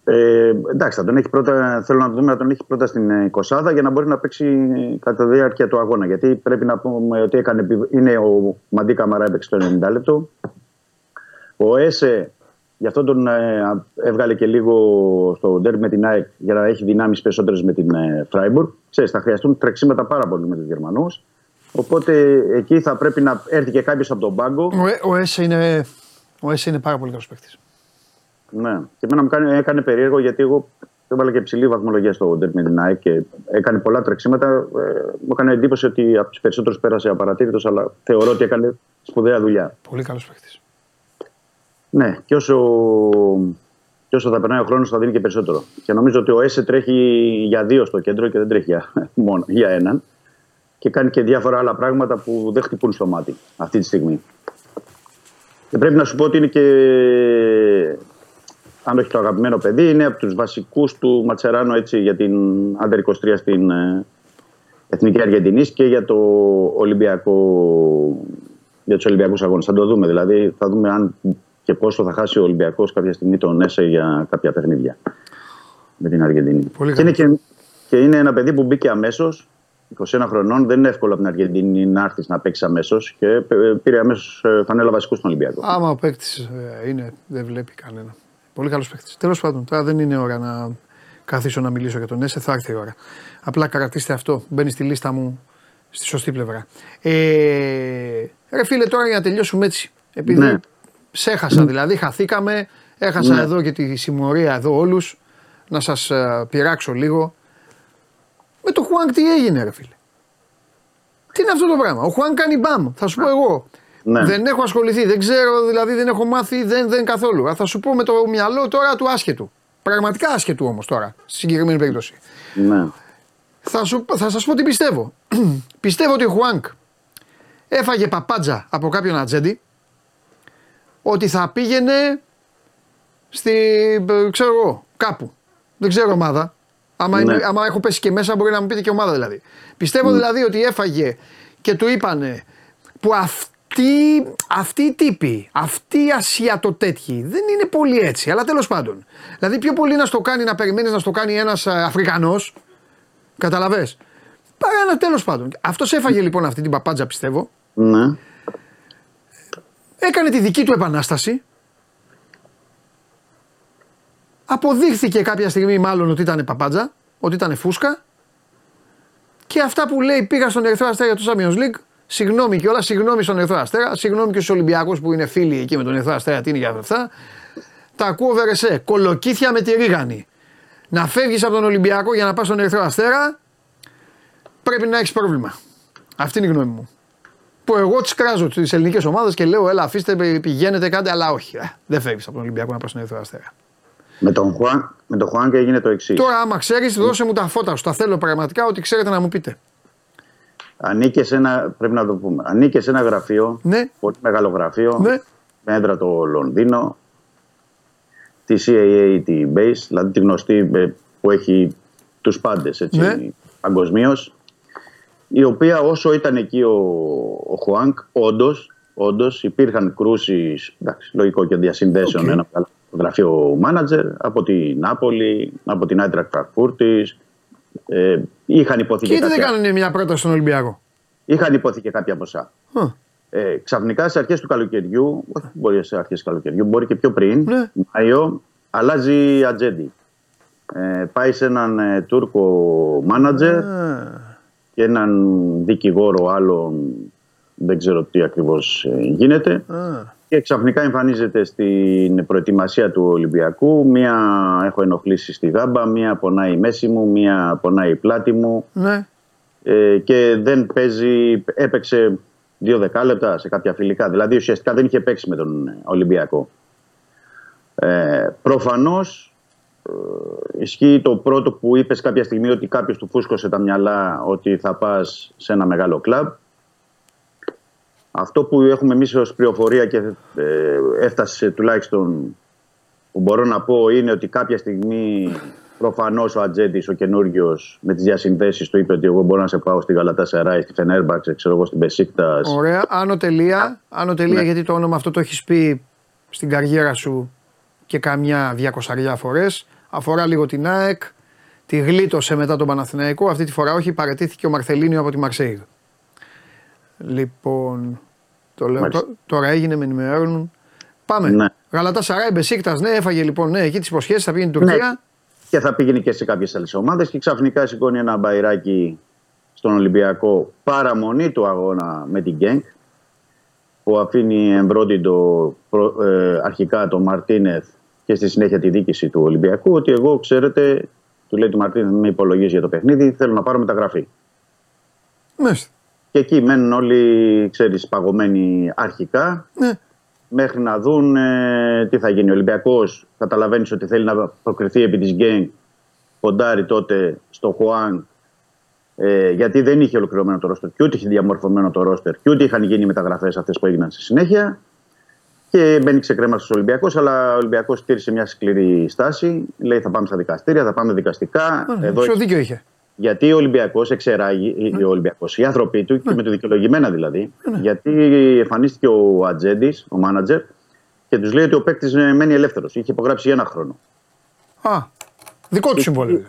S11: Ε, εντάξει, θα τον έχει πρώτα, θέλω να δούμε να τον έχει πρώτα στην ε, 20 για να μπορεί να παίξει ε, κατά τη διάρκεια του αγώνα. Γιατί πρέπει να πούμε ότι έκανε, επι- είναι ο Μαντί Καμαρά έπαιξε το 90 λεπτό. Ο Έσε, γι' αυτό τον ε, α- έβγαλε και λίγο στο ντέρμπι με την ΑΕΚ για να έχει δυνάμεις περισσότερες με την ε, Φράιμπουργκ. Ξέρεις, θα χρειαστούν τρεξίματα πάρα πολύ με τους Γερμανούς. Οπότε εκεί θα πρέπει να έρθει και κάποιος από τον πάγκο.
S1: Ο, Ε- ο Έσε είναι, ο Έσε είναι πάρα πολύ καλός παίκτης.
S11: Ναι. Και εμένα μου κάνει, έκανε περίεργο γιατί εγώ έβαλα και ψηλή βαθμολογία στο Ντέρ με την ΑΕΚ και έκανε πολλά τρεξίματα. Ε, μου έκανε εντύπωση ότι από τους περισσότερους πέρασε απαρατήρητος, αλλά θεωρώ ότι έκανε σπουδαία δουλειά.
S1: Πολύ καλός παίκτης.
S11: Ναι, και όσο, και όσο θα περνάει ο χρόνος θα δίνει και περισσότερο. Και νομίζω ότι ο ΕΣΕ τρέχει για δύο στο κέντρο και δεν τρέχει για, *laughs* μόνο για έναν. Και κάνει και διάφορα άλλα πράγματα που δεν χτυπούν στο μάτι αυτή τη στιγμή. Και πρέπει να σου πω ότι είναι και αν όχι το αγαπημένο παιδί, είναι από τους βασικούς του Ματσεράνο έτσι, για την Άντερ 23 στην ε, Εθνική Αργεντινής και για το Ολυμπιακό για τους Ολυμπιακούς αγώνες. Θα το δούμε δηλαδή, θα δούμε αν και πόσο θα χάσει ο Ολυμπιακός κάποια στιγμή τον ΕΣΕ για κάποια παιχνίδια με την Αργεντινή.
S1: Πολύ
S11: και, είναι και, και είναι ένα παιδί που μπήκε αμέσως. 21 χρονών, δεν είναι εύκολο από την Αργεντινή να έρθεις να παίξεις αμέσως και ε, πήρε αμέσως φανέλα βασικού στον Ολυμπιακό.
S1: Άμα ο παίκτης είναι, δεν βλέπει κανένα. Πολύ καλός παίκτης. Τέλος πάντων, τώρα δεν είναι ώρα να καθίσω να μιλήσω για τον Έσε, θα έρθει η ώρα. Απλά κρατήστε αυτό. Μπαίνει στη λίστα μου στη σωστή πλευρά. Ε, ρε φίλε, τώρα για να τελειώσουμε έτσι. Επειδή
S11: Ναι.
S1: Σε έχασα δηλαδή, χαθήκαμε. Έχασα
S11: Ναι.
S1: εδώ και τη συμμορία εδώ όλους. Να σας πειράξω λίγο. Με το Χουάνκ τι έγινε, ρε φίλε; Τι είναι αυτό το πράγμα; Ο Χουάνκ κάνει μπαμ. Θα σου πω εγώ.
S11: Ναι.
S1: Δεν έχω ασχοληθεί, δεν ξέρω, δηλαδή δεν έχω μάθει, δεν, δεν καθόλου. Αλλά θα σου πω με το μυαλό τώρα του άσχετου. Πραγματικά άσχετου όμως τώρα, στη συγκεκριμένη περίπτωση.
S11: Ναι.
S1: Θα, σου, θα σας πω τι πιστεύω. *clears throat* πιστεύω ότι ο Χουάνκ έφαγε παπάντζα από κάποιον ατζέντη ότι θα πήγαινε στη, ε, ξέρω εγώ, κάπου. Δεν ξέρω ομάδα. Άμα,
S11: Ναι.
S1: είναι- άμα έχω πέσει και μέσα μπορεί να μου πείτε και ομάδα δηλαδή. Πιστεύω δηλαδή ότι έφαγε και του είπανε που αυτοί, αυτοί οι τύποι, αυτοί οι ασιατοτέτοιοι δεν είναι πολύ έτσι, αλλά τέλος πάντων. Δηλαδή πιο πολύ να στο κάνει, να περιμένεις να στο κάνει ένας ε, Αφρικανός, καταλαβες; Παρά ένα τέλος πάντων. Αυτός έφαγε λοιπόν αυτή την παπάντζα πιστεύω,
S11: Ναι.
S1: Έκανε τη δική του επανάσταση. Αποδείχθηκε κάποια στιγμή μάλλον ότι ήταν παπάντζα, ότι ήταν φούσκα. Και αυτά που λέει πήγα στον Ερυθρό Αστέρα για το Champions League, συγγνώμη κιόλας, συγγνώμη στον Ερυθρό Αστέρα, συγγνώμη και στους Ολυμπιακούς που είναι φίλοι εκεί με τον Ερυθρό Αστέρα, τι είναι για αυτά. Τα ακούω βερεσέ. Κολοκύθια με τη ρίγανη. Να φεύγεις από τον Ολυμπιακό για να πας στον Ερυθρό Αστέρα, πρέπει να έχεις πρόβλημα. Αυτή είναι η γνώμη μου. Που εγώ τις κράζω τις ελληνικές ομάδες και λέω: Έλα, αφήστε, πηγαίνετε, κάντε, αλλά όχι. Ε, δεν φεύγεις από τον Ολυμπιακό να πας στον Ερυθρό Αστέρα.
S11: Με τον Χουάν, με τον Χουάν και έγινε το εξής.
S1: Τώρα, άμα ξέρεις, δώσε μου τα φώτα σου. Τα θέλω πραγματικά ότι ξέρετε να μου πείτε.
S11: Ανήκε σε ένα, πρέπει να το πούμε, ανήκε σε ένα γραφείο,
S1: Ναι.
S11: πολύ μεγάλο γραφείο,
S1: Ναι.
S11: με έδρα το Λονδίνο, τη CAA, τη Base, δηλαδή τη γνωστή ε, που έχει τους πάντες έτσι,
S1: Ναι.
S11: παγκοσμίως. Η οποία όσο ήταν εκεί ο, ο Χουάνγκ, όντως, όντως υπήρχαν κρούσεις, εντάξει, λογικό και διασυνδέσεων,
S1: Οκ.
S11: ένα μεγάλο γραφείο μάνατζερ από την Νάπολη, από την Άιντραχτ Φρανκφούρτης, ε, είχαν ειπωθεί
S1: Και
S11: και
S1: γιατί δεν
S11: κάποια-
S1: κάνανε μια πρόταση στον Ολυμπιακό;
S11: Είχαν ειπωθεί και κάποια ποσά.
S1: Α,
S11: Ε, ξαφνικά σε αρχές του καλοκαιριού, όχι μπορεί σε αρχές του καλοκαιριού, μπορεί και πιο πριν,
S1: Ναι.
S11: Μάιο, αλλάζει ατζέντη. Ε, πάει σε έναν ε, Τούρκο μάνατζερ
S1: α,
S11: και έναν δικηγόρο άλλον, δεν ξέρω τι ακριβώς ε, γίνεται.
S1: α.
S11: Και ξαφνικά εμφανίζεται στην προετοιμασία του Ολυμπιακού. Μία έχω ενοχλήσει στη γάμπα, μία πονάει η μέση μου, μία πονάει η πλάτη μου
S1: Ναι.
S11: ε, και δεν παίζει, έπαιξε δύο δεκάλεπτα σε κάποια φιλικά. Δηλαδή ουσιαστικά δεν είχε παίξει με τον Ολυμπιακό. Ε, προφανώς ε, ισχύει το πρώτο που είπες κάποια στιγμή ότι κάποιος του φούσκωσε τα μυαλά ότι θα πας σε ένα μεγάλο κλαμπ. Αυτό που έχουμε εμείς ως πληροφορία και ε, έφτασε τουλάχιστον που μπορώ να πω είναι ότι κάποια στιγμή προφανώς ο Ατζέντης, ο καινούριος, με τις διασυνδέσεις του είπε ότι εγώ μπορώ να σε πάω στη Γαλατά Σεράι, στη Φενέρμπαξ, ξέρω εγώ στην Πεσίκτας.
S1: Ωραία. Άνω τελεία. Άνω τελεία
S11: Ναι.
S1: γιατί το όνομα αυτό το έχεις πει στην καριέρα σου και καμιά διακοσαριά φορές. Αφορά λίγο την ΑΕΚ. Τη γλίτωσε μετά τον Παναθηναϊκό. Αυτή τη φορά όχι. Παρετήθηκε ο Μαρθελίνιο από τη Μαρσέιγ. Λοιπόν. Το λέω,
S11: Μάλιστα.
S1: τω- τώρα έγινε, με ενημερώνουν. Πάμε.
S11: Ναι.
S1: Γαλατά Σαράι, Μπεσίκτας, ναι, έφαγε λοιπόν ναι, εκεί τις υποσχέσεις, θα πήγαινε στην Τουρκία.
S11: Ναι. Και θα πήγαινε και σε κάποιες άλλες ομάδες και ξαφνικά σηκώνει ένα μπαϊράκι στον Ολυμπιακό παραμονή του αγώνα με την Γκένκ που αφήνει εμπρόντιντο προ- ε, αρχικά τον Μαρτίνεθ και στη συνέχεια τη δίκηση του Ολυμπιακού ότι εγώ ξέρετε, του λέει του Μαρτίνεθ με υπολογίζεις για το παιχνίδι, θέλω να πάρω μεταγραφή.
S1: Μάλιστα.
S11: Και εκεί μένουν όλοι, ξέρεις, παγωμένοι αρχικά
S1: Ναι.
S11: μέχρι να δουν ε, τι θα γίνει. Ο Ολυμπιακός καταλαβαίνεις ότι θέλει να προκριθεί επί της γκέγκ ποντάρει τότε στο Χουάν ε, γιατί δεν είχε ολοκληρωμένο το ρόστερ και ούτε είχε διαμορφωμένο το ρόστερ και ούτε είχαν γίνει μεταγραφές αυτές που έγιναν στη συνέχεια και μπαίνει ξεκρέμα στους Ολυμπιακός αλλά ο Ολυμπιακός τήρησε μια σκληρή στάση λέει θα πάμε στα δικαστήρια, θα πάμε δικαστικά
S1: Εδώ... Ποιο δίκιο είχε.
S11: γιατί ο Ολυμπιακός εξεράγει, ο Ολυμπιακός, οι άνθρωποι του και με το δικαιολογημένα δηλαδή, γιατί εμφανίστηκε ο ατζέντης, ο μάνατζερ, και τους λέει ότι ο παίκτης μένει ελεύθερος. Είχε υπογράψει για ένα χρόνο.
S1: Α, δικό του συμβόλαιο.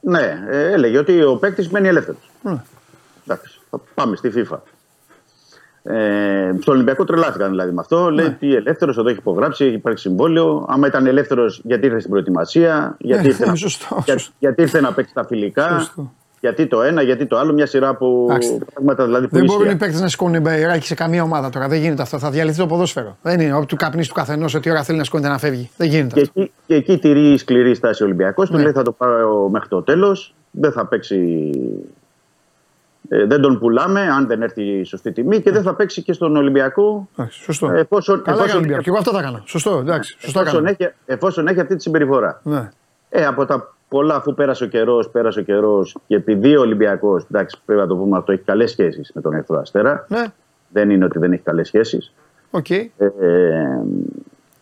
S11: Ναι, ε, έλεγε ότι ο παίκτης μένει ελεύθερος.
S1: Ναι.
S11: Εντάξει, θα πάμε στη FIFA. Ε, στο Ολυμπιακό τρελάθηκαν δηλαδή με αυτό. Λέει τι ελεύθερος, εδώ έχει υπογράψει, έχει υπάρξει συμβόλαιο. Άμα ήταν ελεύθερος, γιατί ήρθε στην προετοιμασία, γιατί,
S1: Ναι,
S11: ήρθε, να,
S1: σωστό,
S11: για-
S1: σωστό.
S11: γιατί ήρθε να παίξει τα φιλικά.
S1: Σωστό.
S11: Γιατί το ένα, γιατί το άλλο, μια σειρά από
S1: Εντάξει.
S11: πράγματα δηλαδή που
S1: Δεν μπορούν
S11: ίσια.
S1: οι παίκτε να σηκώνουν μπαϊράκι σε καμία ομάδα τώρα. Δεν γίνεται αυτό. Θα διαλυθεί το ποδόσφαιρο. Δεν είναι. Όπου του καπνίσει του καθενός ότι ώρα θέλει να σηκώνεται να φεύγει. Δεν γίνεται
S11: Και
S1: αυτό.
S11: εκεί, και εκεί τηρεί σκληρή στάση ο Ολυμπιακός.
S1: Ναι.
S11: Του λέει θα το πάω μέχρι το τέλος. Δεν θα παίξει. Ε, δεν τον πουλάμε αν δεν έρθει η σωστή τιμή και δεν θα παίξει και στον Ολυμπιακό.
S1: Εντάξει, σωστό.
S11: Εφόσον,
S1: Καλά έκανε ο
S11: εφόσον,
S1: Ολυμπιακός. Και εγώ αυτό θα έκανα. Σωστό. Εντάξει. Σωστό
S11: εφόσον,
S1: έκανα.
S11: έχει, εφόσον έχει αυτή τη συμπεριφορά.
S1: Ναι.
S11: Ε, από τα πολλά, αφού πέρασε ο καιρός, πέρασε ο καιρός και επειδή ο Ολυμπιακό, εντάξει, πρέπει να το πούμε αυτό, έχει καλές σχέσεις με τον Ερυθρό Αστέρα.
S1: Ναι.
S11: Δεν είναι ότι δεν έχει καλές σχέσεις.
S1: Οκ.
S11: Ε, ε,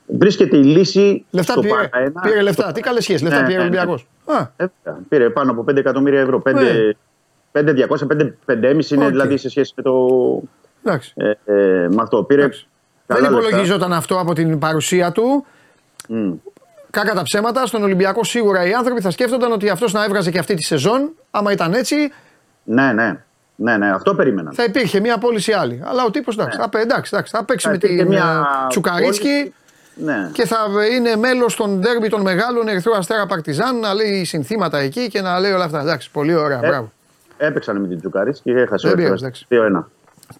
S11: βρίσκεται η λύση
S1: Λεφτά
S11: στο
S1: πήρε.
S11: παρά ένα.
S1: Πήρε λεφτά. Τι καλές σχέσεις. Λεφτά
S11: Ναι,
S1: πήρε ο
S11: ναι, ναι.
S1: Ολυμπιακός. Α,
S11: Ε, πήρε πάνω από 5 εκατομμύρια ευρώ. 5,
S1: Ναι.
S11: 5.200, 5.500 είναι
S1: Οκ.
S11: δηλαδή σε σχέση με, το,
S1: εντάξει.
S11: ε, ε, με αυτό. Πήρε
S1: Εντάξει. Δεν
S11: καλά λεφτά.
S1: υπολογίζονταν αυτό από την παρουσία του.
S11: Μμ.
S1: Κακά τα ψέματα, στον Ολυμπιακό σίγουρα οι άνθρωποι θα σκέφτονταν ότι αυτό να έβγαζε και αυτή τη σεζόν. Άμα ήταν έτσι,
S11: Ναι, ναι. Ναι, ναι, αυτό περίμενα.
S1: θα υπήρχε μια πώληση άλλη. Αλλά ο τύπο εντάξει, θα, παι- εντάξει, εντάξει, θα παίξει
S11: Θα
S1: με
S11: υπήρχε
S1: την
S11: μια
S1: ε, Τσουκαρίτσκι
S11: πώληση. Ναι.
S1: και θα είναι μέλο των ντέρμπι των μεγάλων Ερυθρού Αστέρα Παρτιζάν να λέει συνθήματα εκεί και να λέει όλα αυτά. Εντάξει, πολύ ωραία,
S11: Ε,
S1: μπράβο.
S11: Έπαιξαν με την Τζουκαρίτ και έχασε ο
S1: Δεν πειράζει,
S11: Ερυθρός.
S1: εντάξει.
S11: 2-1.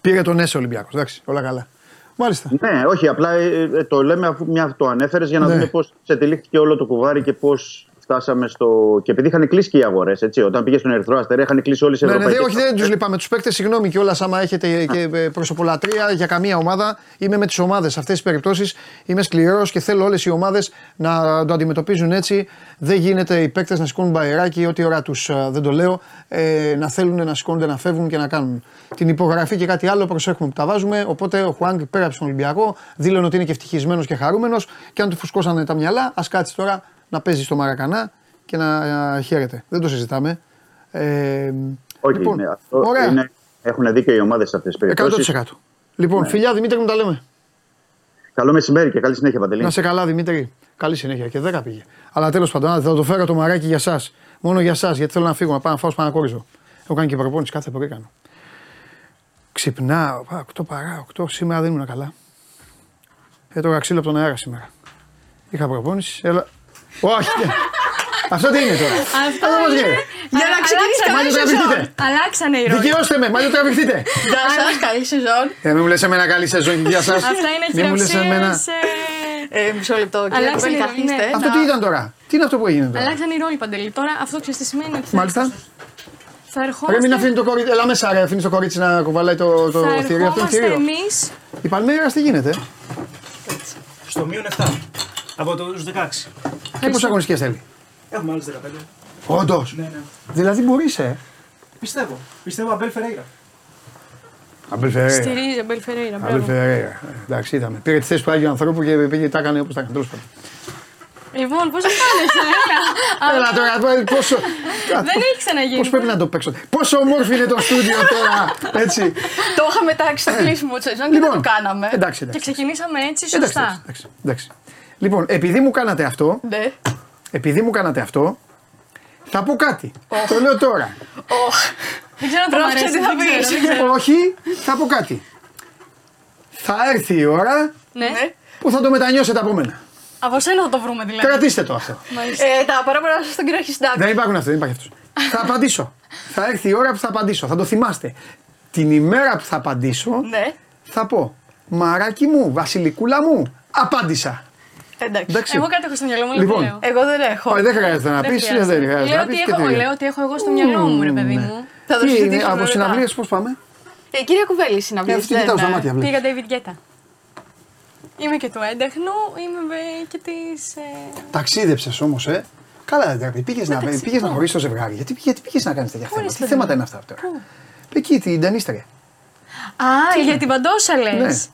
S1: Πήρε τον Έσο Ολυμπιακός. Εντάξει, όλα καλά. Μάλιστα.
S11: Ναι, όχι, απλά ε, ε, το λέμε αφού μια το ανέφερες για να
S1: Ναι.
S11: δούμε πώς ξετυλίχθηκε όλο το κουβάρι και πώς φτάσαμε στο. Και επειδή είχαν κλείσει και οι αγορές, έτσι. Όταν πήγε στον Ερυθρό Αστέρα, είχαν κλείσει όλες οι
S1: Ναι, ναι,
S11: ευρωπαϊκές.
S1: δεν, όχι, δεν τους λυπάμαι. Τους παίκτες, συγγνώμη κιόλας, άμα έχετε και ε, προσωπολατρία για καμία ομάδα. Είμαι με τις ομάδες. Σε αυτές τις περιπτώσεις είμαι σκληρός και θέλω όλες οι ομάδες να το αντιμετωπίζουν έτσι. Δεν γίνεται οι παίκτες να σηκώνουν μπαεράκι ό,τι ώρα τους, δεν το λέω, ε, να θέλουν να σηκώνονται, να φεύγουν και να κάνουν. Την υπογραφή και κάτι άλλο προσέχουμε που τα βάζουμε. Οπότε ο Χουάνγκ πέρα από τον Ολυμπιακό δήλωνε ότι είναι και ευτυχισμένος και χαρούμενος. Και αν του φουσκώσανε τα μυαλά, ας κάτσει τώρα να παίζει στο Μαρακανά και να ε, χαίρεται. Δεν το συζητάμε. Ε,
S11: Όχι,
S1: λοιπόν,
S11: είναι, αυτό
S1: ωραία.
S11: είναι, έχουν δίκιο οι ομάδες σε αυτές τις περιπτώσεις.
S1: 100%. Λοιπόν,
S11: Ναι.
S1: φιλιά Δημήτρη μου τα λέμε.
S11: Καλό μεσημέρι και καλή συνέχεια, Παντελή.
S1: Να σε καλά Δημήτρη. Καλή συνέχεια και 10 πήγε. Αλλά τέλος πάντων, θα το φέρω το μαράκι για εσά. Μόνο για εσά, γιατί θέλω να φύγω, να πάω να φάω σπανακόριζο. Έχω κάνει και προπόνηση κάθε πρωί κάνω. Ξυπνάω, α, 8 παρά, 8 σήμερα δεν ήμουν καλά. Έτρωγα ξύλο από τον αέρα σήμερα. Είχα προπόνηση, έλα. Όχι! Αυτό τι είναι τώρα;
S12: Αυτό
S1: πώς
S12: είναι.
S1: γίνεται;
S12: Για να ξεκινήσει
S1: Μάλλον
S12: καλή
S1: τραβηχτείτε.
S12: σεζόν. Αλλάξανε οι ρόλοι.
S1: Δικαιώστε με, μάλλον τραβηχτείτε.
S12: Γεια σας, καλή σεζόν.
S1: Ε, μην μου λες εμένα καλή σεζόν, γεια σας.
S12: Αυτά είναι
S1: Μην μου λες εμένα.
S12: χειραψίες. Ε, μισό λεπτό. κύριε
S1: Αλλάξανε
S12: Κουβέλη,
S1: οι ρόλοι,
S12: καθίστε.
S1: ναι. Αυτό τι ήταν τώρα; Τι είναι αυτό που έγινε τώρα;
S12: Αλλάξανε οι ρόλοι παντελή. Τώρα αυτό ξέρεις τι σημαίνει ότι θα,
S1: Μάλιστα.
S12: θα
S1: Ρε,
S12: ερχόμαστε.
S1: μην αφήνει το κορίτσι. Έλα μέσα, ρε. Αφήνεις το κορίτσι να κουβαλάει το, το
S12: θα
S1: θηρίο. Αυτό είναι
S12: ερχόμαστε
S1: θηρίο.
S12: εμείς.
S1: Η Παλμέιρας τι γίνεται;
S13: Στο μείον 7. Από τους 16.
S1: Και πόσες αγωνιστικές θέλει;
S13: Έχουμε άλλες 15.
S1: Όντως.
S13: Ναι, ναι.
S1: Δηλαδή μπορείς, ε.
S13: Πιστεύω. Πιστεύω Αμπέλ Φερέιρα.
S1: Αμπέλ Φερέιρα.
S12: Στηρίζει Αμπέλ Φερέιρα.
S1: Αμπέλ
S12: Μπράβο.
S1: Φερέιρα. Ε, Εντάξει, είδαμε. Πήρε τη θέση του Άγιου ανθρώπου και πήγε, τα έκανε όπως τα έκανε. Τέλος πάντων.
S12: Λοιπόν, πώς αισθάνεσαι, έλα.
S1: Έλα τώρα, πόσο.
S12: Δεν έχει ξαναγίνει.
S1: Πώς πρέπει να το παίξω; Πόσο όμορφο είναι το στούντιο τώρα. Έτσι.
S12: Το είχαμε τάξει στο κλείσιμο της σεζόν και δεν το κάναμε.
S1: Λοιπόν, εντάξει, εντάξει.
S12: Και ξεκινήσαμε έτσι
S1: Εντάξει,
S12: σωστά.
S1: εντάξει, εντάξει. Λοιπόν, επειδή μου κάνατε αυτό,
S12: Ναι.
S1: επειδή μου κάνατε αυτό, θα πω κάτι. Το λέω τώρα.
S12: Δεν ξέρω αν το Πρόσεξε αρέσει. τι θα δεν ξέρω, πεις. δεν ξέρω.
S1: Όχι, θα πω κάτι. Θα έρθει η ώρα
S12: Ναι.
S1: που θα το μετανιώσετε από μένα.
S12: Από σένα θα το βρούμε δηλαδή.
S1: Κρατήστε το αυτό.
S12: Ε, τα παράπονα στον κύριο Χιστάκη.
S1: Δεν υπάρχουν αυτά, δεν υπάρχει αυτός. θα απαντήσω. Θα έρθει η ώρα που θα απαντήσω. Θα το θυμάστε. Την ημέρα που θα απαντήσω,
S12: Ναι.
S1: θα πω Μαράκι μου, Βασιλικούλα μου, απάντησα.
S12: Εντάξει.
S1: Εντάξει.
S12: Εγώ κάτι έχω στο μυαλό μου, αλλά
S1: Λοιπόν.
S12: δεν λέω. Εγώ δεν έχω.
S1: Όχι, δεν χρειάζεται να πεις,
S12: χρειάζεται.
S1: δεν χρειάζεται
S12: Λέω
S1: να
S12: ότι
S1: πεις και
S12: έχω-
S1: τι.
S12: Λέω ότι έχω εγώ στο μυαλό μου, ρε παιδί
S1: ναι.
S12: μου.
S1: Τι είναι, από συναυλίες πώς πάμε;
S12: Ε, κύριε Κουβέλη, συναυλίες.
S1: Ε, αυτή κοιτάω στα μάτια, βλέπεις.
S12: Πήγα David Guetta. Είμαι και του έντεχνου, είμαι ε, και της.
S1: Ταξίδεψες όμως, ε. Καλά, δεν τρέπει. Πήγε να,
S12: ταξίδι,
S1: πήγες να
S12: πού;
S1: χωρίσει το ζευγάρι. Γιατί, γιατί πήγες να κάνεις τέτοια θέματα; Τι
S12: παιδί
S1: θέματα
S12: μου.
S1: είναι αυτά τώρα; Εκεί, την Ντανίστρια.
S12: Α, για την παντόσα λες.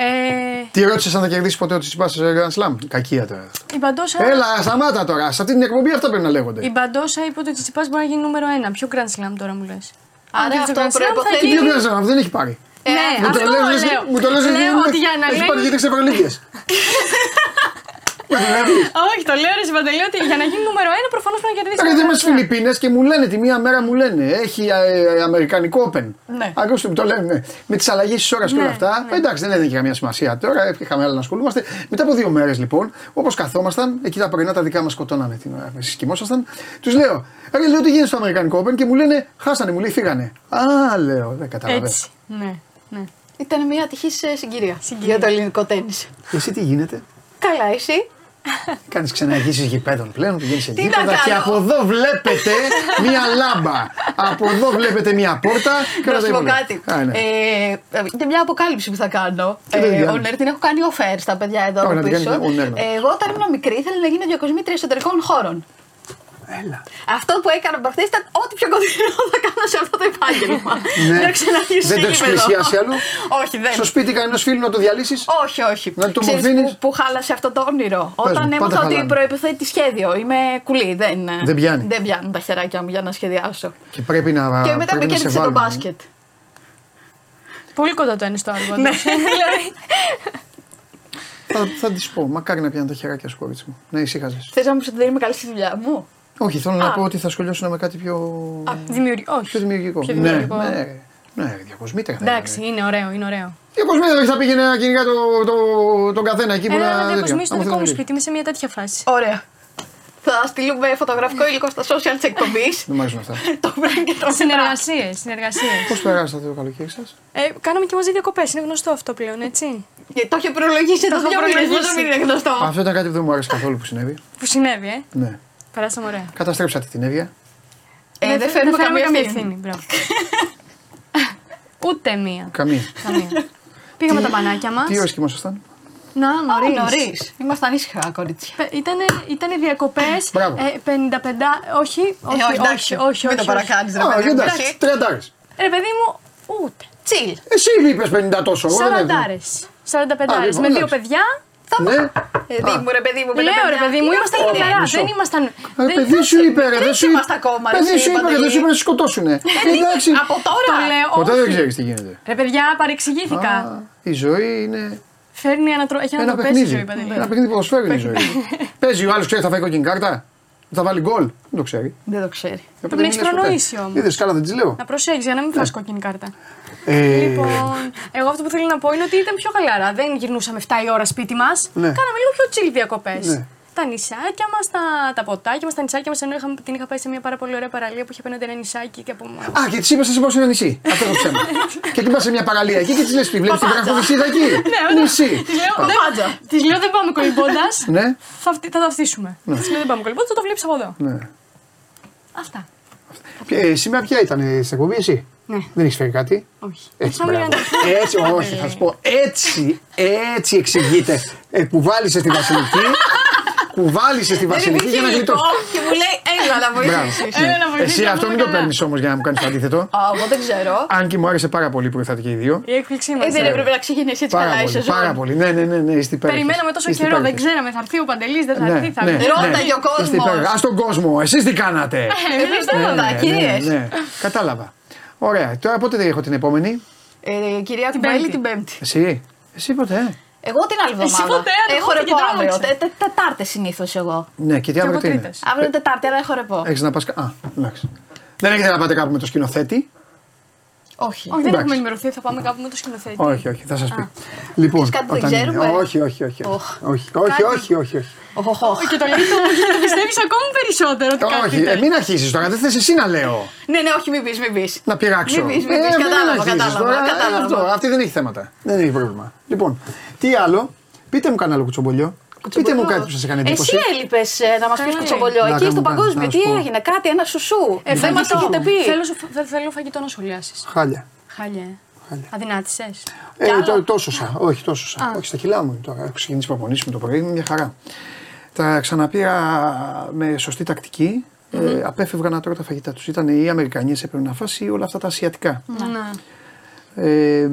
S1: Ναι.
S12: Ε,
S1: Τι ρώτησε αν θα κερδίσεις ποτέ ο Τσιπά σε Grand Slam; Κακία τώρα.
S12: η παντόσα.
S1: Έλα, σταμάτα τώρα. Σε αυτή την εκπομπή αυτά πρέπει να λέγονται.
S12: Η Μπαντόσα είπε ότι ο Τσιτσιπά μπορεί να γίνει νούμερο 1. Ποιο Grand Slam τώρα μου λες;
S14: Άρα αυτό προϋποθέτει-
S1: Τι πιο Grand Slam, δεν έχει πάρει.
S12: Ναι,
S1: Μου το
S12: αυτό
S1: λες, λες,
S12: λέω.
S1: Μου το λες,
S12: Λέω
S1: λες,
S12: ότι για να
S1: έχει
S12: λέει-
S1: πάρει και τρεις Ευρωλίγκες.
S12: Όχι, το λέω ρε Παντελή ότι για να γίνει νούμερο 1 προφανώς πρέπει να κερδίσει.
S1: Ρε, είμαι στι
S12: ένα
S1: Φιλιππίνες και μου λένε τη μία μέρα μου λένε έχει ε, Αμερικανικό Open.
S12: Ναι.
S1: Ακούστε, το λένε με τις αλλαγές της ώρας και
S12: Ναι,
S1: όλα αυτά.
S12: ναι.
S1: Εντάξει, δεν έδινε και καμία σημασία τώρα, είχαμε άλλα να ασχολούμαστε. Μετά από δύο μέρες λοιπόν, όπως καθόμασταν, εκεί τα πρωινά τα δικά μας σκοτώναμε την ώρα που εσείς κοιμόσασταν, τους λέω, Ρε, λέω τι γίνεται στο Αμερικανικό Open και μου λένε, χάσανε, μου λέει, φύγανε. Α, λέω, δεν καταλαβαίνω.
S12: Έτσι. Ναι, ναι.
S14: Ήταν μια ατυχής συγκυρία, για το ελληνικό τέννη.
S1: Εσύ τι γίνεται,
S14: Καλά, εσύ;
S1: Κάνεις ξεναγήσει γηπέδων πλέον, πηγαίνει σε
S14: Τι να
S1: γήπεδα
S14: κάνω;
S1: και από εδώ βλέπετε μία λάμπα. από εδώ βλέπετε μία πόρτα και
S14: Να
S1: όλα τα
S14: σου πω
S1: υπόλοιπα.
S14: κάτι.
S1: Α, ναι.
S14: Ε, είναι μια αποκάλυψη που θα κάνω.
S1: Τι δεν
S14: Ε,
S1: κάνεις;
S14: ο Νέρ την έχω κάνει offer στα παιδιά εδώ
S1: Ωραία,
S14: από
S1: να την
S14: πίσω.
S1: κάνεις, ο Νέρ, ναι.
S14: Ε, Εγώ όταν ήμουν μικρή ήθελα να γίνω διακοσμήτρια εσωτερικών χώρων.
S1: Έλα.
S14: Αυτό που έκανα προχθές ήταν ό,τι πιο κοντινό θα κάνω σε αυτό το επάγγελμα. *laughs*
S1: Ναι.
S14: Να ξαναρχίσω
S1: Δεν το έχεις
S14: γήπεδο.
S1: πλησιάσει άλλο; *laughs*
S14: Όχι, δεν.
S1: Στο σπίτι κανένας φίλου να το διαλύσεις;
S14: Όχι, όχι.
S1: Να το
S14: Ξέρεις
S1: μορφύνεις;
S14: που, που χάλασε αυτό το όνειρο;
S1: μου,
S14: Όταν
S1: πάντα
S14: έμαθα ότι
S1: χαλάνε.
S14: προποθέτει σχέδιο. Είμαι κουλή. Δεν,
S1: Δεν πιάνει.
S14: δεν πιάνουν τα χεράκια μου για να σχεδιάσω.
S1: Και πρέπει να.
S14: και μετά
S1: πρέπει
S14: με
S1: να σε
S14: κέρδισε το
S1: βάλουμε.
S14: μπάσκετ.
S12: Πολύ κοντά το ένα στο άλλο.
S14: Ναι.
S12: όντως. *laughs* Δηλαδή,
S1: Θα, θα της πω, μακάρι να πιάνει τα χεράκια σου, κορίτσι μου. Να ησύχαζες.
S14: Θες να μου πει ότι δεν είμαι καλή στη δουλειά μου;
S1: Όχι, θέλω να
S14: Α.
S1: πω ότι θα σχολιάσω με κάτι πιο.
S12: Δημιουργικό. Όχι.
S1: πιο δημιουργικό.
S12: Πιο
S1: ναι,
S12: δημιουργικό.
S1: ναι, ρε. ναι, διακοσμήτρια. θα
S12: Εντάξει, είναι ωραίο, είναι ωραίο.
S1: Διακοσμήτρια δεν θα πήγαινε να κυνηγά το, το, τον καθένα εκεί που
S12: Ένα
S1: να.
S12: να
S1: τέτοιο.
S12: διακοσμήσει το
S1: Άμα
S12: δικό μου
S1: θέλει.
S12: σπίτι, είμαι σε μια τέτοια φάση.
S14: Ωραία. Θα στείλουμε φωτογραφικό υλικό στα social της εκπομπής.
S1: Δεν μ' αρέσουν αυτά. *laughs*
S14: το βράδυ και το
S12: Συνεργασίες, συνεργασίες.
S1: Πώς περάσατε το καλοκαίρι σας;
S12: Ε, κάναμε και μαζί διακοπές, είναι γνωστό αυτό πλέον, έτσι.
S14: Το είχε προλογίσει εδώ
S12: Το
S14: δύο
S12: έχω
S14: μήνες,
S12: προλογίσει.
S14: πόσο μην είναι γνωστό.
S1: Αυτό ήταν κάτι που δεν μου άρεσε καθόλου που συνέβη.
S12: Που συνέβη, ε.
S1: Ναι.
S12: Περάσαμε ωραία.
S1: Καταστρέψατε την Εύβοια.
S14: Ε, δεν φέρνουμε καμία ευθύνη.
S12: μπράβο. Ούτε μία.
S1: Καμία.
S12: Καμία. Πήγαμε τα πανάκια μας.
S1: Τι ώρες κοιμόσασταν.
S12: Να, νωρίς.
S14: Νωρίς. Ήμασταν ήσυχα, κορίτσια.
S12: Ήτανε, ήτανε διακοπές.
S1: Μπράβο.
S12: Ε, 55. Όχι, όχι,
S14: όχι,
S12: όχι,
S14: εντάξει.
S12: όχι, όχι.
S14: Μην το
S12: όχι.
S14: παρακάνεις, ρε
S1: Α,
S14: παιδί μου.
S1: εντάξει, τριαντάρες.
S12: Ρε παιδί μου, ούτε.
S14: Τσιλ.
S1: Εσύ μου είπε 50 τόσο. εγώ δεν έδωσα.
S12: Σαραντάρε. Σαρανταπεντάρες.
S1: λοιπόν,
S12: Με δύο
S1: εντάξει.
S12: Παιδιά.
S1: Ναι.
S14: Παιδί μου, ρε παιδί μου, με τα
S12: Λέω ρε
S14: παιδιά.
S12: παιδί μου,
S14: Τι
S12: ήμασταν
S14: είναι
S12: εκεί
S14: αυτά,
S12: πέρα.
S1: μισό.
S12: Δεν ήμασταν.
S1: Ε,
S12: δεν-
S1: παιδί σου είπε, ρε. Δεν
S14: Δεν
S1: σου είπε.
S14: είμαστε ακόμα, ρε,
S1: Παιδί
S14: εσύ,
S1: σου είπε, ρε.
S14: Παντελή.
S1: Δεν σου είπε να σε σκοτώσουνε. Εντάξει.
S14: Από τώρα.
S12: Το λέω.
S1: Ποτέ
S12: όχι.
S1: δεν ξέρεις τι γίνεται.
S12: Ρε παιδιά, παρεξηγήθηκα.
S1: Α, Η ζωή είναι
S12: Φέρνει ανατρο... Έχει
S1: ένα
S12: ανατροπές η
S1: παιχνίδι.
S12: ζωή, Παντελή.
S1: Ένα παιχνίδι ποδοσφαίρου είναι η ζωή. *laughs* Παίζει ο άλλος ξέρει θα φάει κόκκινη κάρτα. Θα βάλει γκολ. Δεν το ξέρει.
S14: Δεν το ξέρει.
S12: Πρέπει να έχεις προνοήσει όμως.
S1: Είδες καλά, δεν της λέω.
S12: Να προσέχεις για να μην φας κόκκινη κάρτα.
S1: Ε,
S12: Λοιπόν, εγώ αυτό που θέλω να πω είναι ότι ήταν πιο χαλαρά. Δεν γυρνούσαμε 7 η ώρα σπίτι μας.
S1: Ναι.
S12: Κάναμε λίγο πιο chill διακοπές.
S1: Ναι.
S12: Τα νησάκια μας, τα, τα ποτάκια μας, τα νησάκια μας. Ενώ είχαμε, την είχα πάει σε μια πάρα πολύ ωραία παραλία που είχε απέναντι ένα νησάκι και από.
S1: Α, και τη είπα σε πως σε ένα νησί. Αυτό το ψέμα. *laughs* και την πα σε μια παραλία εκεί και τη λες: Τι βλέπεις την Βραχονισίδα εκεί; *laughs*
S12: Ναι, όντως.
S1: Νησί.
S12: Της λέω, δεν, της λέω δεν πάμε κολυμπώντας.
S1: Ναι.
S12: θα, αυτη- θα τα φτύσουμε. Της λέω δεν πάμε κολυμπώντας, θα το βλέπεις από εδώ.
S1: Ναι.
S12: Αυτά.
S1: Ε, σήμερα ποια ήταν ε, στην εκπομπή, εσύ;
S12: Ναι.
S1: Δεν έχεις φέρει κάτι;
S12: Όχι.
S1: Έτσι,
S12: Θα
S1: μπράβο.
S12: μιλάνε.
S1: έτσι, όχι, θα σου πω. Έτσι, έτσι εξηγείται. Ε, που βάλισε στη Βασιλική. Που βάλισε στη Βασιλική για να γλιτώσεις.
S14: Και μου λέει, έλα να βοηθήσεις.
S1: Μπράβο. Εσύ αυτό μην το παίρνεις όμως για να μου κάνεις το αντίθετο.
S14: Α, εγώ δεν ξέρω.
S1: Αν και μου άρεσε πάρα πολύ που ήρθατε και οι δύο.
S12: Η έκπληξή μας.
S14: Ε, δεν έπρεπε να ξεκινήσει έτσι
S1: Πάρα
S14: καλά η
S1: πολύ,
S14: σεζόν.
S1: πάρα πολύ. Ναι, ναι, ναι, ναι, είστε υπέροχες.
S12: Περιμέναμε τόσο
S1: Είστε
S12: καιρό, δεν
S1: υπέροχες.
S12: ξέραμε. Θα έρθει ο Παντελής, δεν θα
S1: Ναι,
S12: έρθει. Θα
S1: ναι,
S12: έρθει.
S14: Ρώταγε ο κόσμος.
S1: Είστε υπέροχες. Ας τον κόσμο, εσείς τι κάνατε.
S14: Εμείς δεν
S1: Ναι,
S14: ρωτά,
S1: ναι,
S14: κυρίες.
S1: ναι, ναι. Κατάλαβα. Ωραία, τώρα πότε έχω την επόμενη;
S14: Ε, Κυρία
S12: Την
S14: Κουμπέλη
S12: Πέμπτη.
S14: την Πέμπτη.
S1: Εσύ, εσύ ποτέ;
S14: Εγώ την άλλη
S12: Εσύ
S14: εβδομάδα.
S12: ποτέ, αν
S14: Έχω
S12: εγώ
S14: ρεπό
S12: και
S14: αύριο.
S12: τρόμαξα.
S14: Τε- τε- Τετάρτε συνήθως εγώ.
S1: Ναι, και τι αύριο
S12: εγώ
S1: τι είναι;
S12: Τρίτες.
S14: Αύριο είναι Τετάρτη, αλλά έχω ρεπό.
S1: Έχεις να πας. Α, εντάξει. Δεν έχετε να πάτε κάπου με το σκηνοθέτη.
S14: Όχι.
S12: Όχι, δεν
S1: Εντάξει.
S12: έχουμε ενημερωθεί, θα πάμε κάπου με το σκηνοθέτη.
S1: Όχι, όχι, θα σας πει. Λοιπόν,
S14: Πεις κάτι που δεν
S1: όταν είναι-
S14: ξέρουμε.
S1: Όχι, όχι, όχι.
S14: Οχ.
S1: Όχι, όχι, όχι, όχι. όχι.
S14: Οχοχοχ.
S12: Και το λέει το το πιστεύει ακόμη περισσότερο ότι κάτι
S1: Όχι, ε, μην αρχίσεις τώρα, δεν θες εσύ να λέω.
S14: Ναι, ναι, όχι, μην πεις, μην πεις.
S1: Να πειράξω.
S14: Μην πεις, μην
S1: Ε,
S14: πεις,
S1: μην
S14: κατάλαβα,
S1: αρχίσεις
S14: κατάλαβα,
S1: τώρα, ε,
S14: κατάλαβα.
S1: αυτό, Αυτή δεν έχει θέματα. Δεν έχει πρόβλημα. Λοιπόν, τι άλλο; Πείτε μου κανένα άλλο κουτσομπολιό. Πείτε μου κάτι που σας έκανε εντύπωση.
S14: Εσύ έλειπε να μας πεις
S12: Καλή.
S14: κουτσομπολιό
S1: Να
S14: εκεί
S1: κάνω
S14: στο
S1: κάτι,
S14: παγκόσμιο.
S1: να
S14: Τι
S1: σου πω.
S14: έγινε, κάτι, ένα σουσού.
S12: Ε,
S14: Δεν μα
S12: φαγητό.
S14: έχετε πει.
S12: Θέλω, σου- θε- θέλω φαγητό να σχολιάσεις.
S1: Χάλια.
S12: Χάλια. ε. Αδυνάτησες.
S1: Ε,
S14: άλλο;
S1: το, τόσο σα. Όχι, τόσο σα.
S12: Α.
S1: Όχι, στα κιλά μου είναι τώρα. Έχω ξεκινήσει προπονήσεις με το πρωί, είναι μια χαρά. Τα ξαναπήρα με σωστή τακτική. Ε, απέφευγα να τρώω τα φαγητά τους. Ήταν οι Αμερικανίες έπρεπε να φάσει ή όλα αυτά τα ασιατικά.
S12: Ναι.
S1: Ε,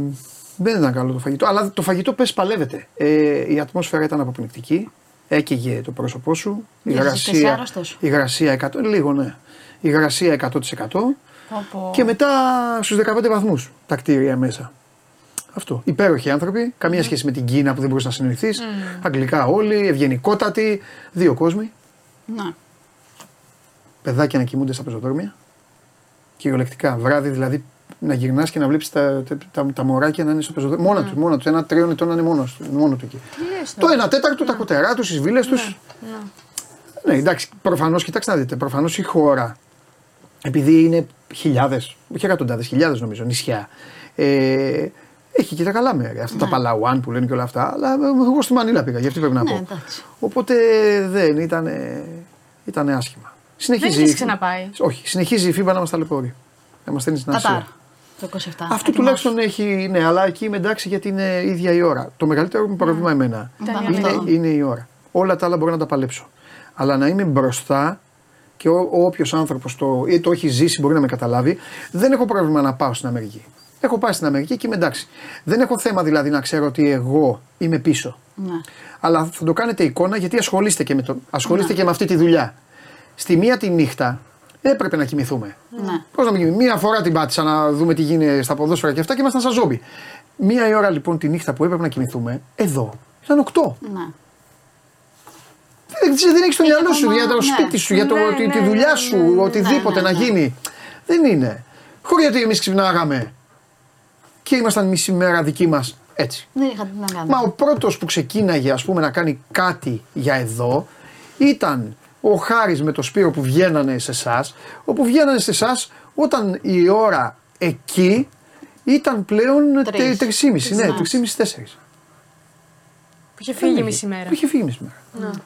S1: δεν ήταν καλό το φαγητό, αλλά το φαγητό πες παλεύεται. Ε, η ατμόσφαιρα ήταν αποπνικτική, έκαιγε το πρόσωπό σου, η
S14: Νιώθεις και εσύ
S1: υγρασία,
S14: άρρωστος;
S1: υγρασία 100, λίγο ναι, υγρασία 100% και μετά στους 15 βαθμούς τα κτίρια μέσα. Αυτό. Υπέροχοι άνθρωποι, καμία σχέση με την Κίνα που δεν μπορούσε να συνοηθεί. Αγγλικά όλοι, ευγενικότατοι, δύο κόσμοι.
S14: Ναι.
S1: Παιδάκια να κοιμούνται στα πεζοδρόμια. Κυριολεκτικά βράδυ δηλαδή να γυρνάς και να βλέπεις τα, τα, τα, τα μωράκια να είναι στο πεζοδρόμιο. Μόνα τους, μόνα τους. Ένα τριών ετών να είναι μόνος τους, μόνος του εκεί. Το ένα τέταρτο, τα κοτερά τους, τις βίλες τους. Ναι, εντάξει, προφανώς, κοιτάξτε να δείτε, προφανώς η χώρα, επειδή είναι χιλιάδες, όχι εκατοντάδε, χιλιάδες νομίζω, νησιά, ε, έχει και τα καλά μέρη. Αυτά τα Παλαουάν που λένε και όλα αυτά. Αλλά εγώ στη Μανίλα πήγα, γι' αυτό πρέπει να
S12: Ναι,
S1: πω.
S12: εντάξει.
S1: Οπότε δεν ήταν, ήταν άσχημα. Συνεχίζει.
S12: Δεν έχεις ξαναπάει.
S1: Όχι, συνεχίζει η FIBA να μας ταλαιπωρεί. Να μας στέλνει στην
S14: Κατάρ.
S1: Ασία.
S14: Το 27.
S1: Αυτό τουλάχιστον έχει, ναι, αλλά εκεί είμαι εντάξει γιατί είναι ίδια η ώρα. Το μεγαλύτερο μου πρόβλημα εμένα
S14: Ήταν η
S1: είναι,
S14: ώρα.
S1: είναι η ώρα. Όλα τα άλλα μπορώ να τα παλέψω. Αλλά να είμαι μπροστά και όποιος άνθρωπος το, ή το έχει ζήσει μπορεί να με καταλάβει, δεν έχω πρόβλημα να πάω στην Αμερική. Έχω πάει στην Αμερική και είμαι εντάξει. Δεν έχω θέμα δηλαδή να ξέρω ότι εγώ είμαι πίσω.
S14: Ναι.
S1: Αλλά θα το κάνετε εικόνα γιατί ασχολείστε και με, το, ασχολείστε και με αυτή τη δουλειά. Στη μία τη νύχτα έπρεπε να κοιμηθούμε.
S14: Ναι.
S1: Πώς να μην κοιμηθούμε; Μία φορά την πάτησα να δούμε τι γίνεται στα ποδόσφαιρα και αυτά και ήμασταν σαν ζόμπι. Μία η ώρα λοιπόν τη νύχτα που έπρεπε να κοιμηθούμε, εδώ ήταν 8.
S14: Ναι.
S1: Δεν, δεν έχεις το
S14: Έχει
S1: μυαλό σου
S14: ακόμα-
S1: για το
S14: ναι.
S1: σπίτι σου, για το,
S14: Ναι,
S1: τη, τη
S14: ναι,
S1: δουλειά
S14: ναι,
S1: σου,
S14: ναι,
S1: οτιδήποτε
S14: ναι, ναι,
S1: να
S14: ναι.
S1: γίνει. Δεν είναι. Χωρίς γιατί εμείς ξυπνάγαμε και ήμασταν μισή μέρα δική μας έτσι.
S14: Δεν είχα τι να κάνω.
S1: Μα ο πρώτος που ξεκίναγε ας πούμε να κάνει κάτι για εδώ ήταν ο Χάρης με το Σπύρο που βγαίνανε σε εσάς, όπου βγαίνανε σε εσάς όταν η ώρα εκεί ήταν πλέον
S12: Τρεις.
S1: 3,5. Ναι,
S12: Ναι.
S1: 3,5-4.
S12: Που είχε φύγει μισή μέρα.
S1: Που είχε φύγει μισή μέρα.
S12: Ναι.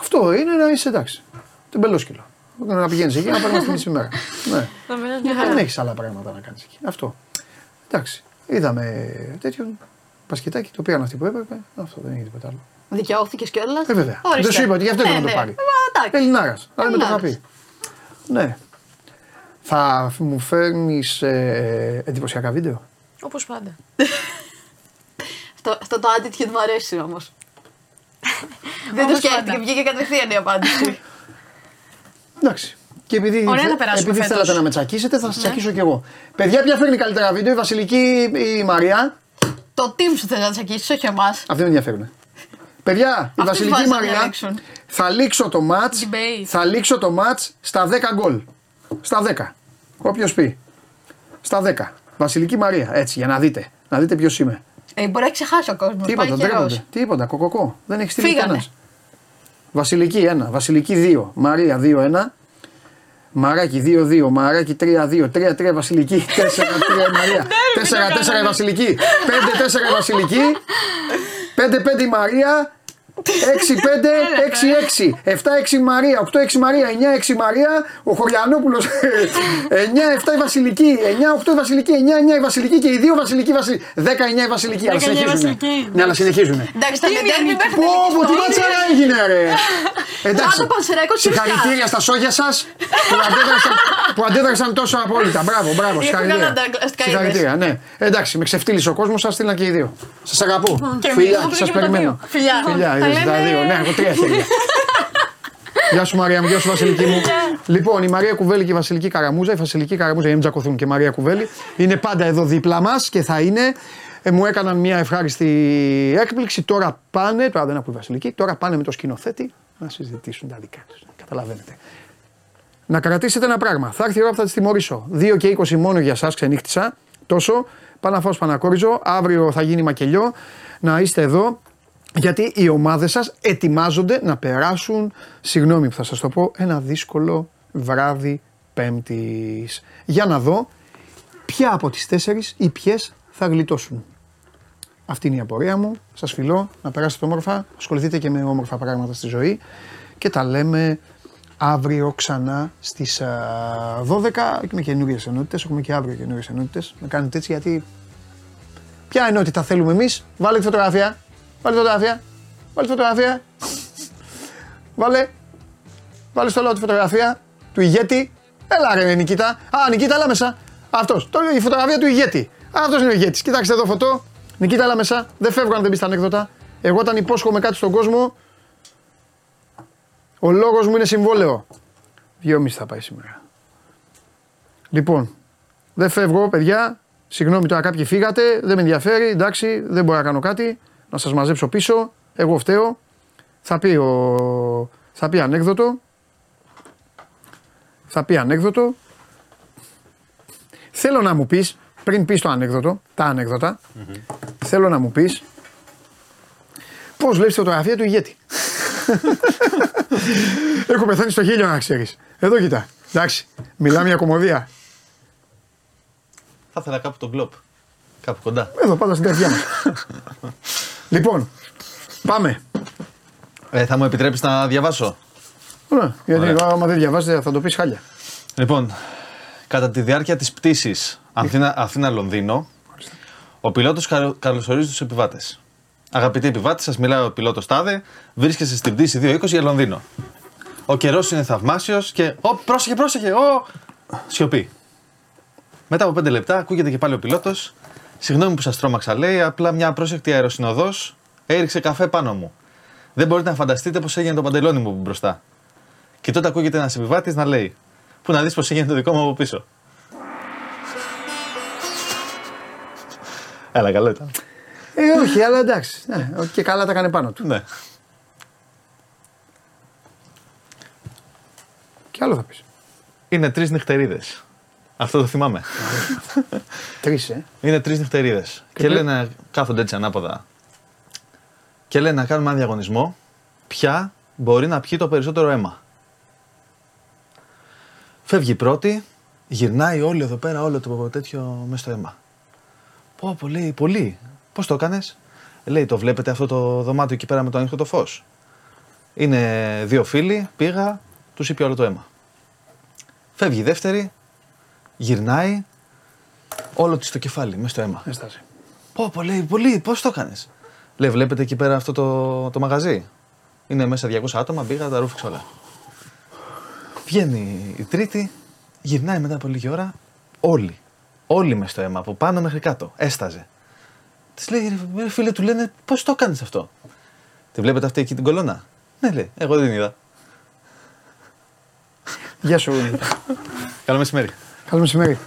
S1: Αυτό είναι να είσαι εντάξει. Τον μπελόσκυλο. Να πηγαίνεις εκεί να παίρνει τη μισή μέρα. Ναι. *laughs*
S12: Να μένεις
S1: Δεν
S12: μια χαρά.
S1: έχεις άλλα πράγματα να κάνεις εκεί. Αυτό. Εντάξει. Είδαμε τέτοιο πασκετάκι, το πήραν αυτοί που έπρεπε. Αυτό δεν έχει τίποτα άλλο.
S14: Δικαιώθηκε κιόλας.
S1: Ε, βέβαια. Δεν σου είπα ότι γι' αυτό
S14: ναι,
S1: έπρεπε να το
S14: ναι.
S1: πάρει.
S14: Μα, εντάξει.
S1: Ελληνάρας. Αλλά με το είχα
S14: Ελληνάρας.
S1: πει. Ναι. Θα μου φέρνεις ε, εντυπωσιακά βίντεο;
S12: Όπως πάντα.
S14: Αυτό, αυτό το attitude μου αρέσει όμως. *laughs* Δεν το
S12: Όπως
S14: σκέφτηκε,
S12: πάντα.
S14: βγήκε κατευθείαν η απάντηση.
S1: Εντάξει. Και επειδή,
S12: Ωραία να περάσουμε
S1: επειδή
S12: φέτος.
S1: θέλατε να με τσακίσετε, θα σας
S12: Ναι.
S1: τσακίσω κι εγώ. Παιδιά, ποια φέρνει καλύτερα βίντεο, η Βασιλική ή η Μαρία;
S14: το team σου θέλει να τσακίσεις, όχι εμάς.
S1: Αυτή με ενδιαφέρουν. Παιδιά, η
S14: Αυτούς
S1: Βασιλική
S14: βάζεις να
S1: Μαρία
S14: διαλέξουν.
S1: θα λήξω το μάτς,
S12: Debate.
S1: θα λήξω το μάτς στα 10 γκολ. Στα 10. Όποιος πει. Στα 10. Βασιλική Μαρία, έτσι, για να δείτε. Να δείτε ποιος είμαι.
S14: Ε, μπορεί να ξεχάσει ο κόσμος.
S1: Τίποτα, τρέπονται. Τίποτα, κοκοκό. Δεν έχεις στείλει
S14: Φύγανε.
S1: κανένας. Βασιλική 1, Βασιλική 2, Μαρία 2-1. Μαράκι 2-2, Μαράκι 3-2, 3-3 Βασιλική, 4-3 η Μαρία, *laughs* 4-4 η Βασιλική, 5-4 η Βασιλική, 5-5 η Μαρία, 6-5, 6-6, 7-6 η Μαρία, 8-6 η Μαρία, 9-6 η Μαρία, ο Χωριανόπουλος 9-7 η Βασιλική, 9-8 η Βασιλική, 9-9 η Βασιλική και οι δύο Βασιλική Βασιλική, 19 η Βασιλική, αλλά
S12: 19
S1: συνεχίζουνε.
S12: Βασιλική.
S1: Ναι, αλλά συνεχίζουνε.
S14: Εντάξει, τα μετέρμι μέχρι
S1: Πω, πω, τι ματσάρα έγινε, ρε. *laughs* Εντάξει.
S14: το Πανσεραϊκό τι
S1: Συγχαρητήρια στα σόγια σας που, αντέδρασαν, που αντέδρασαν τόσο απόλυτα. Μπράβο, μπράβο.
S14: Έχουν
S1: Συγχαρητήρια.
S14: κάνει ανταγωνιστικά
S1: Συγχαρητήρια, ναι. Εντάξει, με ξεφτύλισε ο κόσμος, σας στείλαν και οι δύο. Σας αγαπώ.
S14: Και
S1: Φιλιά,
S14: εμείς.
S1: σας
S14: Και με τα
S1: περιμένω.
S14: δύο. Φιλιά.
S1: Φιλιά,
S12: Τα
S1: είδες, τα
S12: λέμε.
S1: δύο. Ναι, έχω τρία χέρια. Γεια σου Μαρία μου, γεια σου Βασιλική μου. λοιπόν, η Μαρία Κουβέλη και η Βασιλική Καραμούζα, η Βασιλική Καραμούζα, η Εμτζακοθούν και η Μαρία Κουβέλη, είναι πάντα εδώ δίπλα μας και θα είναι. Ε, μου έκαναν μια ευχάριστη έκπληξη. Τώρα πάνε, τώρα δεν ακούει η Βασιλική, τώρα πάνε με το σκηνοθέτη να συζητήσουν τα δικά τους. Καταλαβαίνετε. Να κρατήσετε ένα πράγμα. Θα έρθει η ώρα που θα τις τιμωρήσω. 2 και 20 μόνο για εσά, ξενύχτησα. Τόσο. Πάω να φάω σπανακόριζο. Αύριο θα γίνει μακελιό. Να είστε εδώ. Γιατί οι ομάδες σας ετοιμάζονται να περάσουν, συγγνώμη που θα σας το πω, ένα δύσκολο βράδυ Πέμπτης. Για να δω ποια από τις τέσσερις ή ποιες θα γλιτώσουν. Αυτή είναι η απορία μου. Σας φιλώ να περάσετε όμορφα. Ασχοληθείτε και με όμορφα πράγματα στη ζωή. Και τα λέμε αύριο ξανά στις 12 και με καινούριες ενότητες. Έχουμε και αύριο καινούριες ενότητες. Με κάνετε έτσι γιατί. Ποια ενότητα θέλουμε εμείς, βάλε τη φωτογραφία. Βάλε τη φωτογραφία. Βάλε τη φωτογραφία. Βάλε. Βάλε στο λαό τη φωτογραφία του ηγέτη. Έλα ρε Νικήτα. Α, Νικήτα, έλα μέσα. Αυτός. Η φωτογραφία του ηγέτη. Αυτός είναι ο ηγέτης. Κοιτάξτε εδώ φωτό. Νικήτα, έλα μέσα. Δεν φεύγω αν δεν μπει στα ανέκδοτα. Εγώ όταν υπόσχομαι κάτι στον κόσμο, ο λόγος μου είναι συμβόλαιο. Δυόμιση θα πάει σήμερα. Λοιπόν, δεν φεύγω, παιδιά. Συγγνώμη τώρα, κάποιοι φύγατε, δεν με ενδιαφέρει, εντάξει, δεν μπορώ να κάνω κάτι. Να σας μαζέψω πίσω. Εγώ φταίω. Θα πει, ο... θα πει ανέκδοτο. Θα πει ανέκδοτο. Θέλω να μου πεις, πριν πεις το ανέκδοτο, τα ανέκδοτα, θέλω να μου πεις πώς βλέπεις τη φωτογραφία του ηγέτη; *laughs* Έχω πεθάνει στο χίλιο να ξέρεις. Εδώ κοιτά. Εντάξει, μιλάμε για κομμωδία.
S15: Θα ήθελα κάπου τον κλοπ. Κάπου κοντά.
S1: Εδώ πάντα στην καρδιά μας. *laughs* λοιπόν, πάμε.
S15: Ε, θα μου επιτρέψεις να διαβάσω;
S1: Ναι, γιατί
S15: Ωραία.
S1: άμα δεν διαβάζετε θα το πεις χάλια.
S15: Λοιπόν, κατά τη διάρκεια της πτήσης Αθήνα- Αθήνα-Λονδίνο, ο πιλότος καλο- καλωσορίζει τους επιβάτες. Αγαπητοί επιβάτες, σας μιλάει ο πιλότος Τάδε, βρίσκεστε στην πτήση 220 για Λονδίνο. Ο καιρός είναι θαυμάσιος και... Ω, πρόσεχε, πρόσεχε, ω! Σιωπή. Μετά από 5 λεπτά ακούγεται και πάλι ο πιλότος. Συγγνώμη που σας τρόμαξα, λέει, απλά μια πρόσεκτη αεροσυνοδός έριξε καφέ πάνω μου. Δεν μπορείτε να φανταστείτε πώς έγινε το παντελόνι μου από μπροστά. Και τότε ακούγεται ένας επιβάτης να λέει: Πού να δεις πώς έγινε το δικό μου από πίσω. Έλα, καλό ήταν.
S1: Ε, όχι, αλλά εντάξει. Ναι, και καλά τα κάνει πάνω του.
S15: Ναι.
S1: Και άλλο θα πεις.
S15: Είναι τρεις νυχτερίδες. Αυτό το θυμάμαι.
S1: Τρεις, ε.
S15: Είναι τρεις νυχτερίδες. Και,
S1: τι-
S15: λένε, κάθονται έτσι ανάποδα. Και λένε να κάνουμε ένα διαγωνισμό. Ποια μπορεί να πιει το περισσότερο αίμα. Φεύγει η πρώτη, γυρνάει όλη εδώ πέρα, όλο το τέτοιο μέσα στο αίμα. Πω, πολύ, πολύ. Πώς το έκανες, Λέει, το βλέπετε αυτό το δωμάτιο εκεί πέρα με το ανοιχτό το φως; Είναι δύο φίλοι, πήγα, τους είπε όλο το αίμα. Φεύγει η δεύτερη, γυρνάει, όλο της το κεφάλι, μέσα στο αίμα.
S1: Έστασε.
S15: Πω, πω, λέει, πολύ, πώς το έκανες; Λέει, βλέπετε εκεί πέρα αυτό το, το μαγαζί; Είναι μέσα 200 άτομα, πήγα, τα ρούφηξα όλα. Βγαίνει η τρίτη, γυρνάει μετά από λίγη ώρα, όλοι. Όλοι μες στο αίμα, από πάνω μέχρι κάτω. Έσταζε. Της λέει, ρε, ρε, φίλε, του λένε, πώς το κάνεις αυτό; Τη βλέπετε αυτή εκεί την κολόνα; Ναι, λέει, εγώ δεν την είδα.
S1: Γεια σου.
S15: Καλό μεσημέρι.
S1: Καλό μεσημέρι.